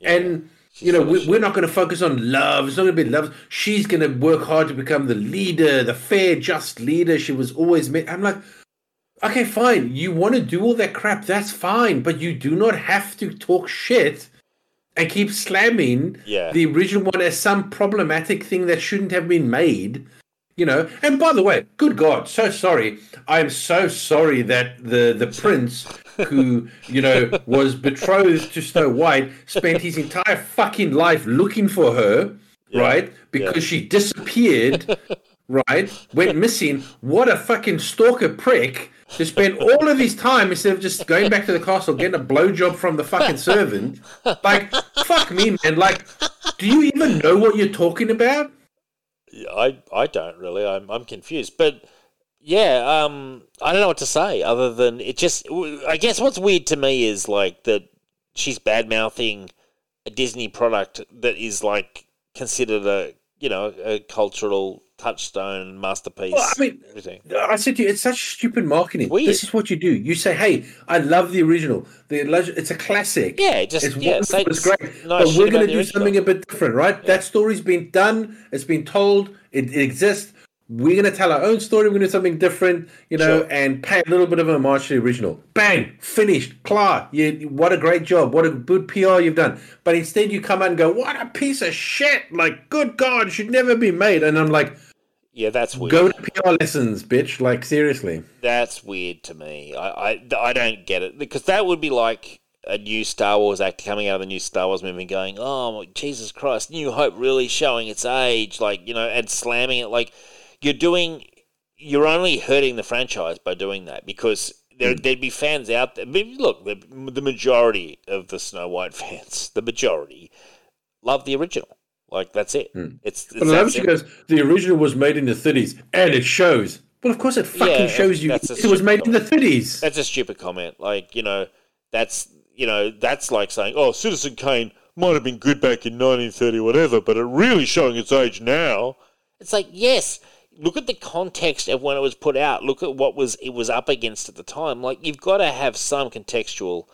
Yeah.
And you know, we, we're not going to focus on love. It's not going to be love. She's going to work hard to become the leader, the fair, just leader she was always meant. I'm like, Okay, fine. You want to do all that crap, that's fine, but you do not have to talk shit and keep slamming
Yeah.
the original one as some problematic thing that shouldn't have been made. You know, and by the way, good God, so sorry. I am so sorry that the the prince who, you know, was betrothed to Snow White spent his entire fucking life looking for her, right? Because she disappeared, right? Went missing. What a fucking stalker prick to spend all of his time instead of just going back to the castle, getting a blowjob from the fucking servant. Like, fuck me, man. Like, do you even know what you're talking about?
I I don't really. I'm I'm confused, but yeah, um, I don't know what to say other than it just. I guess what's weird to me is like that she's bad mouthing a Disney product that is like considered a you know a cultural touchstone masterpiece.
Well, I mean,
everything.
I said to you, it's such stupid marketing.
Weird.
This is what you do. You say, "Hey, I love the original. The it's a classic.
Yeah, just-
it's
yeah,
wonderful. It's great.
nice
but we're going to do
original."
something a bit different, right? That story's been done. It's been told. It, it exists. We're going to tell our own story. We're going to do something different, you know,
Sure.
and pay a little bit of a homage to the original. Bang, finished. Klar. You, what a great job. What a good PR you've done. But instead, you come out and go, "What a piece of shit! Like, good God, should never be made." And I'm like,
Yeah, that's weird.
Go to PR lessons, bitch. Like seriously.
That's weird to me. I, I, I don't get it because that would be like a new Star Wars actor coming out of the new Star Wars movie, going, "Oh Jesus Christ, New Hope really showing its age," like you know, and slamming it. Like you're doing, you're only hurting the franchise by doing that because there mm. there'd be fans out there. Look, the, the majority of the Snow White fans, the majority, love the original. Like that's it. Mm. It's, it's
But I love she goes, the original was made in the 30s, and it shows. Well, of course it fucking
Yeah,
shows you. It was made in the 30s.
That's a stupid comment. Like, you know, that's you know, that's like saying, "Oh, Citizen Kane might have been good back in 1930, whatever, but it really showing its age now." It's like, yes, look at the context of when it was put out. Look at what was it was up against at the time. Like, you've got to have some contextual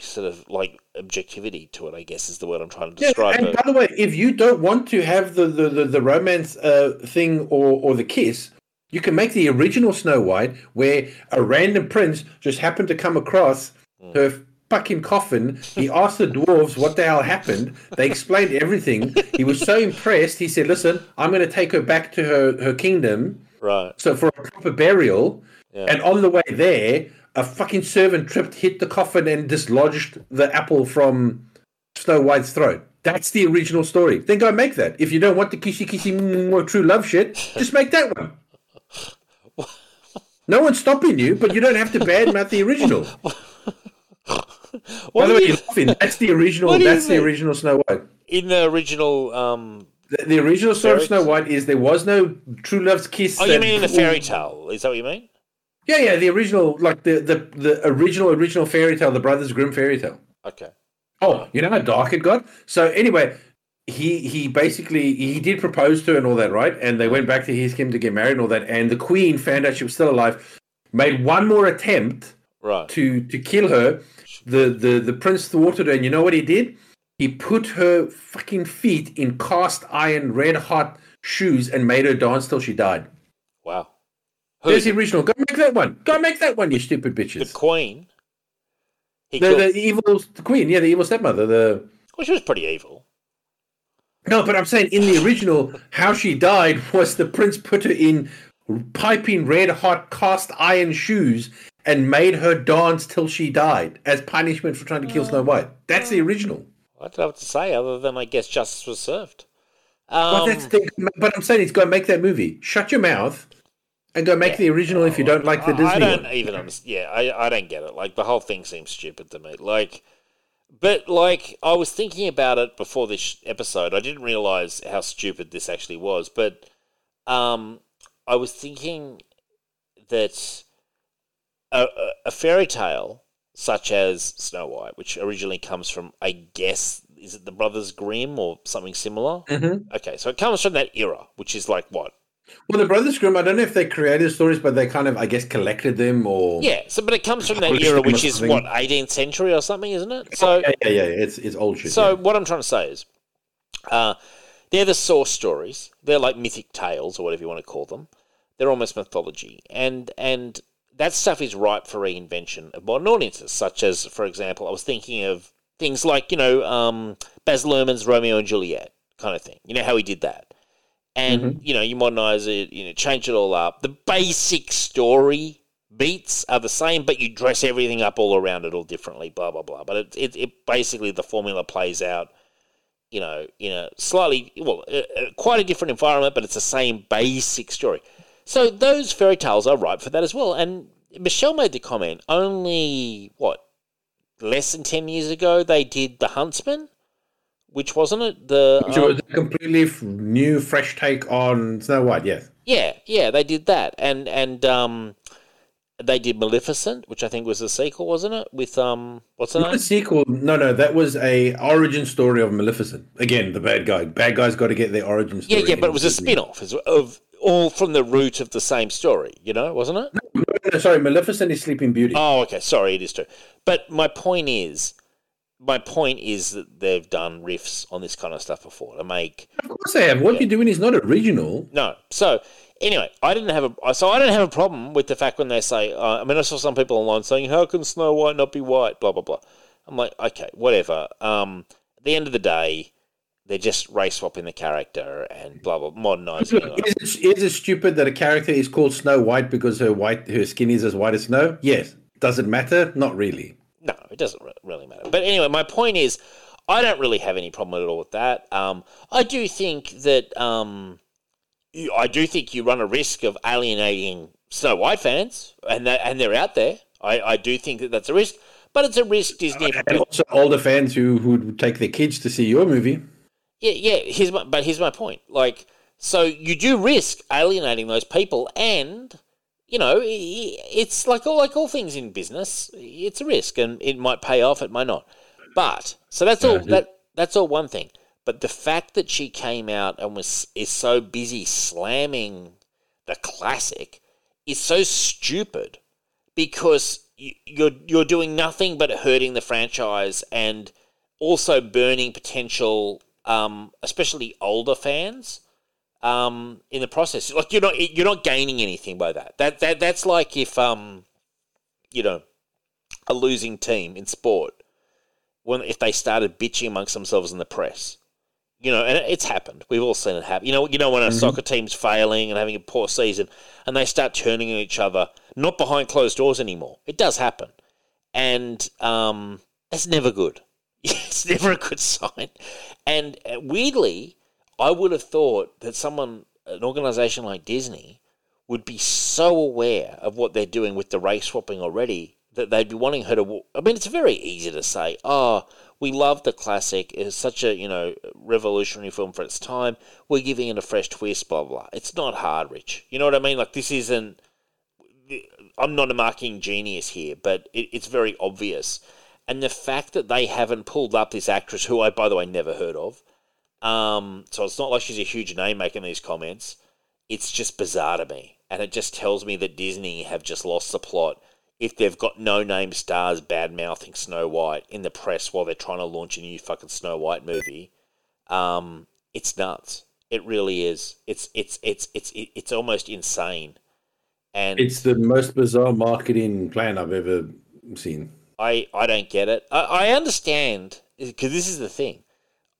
sort of like objectivity to it. I guess is the word I'm trying to describe.
Yeah,
and
by the way, if you don't want to have the, the, the, the romance uh, thing or, or the kiss, you can make the original Snow White where a random prince just happened to come across
Hmm.
her fucking coffin. He asked the dwarves what the hell happened. They explained everything. He was so impressed. He said, "Listen, I'm going to take her back to her, her kingdom."
Right.
So for a proper burial,
Yeah.
and on the way there, a fucking servant tripped, hit the coffin, and dislodged the apple from Snow White's throat. That's the original story. Then go make that. If you don't want the kissy kissy more true love shit, just make that one. No one's stopping you, but you don't have to badmouth the original. By the way,
you-
you're laughing. That's the original. That's the original Snow White.
in the original, um,
The, the original story of Snow White is there was no true love's kiss.
oh, you mean in the fairy tale? Is that what you mean?
Yeah, yeah, the original, like the the the original original fairy tale, the Brothers Grimm fairy tale.
Okay.
Oh, you know how dark it got. So anyway, he he basically he did propose to her and all that, right? And they went back to his kingdom to get married and all that. And the queen found out she was still alive, made one more attempt
Right.
to to kill her. The the the prince thwarted her, and you know what he did? He put her fucking feet in cast iron red hot shoes and made her dance till she died.
Wow. Who?
There's the original. Go make that one. Go make that one, you stupid
the
bitches.
queen. He
The, the evil the queen, yeah, the evil stepmother. The
well, she was pretty evil.
no, but I'm saying in the original, how she died was the prince put her in piping red hot cast iron shoes and made her dance till she died as punishment for trying to kill Snow White. That's the original.
I don't know what to say other than I guess justice was served. Um,
But that's the, but I'm saying it's go make that movie. Shut your mouth and go make
Yeah.
the original if you don't like the Disney
I don't
one.
even understand. Yeah, I, I don't get it. Like the whole thing seems stupid to me. Like, but like I was thinking about it before this episode. I didn't realize how stupid this actually was. But um, I was thinking that a, a, fairy tale such as Snow White, which originally comes from, I guess, is it the Brothers Grimm or something similar?
Mhm.
Okay, so it comes from that era, which is like what
Well, the Brothers Grimm, I don't know if they created stories, but they kind of, I guess, collected them or
Yeah, so but it comes from that era, which is what 18th century or something, isn't it? So,
yeah, yeah, yeah, it's it's old shit.
so
yeah.
what I'm trying to say is, uh, they're the source stories. They're like mythic tales or whatever you want to call them. They're almost mythology, and and that stuff is ripe for reinvention of modern audiences, such as, for example, I was thinking of things like, you know, um, Baz Luhrmann's Romeo and Juliet kind of thing. You know how he did that. And,
Mm-hmm.
you know, you modernize it, you know, change it all up. The basic story beats are the same, but you dress everything up all around it all differently, blah, blah, blah. But it, it, it basically, the formula plays out, you know, in a slightly, well, uh, quite a different environment, but it's the same basic story. So those fairy tales are ripe for that as well. And Michelle made the comment only, what, less than 10 years ago, they did The Huntsman, which wasn't it? The
Which
um,
was a completely f- new, fresh take on Snow White. Yes.
yeah, yeah, they did that, and and um, they did Maleficent, which I think was a sequel, wasn't it? With um, what's her
Not
name?
a sequel. No, no, that was a origin story of Maleficent. Again, the bad guy. Bad guys got to get their origin story.
yeah, yeah, but it was a spin-off as- of all from the root of the same story, you know, wasn't it?
No, no, sorry, Maleficent is Sleeping Beauty.
Oh, okay. Sorry, it is true. But my point is, my point is that they've done riffs on this kind of stuff before to make
of course they have. What you're doing is not original.
no. So anyway, I didn't have a so I don't have a problem with the fact when they say. Uh, I mean, I saw some people online saying, "How can Snow White not be white?" Blah blah blah. I'm like, okay, whatever. Um, at the end of the day, they're just race swapping the character and blah blah modernizing
is it, is it stupid that a character is called Snow White because her white her skin is as white as snow? Yes. Does it matter? Not really.
No, it doesn't really matter. But anyway, my point is, I don't really have any problem at all with that. Um, I do think that um, you, I do think you run a risk of alienating Snow White fans, and that, and they're out there. I, I do think that that's a risk, but it's a risk Disney.
And also older fans who who would take their kids to see your movie.
Yeah, yeah. Here's my, but here's my point. Like, so you do risk alienating those people, and you know, it's like all like all things in business. It's a risk, and it might pay off. It might not. But so that's all. That that's all one thing. But the fact that she came out and was is so busy slamming the classic is so stupid because you're you're doing nothing but hurting the franchise and also burning potential, um, especially older fans, um, in the process. Like you're not you're not gaining anything by that. That that that's like if um, you know, a losing team in sport when if they started bitching amongst themselves in the press. You know, and it's happened. We've all seen it happen. You know, you know when a soccer team's failing and having a poor season, and they start turning on each other, not behind closed doors anymore. It does happen, and um, that's never good. It's never a good sign. And uh, weirdly, I would have thought that someone, an organization like Disney, would be so aware of what they're doing with the race swapping already that they'd be wanting her to. I mean, it's very easy to say, "Oh, we love the classic. It's such a you know revolutionary film for its time. We're giving it a fresh twist." Blah blah. It's not hard, Rich. You know what I mean? Like this isn't. I'm not a marketing genius here, but it, it's very obvious. And the fact that they haven't pulled up this actress, who I, by the way, never heard of, um, so it's not like she's a huge name making these comments. It's just bizarre to me, and it just tells me that Disney have just lost the plot. If they've got no name stars bad mouthing Snow White in the press while they're trying to launch a new fucking Snow White movie, um, it's nuts. It really is. It's it's it's it's it's almost insane. And
It's the most bizarre marketing plan I've ever seen.
I, I don't get it. I, I understand because this is the thing.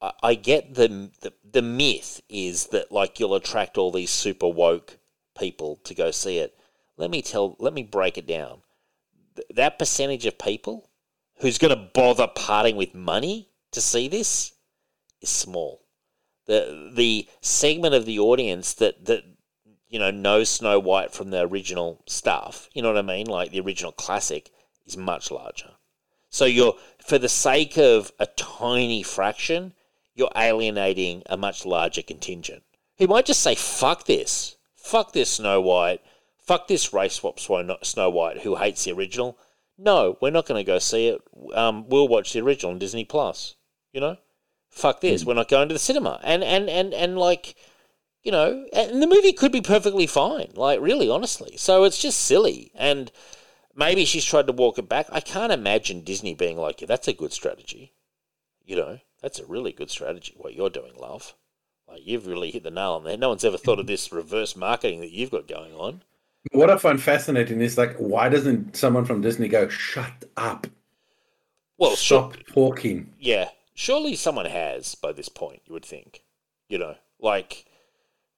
I, I get the, the the myth is that like you'll attract all these super woke people to go see it. Let me tell. Let me break it down. Th- that percentage of people who's going to bother parting with money to see this is small. The the segment of the audience that that you know knows Snow White from the original stuff. You know what I mean? Like the original classic is much larger. So you're for the sake of a tiny fraction, you're alienating a much larger contingent. Who might just say, fuck this. Fuck this Snow White. Fuck this race swap Snow White who hates the original. No, we're not going to go see it. Um, we'll watch the original on Disney Plus. You know? Fuck this. We're not going to the cinema. And, and, and, and like, you know, and the movie could be perfectly fine. Like, really, honestly. So it's just silly. And maybe she's tried to walk it back. I can't imagine Disney being like, yeah, that's a good strategy. You know, that's a really good strategy, what you're doing, love. Like, you've really hit the nail on there. No one's ever thought of this reverse marketing that you've got going on.
What I find fascinating is like, why doesn't someone from Disney go, shut up?
Well,
Stop
sure,
talking.
yeah, surely someone has by this point. You would think, you know, like,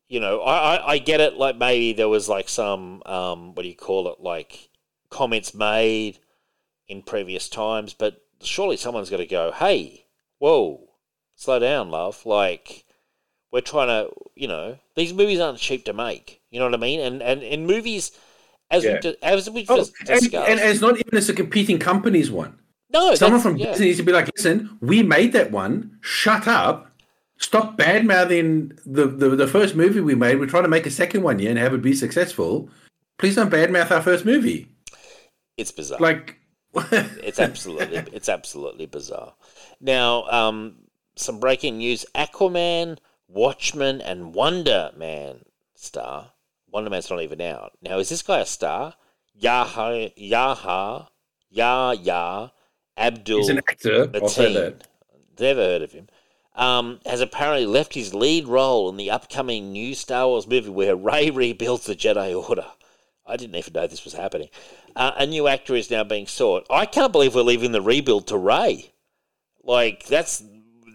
you know, I, I, I get it. Like maybe there was like some um, what do you call it? Like comments made in previous times, but surely someone's got to go, hey, whoa, slow down, love. Like, we're trying to, you know, these movies aren't cheap to make. You know what I mean? And and in movies, as
Yeah.
we as we
Oh,
just
and,
discussed,
and it's not even as a competing company's one.
no,
Someone from
yeah.
Disney needs to be like, listen, we made that one. Shut up. Stop bad mouthing the, the, the first movie we made. We're trying to make a second one here and have it be successful. Please don't badmouth our first movie.
It's bizarre.
Like,
it's absolutely it's absolutely bizarre. Now, um, some breaking news: Aquaman, Watchmen, and Wonder Man star. Wonder Man's not even out. Now, is this guy a star? Yaha Yaha Yahya Abdul
he's an actor. I'll say
Mateen.
that.
Never heard of him. Um, has apparently left his lead role in the upcoming new Star Wars movie where Rey rebuilds the Jedi Order. I didn't even know this was happening. Uh, a new actor is now being sought. I can't believe we're leaving the rebuild to Rey. Like that's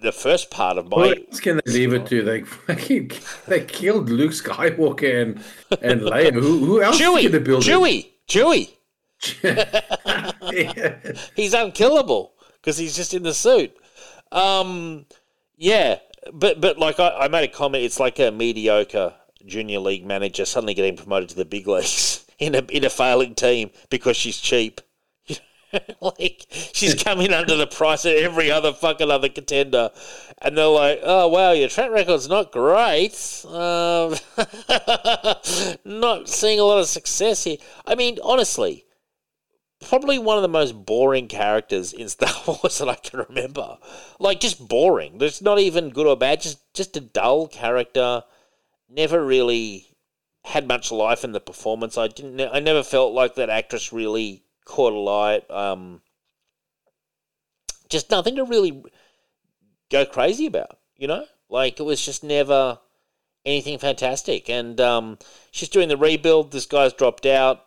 the first part of
Who
my.
else can they leave it to? They fucking they killed Luke Skywalker and and Leia. Who who else
Chewie,
can they build?
Chewie, Chewie.
it?
He's unkillable because he's just in the suit. Um, yeah, but but like I, I made a comment. It's like a mediocre junior league manager suddenly getting promoted to the big leagues in a in a failing team because she's cheap. like she's coming under the price of every other fucking other contender, and they're like, "Oh wow, your track record's not great. Um, not seeing a lot of success here." I mean, honestly, probably one of the most boring characters in Star Wars that I can remember. Like just boring. There's not even good or bad. Just just a dull character. Never really had much life in the performance. I didn't. I never felt like that actress really caught a light. Um, just nothing to really go crazy about. You know, like it was just never anything fantastic. And um, she's doing the rebuild. This guy's dropped out.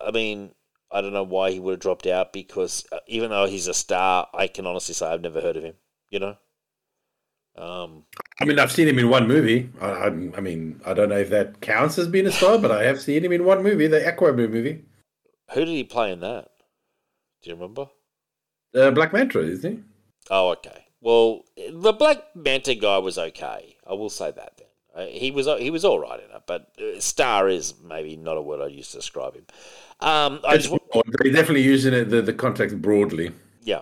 I mean, I don't know why he would have dropped out because uh, even though he's a star, I can honestly say I've never heard of him. You know. Um,
I mean, I've seen him in one movie. I, I, I mean, I don't know if that counts as being a star, but I have seen him in one movie, the Aquaman movie.
who did he play in that? Do you remember?
Uh, Black Manta, isn't he?
Oh, okay. Well, the Black Manta guy was okay. I will say that. Then uh, he was he was all right in it, but uh, star is maybe not a word I'd use to describe him. Um, I just,
They're definitely using it, the, the context broadly.
Yeah.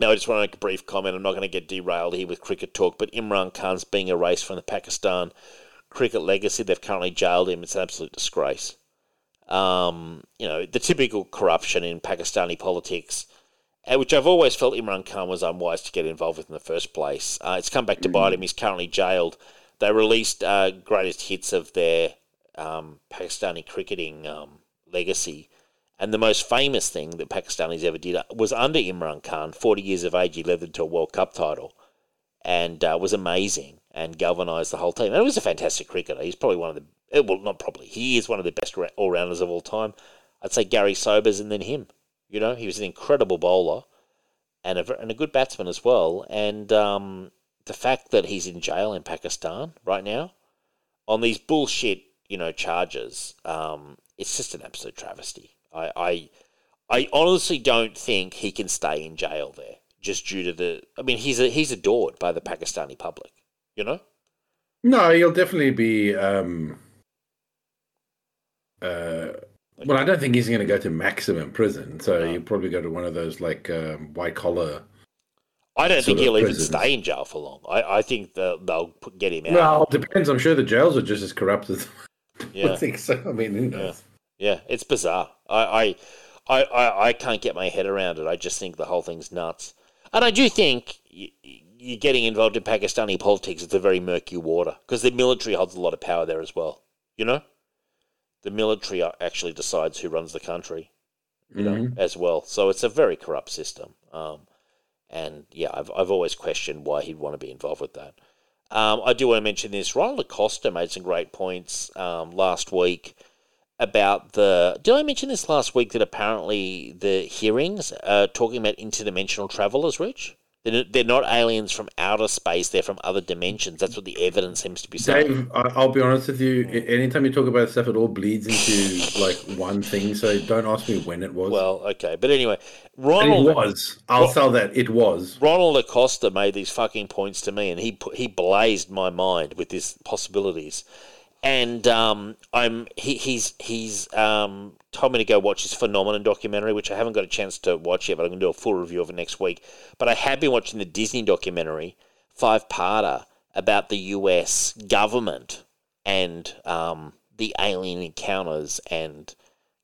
Now, I just want to make a brief comment. I'm not going to get derailed here with cricket talk, but Imran Khan's being erased from the Pakistan cricket legacy. They've currently jailed him. It's an absolute disgrace. Um, you know, the typical corruption in Pakistani politics, uh, which I've always felt Imran Khan was unwise to get involved with in the first place. Uh, it's come back to bite him. He's currently jailed. They released uh, greatest hits of their um, Pakistani cricketing um, legacy. And the most famous thing that Pakistanis ever did was under Imran Khan. 40 years of age, he led them to a World Cup title and uh, was amazing and galvanised the whole team. And it was a fantastic cricketer. He's probably one of the, eh, well, not probably, he is one of the best all rounders of all time. I'd say Gary Sobers and then him. You know, he was an incredible bowler and a, and a good batsman as well. And um, the fact that he's in jail in Pakistan right now on these bullshit, you know, charges, um, it's just an absolute travesty. I, I, I honestly don't think he can stay in jail there just due to the. I mean, he's a, he's adored by the Pakistani public. You know.
No, he'll definitely be. Um, uh, well, I don't think he's going to go to maximum prison, so
No.
he'll probably go to one of those like um, white collar.
I don't think he'll even
prisons.
stay in jail for long. I, I think they'll, they'll put, get him out.
Well, it depends. I'm sure the jails are just as corrupt as. I think so. I mean, who knows?
yeah, it's bizarre. I, I, I, I, can't get my head around it. I just think the whole thing's nuts. And I do think you're getting involved in Pakistani politics. It's a very murky water because the military holds a lot of power there as well. You know, the military actually decides who runs the country. you know,
Mhm.
as well. So it's a very corrupt system. Um, and yeah, I've, I've always questioned why he'd want to be involved with that. Um, I do want to mention this. Ronald Acosta made some great points um, last week about the. Did I mention this last week that apparently the hearings are talking about interdimensional travelers, Rich? They're, they're not aliens from outer space, they're from other dimensions. That's what the evidence seems to be saying.
Dave, I'll be honest with you. Anytime you talk about stuff, it all bleeds into like one thing. So don't ask me when it was.
Well, okay. But anyway,
and
Ronald.
it was. I'll sell that. It was.
Ronald Acosta made these fucking points to me, and he he blazed my mind with his possibilities. And um, I'm he, he's he's um, told me to go watch his Phenomenon documentary, which I haven't got a chance to watch yet, but I'm going to do a full review of it next week. But I have been watching the Disney documentary, five parter about the U.S. government and um, the alien encounters and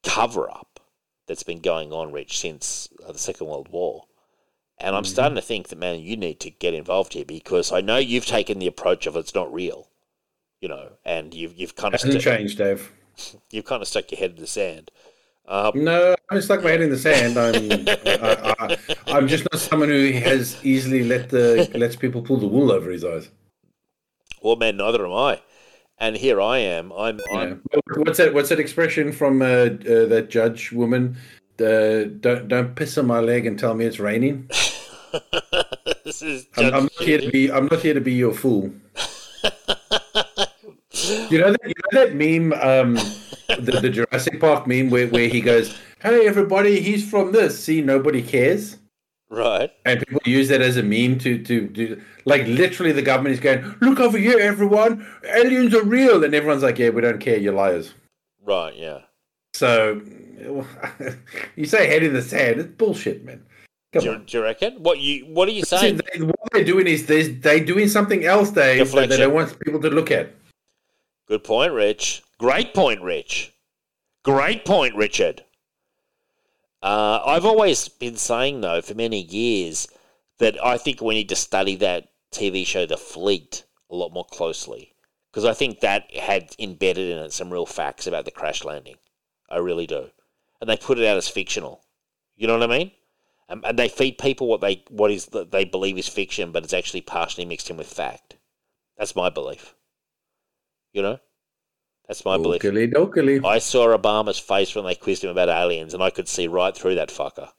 cover up that's been going on, Rich, since uh, the Second World War. And I'm starting to think that, man, you need to get involved here because I know you've taken the approach of it's not real, you know, and you've you've kind of
Hasn't
stu-
changed, Dave.
you've kind of stuck your head in the sand. Uh,
No, I haven't stuck my head in the sand. I'm, I, I, I'm just not someone who has easily let the lets people pull the wool over his eyes.
well, man, neither am I. And here I am. I'm.
Yeah.
I'm
What's that? What's that expression from uh, uh, that judge woman? Uh, don't don't piss on my leg and tell me it's raining.
this is
I'm, I'm not here to be. I'm not here to be your fool. you know that you know that meme, um, the, the Jurassic Park meme where, where he goes, "Hey everybody, he's from this." See, nobody cares,
right.
and people use that as a meme to to do like literally the government is going, "Look over here, everyone, aliens are real," and everyone's like, "Yeah, we don't care, you're liars."
Right. Yeah.
So you say head in the sand, it's bullshit, man.
Do you, do you reckon? What you What are you saying?
they, what they're doing is they they're doing something else, that they don't want people to look at.
Good point, Rich. Great point, Rich. Great point, Richard. Uh, I've always been saying, though, for many years, that I think we need to study that TV show, The Fleet, a lot more closely. Because I think that had embedded in it some real facts about the crash landing. I really do. And they put it out as fictional. You know what I mean? And, and they feed people what they what is they believe is fiction, but it's actually partially mixed in with fact. That's my belief. You know, that's my belief. I saw Obama's face when they quizzed him about aliens, and I could see right through that fucker.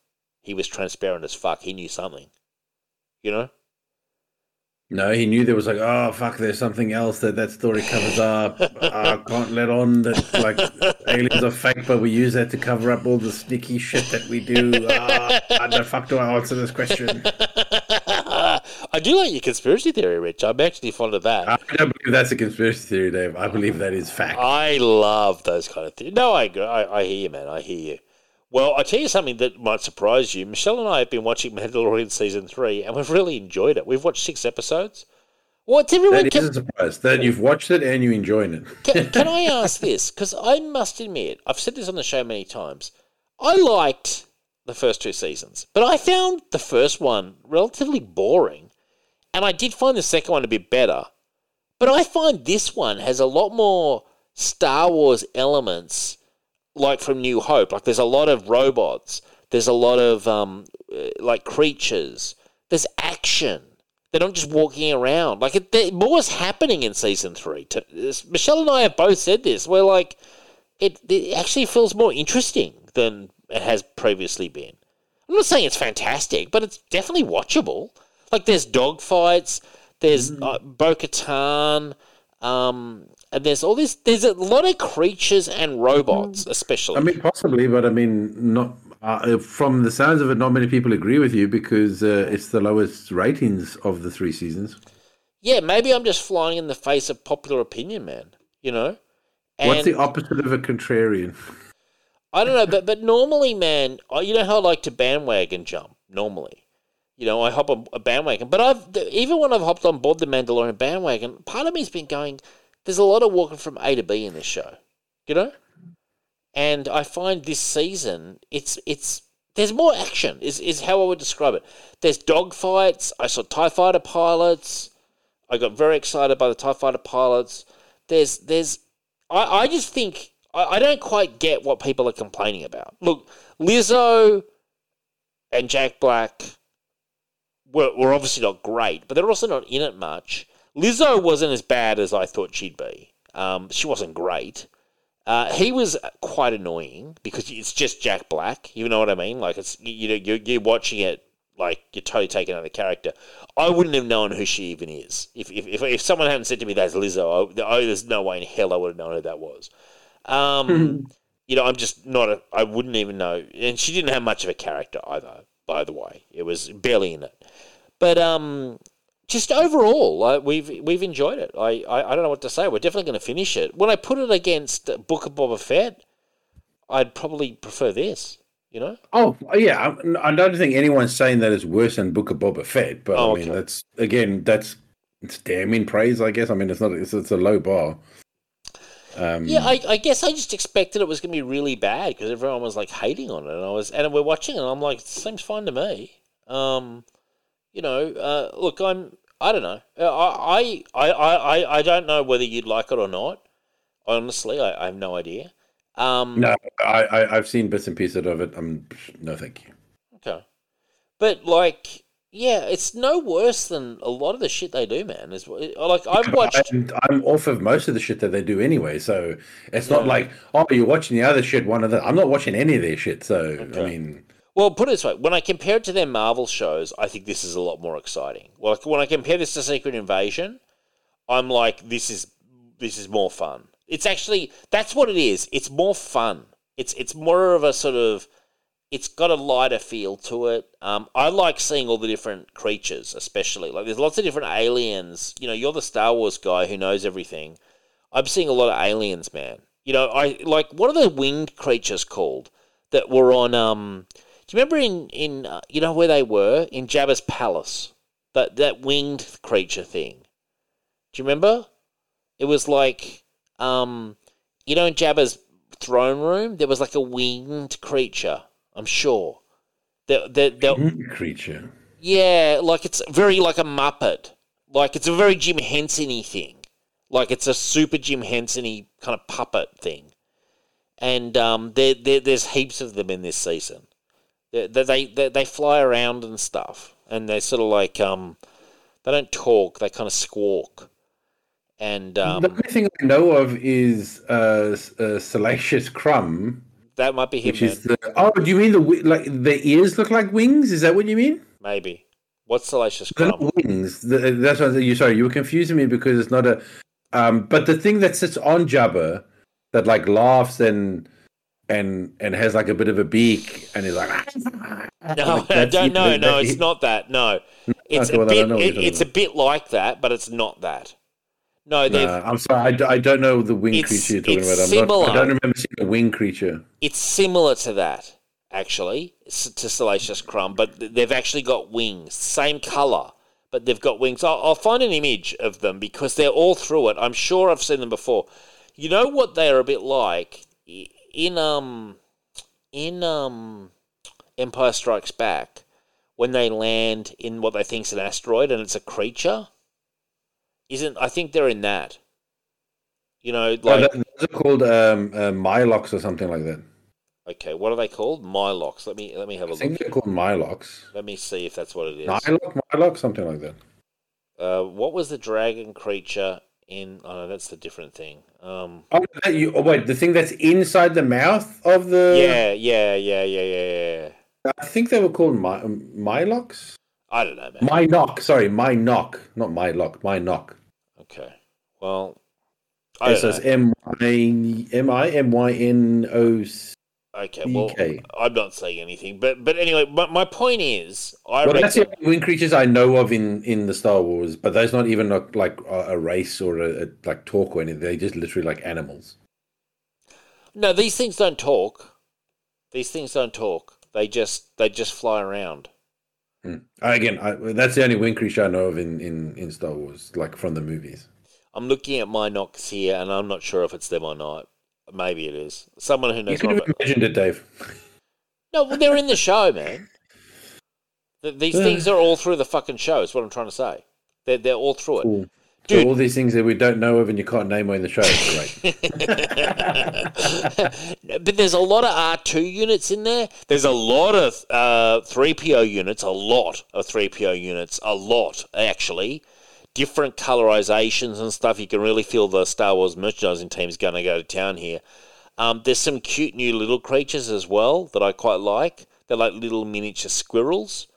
He was transparent as fuck. He knew something. You know?
No, he knew there was like, oh fuck, there's something else that that story covers up. I can't let on that like aliens are fake, but we use that to cover up all the sneaky shit that we do. Ah, how the fuck do I answer this question?
I do like your conspiracy theory, Rich. I'm actually fond of that.
I don't believe that's a conspiracy theory, Dave. I believe that is fact.
I love those kind of things. No, I. I, I hear you, man. I hear you. Well, I tell you something that might surprise you. Michelle and I have been watching Mandalorian season three, and we've really enjoyed it. We've watched six episodes. What's everyone?
That is a surprise that you've watched it and you're enjoying it.
Can, can I ask this? Because I must admit, I've said this on the show many times. I liked the first two seasons, but I found the first one relatively boring, and I did find the second one a bit better. But I find this one has a lot more Star Wars elements, like from New Hope. Like there's a lot of robots. There's a lot of um, uh, like creatures. There's action. They're not just walking around. Like it, there, more's happening in season three. Michelle and I have both said this. We're like, it, it actually feels more interesting than it has previously been. I'm not saying it's fantastic, but it's definitely watchable. Like there's dogfights, there's uh, Bo Katan, um, and there's all this. There's a lot of creatures and robots, especially.
I mean, possibly, but I mean, not uh, from the sounds of it. Not many people agree with you because uh, it's the lowest ratings of the three seasons.
yeah, maybe I'm just flying in the face of popular opinion, man. You know.
What's the opposite of a contrarian?
I don't know, but but normally, man, you know how I like to bandwagon jump. Normally, you know, I hop on a bandwagon. But I've even when I've hopped on board the Mandalorian bandwagon, part of me's been going. There's a lot of walking from A to B in this show, you know, and I find this season it's it's there's more action. Is is how I would describe it. There's dogfights. I saw Tie Fighter pilots. I got very excited by the Tie Fighter pilots. There's there's I, I just think I, I don't quite get what people are complaining about. Look, Lizzo and Jack Black were, were obviously not great, but they're also not in it much. Lizzo wasn't as bad as I thought she'd be. Um, she wasn't great. Uh, he was quite annoying because it's just Jack Black. You know what I mean? Like it's you know you're, you're watching it like you're totally taking out the character. I wouldn't have known who she even is if if, if, if someone hadn't said to me that's Lizzo. I, I, there's no way in hell I would have known who that was. Um, you know, I'm just not a. I wouldn't even know, and she didn't have much of a character either. By the way, it was barely in it. But um, just overall, we've we've enjoyed it. I, I, I don't know what to say. We're definitely going to finish it. When I put it against Book of Boba Fett, I'd probably prefer this. You know?
Oh yeah, I, I don't think anyone's saying that it's worse than Book of Boba Fett, but
Oh,
I mean
okay.
that's again that's it's damning praise, I guess. I mean it's not it's, it's a low bar. Um,
Yeah, I, I guess I just expected it was going to be really bad because everyone was like hating on it, and I was, and we're watching it, and I'm like, it seems fine to me. Um, you know, uh, look, I'm, I don't know, Uh, I, I, I, I, I don't know whether you'd like it or not. Honestly, I, I have no idea. Um,
no, I, I I've seen bits and pieces of it. I'm no, thank you.
Okay, but like, yeah, it's no worse than a lot of the shit they do, man. Is like I've watched.
And I'm off of most of the shit that they do anyway, so it's not like oh you're watching the other shit. One of the I'm not watching any of their shit. So I mean,
Well, put it this way: when I compare it to their Marvel shows, I think this is a lot more exciting. Well, like, when I compare this to Secret Invasion, I'm like, this is this is more fun. It's actually that's what it is. It's more fun. It's it's more of a sort of it's got a lighter feel to it. Um, I like seeing all the different creatures, especially like there's lots of different aliens. You know, you're the Star Wars guy who knows everything. I'm seeing a lot of aliens, man. You know, I like what are the winged creatures called that were on? Um, do you remember in in uh, you know where they were in Jabba's palace? That that winged creature thing. Do you remember? It was like um, you know, in Jabba's throne room, there was like a winged creature. I'm sure. There, there, there,
creature.
yeah, like it's very like a Muppet. Like it's a very Jim Henson-y thing. Like it's a super Jim Henson-y kind of puppet thing. And um, there, there, there's heaps of them in this season. They, they, they, they fly around and stuff. And they sort of like, um, they don't talk, they kind of squawk. And um,
the only thing I know of is uh, uh Salacious Crumb,
that might be him,
which
man.
is the oh, do you mean the like the ears look like wings? Is that what you mean?
maybe. What's Salacious
They're
Crumb?
not wings. That's what you. Sorry, you were confusing me because it's not a. Um, but the thing that sits on Jabba, that like laughs and and and has like a bit of a beak and is like.
No,
Like, it,
no, no, it's not that. No, it's a
well,
bit. It, it's a bit like that, but it's not that. No.
No, I'm sorry. I don't know the wing creature you're talking about. I'm not. I don't remember seeing a wing creature.
It's similar to that, actually, to Salacious Crumb, but they've actually got wings, same color, but they've got wings. I'll, I'll find an image of them because they're all through it. I'm sure I've seen them before. You know what they're a bit like I- in um in um Empire Strikes Back when they land in what they think's an asteroid and it's a creature. Isn't I think they're in that. You know,
Oh,
like
that- those are called um, uh, Mylox or something like that.
okay, what are they called? Mylox. Let me let me have a
I think
look.
they're called Mylox.
Let me see if that's what it is.
Nylock, Mylox, something like that.
Uh, what was the dragon creature in? Oh no, that's the different thing. Um,
Oh, you, oh, wait, the thing that's inside the mouth of the.
yeah, yeah, yeah, yeah, yeah, yeah.
I think they were called My, um, Mylox?
I don't know, man.
My knock, sorry, my knock, not my lock, my knock.
Okay. Well, I
So
don't
it's
know.
M Y M I M Y N O.
Okay. Well. I'm not saying anything, but but anyway, my, my point is, I
Well, that's the
reckon.
only wing creatures I know of in in the Star Wars, but those not even like, like a, race or a, a like talk or anything. They just literally like animals.
No, these things don't talk. These things don't talk. They just they just fly around.
Hmm. Again, I, that's the only wing creature I know of in, in, in Star Wars, like from the movies.
I'm looking at mynocks here, and I'm not sure if it's them or not. Maybe it is. Someone who knows.
You
could
have imagined it, Dave.
No, well, they're in the show, man. These things are all through the fucking show. Is what I'm trying to say. They're they're all through it.
Cool.
Dude.
So all these things that we don't know of and you can't name in the show. Right.
but there's a lot of R2 units in there. There's a lot of uh, 3PO units, a lot of 3PO units, a lot, actually. Different colorizations and stuff. You can really feel the Star Wars merchandising team's going to go to town here. Um, there's some cute new little creatures as well that I quite like. They're like little miniature squirrels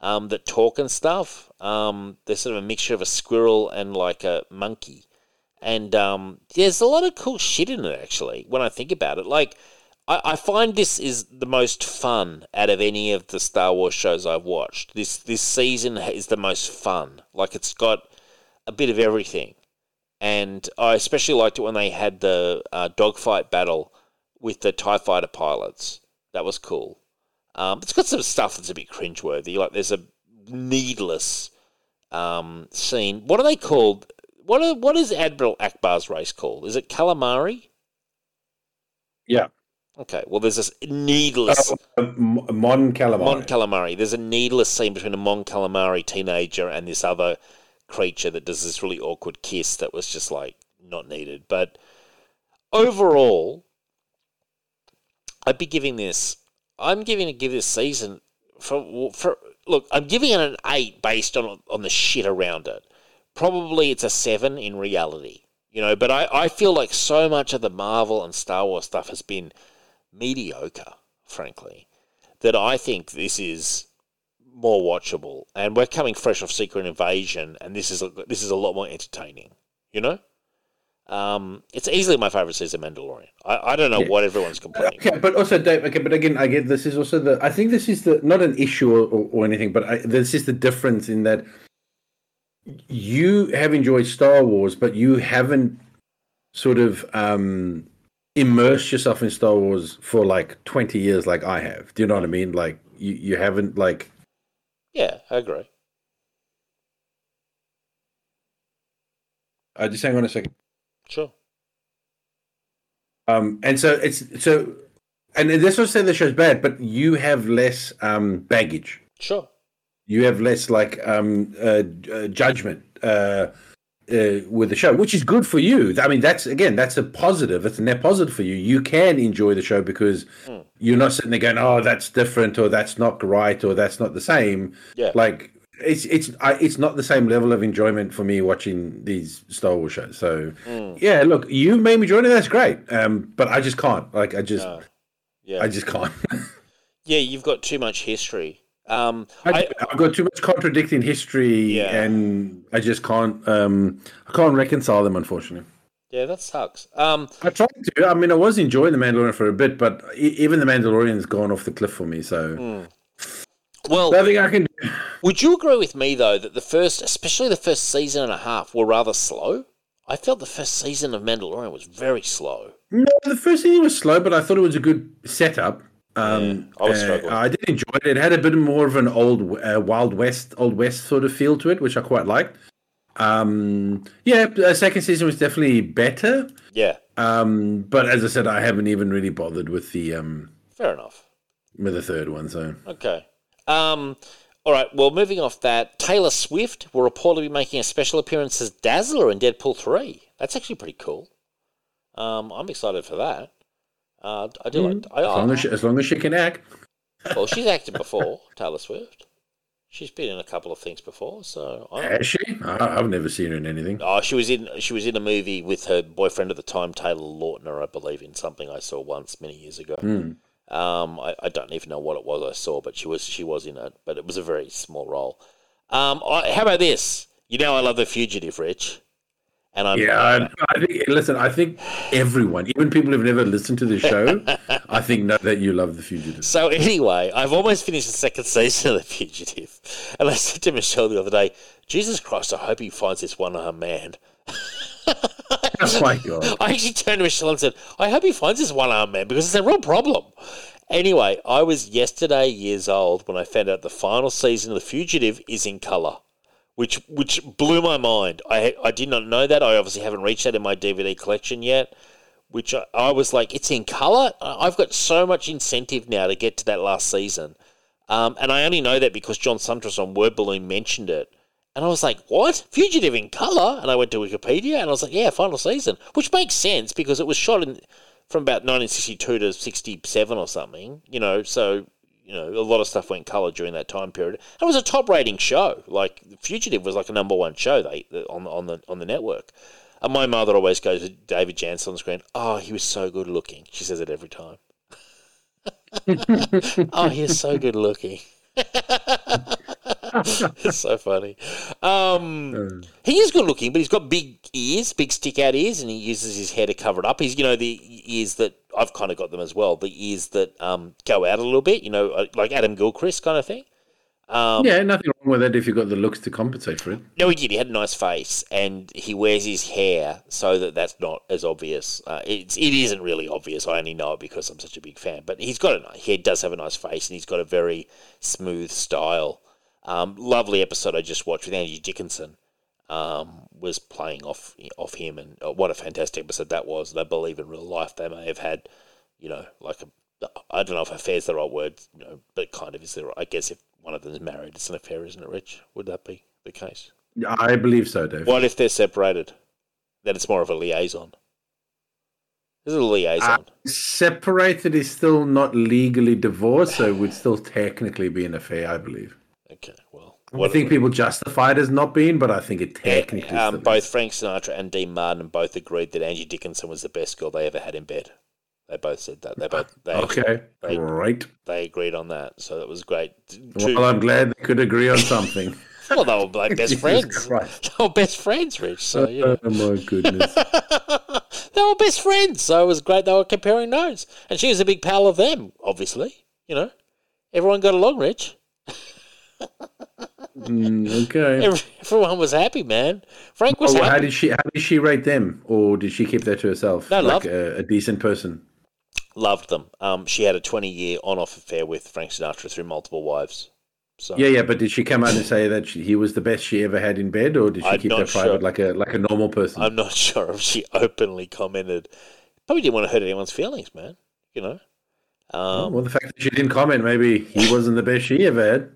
um, that talk and stuff. Um, they're sort of a mixture of a squirrel and like a monkey. And um, there's a lot of cool shit in it, actually, when I think about it. Like, I, I find this is the most fun out of any of the Star Wars shows I've watched. This this season is the most fun. Like, it's got a bit of everything. And I especially liked it when they had the uh, dogfight battle with the TIE fighter pilots. That was cool. Um, it's got some stuff that's a bit cringeworthy. Like there's a needless um, scene. What are they called? What are, what is Admiral Ackbar's race called? Is it calamari?
Yeah.
Okay. Well, there's this needless
Uh, Mon Calamari.
Mon calamari. There's a needless scene between a Mon calamari teenager and this other creature that does this really awkward kiss that was just like not needed. But overall, I'd be giving this. I'm giving to give this season for for look. I'm giving it an eight based on on the shit around it. Probably it's a seven in reality, you know. But I I feel like so much of the Marvel and Star Wars stuff has been mediocre, frankly, that I think this is more watchable. And we're coming fresh off Secret Invasion, and this is a, this is a lot more entertaining. You know. Um, it's easily my favorite season, of Mandalorian. I, I don't know
Yeah.
what everyone's complaining.
Okay, but also, Dave, okay, but again, I get this is also the. I think this is the not an issue or, or, or anything, but I, this is the difference in that you have enjoyed Star Wars, but you haven't sort of um immersed yourself in Star Wars for like twenty years, like I have. Do you know what I mean? Like you, you haven't like.
Yeah, I agree.
Uh, just hang on a second.
Sure.
Um, and so it's so, and this not saying the show's bad, but you have less um baggage.
Sure.
you have less like um uh, uh, judgment uh, uh with the show which is good for you i mean that's again that's a positive it's a net positive for you you can enjoy the show because
Mm.
You're not sitting there going oh that's different or that's not right or that's not the same
Yeah.
like it's it's I, it's not the same level of enjoyment for me watching these Star Wars shows. So
Mm.
yeah, look, you made me join it. That's great. Um, but I just can't. Like I just
No. Yeah.
I just can't.
yeah, you've got too much history. Um,
I, I've got too much contradicting history,
Yeah.
and I just can't. Um, I can't reconcile them, unfortunately.
Yeah, that sucks. Um,
I tried to. I mean, I was enjoying the Mandalorian for a bit, but even the Mandalorian's gone off the cliff for me. So
Hmm. well,
nothing I can. do.
would you agree with me though that the first, especially the first season and a half, were rather slow? I felt the first season of Mandalorian was very slow.
No, the first season was slow, but I thought it was a good setup. Um,
Yeah, I was
uh,
struggling.
I did enjoy it. It had a bit more of an old uh, Wild West, Old West sort of feel to it, which I quite liked. Um, yeah, the second season was definitely better.
Yeah,
Um, but as I said, I haven't even really bothered with the um,
fair enough.
with the third one. So
Okay. Um, all right. Well, moving off that, Taylor Swift will reportedly be making a special appearance as Dazzler in Deadpool three. That's actually pretty cool. Um, I'm excited for that. Uh, I do like. I,
as long
I,
as she, as long as she can act,
well, she's acted before, Taylor Swift. She's been in a couple of things before, so I,
has she? I, I've never seen her in anything.
Oh, she was in she was in a movie with her boyfriend at the time, Taylor Lautner, I believe, in something I saw once many years ago.
Hmm.
Um, I, I don't even know what it was I saw, but she was she was in it, but it was a very small role. Um, I, how about this? You know, I love the fugitive, Rich, and I'm
Yeah, I, I think. Listen, I think everyone, even people who've never listened to the show, I think know that you love the fugitive.
So anyway, I've almost finished the second season of The Fugitive, and I said to Michelle the other day, "Jesus Christ, I hope he finds this one-armed man."
Oh my god!
I actually turned to Michelle and said, I hope he finds this one armed man because it's a real problem. Anyway, I was yesterday years old when I found out the final season of The Fugitive is in colour, which which blew my mind. I I did not know that. I obviously haven't reached that in my DVD collection yet. Which I, I was like, it's in colour. I- I've got so much incentive now to get to that last season, um, and I only know that because John Siuntres on Word Balloon mentioned it. And I was like, what? Fugitive in colour? And I went to Wikipedia and I was like, yeah, final season. Which makes sense because it was shot in from about 1962 to 67 or something, you know, so, you know, a lot of stuff went colour during that time period. It was a top rating show. Like, Fugitive was like a number one show they on, on, the, on the network. And my mother always goes with David Janssen on the screen. Oh, he was so good looking. She says it every time. oh, he is so good looking. it's so funny. Um, he is good looking, but he's got big ears, big stick out ears, and he uses his hair to cover it up. He's, you know, the ears that I've kind of got them as well. The ears that um, go out a little bit, you know, uh, like Adam Gilchrist kind of thing. Um,
yeah, nothing wrong with that if you've got the looks to compensate for it.
No, he did. He had a nice face, and he wears his hair so that that's not as obvious. Uh, it's it isn't really obvious. I only know it because I'm such a big fan. But he's got a he does have a nice face, and he's got a very smooth style. Um, lovely episode I just watched with Angie Dickinson. Um, was playing off off him, and uh, what a fantastic episode that was. I believe in real life they may have had, you know, like a I don't know if affair is the right word, you know, but kind of is the I guess if one of them is married, it's an affair, isn't it, Rich? Would that be the case?
I believe so, Dave.
What if they're separated? Then it's more of a liaison. Is it a liaison?
Uh, separated is still not legally divorced, so it would still technically be an affair, I believe.
Okay, well.
I think people justify it as not being, but I think it technically.
Um, both Frank Sinatra and Dean Martin both agreed that Angie Dickinson was the best girl they ever had in bed. They both said that. They both. They,
okay.
They,
right.
They agreed on that, so that was great.
Well, I'm glad they could agree on something.
well, they were like best friends. They were best friends, Rich. So yeah.
Oh my goodness.
they were best friends, so it was great. They were comparing notes, and she was a big pal of them. Obviously, you know, everyone got along, Rich.
Mm, okay.
Everyone was happy, man. Frank was.
Oh,
happy.
How did she? How did she rate them, or did she keep that to herself?
No,
like a, a decent person
loved them. Um, she had a 20 year on off affair with Frank Sinatra through multiple wives. So
yeah, yeah, but did she come out and say that she, he was the best she ever had in bed, or did she
I'm
keep that
sure.
private like a like a normal person?
I'm not sure if she openly commented. Probably didn't want to hurt anyone's feelings, man. You know. Um,
well, the fact that she didn't comment, maybe he wasn't the best she ever had.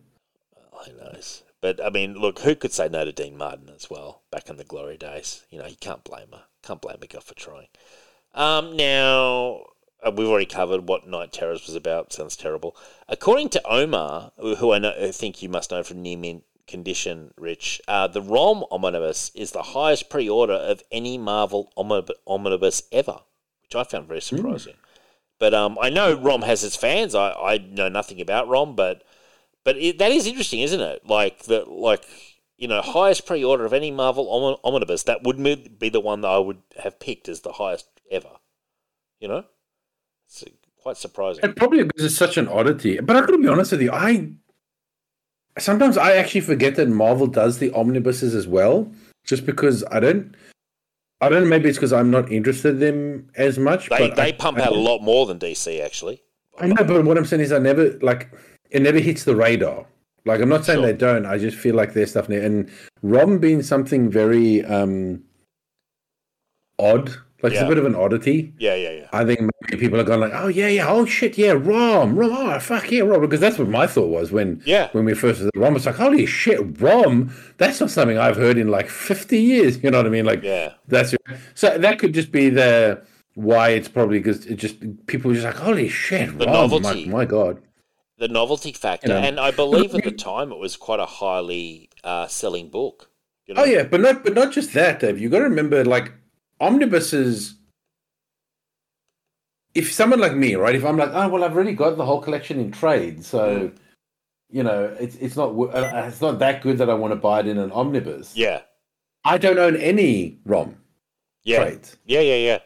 But I mean, look, who could say no to Dean Martin as well back in the glory days? You know, you can't blame her. Can't blame a girl for trying. Um, now uh, we've already covered what Knight Terrors was about. Sounds terrible. According to Omar, who I, know, I think you must know from Near Mint Condition, Rich, uh, the ROM Omnibus is the highest pre-order of any Marvel Omnibus ever, which I found very surprising. Mm. But um, I know ROM has its fans. I, I know nothing about ROM, but but it, that is interesting, isn't it? Like the like you know highest pre-order of any Marvel Omnibus. That would be the one that I would have picked as the highest ever. You know. It's uh, quite surprising.
And probably because it's such an oddity. But I gotta be honest with you, I sometimes I actually forget that Marvel does the omnibuses as well, just because I don't. I don't know. Maybe it's because I'm not interested in them as much.
They
but
they
I,
pump
I,
out a lot more than DC actually.
I know, but what I'm saying is, I never like it. Never hits the radar. Like I'm not saying
Sure.
they don't. I just feel like their stuff. Now. And Rom being something very um odd, like it's a bit of an oddity.
Yeah, yeah, yeah.
I think maybe people are going like, oh yeah, yeah, oh shit, yeah, Rom, Rom, oh fuck yeah, Rom, because that's what my thought was when
Yeah.
when we first did Rom. It's like, holy shit, Rom, that's not something I've heard in like fifty years. You know what I mean? Like,
Yeah.
that's so that could just be the why it's probably because it just people are just like, holy shit,
The
Rom, my,
novelty.
my god.
The novelty factor,
You know.
and I believe at the time it was quite a highly uh, selling book. You know?
Oh yeah, but not but not just that, Dave. You got to remember, like omnibuses. If someone like me, right? If I'm like, oh well, I've already got the whole collection in trade, so you know, it's it's not uh, it's not that good that I want to buy it in an omnibus.
Yeah,
I don't own any ROM
yeah,
trades.
yeah, yeah, yeah.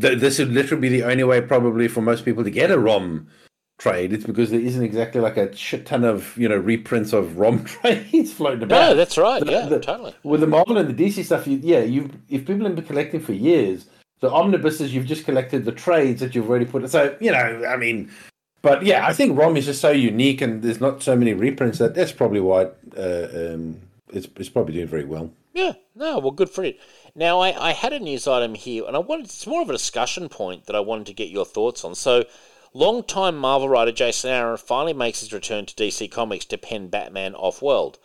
Th- This would literally be the only way, probably, for most people to get a ROM trade. It's because there isn't exactly like a shit ton of you know reprints of ROM trades floating about.
No, that's right.
The-
Yeah,
the-
totally.
with the Marvel and the DC stuff, you, yeah, you if people have been collecting for years, the omnibuses you've just collected the trades that you've already put. So you know, I mean, but yeah, I think ROM is just so unique, and there's not so many reprints that that's probably why uh, um, it's it's probably doing very well.
Yeah, no, well, good for it. Now, I, I had a news item here, and I wanted it's more of a discussion point that I wanted to get your thoughts on. So, long-time Marvel writer Jason Aaron finally makes his return to DC Comics to pen Batman Off-World.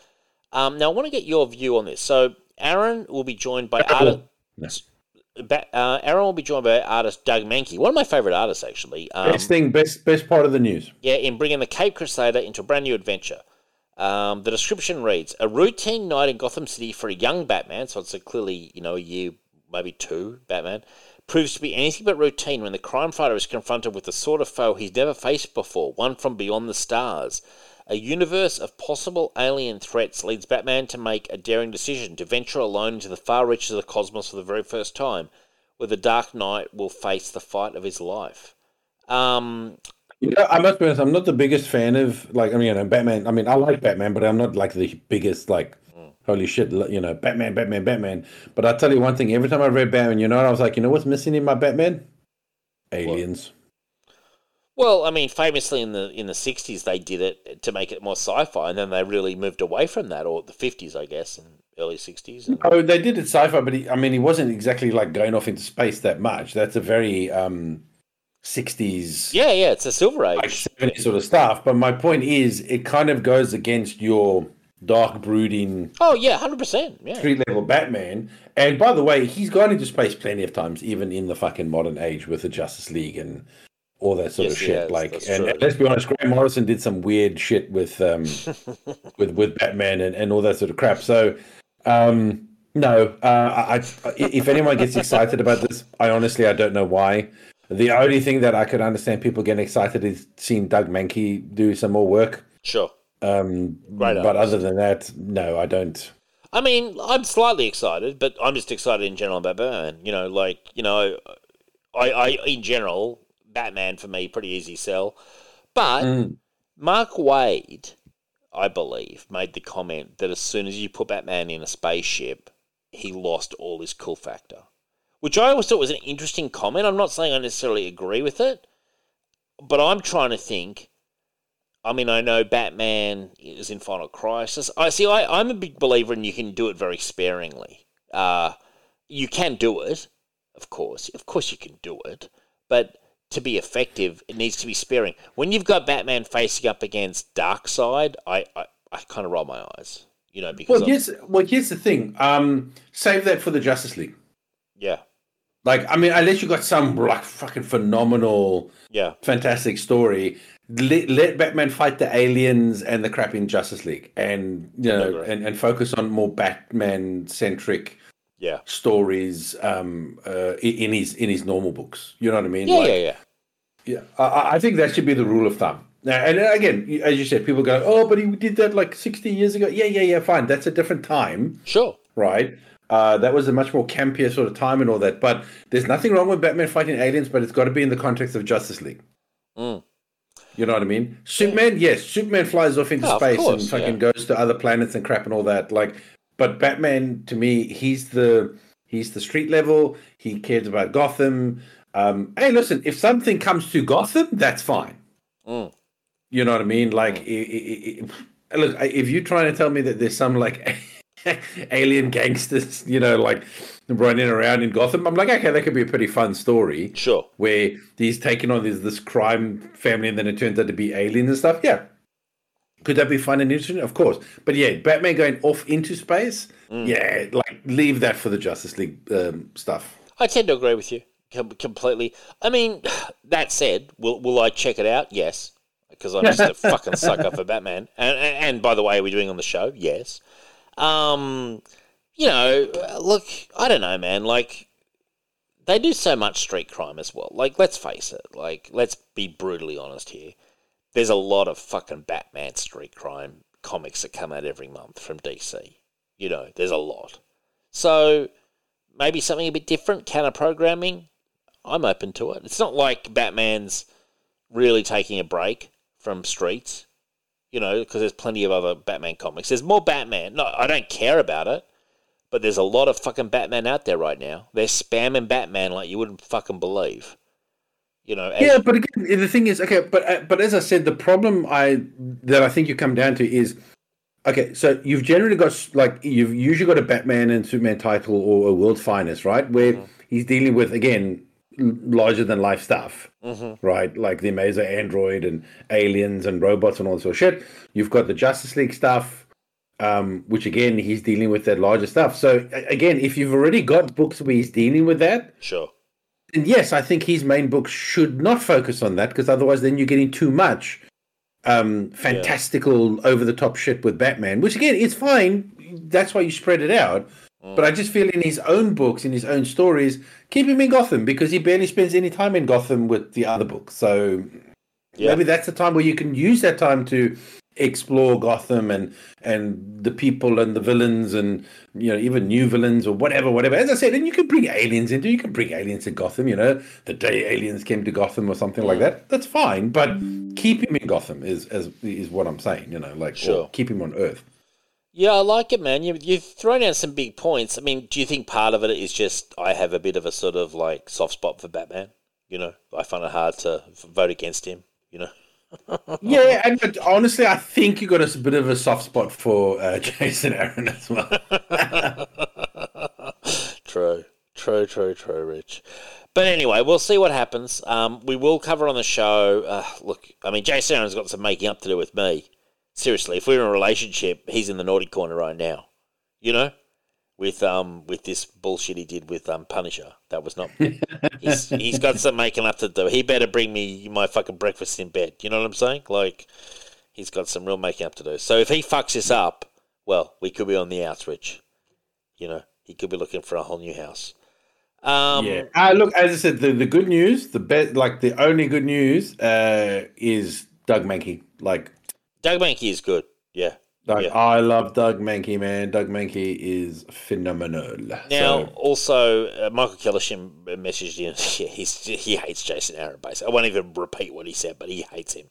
Um, now, I want to get your view on this. So, Aaron will be joined by artist. Ba- uh, Aaron will be joined by artist Doug Mahnke, one of my favorite artists, actually. Um,
best thing, best best part of the news.
yeah, in bringing the Cape Crusader into a brand new adventure. Um, the description reads: A routine night in Gotham City for a young Batman. So it's a clearly, you know, a year maybe two, Batman, proves to be anything but routine when the crime fighter is confronted with the sort of foe he's never faced before, one from beyond the stars. A universe of possible alien threats leads Batman to make a daring decision to venture alone into the far reaches of the cosmos for the very first time, where the Dark Knight will face the fight of his life. Um,
You know, I must be honest. I'm not the biggest fan of like. I mean, you know, Batman. I mean, I like Batman, but I'm not like the biggest like. Holy shit! You know, Batman, Batman, Batman. But I'll tell you one thing. Every time I read Batman, you know, I was like, you know, what's missing in my Batman? Aliens.
well, I mean, famously in the in the '60s they did it to make it more sci-fi, and then they really moved away from that, or the '50s, I guess, and early '60s. And,
Oh, they did it sci-fi, but he, I mean, he wasn't exactly like going off into space that much. That's a very um, 60s,
yeah, yeah, it's a Silver Age.
like 70s sort of stuff. But my point is, it kind of goes against your dark, brooding,
Oh yeah, hundred percent. Yeah,
street level Batman. And by the way, he's gone into space plenty of times, even in the fucking modern age with the Justice League and all that sort
Yes,
of shit.
has,
like, and, and let's be honest, Grant Morrison did some weird shit with um, with with Batman and, and all that sort of crap. So, um, no, uh, I, I, if anyone gets excited about this, I honestly I don't know why. The only thing that I could understand people getting excited is seeing Doug Mahnke do some more work.
sure.
Um,
Great
but
artist.
other than that, no, I don't.
I mean, I'm slightly excited, but I'm just excited in general about Batman. You know, like you know, I, I in general, Batman for me pretty easy sell, but
Mm.
Mark Waid, I believe, made the comment that as soon as you put Batman in a spaceship, he lost all his cool factor, which I always thought was an interesting comment. I'm not saying I necessarily agree with it, but I'm trying to think. I mean, I know Batman is in Final Crisis. I see. I, I'm a big believer in you can do it very sparingly. Uh, you can do it, of course. Of course, you can do it, but to be effective, it needs to be sparing. When you've got Batman facing up against Darkseid, I, I, I kind of roll my eyes. You know, because
Well,
of-
here's well, here's the thing. Um, save that for the Justice League.
yeah,
Like, I mean, unless you've got some like fucking phenomenal,
yeah,
fantastic story, let, let Batman fight the aliens and the crap in Justice League, and you know, and, and focus on more Batman centric
yeah,
stories um, uh, in his in his normal books. You know what I mean?
yeah,
Like,
yeah, yeah.
yeah, I- I, I think that should be the rule of thumb. Now, and again, as you said, people go, "Oh, but he did that like sixty years ago." Yeah, yeah, yeah. Fine, that's a different time
Sure.
right? Uh, that was a much more campier sort of time and all that. But there's nothing wrong with Batman fighting aliens, but it's got to be in the context of Justice League.
Mm.
You know what I mean? Superman, yes, Superman flies off into
of
space
course,
and fucking
yeah.
goes to other planets and crap and all that. Like, but Batman to me, he's the he's the street level. He cares about Gotham. Um, hey, listen, if something comes to Gotham, that's fine.
Mm.
You know what I mean? Like, i- i- i- look, if you're trying to tell me that there's some like alien gangsters, you know, like running around in Gotham, I'm like, okay, that could be a pretty fun story
Sure.
where he's taking on this this crime family and then it turns out to be aliens and stuff. Yeah. Could that be fun and interesting? Of course. But yeah, Batman going off into space, yeah, like leave that for the Justice League um, stuff.
I tend to agree with you com- completely. I mean, that said, will will I check it out? Yes, because I'm just a fucking sucker for Batman. And, and and by the way, are we doing on the show? Yes. Um, you know, look, I don't know, man. Like, they do so much street crime as well. Like, let's face it. Like, let's be brutally honest here. There's a lot of fucking Batman street crime comics that come out every month from DC. You know, there's a lot. So maybe something a bit different, counter programming. I'm open to it. It's not like Batman's really taking a break from streets, you know, because there's plenty of other Batman comics. There's more Batman. No, I don't care about it, but there's a lot of fucking Batman out there right now. They're spamming Batman like you wouldn't fucking believe. You know,
Yeah, but again, the thing is, okay, but uh, but as I said, the problem I that I think you come down to is, okay, so you've generally got like you've usually got a Batman and Superman title or a World's Finest, right, where he's dealing with again larger than life stuff, right, like the Amazing Android and aliens and robots and all this sort of shit. You've got the Justice League stuff. Um, which again, he's dealing with that larger stuff. So again, if you've already got books where he's dealing with that,
sure.
and yes, I think his main book should not focus on that because otherwise, then you're getting too much um, fantastical, over the top shit with Batman. Which again, it's fine. That's why you spread it out. But I just feel in his own books, in his own stories, keep him in Gotham because he barely spends any time in Gotham with the other books. So
Yeah.
maybe that's the time where you can use that time to explore Gotham and and the people and the villains and you know even new villains or whatever whatever as i said and you can bring aliens into you can bring aliens to gotham you know the day aliens came to gotham or something like mm. that that's fine but keep him in gotham is is, is what i'm saying you know like
Sure.
keep him on earth
Yeah, I like it, man. You, you've thrown out some big points. I mean, do you think part of it is just I have a bit of a sort of like soft spot for Batman? You know, I find it hard to vote against him. You know,
yeah and but honestly i think you got a bit of a soft spot for uh, jason aaron as well
true, true, true, true, Rich. But anyway, we'll see what happens. Um, we will cover on the show. Uh, look, I mean, Jason Aaron's got some making up to do with me. Seriously, if we're in a relationship, he's in the naughty corner right now. You know, with um with this bullshit he did with um Punisher. That was not. he's he's got some making up to do. He better bring me my fucking breakfast in bed. You know what I'm saying? Like, he's got some real making up to do. So if he fucks this up, well, we could be on the outs, Rich. You know, he could be looking for a whole new house. Um,
yeah uh, look as i said the, the good news the best like the only good news uh is doug mahnke like
Doug Mahnke is good. Yeah.
Like,
Yeah.
I love Doug Mahnke, man. Doug Mahnke is phenomenal.
Now,
So-
also, uh, Michael Kellersham messaged in. Yeah, he's, he hates Jason Aaron, basically. I won't even repeat what he said, but he hates him.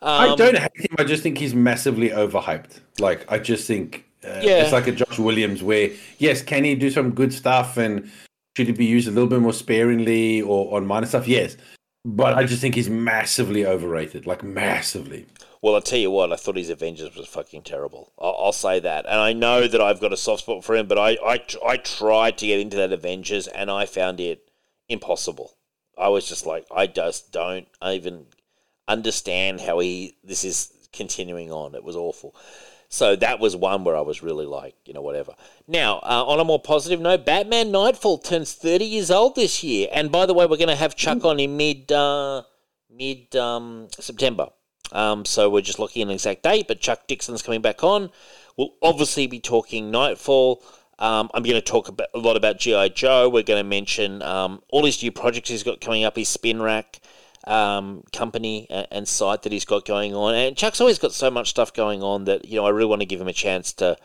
Um,
I don't hate him. I just think he's massively overhyped. Like, I just think uh,
Yeah.
it's like a Josh Williamson where, yes, can he do some good stuff and should he be used a little bit more sparingly or on minor stuff? Yes. But I just think he's massively overrated. Like, massively.
Well, I'll tell you what, I thought his Avengers was fucking terrible. I'll, I'll say that. And I know that I've got a soft spot for him, but I, I, I tried to get into that Avengers and I found it impossible. I was just like, I just don't even understand how he this is continuing on. It was awful. So that was one where I was really like, you know, whatever. Now, uh, on a more positive note, Batman Knightfall turns 30 years old this year. And by the way, we're going to have Chuck on in mid uh, mid um, September. Um, so we're just looking at an exact date, but Chuck Dixon's coming back on. We'll obviously be talking Knightfall. Um, I'm going to talk about, a lot about G.I. Joe. We're going to mention um, all his new projects he's got coming up, his Spin Rack um, company and, and site that he's got going on. And Chuck's always got so much stuff going on that, you know, I really want to give him a chance to,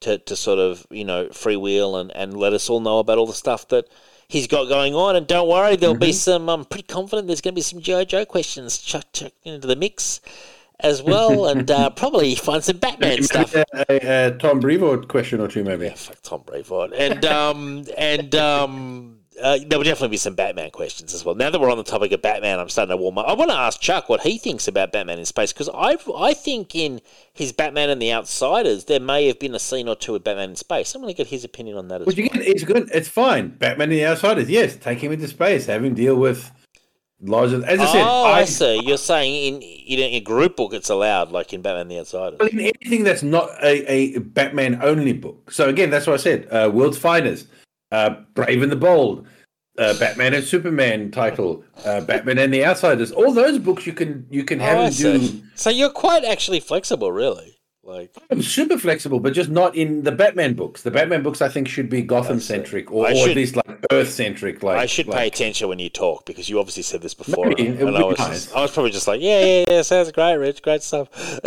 to, to sort of, you know, freewheel and, and let us all know about all the stuff that he's got going on. And don't worry, there'll be some, I'm pretty confident there's going to be some G.I. Joe questions chucked chuck into the mix as well. and uh, probably find some Batman stuff.
A, a, a Tom Brevoort question or two, maybe.
Fuck Tom Brevoort. And um and um uh, there will definitely be some Batman questions as well. Now that we're on the topic of Batman, I'm starting to warm up. I want to ask Chuck what he thinks about Batman in space because I I think in his Batman and the Outsiders there may have been a scene or two with Batman in space. I'm going to get his opinion on that as
Which
well.
again, it's good. It's fine. Batman and the Outsiders, yes. Take him into space. Have him deal with larger. As I said,
oh, I,
I,
see. You're saying in in a group book it's allowed, like in Batman and the Outsiders.
in anything that's not a, a Batman only book. So again, that's what I said. Uh, World's Finest, uh, Brave and the Bold, uh, Batman and Superman title, uh, Batman and the Outsiders. All those books you can you can have
Oh,
him do.
see. So you're quite actually flexible, really. Like
I'm super flexible, but just not in the Batman books. The Batman books, I think, should be Gotham centric, or, or at least like Earth centric. Like
I should
like,
pay attention when you talk because you obviously said this before,
Maybe, it
and I was,
nice.
just, I was probably just like, yeah, yeah, yeah, sounds great, Rich, great stuff.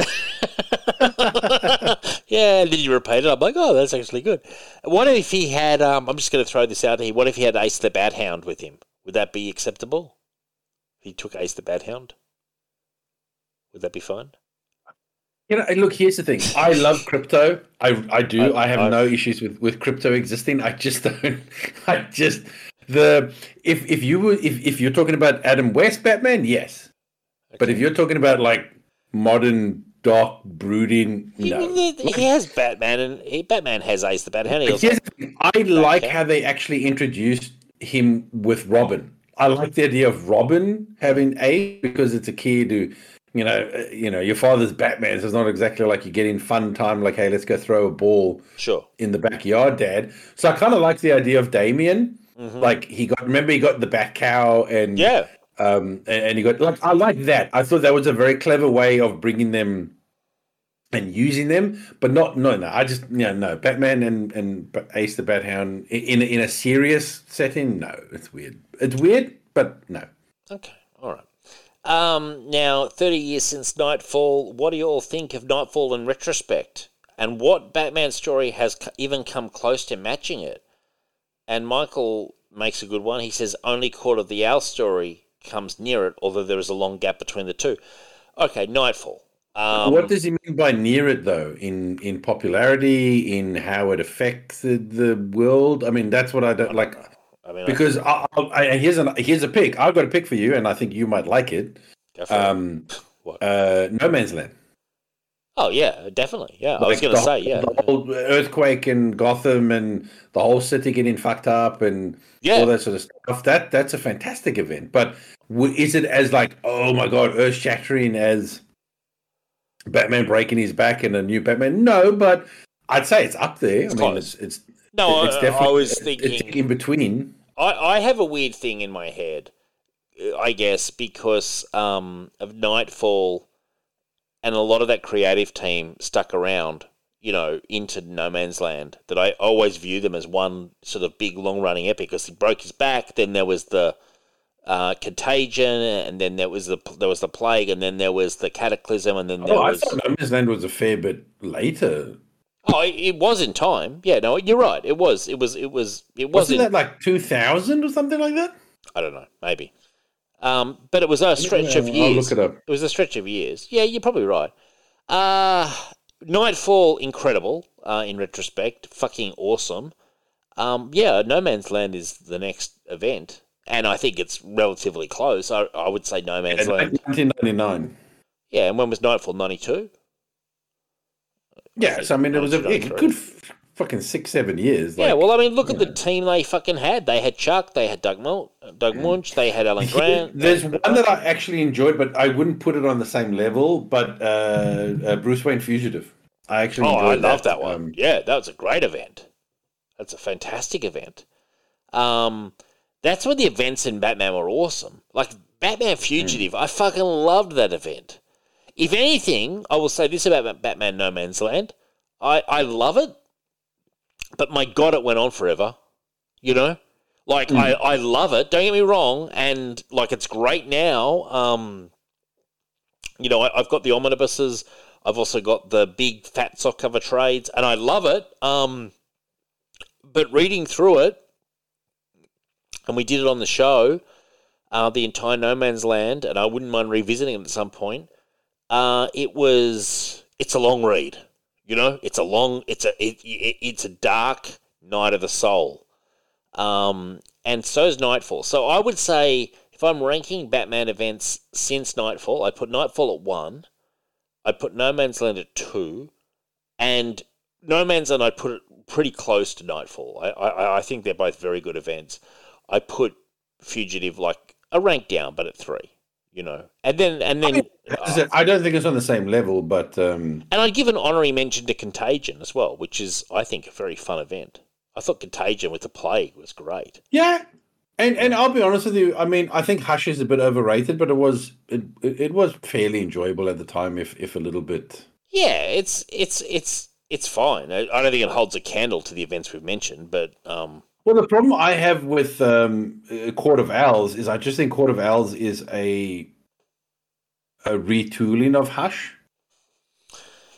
yeah, and then you repeat it. I'm like, oh, that's actually good. What if he had? Um, I'm just going to throw this out here. What if he had Ace the Bat Hound with him? Would that be acceptable? If he took Ace the Bat Hound, would that be fine?
You know, look. Here's the thing. I love Krypto. I I do.
I-
I, have
I-
no issues with with Krypto existing. I just don't. I just the if if you were if if you're talking about Adam West Batman, yes. But if you're talking about like modern dark brooding,
He,
no.
he has Batman, and he, Batman has Ace the Bat Hound. He
But
also-
here's the thing, I like how they actually introduced him with Robin. I like the idea of Robin having a because it's a kid who, you know, uh, you know, your father's Batman. So it's not exactly like you get in fun time. Like, hey, let's go throw a ball
sure.
in the backyard, Dad. So I kind of like the idea of Damian. Like he got, remember he got the bat cow and
Mm-hmm. Yeah.
um, and, and he got like I like that. I thought that was a very clever way of bringing them and using them, but not no no. I just you know, no Batman and and Ace the Bat Hound in in a serious setting. No, it's weird. It's weird, but no.
Okay. Um, now, 30 years since Knightfall, what do you all think of Knightfall in retrospect? And what Batman story has even come close to matching it? And Michael makes a good one. He says only Court of the Owl story comes near it, although there is a long gap between the two. Okay, Knightfall. Um,
what does he mean by near it, though? In in popularity, in how it affected the world? I mean, that's what I don't like. I mean, because I, I, I, here's an here's a pick. I've got a pick for you, and I think you might like it. Um, what? Uh, no Man's Land.
Oh yeah, definitely. Yeah, like I was going to say yeah.
The whole earthquake in Gotham and the whole city getting fucked up and yeah. all that sort of stuff. That that's a fantastic event. But is it as like oh my god, earth shattering as Batman breaking his back in a new Batman? No, but I'd say it's up there. It's I mean, it's, it's
no. It's definitely. I was thinking
in between.
I I have a weird thing in my head, I guess, because um, of Knightfall, and a lot of that creative team stuck around. You know, into No Man's Land. That I always view them as one sort of big, long running epic. Because he broke his back, then there was the uh, contagion, and then there was the there was the plague, and then there was the cataclysm, and then there oh, was.
I thought No Man's Land was a fair bit later.
Oh, it was in time. Yeah, no, you're right. It was. It was. It was. It was.
Wasn't that like 2000 or something like that?
I don't know. Maybe. Um, but it was a stretch of years. I'll look it up. It was a stretch of years. Yeah, you're probably right. Uh, Knightfall, incredible. Uh, in retrospect, fucking awesome. Um, yeah, No Man's Land is the next event and I think it's relatively close. I, I would say No Man's
yeah, Land. 1999.
Yeah, and when was Knightfall? 92?
Yeah, so I mean, it was a good fucking six, seven years.
Like, yeah, well, I mean, look at know. the team they fucking had. They had Chuck, they had Doug, Mul- Doug Moench, they had Alan Grant.
There's one that I actually enjoyed, but I wouldn't put it on the same level. But uh, uh, Bruce Wayne Fugitive. I actually oh, I
love that, that one. Um, yeah, that was a great event. That's a fantastic event. Um, that's when the events in Batman were awesome. Like Batman Fugitive, mm. I fucking loved that event. If anything, I will say this about Batman No Man's Land. I, I love it, but my God, it went on forever. You know? Like, mm. I, I love it. Don't get me wrong. And, like, it's great now. Um, you know, I, have got the omnibuses. I've also got the big fat sock cover trades, and I love it. Um, but reading through it, and we did it on the show, uh, the entire No Man's Land, and I wouldn't mind revisiting it at some point. Uh, it was it's a long read, you know. It's a long, it's a it, it, it's a dark night of the soul, um, and is Knightfall. So I would say if I'm ranking Batman events since Knightfall, I put Knightfall at one, I put No Man's Land at two, and No Man's Land I put it pretty close to Nightfall. I, I, I think they're both very good events. I put Fugitive like a rank down, but at three. You know, and then and then I, mean,
uh, I don't think it's on the same level, but um...
and I'd give an honorary mention to Contagion as well, which is I think a very fun event. I thought Contagion with the plague was great.
Yeah, and and I'll be honest with you. I mean, I think Hush is a bit overrated, but it was it, it was fairly enjoyable at the time, if if a little bit.
Yeah, it's it's it's it's fine. I, I don't think it holds a candle to the events we've mentioned, but um,
well, the problem I have with um, Court of Owls is I just think Court of Owls is a a retooling of Hush.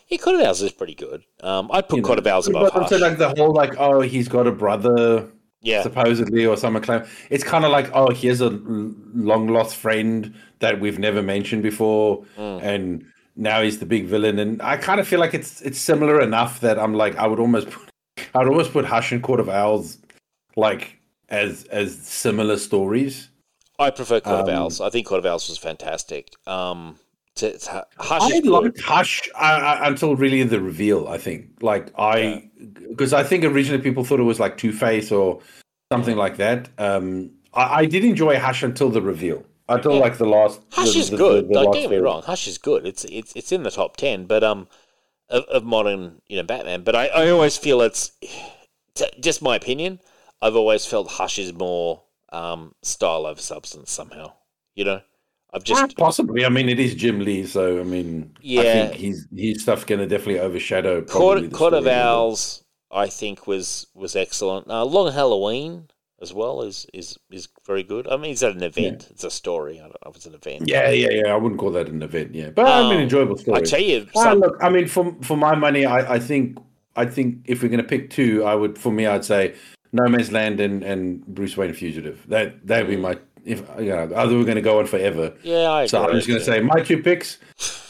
Yeah, Court of Owls is pretty good. Um, I'd put you Court know, of Owls above Hush. So
like the whole like, oh, he's got a brother, yeah, supposedly, or someone claim. It's kind of like, oh, here's a long lost friend that we've never mentioned before, mm. and now he's the big villain. And I kind of feel like it's it's similar enough that I'm like, I would almost put, I would almost put Hush and Court of Owls like as as similar stories.
I prefer Court um, of Owls. I think Court of Owls was fantastic. Um, to, to, Hush
I liked Hush uh, until really the reveal. I think, like I, because yeah. I think originally people thought it was like Two Face or something like that. Um, I, I, did enjoy Hush until the reveal. Until yeah. like the last.
Hush
the,
is the, good. The, the don't get me wrong. Hush is good. It's it's it's in the top ten, but um, of, of modern you know Batman. But I, I always feel it's just my opinion. I've always felt Hush is more um, style over substance somehow. You know, I've just
possibly. I mean, it is Jim Lee, so I mean, I
Yeah.
think his his stuff's going to definitely overshadow.
Court, Court of
story a little bit.
Owls, I think was was excellent. Uh, Long Halloween as well is is is very good. I mean, it's at an event. It's a story. I don't know if it's an event.
Yeah, yeah, yeah. I wouldn't call that an event. Yeah, but I mean,
Um,
enjoyable story.
I tell you,
Ah, look, I mean, for for my money, I, I think I think if we're going to pick two, I would for me, I'd say No Man's Land and, and Bruce Wayne Fugitive. That that'd be my if you know either we're going to go on forever.
yeah, I
So I'm just going to say my two picks: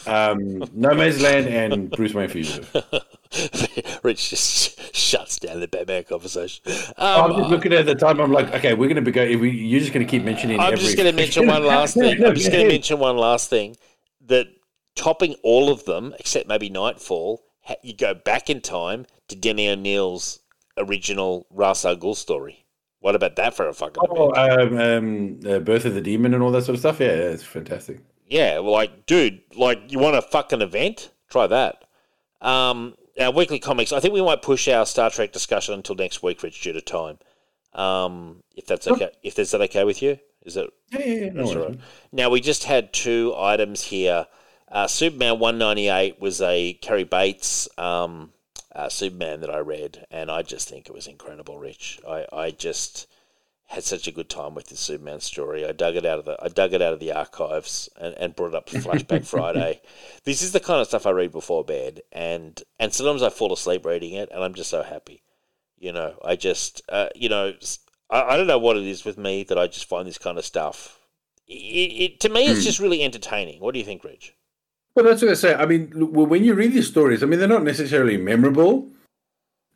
um, No Man's Land and Bruce Wayne Fugitive.
Rich just shuts down the Batman conversation.
I'm
Um,
just looking at the time. I'm like, okay, we're going to be going. We, you're just going to keep mentioning.
I'm
every
just going to mention one last thing. I'm just going to mention one last thing that topping all of them, except maybe Knightfall, you go back in time to Denny O'Neill's original Ras Al Ghul story. What about that for a fucking
Oh, um, um, uh, Birth of the Demon and all that sort of stuff. Yeah, yeah it's fantastic.
Yeah, well, like, dude, like, you want a fucking event? Try that. Um, our weekly comics. I think we might push our Star Trek discussion until next week, Rich, due to time. Um, if that's okay, if is that okay with you? Is it
Yeah, yeah, yeah. No
right. Now we just had two items here. Uh, Superman one ninety eight was a Cary Bates um, uh, Superman that I read, and I just think it was incredible. Rich, I, I just had such a good time with this Superman story. I dug it out of the I dug it out of the archives and, and brought it up Flashback Friday. This is the kind of stuff I read before bed, and and sometimes I fall asleep reading it, and I'm just so happy. You know, I just uh, you know I, I don't know what it is with me that I just find this kind of stuff. It, it, to me, it's just really entertaining. What do you think, Rich?
Well, that's what I say. I mean, when you read these stories, I mean, they're not necessarily memorable.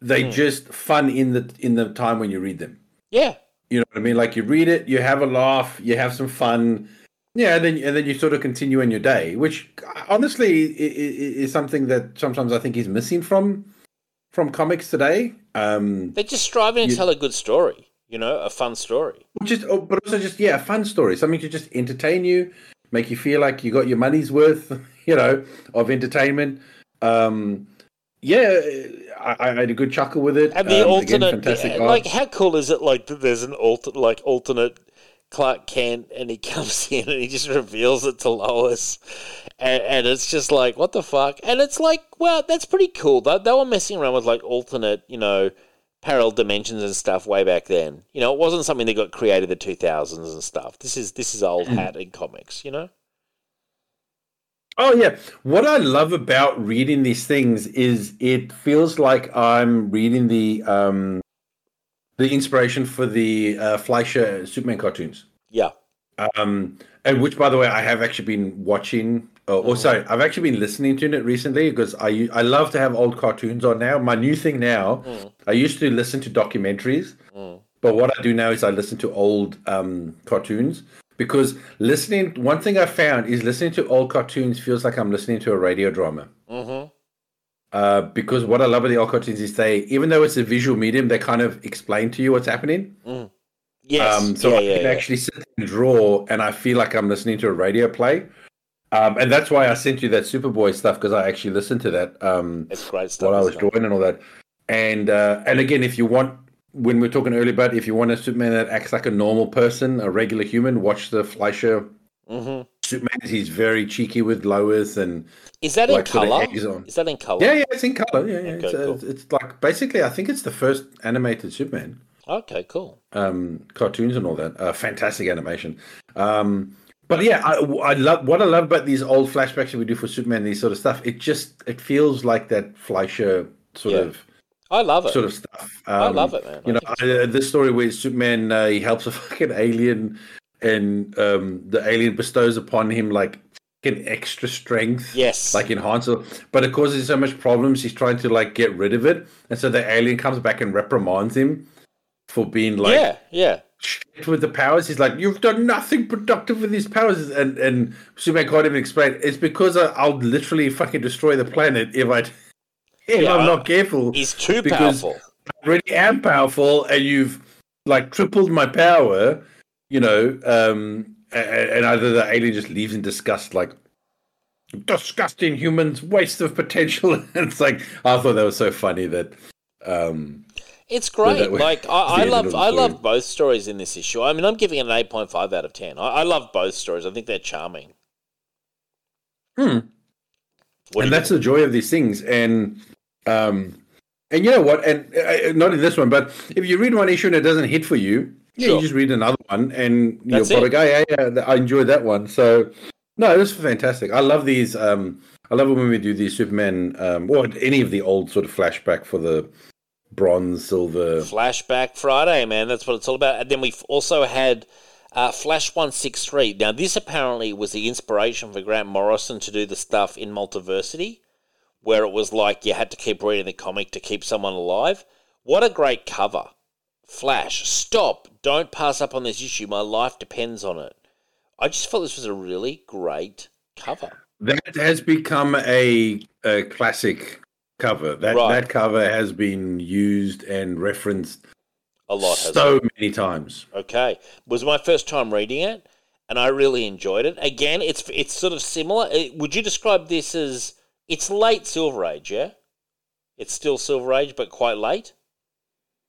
They
Hmm.
just fun in the in the time when you read them.
Yeah,
You know what I mean? Like you read it, you have a laugh, you have some fun, yeah, and then and then you sort of continue in your day, which honestly is something that sometimes I think is missing from from comics today. Um,
they're just striving to
You-
tell a good story. You know, a fun story.
just but also just yeah, a fun story, something to just entertain you, make you feel like you got your money's worth, you know, of entertainment. Um, yeah, I, I had a good chuckle with it.
And the
Um, again,
alternate,
fantastic
yeah, like, how cool is it? Like, that there's an alter, like alternate Clark Kent, and he comes in and he just reveals it to Lois, and, and it's just like, what the fuck? And it's like, well, that's pretty cool. They, they were messing around with like alternate, you know, parallel dimensions and stuff way back then. You know, it wasn't something that got created in the two thousands and stuff. This is this is old hat in comics. You know.
Oh yeah, what I love about reading these things is it feels like I'm reading the um, the inspiration for the uh, Fleischer Superman cartoons.
Yeah.
Um, and which, by the way, I have actually been watching. Oh, or sorry, I've actually been listening to it recently because I I love to have old cartoons on now. My new thing now, I used to listen to documentaries, but what I do now is I listen to old um, cartoons because listening. One thing I found is listening to old cartoons feels like I'm listening to a radio drama.
Mm-hmm.
Uh, because what I love about the old cartoons is they, even though it's a visual medium, they kind of explain to you what's happening.
Yes.
Um, so
yeah,
I
yeah,
can
yeah.
actually sit and draw, and I feel like I'm listening to a radio play. Um, and that's why I sent you that Superboy stuff because I actually listened to that um,
It's great stuff.
while I was drawing and all that. And uh, and again, if you want, when we were talking earlier about if you want a Superman that acts like a normal person, a regular human, watch the Fleischer
Mhm.
Superman. He's very cheeky with Lois, and
Is that
Like
in
sort of
color? Is that in color?
yeah, yeah, it's in color. Yeah, yeah,
Okay,
it's, uh,
cool.
it's, it's like basically, I think it's the first animated Superman.
Okay, cool.
um, cartoons and all that. Uh, fantastic animation. Um, but yeah, I, I love what I love about these old flashbacks that we do for Superman, these sort of stuff. It just it feels like that Fleischer sort
Yeah.
of
I love it.
sort of stuff.
I
Um,
love it, man.
You
I
know, I, uh, this story where Superman uh, he helps a fucking alien, and um, the alien bestows upon him like fucking extra strength.
Yes.
Like enhancer, but it causes so much problems. He's trying to like get rid of it, and so the alien comes back and reprimands him for being like
yeah, yeah.
shit with the powers. He's like, "You've done nothing productive with these powers," and and Superman can't even explain. It's because I, I'll literally fucking destroy the planet if I if
Yeah,
I'm not careful.
He's too powerful.
I already am powerful, and you've like tripled my power. You know, um, and, either the alien just leaves in disgust, like disgusting humans, waste of potential. and it's like I thought that was so funny that. Um,
It's great. Like I, I
the end of
love I love both stories in this issue. I mean, I'm giving it an eight point five out of ten. I, I love both stories. I think they're charming.
Hmm.
What
and that's the joy of these things. And um, and you know what? And uh, not in this one, but if you read one issue and it doesn't hit for you, yeah,
Sure.
you just read another one, and you'll
That's
probably
it.
go, yeah, yeah, I enjoyed that one. So no, this is fantastic. I love these. Um, I love it when we do these Superman um, or any of the old sort of flashback for the bronze, silver.
Flashback Friday, man. That's what it's all about. And then we've also had uh, Flash 163. Now, this apparently was the inspiration for Grant Morrison to do the stuff in Multiversity, where it was like you had to keep reading the comic to keep someone alive. What a great cover. Flash, stop. Don't pass up on this issue. My life depends on it. I just thought this was a really great cover.
That has become a, a classic cover. That
Right.
that cover has been used and referenced
A lot
so many times.
Okay, it was my first time reading it, and I really enjoyed it. Again, it's it's sort of similar. Uh, Would you describe this as it's late Silver Age? Yeah, it's still Silver Age, but quite late.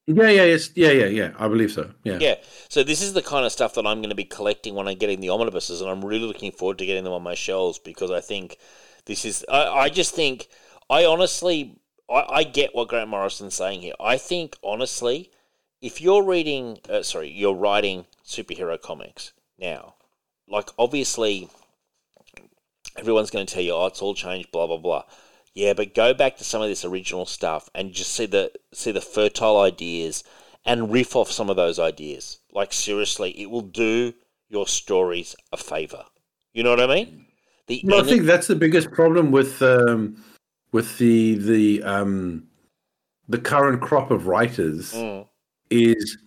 Yeah, yeah, yes, yeah, yeah, yeah. I believe so. Yeah.
Yeah. So this is the kind of stuff that I'm going to be collecting when I'm getting the omnibuses, and I'm really looking forward to getting them on my shelves because I think this is. I, I just think I honestly I, I get what Grant Morrison's saying here. I think honestly, if you're reading, uh, sorry, you're writing superhero comics now, like obviously everyone's going to tell you, oh, it's all changed, blah blah blah. Yeah, but go back to some of this original stuff and just see the see the fertile ideas and riff off some of those ideas. Like seriously, it will do your stories a favor. You know what I mean? The
Well, I think that's the biggest problem with um, with the the um, the current crop of writers
Mm,
is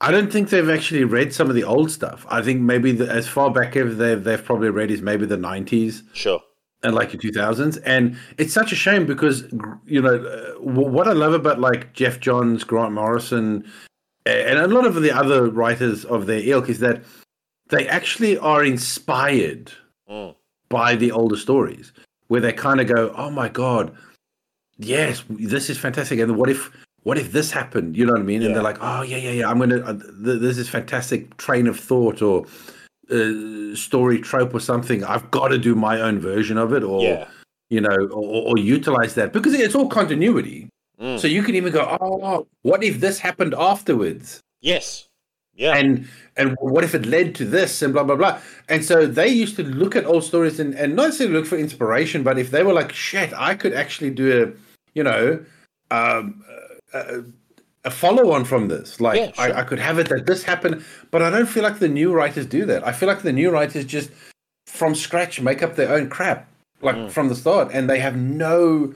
I don't think they've actually read some of the old stuff. I think maybe the, as far back as they've they've probably read is maybe the nineties
sure.
and like the two thousands, and it's such a shame because you know uh, what I love about like Geoff Johns, Grant Morrison, and a lot of the other writers of their ilk is that they actually are inspired
Mm,
by the older stories where they kind of go oh my god yes this is fantastic and what if what if this happened? You know what i mean? And they're like oh yeah yeah yeah i'm gonna uh, th- this is fantastic train of thought or uh, story trope or something. I've got to do my own version of it or
yeah.
you know or, or utilize that. Because it's all continuity.
Mm,
so you can even go oh what if this happened afterwards?
Yes. Yeah.
and and what if it led to this and blah blah blah. And so they used to look at old stories and, and not necessarily look for inspiration but if they were like shit i could actually do a you know um, a, a follow on from this like
Yeah, sure.
I, I could have it that this happened but i don't feel like the new writers do that i feel like the new writers just from scratch make up their own crap like
Mm.
from the start and they have no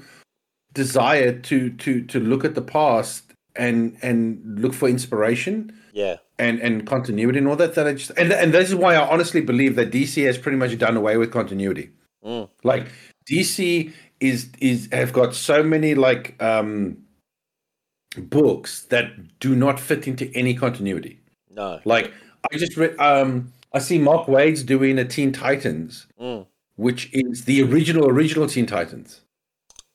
desire to to to look at the past and and look for inspiration
yeah.
and and continuity and all that that I just and and this is why I honestly believe that DC has pretty much done away with continuity.
Mm,
Like DC is is have got so many like um books that do not fit into any continuity.
no.
Like I just read um I see Mark Waid's doing a Teen Titans,
Mm.
which is the original original Teen Titans.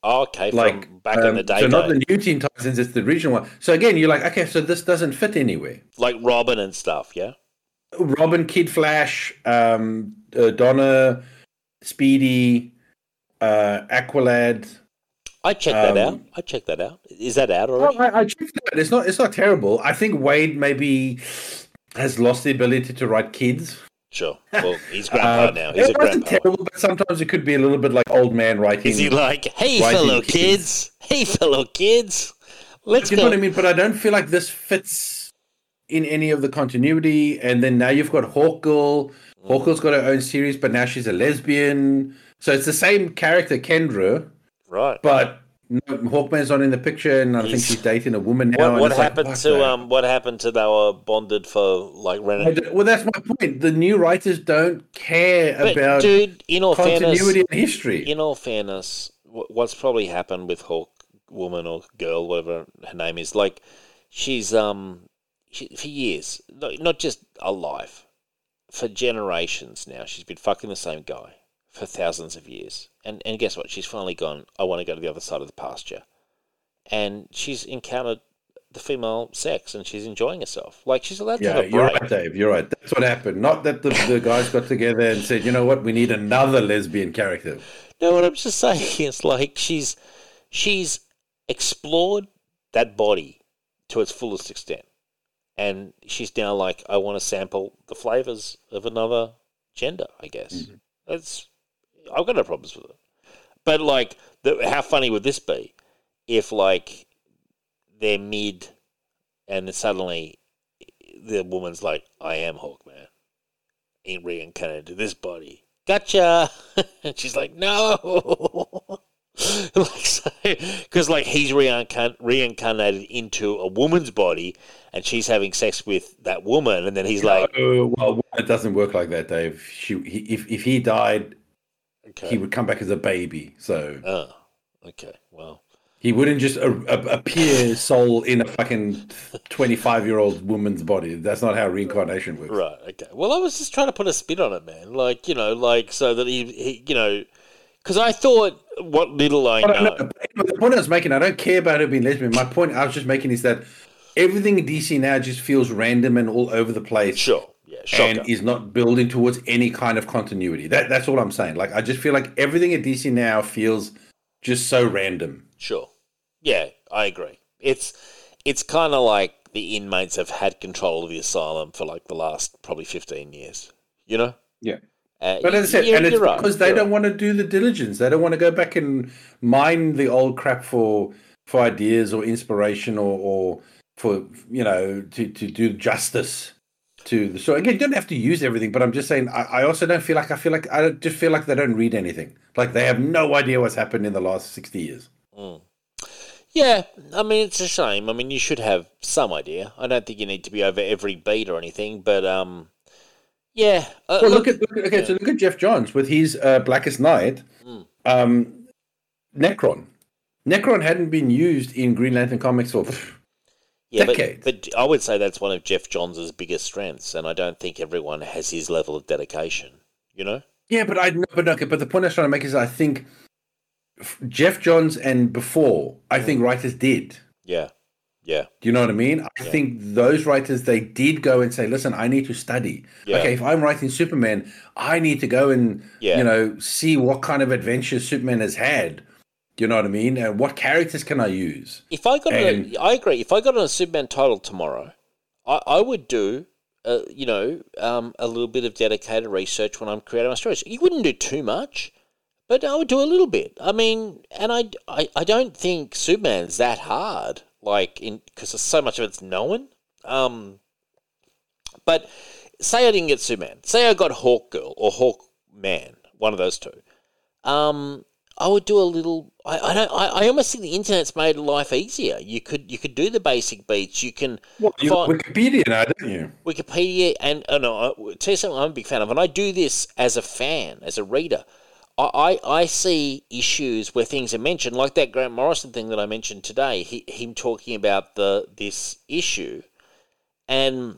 Oh, okay.
Like
back in
um,
the day,
so not
though.
the new Teen Titans, it's the original one. So again, you're like, okay, so this doesn't fit anywhere.
like Robin and stuff. Yeah.
Robin, Kid Flash, um, uh, Donna, Speedy, uh, Aqualad.
I checked that
Um,
out. I checked that out. Is that out
Well,
already?
I, I checked it. It's not. It's not terrible. I think Waid maybe has lost the ability to write kids.
Sure. Well, he's grandpa
Uh,
now. He's a
it wasn't
grandpa.
terrible, but sometimes it could be a little bit like old man writing.
Is he like, hey, fellow
kids.
kids. Hey, fellow kids. Let's
you know what I mean? But I don't feel like this fits in any of the continuity. And then now you've got Hawk Girl. Hawk Girl's got her own series, but now she's a lesbian. So it's the same character, Kendra,
Right.
but no, Hawkman's not in the picture, and I think
He's-
she's dating a woman now.
What, what
it's like,
happened to um? What happened to they were bonded for like
I
Ren?
Well, that's my point. The new writers don't care
But
about
dude, in all fairness,
continuity and history.
in all fairness, what's probably happened with Hawk woman or girl, whatever her name is, like she's um she, for years, not, not just alive, for generations now, she's been fucking the same guy for thousands of years, and and guess what? She's finally gone. I want to go to the other side of the pasture, and she's encountered the female sex and she's enjoying herself. Like she's allowed to
Yeah,
have a
you're right, Dave. You're right. That's what happened. Not that the, the guys got together and said, you know what, we need another lesbian character.
No, what I'm just saying is like she's she's explored that body to its fullest extent, and she's now like, I want to sample the flavors of another gender. I guess mm-hmm. that's I've got no problems with it. But like, the, how funny would this be if like they're mid, and suddenly the woman's like, I am Hawkman, in reincarnated to this body. Gotcha. and she's like, no. like because like he's reincarn- reincarnated into a woman's body, and she's having sex with that woman, and then he's like,
Oh, well, it doesn't work like that, Dave. She, he, if, if he died,
okay,
he would come back as a baby. So
oh, okay, well,
he wouldn't just a, a, appear soul in a fucking 25 year old woman's body. That's not how reincarnation works.
right, okay. Well, I was just trying to put a spin on it, man. Like you know, like so that he, he you know, because I thought what little I
I
know.
know- the point I was making, I don't care about her being lesbian. My point I was just making is that everything in DC now just feels random and all over the place.
Sure, yeah,
and is not building towards any kind of continuity. That that's all I'm saying. Like I just feel like everything at DC now feels just so random.
Sure. Yeah, I agree. It's it's kind of like the inmates have had control of the asylum for like the last probably fifteen years. You know.
Yeah.
Uh,
But as I said, and it's
right,
because they don't
right.
want to do the diligence. They don't want to go back and mine the old crap for for ideas or inspiration or, or for you know to, to do justice to the story. Again, you don't have to use everything, but I'm just saying. I, I also don't feel like I feel like I just feel like they don't read anything. Like they have no idea what's happened in the last sixty years.
Yeah, I mean it's a shame. I mean you should have some idea. I don't think you need to be over every beat or anything, but um, yeah. Uh,
Well, look, at look, at- okay. So look at Geoff Johns with his uh, Blackest Night,
Mm.
um, Nekron. Nekron hadn't been used in Green Lantern comics for
yeah, but,
decades.
but I would say that's one of Geoff Johns' biggest strengths, and I don't think everyone has his level of dedication. You know.
Yeah, but I but okay, but the point I was trying to make is I think Geoff Johns and before I think writers did.
Yeah. Yeah.
Do you know what I mean? I
Yeah.
think those writers they did go and say, "Listen, I need to study.
Yeah.
Okay, if I'm writing Superman, I need to go and
Yeah.
you know see what kind of adventures Superman has had. You know what I mean? And what characters can I use?
If I got,
And-
a, I agree. If I got on a Superman title tomorrow, I, I would do, uh, you know, um, a little bit of dedicated research when I'm creating my stories. You wouldn't do too much, but I would do a little bit. I mean, and I, I, I don't think Superman's that hard, like in because so much of it's known. Um, but say I didn't get Superman. Say I got Hawk Girl or Hawk Man, one of those two. Um, I would do a little. I, I don't. I, I almost think the internet's made life easier. You could you could do the basic beats. You can
Well, you
find
Wikipedia now, don't you?
Wikipedia and oh no, I, tell you something. I'm a big fan of, and I do this as a fan, as a reader. I, I, I see issues where things are mentioned, like that Grant Morrison thing that I mentioned today. He, him talking about the this issue, and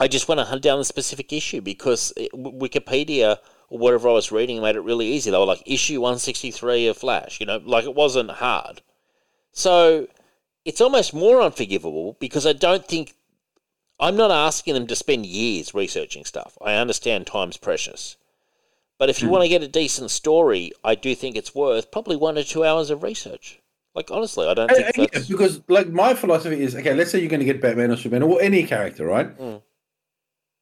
I just want to hunt down the specific issue because Wikipedia or whatever I was reading made it really easy. They were like issue one sixty three of Flash, you know, like it wasn't hard. So it's almost more unforgivable because I don't think I'm not asking them to spend years researching stuff. I understand time's precious. But if you want to get a decent story, I do think it's worth probably one or two hours of research. Like honestly, I don't
Uh,
think
uh, yeah, because like my philosophy is okay. Let's say you're going to get Batman or Superman or any character, right?
Mm.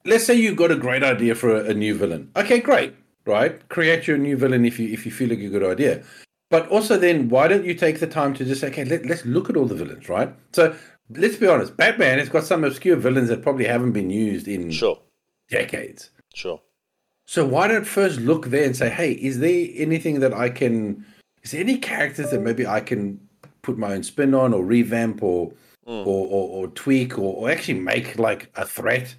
Let's say you've got a great idea for a, a new villain. Okay, great, right? Create your new villain if you if you feel like a good idea. But also, then why don't you take the time to just say, okay, let, let's look at all the villains, right? So let's be honest. Batman has got some obscure villains that probably haven't been used in
sure,
decades.
sure.
So why don't first look there and say, hey, is there anything that I can? Is there any characters that maybe I can put my own spin on, or revamp, or
Mm.
or, or, or tweak, or, or actually make like a threat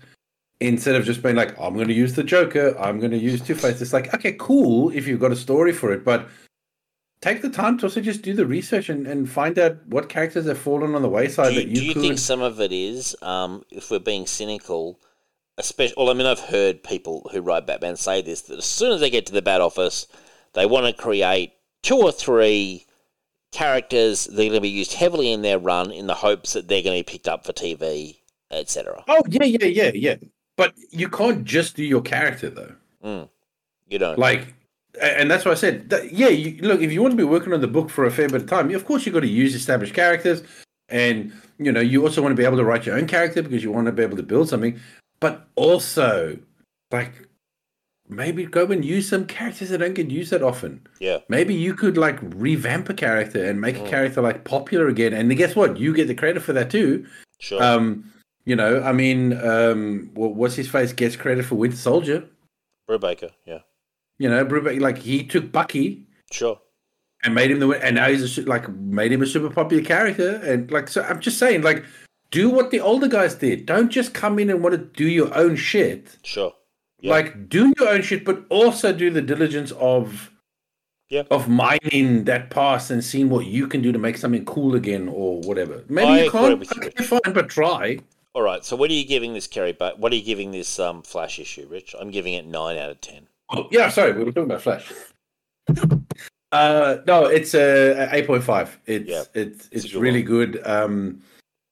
instead of just being like, I'm going to use the Joker, I'm going to use Two Face. It's like, okay, cool if you've got a story for it, but take the time to also just do the research and, and find out what characters have fallen on the wayside
Do you,
that you,
do you
could.
think some of it is, um, if we're being cynical, especially? Well, I mean, I've heard people who write Batman say this that as soon as they get to the Bat Office, they want to create two or three characters that are going to be used heavily in their run in the hopes that they're going to be picked up for TV, etc.
Oh yeah, yeah, yeah, yeah. But you can't just do your character though.
Mm. You know,
Like, and that's why I said, that, yeah. You, look, if you want to be working on the book for a fair bit of time, of course you have got to use established characters, and you know you also want to be able to write your own character because you want to be able to build something. But also, like, maybe go and use some characters that don't get used that often.
yeah,
Maybe you could like revamp a character and make a character like popular again. And guess what? You get the credit for that too.
sure.
Um, you know, I mean, um, wha- what's his face gets credit for Winter Soldier.
Brubaker, yeah,
You know, Brubaker, like he took Bucky
sure.
and made him the and now he's a, like made him a super popular character. And like, so I'm just saying, like, do what the older guys did. Don't just come in and want to do your own shit.
Sure. Yeah.
Like, do your own shit, but also do the diligence of
Yeah.
of mining that past and seeing what you can do to make something cool again or whatever. Maybe
I
you can't. Okay, fine, but try.
All right. So, what are you giving this Cary? But what are you giving this um, Flash issue, Rich? I'm giving it nine out of ten.
Oh, yeah, sorry, we were talking about Flash. Uh, no, it's a eight point five. It's
Yeah,
it's
it's
it's
good
really good. Um,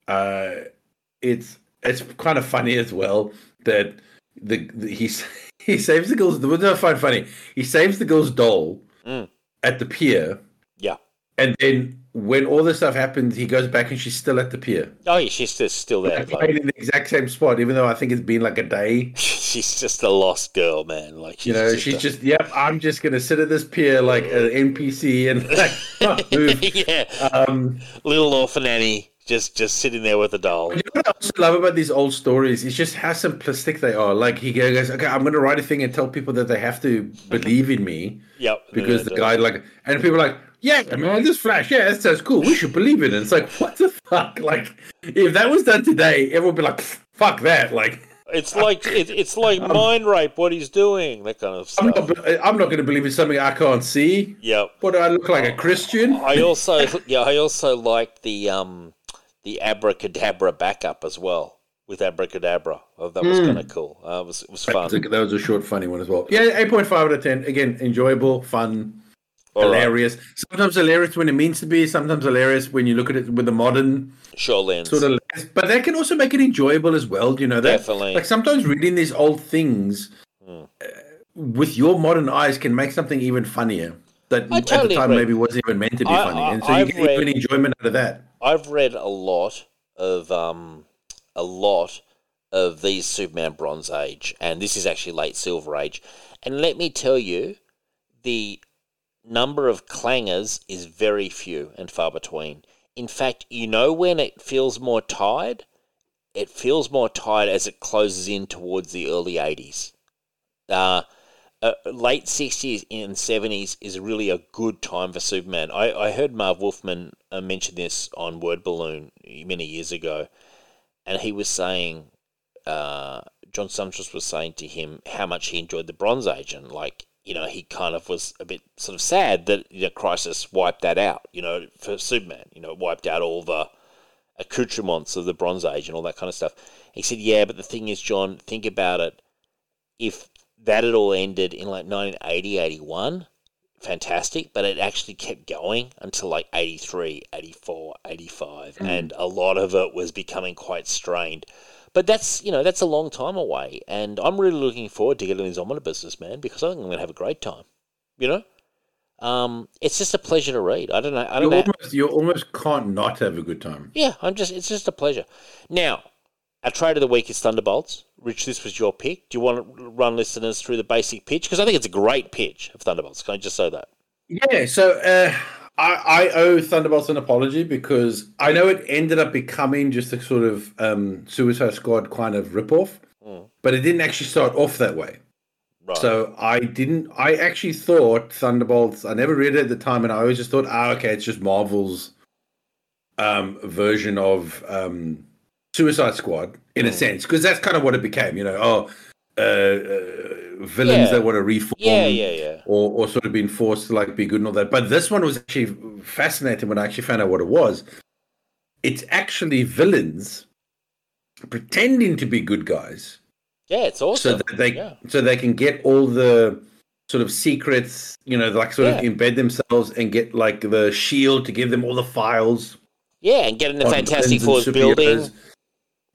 uh, it's it's kind of funny as well that the, the he he saves the girl's. What I find funny, he saves the girl's doll
Mm.
at the pier,
Yeah.
and then when all this stuff happens, he goes back and she's still at the pier,
Oh, yeah. She's just still there.
like, in the exact same spot, even though I think it's been like a day.
she's just a lost girl, man. Like, she's
You know,
just
she's
a-
just, yep, I'm just gonna sit at this pier like an NPC and like move.
yeah,
Um,
little orphan Annie, just just sitting there with a doll.
you know what I also love about these old stories is just how simplistic they are. Like he goes, okay, I'm gonna write a thing and tell people that they have to believe in me
Yep.
because the guy like, and people are like, yeah, I man, this Flash, yeah, that sounds cool. We should believe it. And it's like, what the fuck? Like, if that was done today, everyone would be like, fuck that. Like,
It's like it, it's like mind rape. What he's doing, that kind of
I'm
stuff.
not, I'm not gonna believe in something I can't see.
Yeah.
What do I look like, a Christian?
I also yeah, I also like the um the abracadabra backup as well with abracadabra. Oh, that was
Hmm.
kind of cool. Uh, it was it was
That
fun.
was, a, that was a short, funny one as well. Yeah, eight point five out of ten. Again, enjoyable, fun,
All right.
hilarious. Sometimes hilarious when it means to be. Sometimes hilarious when you look at it with a modern
Sure lens.
sort of. lens. But that can also make it enjoyable as well. You know that?
Definitely.
Like sometimes reading these old things
Hmm.
uh, with your modern eyes can make something even funnier. That
I
at
totally
the time
agree.
maybe wasn't even meant to be
I-
funny,
I-
and so you
I've
get
read-
even enjoyment out of that.
I've read a lot of um, a lot of these Superman Bronze Age, and this is actually late Silver Age. And let me tell you, the number of clangers is very few and far between. In fact, you know when it feels more tired? It feels more tired as it closes in towards the early 80s. Uh, uh, late 60s and 70s is really a good time for Superman. I, I heard Marv Wolfman uh, mention this on Word Balloon many years ago, and he was saying, uh, John Siuntres was saying to him how much he enjoyed the Bronze Age, and like, you know, he kind of was a bit sort of sad that you know, Crisis wiped that out, you know, for Superman, you know, wiped out all the accoutrements of the Bronze Age and all that kind of stuff. He said, yeah, but the thing is, John, think about it. If that had all ended in like 1980, 81, fantastic, but it actually kept going until like 83, 84, 85, mm. and a lot of it was becoming quite strained. But that's, you know, that's a long time away, and I'm really looking forward to getting this omnibuses, man, because I think I'm going to have a great time, you know? Um, it's just a pleasure to read. I don't know. I
You
don't know.
almost you almost can't not have a good time.
Yeah, I'm just it's just a pleasure. Now, our trade of the week is Thunderbolts. Rich, this was your pick. Do you want to run listeners through the basic pitch? Because I think it's a great pitch of Thunderbolts. Can I just say that?
Yeah, so uh, I, I owe Thunderbolts an apology because I know it ended up becoming just a sort of um, Suicide Squad kind of ripoff,
Mm.
but it didn't actually start off that way.
Right.
So I didn't. I actually thought Thunderbolts. I never read it at the time, and I always just thought, ah, okay, it's just Marvel's um, version of um, Suicide Squad in a
Mm.
sense, because that's kind of what it became. You know, oh, uh, uh, villains
Yeah.
that want to reform
yeah, yeah, yeah.
or, or sort of being forced to like be good and all that. But this one was actually fascinating when I actually found out what it was. It's actually villains pretending to be good guys
Yeah, it's
so
awesome.
that they
yeah.
so they can get all the sort of secrets, you know, like sort of embed themselves and get like the shield to give them all the files.
Yeah, and get in
the
Fantastic Four's building.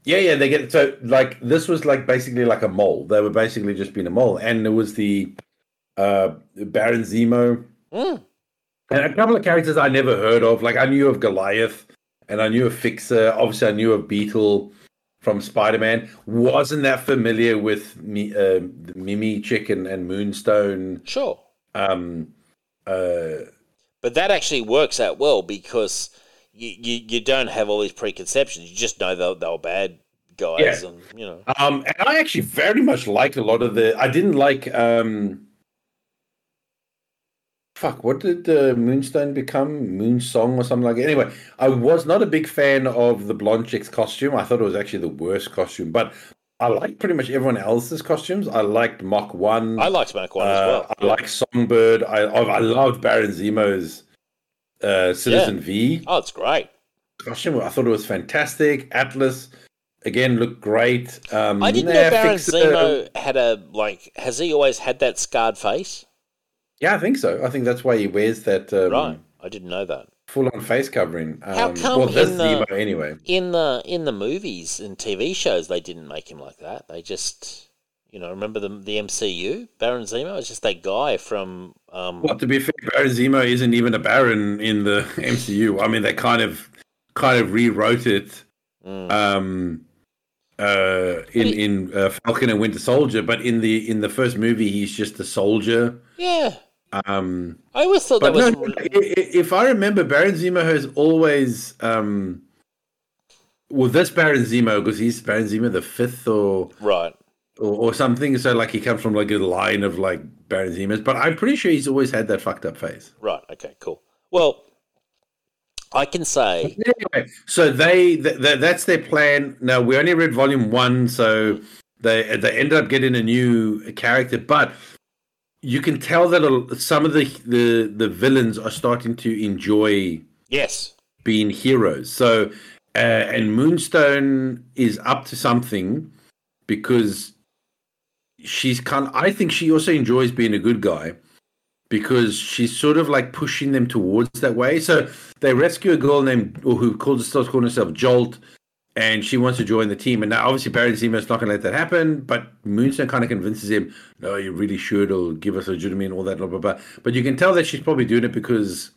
Yeah, yeah, they get so like this was like basically like a mole. They were basically just being a mole, and there was the uh Baron Zemo
Mm.
and a couple of characters I never heard of. Like I knew of Goliath, and I knew of Fixer. Obviously, I knew of Beetle from Spider Man. Wasn't that familiar with me, uh, the Mimi Chicken and Moonstone.
Sure.
Um, uh,
But that actually works out well because you, you, you don't have all these preconceptions. You just know they, they were bad guys,
Yeah.
and you know.
Um, and I actually very much liked a lot of the. I didn't like. Um, fuck, what did uh, Moonstone become? Moonsong or something like that. Anyway, I was not a big fan of the blonde chick's costume. I thought it was actually the worst costume, but I liked pretty much everyone else's costumes. I liked Mach One.
I liked Mark One as
Uh,
well.
I like Songbird. I I I loved Baron Zemo's uh, Citizen V
Oh, it's great.
costume. I thought it was fantastic. Atlas again looked great. Um,
I didn't
nah,
know Baron Zemo had a like. Has he always had that scarred face?
Yeah, I think so. I think that's why he wears that um,
right. I didn't know that.
full-on face covering. Um,
How come
well, that's
in the-
Zemo anyway.
In the in the movies and TV shows, they didn't make him like that. They just, you know, remember the the MCU Baron Zemo is just that guy from. Um,
Well, to be fair, Baron Zemo isn't even a Baron in the MCU. I mean, they kind of kind of rewrote it
mm,
um, uh, in in uh, Falcon and Winter Soldier, but in the in the first movie, he's just a soldier.
yeah,
Um,
I always thought that was.
no, no, i- i- if I remember, Baron Zemo has always um, well, this Baron Zemo because he's Baron Zemo the fifth or
right.
or, or something. So like he comes from like a line of like Baron Zemos, but I'm pretty sure he's always had that fucked up face.
Right. Okay. Cool. Well, I can say
Anyway, so they th- th- that's their plan. Now we only read volume one, so they they ended up getting a new character, but you can tell that a- some of the the the villains are starting to enjoy
yes.
being heroes. So, uh, and Moonstone is up to something because she's kind. I think she also enjoys being a good guy because she's sort of like pushing them towards that way. So they rescue a girl named or who calls starts calling herself Jolt. And she wants to join the team, and now obviously Baron Zemo's not going to let that happen. But Moonstone kind of convinces him, "No, you really should. It'll give us legitimacy and all that." Blah blah blah. But you can tell that she's probably doing it because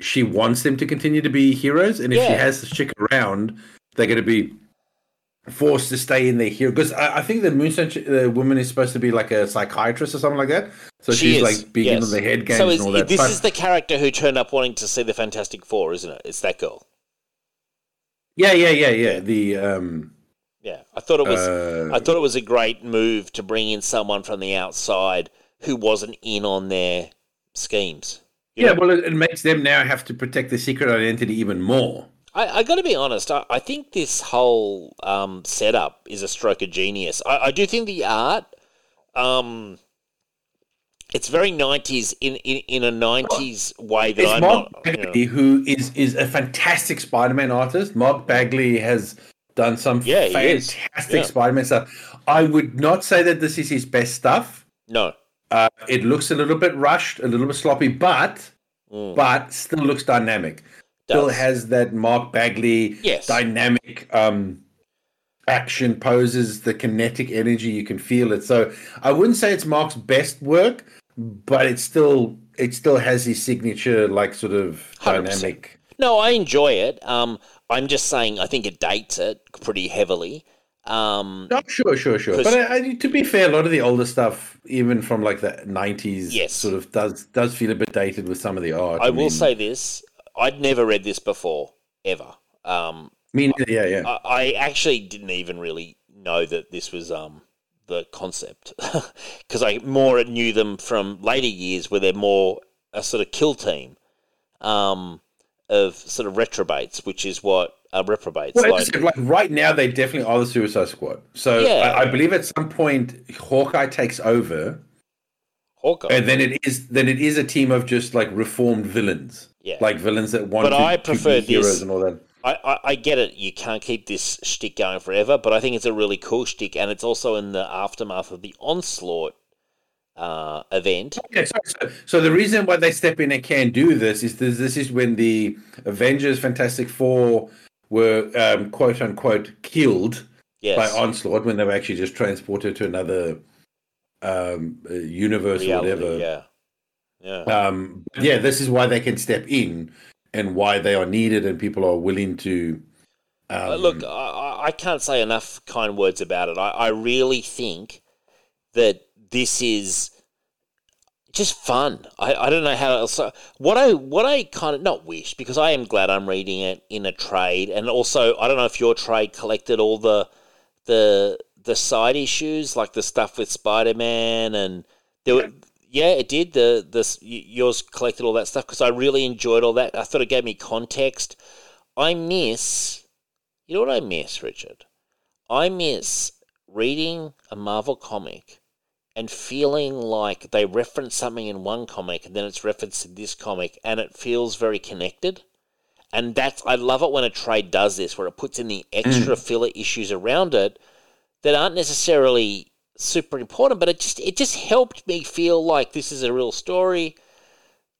she wants them to continue to be heroes, and if she has this chick around, they're going to be forced to stay in their hero. Because I, I think the Moonstone ch- the woman is supposed to be like a psychiatrist or something like that. So
She
she's
is,
like big
yes.
into the head games
So
and all that.
this
But-
is the character who turned up wanting to see the Fantastic Four, isn't it? It's that girl.
yeah, yeah, yeah, yeah. The um,
Yeah, I thought it was.
uh,
I thought it was a great move to bring in someone from the outside who wasn't in on their schemes. You
yeah.
know?
Well, it, it makes them now have to protect their secret identity even more.
I, I got to be honest. I, I think this whole um, setup is a stroke of genius. I, I do think the art, um, it's very nineties in, in, in a nineties way that
It's
I'm
Mark
not. you know.
Bagley, who is is a fantastic Spider-Man artist. Mark Bagley has done some
Yeah,
fantastic
Yeah.
Spider-Man stuff. I would not say that this is his best stuff.
No,
Uh, it looks a little bit rushed, a little bit sloppy, but
Mm.
but still looks dynamic. Still has that Mark Bagley
Yes.
dynamic um, action poses, the kinetic energy. You can feel it. So I wouldn't say it's Mark's best work, but it still it still has his signature like sort of
100%.
dynamic.
no, I enjoy it. Um, I'm just saying I think it dates it pretty heavily. Um,
Oh, sure, sure, sure. But I, I, to be fair, a lot of the older stuff, even from like the nineties,
Yes.
sort of does does feel a bit dated with some of the art.
I will
mean-
say this: I'd never read this before, ever. Um,
I mean, yeah, yeah.
I, I actually didn't even really know that this was um, the concept because I more knew them from later years where they're more a sort of kill team um, of sort of retrobates, which is what uh, reprobates
Well,
like.
like right now, they definitely are the Suicide Squad. So
Yeah.
I, I believe at some point Hawkeye takes over,
Hawkeye.
and then it is then it is a team of just like reformed villains,
Yeah.
like villains that want
But
to,
I
to
prefer
be heroes and all that.
I, I, I get it. You can't keep this shtick going forever, but I think it's a really cool shtick, and it's also in the aftermath of the onslaught uh, event.
Okay, so, so, so the reason why they step in and can do this is this, this is when the Avengers, Fantastic Four were um, quote unquote killed
Yes.
by Onslaught when they were actually just transported to another um, uh, universe
Reality,
or whatever.
Yeah. Yeah.
Um, yeah, this is why they can step in and why they are needed and people are willing to. Um,
Uh, Look, I, I- I can't say enough kind words about it. I, I really think that this is just fun. I, I don't know how else. What I what I kind of not wish because I am glad I'm reading it in a trade, and also I don't know if your trade collected all the the the side issues like the stuff with Spider Man and there were. Yeah, it did. The the yours collected all that stuff because I really enjoyed all that. I thought it gave me context. I miss you know what I miss, Richard? I miss reading a Marvel comic and feeling like they reference something in one comic and then it's referenced in this comic and it feels very connected. And that's I love it when a trade does this, where it puts in the mm. extra filler issues around it that aren't necessarily super important, but it just it just helped me feel like this is a real story.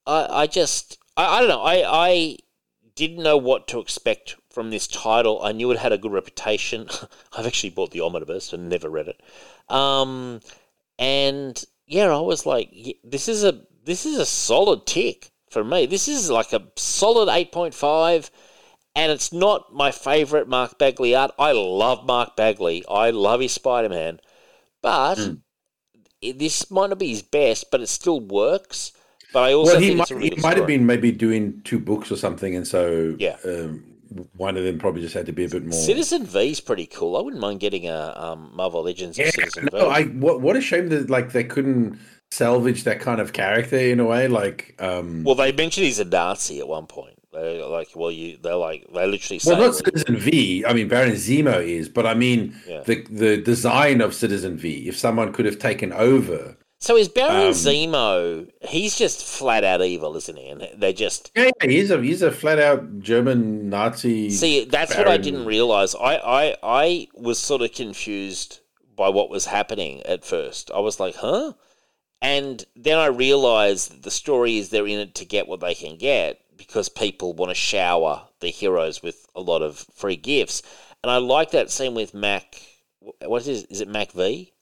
I I just I, I don't know I I didn't know what to expect from this title. I knew it had a good reputation. I've actually bought the Omnibus and never read it. Um, and yeah, I was like, this is a this is a solid tick for me. This is like a solid eight point five. And it's not my favourite Mark Bagley art. I love Mark Bagley. I love his Spider Man. But i- this might not be his best, but it still works. But I also
well, he
think
might, he
really good
might have been maybe doing two books or something, and so
Yeah.
um, one of them probably just had to be a bit more.
Citizen V is pretty cool. I wouldn't mind getting a um, Marvel Legends
Yeah,
Citizen
no,
V.
I what what a shame that like they couldn't salvage that kind of character in a way. Like, um,
well, they mentioned he's a Nazi at one point. They're like, well, you, they're like, they're literally
well, not Citizen V. I mean, Baron Zemo is, but I mean
Yeah.
the the design of Citizen V. If someone could have taken over,
so is Baron
um,
Zemo? He's just flat out evil, isn't he? And they just
yeah, yeah, he's a he's a flat out German Nazi.
see. That's what I didn't realize. I, I, I was sort of confused by what was happening at first. I was like, huh? And then I realized that the story is they're in it to get what they can get because people want to shower the heroes with a lot of free gifts. And I like that scene with Mac. What is is it? Mac V?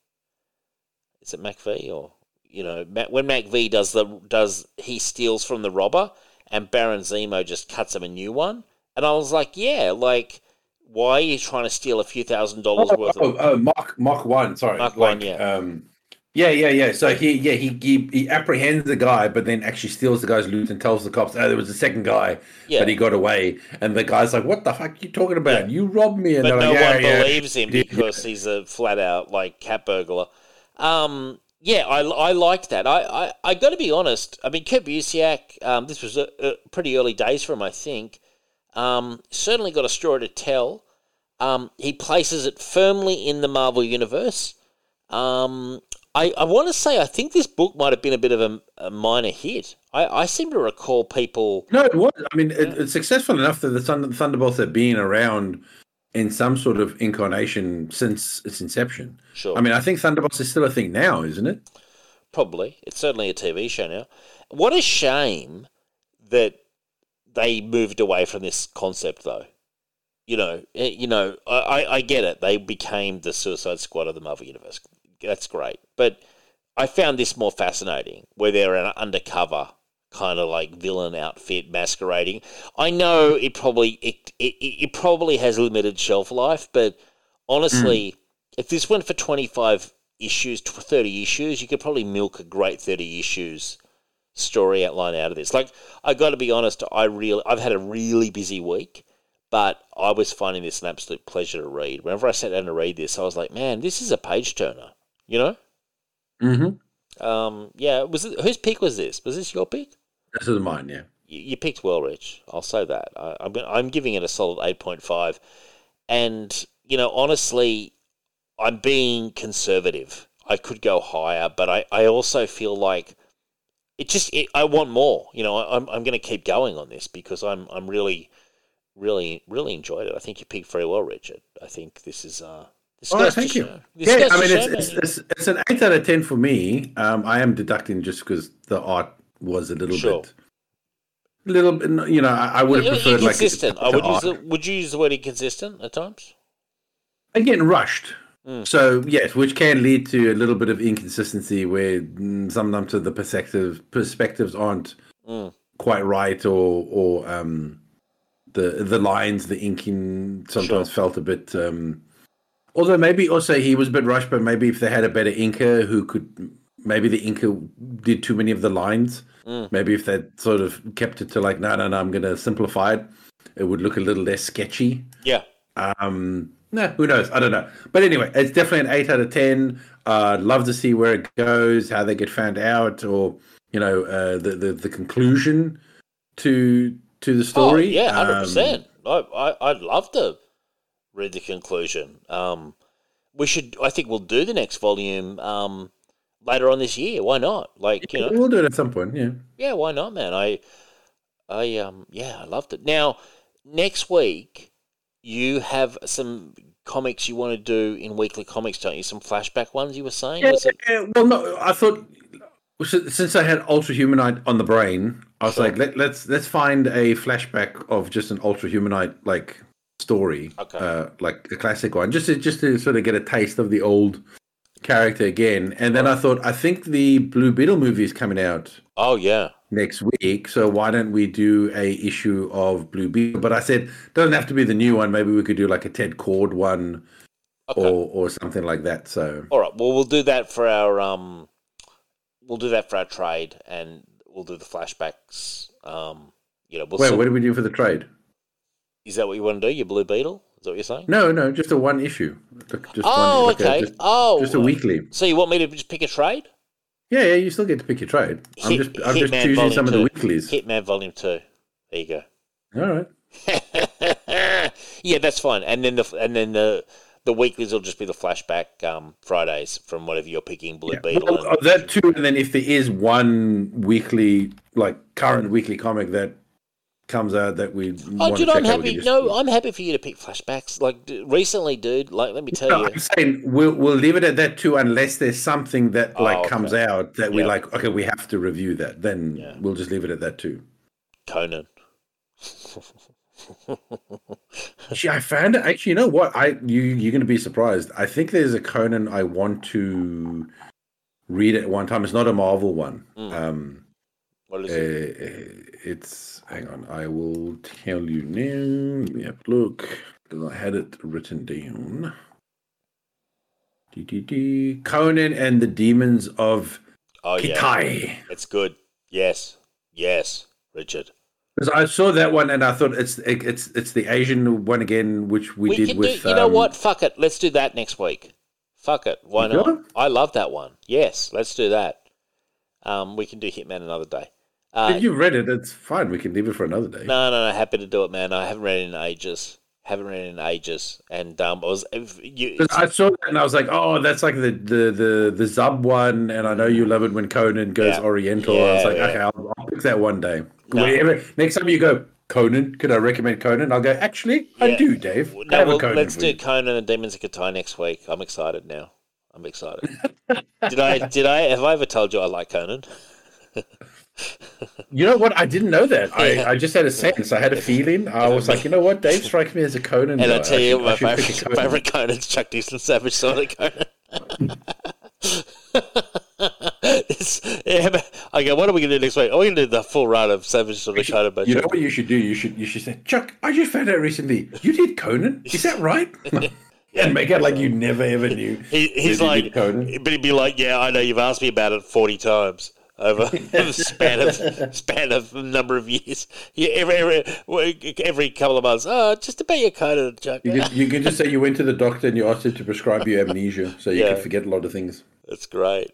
Is it Mac V or you know Mac, when Mac V does the does he steals from the robber and Baron Zemo just cuts him a new one? And I was like, yeah, like why are you trying to steal a few thousand dollars
Oh,
worth
oh,
of?
oh, Mark Mark One. Sorry,
Mark
like,
One, yeah.
Um, yeah, yeah, yeah. So he, yeah, he, he he apprehends the guy, but then actually steals the guy's loot and tells the cops, "Oh, there was a second guy,
Yeah.
but he got away." And the guy's like, "What the fuck are you talking about? You robbed me!" And
but no
like, yeah,
one
yeah.
believes him because he's a flat out like cat burglar. Um, yeah, I, I liked that. I, I, I got to be honest. I mean, Kurt Busiek, um, this was a, a pretty early days for him, I think. Um, certainly got a story to tell. Um, he places it firmly in the Marvel universe. Um, I, I want to say I think this book might have been a bit of a, a minor hit. I, I seem to recall people.
No, it was. I mean, it, it's successful enough that the Thunder, Thunderbolts have been around in some sort of incarnation since its inception.
Sure.
I mean, I think Thunderbolts is still a thing now, isn't it?
Probably. It's certainly a TV show now. What a shame that they moved away from this concept, though. You know, eh, you know, I- I get it. They became the Suicide Squad of the Marvel Universe. That's great. But I found this more fascinating, where they're an undercover kind of like villain outfit masquerading. I know it probably it, it, it probably has limited shelf life, but honestly, mm. if this went for 25 issues, tw- 30 issues, you could probably milk a great 30 issues story outline out of this. Like, I got to be honest, I really, I've had a really busy week, but I was finding this an absolute pleasure to read. Whenever I sat down to read this, I was like, man, this is a page turner, you know?
Mm-hmm.
Um, yeah, was it, whose pick was this? Was this your pick?
This is mine, yeah.
you, you picked well, Rich. I'll say that. I, I'm I'm giving it a solid eight point five, and you know, honestly, I'm being conservative. I could go higher, but I, I also feel like it just it, I want more. You know, I'm I'm going to keep going on this because I'm I'm really really really enjoyed it. I think you picked very well, Richard. I think this is uh
Oh, thank you.
show-
Yeah, I mean,
show,
it's, it's, it's, it's an 8 out of 10 for me. Um, I am deducting just because the art was a little
Sure.
bit. Little bit, you know, I, I would have preferred like
inconsistent. I would use the, would you use the word inconsistent at times?
again rushed.
Mm.
So yes, which can lead to a little bit of inconsistency where mm, sometimes the perspectives perspectives aren't
Mm.
quite right, or or um, the the lines, the inking sometimes felt a bit. Um, although maybe also he was a bit rushed, but maybe if they had a better inker who could, maybe the inker did too many of the lines.
Mm.
Maybe if they sort of kept it to like, no, no, no, I'm going to simplify it. It would look a little less sketchy.
Yeah.
Um, no, who knows? I don't know. But anyway, it's definitely an eight out of ten. Uh, love to see where it goes, how they get found out, or you know, uh, the, the the conclusion to to the story.
Oh, yeah, hundred
Um,
percent. I, I I'd love to read the conclusion. Um, we should. I think we'll do the next volume um, later on this year. Why not? Like you know,
We'll do it at some point. Yeah.
yeah, why not, man? I, I um, yeah, I loved it. Now, next week, you have some comics you want to do in weekly comics, don't you? Some flashback ones you were saying.
Yeah,
it?
yeah, well, no, I thought since I had Ultra Humanite on the brain, I was
Sure.
like, Let, let's let's find a flashback of just an Ultra Humanite like story,
Okay.
uh, like a classic one, just to just to sort of get a taste of the old character again. And then I thought, I think the Blue Beetle movie is coming out
Oh yeah.
next week, so why don't we do a issue of Blue Beetle? But I said, doesn't have to be the new one. Maybe we could do like a Ted Kord one
Okay.
or or something like that. So.
All right. Well, we'll do that for our um, we'll do that for our trade, and we'll do the flashbacks. Um, you know, we'll.
Wait,
sort-
what do we do for the trade?
Is that what you want to do? Your Blue Beetle? Is that what you're saying?
No, no, just a one issue. Just
oh,
one, like a-
okay.
just,
oh,
just a weekly.
So you want me to just pick a trade?
Yeah, yeah. You still get to pick your trade. I'm just, I'm just
Hitman
choosing some of the weeklies.
Hitman Volume Two. There you go.
All right.
yeah, that's fine. And then the and then the the weeklies will just be the flashback um, Fridays from whatever you're picking. Blue
Yeah.
Beetle.
Well,
and-
that too, and then if there is one weekly, like current weekly comic that comes out that we
Oh,
want
dude,
to check
I'm happy. No, I'm happy for you to pick flashbacks. Like d- recently, dude. Like, let me tell
No,
you.
I'm saying we'll we'll leave it at that too, unless there's something that like
Oh, okay.
comes out that we
Yeah.
like. Okay, we have to review that. Then
Yeah.
we'll just leave it at that too.
Conan.
Actually, I found it. Actually, you know what? I you you're gonna be surprised. I think there's a Conan I want to read at one time. It's not a Marvel one.
Mm.
Um,
What is
uh, it's hang on. I will tell you now. Let me have a look because I had it written down. Conan and the Demons of
Oh yeah,
Khitai.
it's good. Yes, yes, Richard.
Because I saw that one and I thought it's it, it's it's the Asian one again, which we, did with.
do. You know
um,
what? Fuck it. Let's do that next week. Fuck it. Why not? I love that one. Yes, let's do that. Um, we can do Hitman another day. Uh,
If you've read it, it's fine. We can leave it for another day.
no, no, no. Happy to do it, man. I haven't read it in ages. Haven't read it in ages, and um, I was you.
I saw that and I was like, oh, that's like the the the, the Zub one, and I know you love it when Conan goes
Yeah.
Oriental. I was like,
yeah.
okay, I'll, I'll pick that one day.
No.
Whenever, next time you go, Conan, could I recommend Conan? I'll go, actually, I do, Dave.
No, well, let's do. Conan and Demons of Khitai next week. I'm excited now. I'm excited. did I? Did I? Have I ever told you I like Conan?
You know what? I didn't know that.
Yeah.
I, I just had a sense. I had a feeling. I was like, you know what? Dave strikes me as a Conan.
And. I tell you,
should-
my
should pick
favorite,
Conan.
favorite Conan's Chuck Dixon Savage Sword of Conan. yeah, okay, what are we going to do next week? Are we going to do the full run of Savage Sword of Conan by
You know what you should do? You should you should say, Chuck. I just found out recently you did Conan. Is that right? and make it like you never ever knew.
He, he's like,
Conan.
but he'd be like, yeah, I know you've asked me about it 40 times. Over the span of span of a number of years, yeah, every every every couple of months. Oh, just about your Conan, Chuck.
You can, you can just say you went to the doctor and you asked him to prescribe you amnesia, so you
Yeah.
can forget a lot of things.
That's great.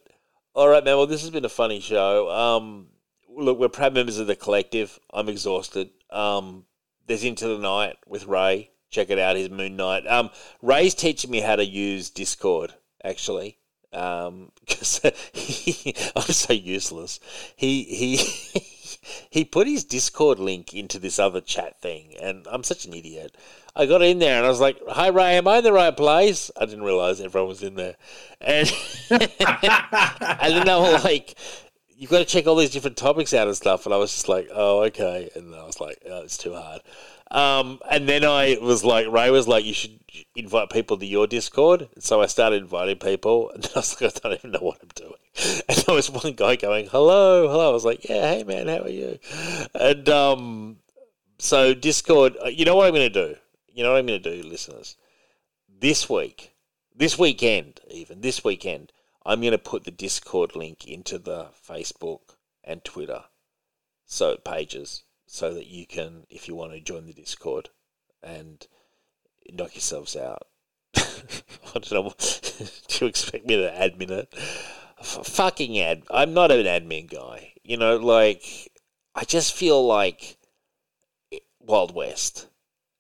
All right, man. Well, this has been a funny show. Um, look, we're proud members of the collective. I'm exhausted. Um, there's Into the Night with Ray. Check it out. His Moon Knight. Um, Ray's teaching me how to use Discord. Actually, um, because he, I'm so useless. He he he put his Discord link into this other chat thing, and I'm such an idiot. I got in there and I was like, "Hi Ray, am I in the right place?" I didn't realize everyone was in there, and and then they were like, "You've got to check all these different topics out and stuff," and I was just like, "Oh, okay," and I was like, oh, "It's too hard." Um, and then I was like, Ray was like, "You should invite people to your Discord," so I started inviting people, and I was like, "I don't even know what I'm doing." And there was one guy going, "Hello, hello." I was like, "Yeah, hey man, how are you?" And um, so Discord, uh, you know what I'm going to do? You know what I'm going to do, listeners? This week, this weekend, even this weekend, I'm going to put the Discord link into the Facebook and Twitter so pages so that you can, if you want to join the Discord and knock yourselves out. I don't know. Do you expect me to admin it? F- fucking ad. I'm not an admin guy. You know, like I just feel like Wild West.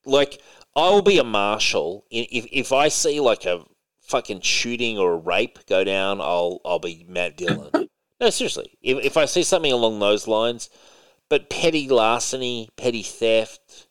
Like I'll be a marshal if if I see like a fucking shooting or a rape go down. I'll I'll be Matt Dillon. no, seriously. If if I see something along those lines, but petty larceny, petty theft,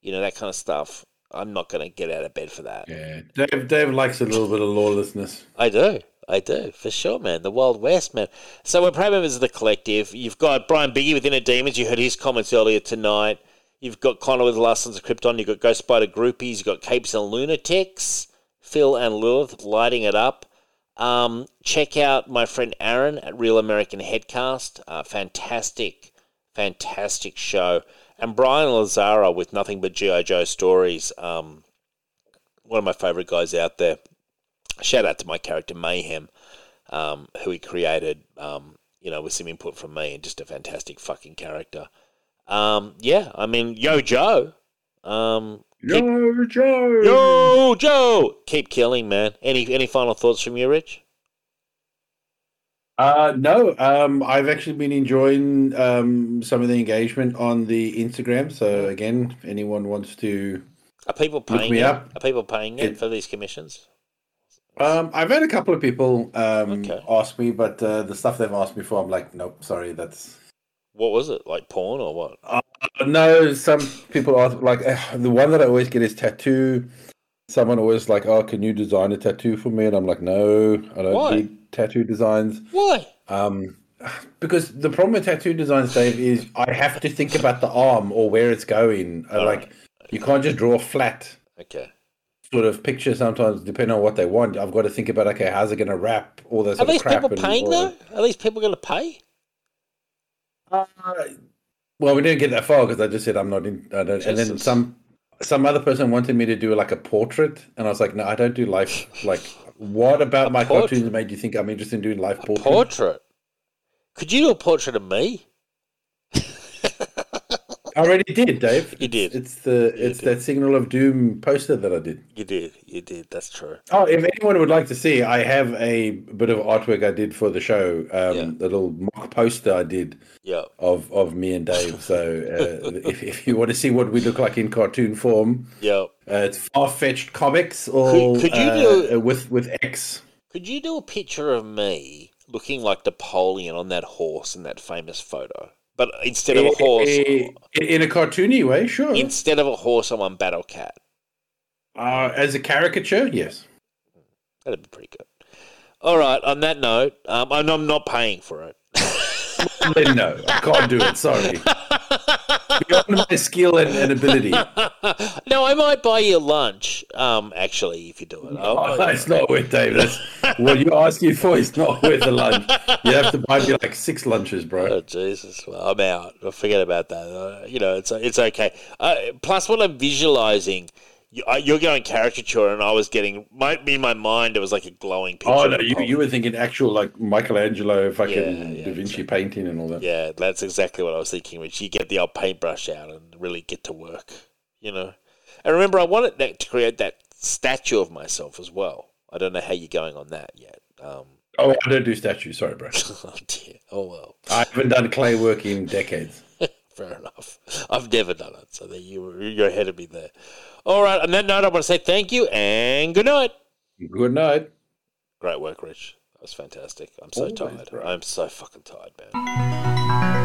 you know that kind of stuff. I'm not going to get out of bed for that.
Yeah, Dave. Dave likes a little bit of lawlessness.
I do. I do, for sure, man. The Wild West, man. So we're proud members of the collective. You've got Brian Biggie with Inner Demons. You heard his comments earlier tonight. You've got Connor with the Last Sons of Krypton. You've got Ghost Spider Groupies. You've got Capes and Lunatics. Phil and Lilith lighting it up. Um, check out my friend Aaron at Real American Headcast. Uh, fantastic, fantastic show. And Brian Lazara with Nothing But G.I. Joe Stories. Um, one of my favourite guys out there. Shout out to my character Mayhem, um, who he created, um, you know, with some input from me, and just a fantastic fucking character. Um, yeah, I mean, Yo Joe. Um, keep,
Yo, Joe.
Yo Joe, keep killing, man. Any any final thoughts from you, Rich?
Uh, no, um, I've actually been enjoying um, some of the engagement on the Instagram. So again, if anyone wants to,
Are people paying
me up.
Are people paying
It-
for these commissions?
um, I've had a couple of people um,
Okay.
ask me, but uh, the stuff they've asked me for, I'm like, nope, sorry, that's
What was it? Like porn or what?
Uh, no, some people are like uh, the one that I always get is tattoo. Someone always like, "Oh, can you design a tattoo for me?" And I'm like, "No, I don't
Why?
need tattoo designs."
Why?
Um, because the problem with tattoo designs, Dave, is I have to think about the arm or where it's going. Uh,
All
like, you can't just draw a flat
Okay.
sort of picture. Sometimes, depending on what they want, I've got to think about okay, how's it going to wrap all that
Are
sort of
these
crap.
people
and
paying
all
though? Are these people going to pay?
Uh, well, we didn't get that far because I just said I'm not in. I don't, and then some some other person wanted me to do like a portrait, and I was like, no, I don't do life. Like, what about my
portrait?
cartoons made you think I'm interested in doing life portraits?
Portrait. Could you do a portrait of me?
I already did, Dave.
You did.
It's the it's that Signal of Doom poster that I did.
You did. You did. That's true.
Oh, if anyone would like to see, I have a bit of artwork I did for the show. Um,
Yeah.
The little mock poster I did
Yeah.
of of me and Dave. So uh, if if you want to see what we look like in cartoon form,
Yeah.
Uh, it's far fetched comics or
Could- could you
uh,
do-
uh, with with X.
Could you do a picture of me looking like Napoleon on that horse in that famous photo? But instead of a horse,
in, in a cartoony way, sure.
instead of a horse, I'm on Battle Cat.
uh, as a caricature, yes.
That'd be pretty good. All right. On that note, um, and I'm not paying for it.
Then no, I can't do it. Sorry. Beyond my skill and, and ability,
no, I might buy you lunch. Um, actually, if you do it,
oh,
buy
it's not worth Dave. That's what you're asking for. Is not worth the lunch. You have to buy me like six lunches, bro.
Oh Jesus! Well, I'm out. Forget about that. Uh, you know, it's it's okay. Uh, plus, what I'm visualizing, you, you're going caricature, and I was getting my in my mind. It was like a glowing picture.
Oh no, you, you were thinking actual like Michelangelo, fucking
Yeah, yeah,
Da Vinci painting and all that.
Yeah, that's exactly what I was thinking. Which you get the old paintbrush out and really get to work. You know, and remember, I wanted that to create that statue of myself as well. I don't know how you're going on that yet. Um,
Oh, I don't do statues. Sorry, bro.
oh dear. Oh well.
I haven't done clay work in decades.
Fair enough. I've never done it, so that you you're ahead of me there. All right. On that note, I want to say thank you and good night.
Good night.
Great work, Rich. That was fantastic. I'm so
Always,
tired.
bro.
I'm so fucking tired, man.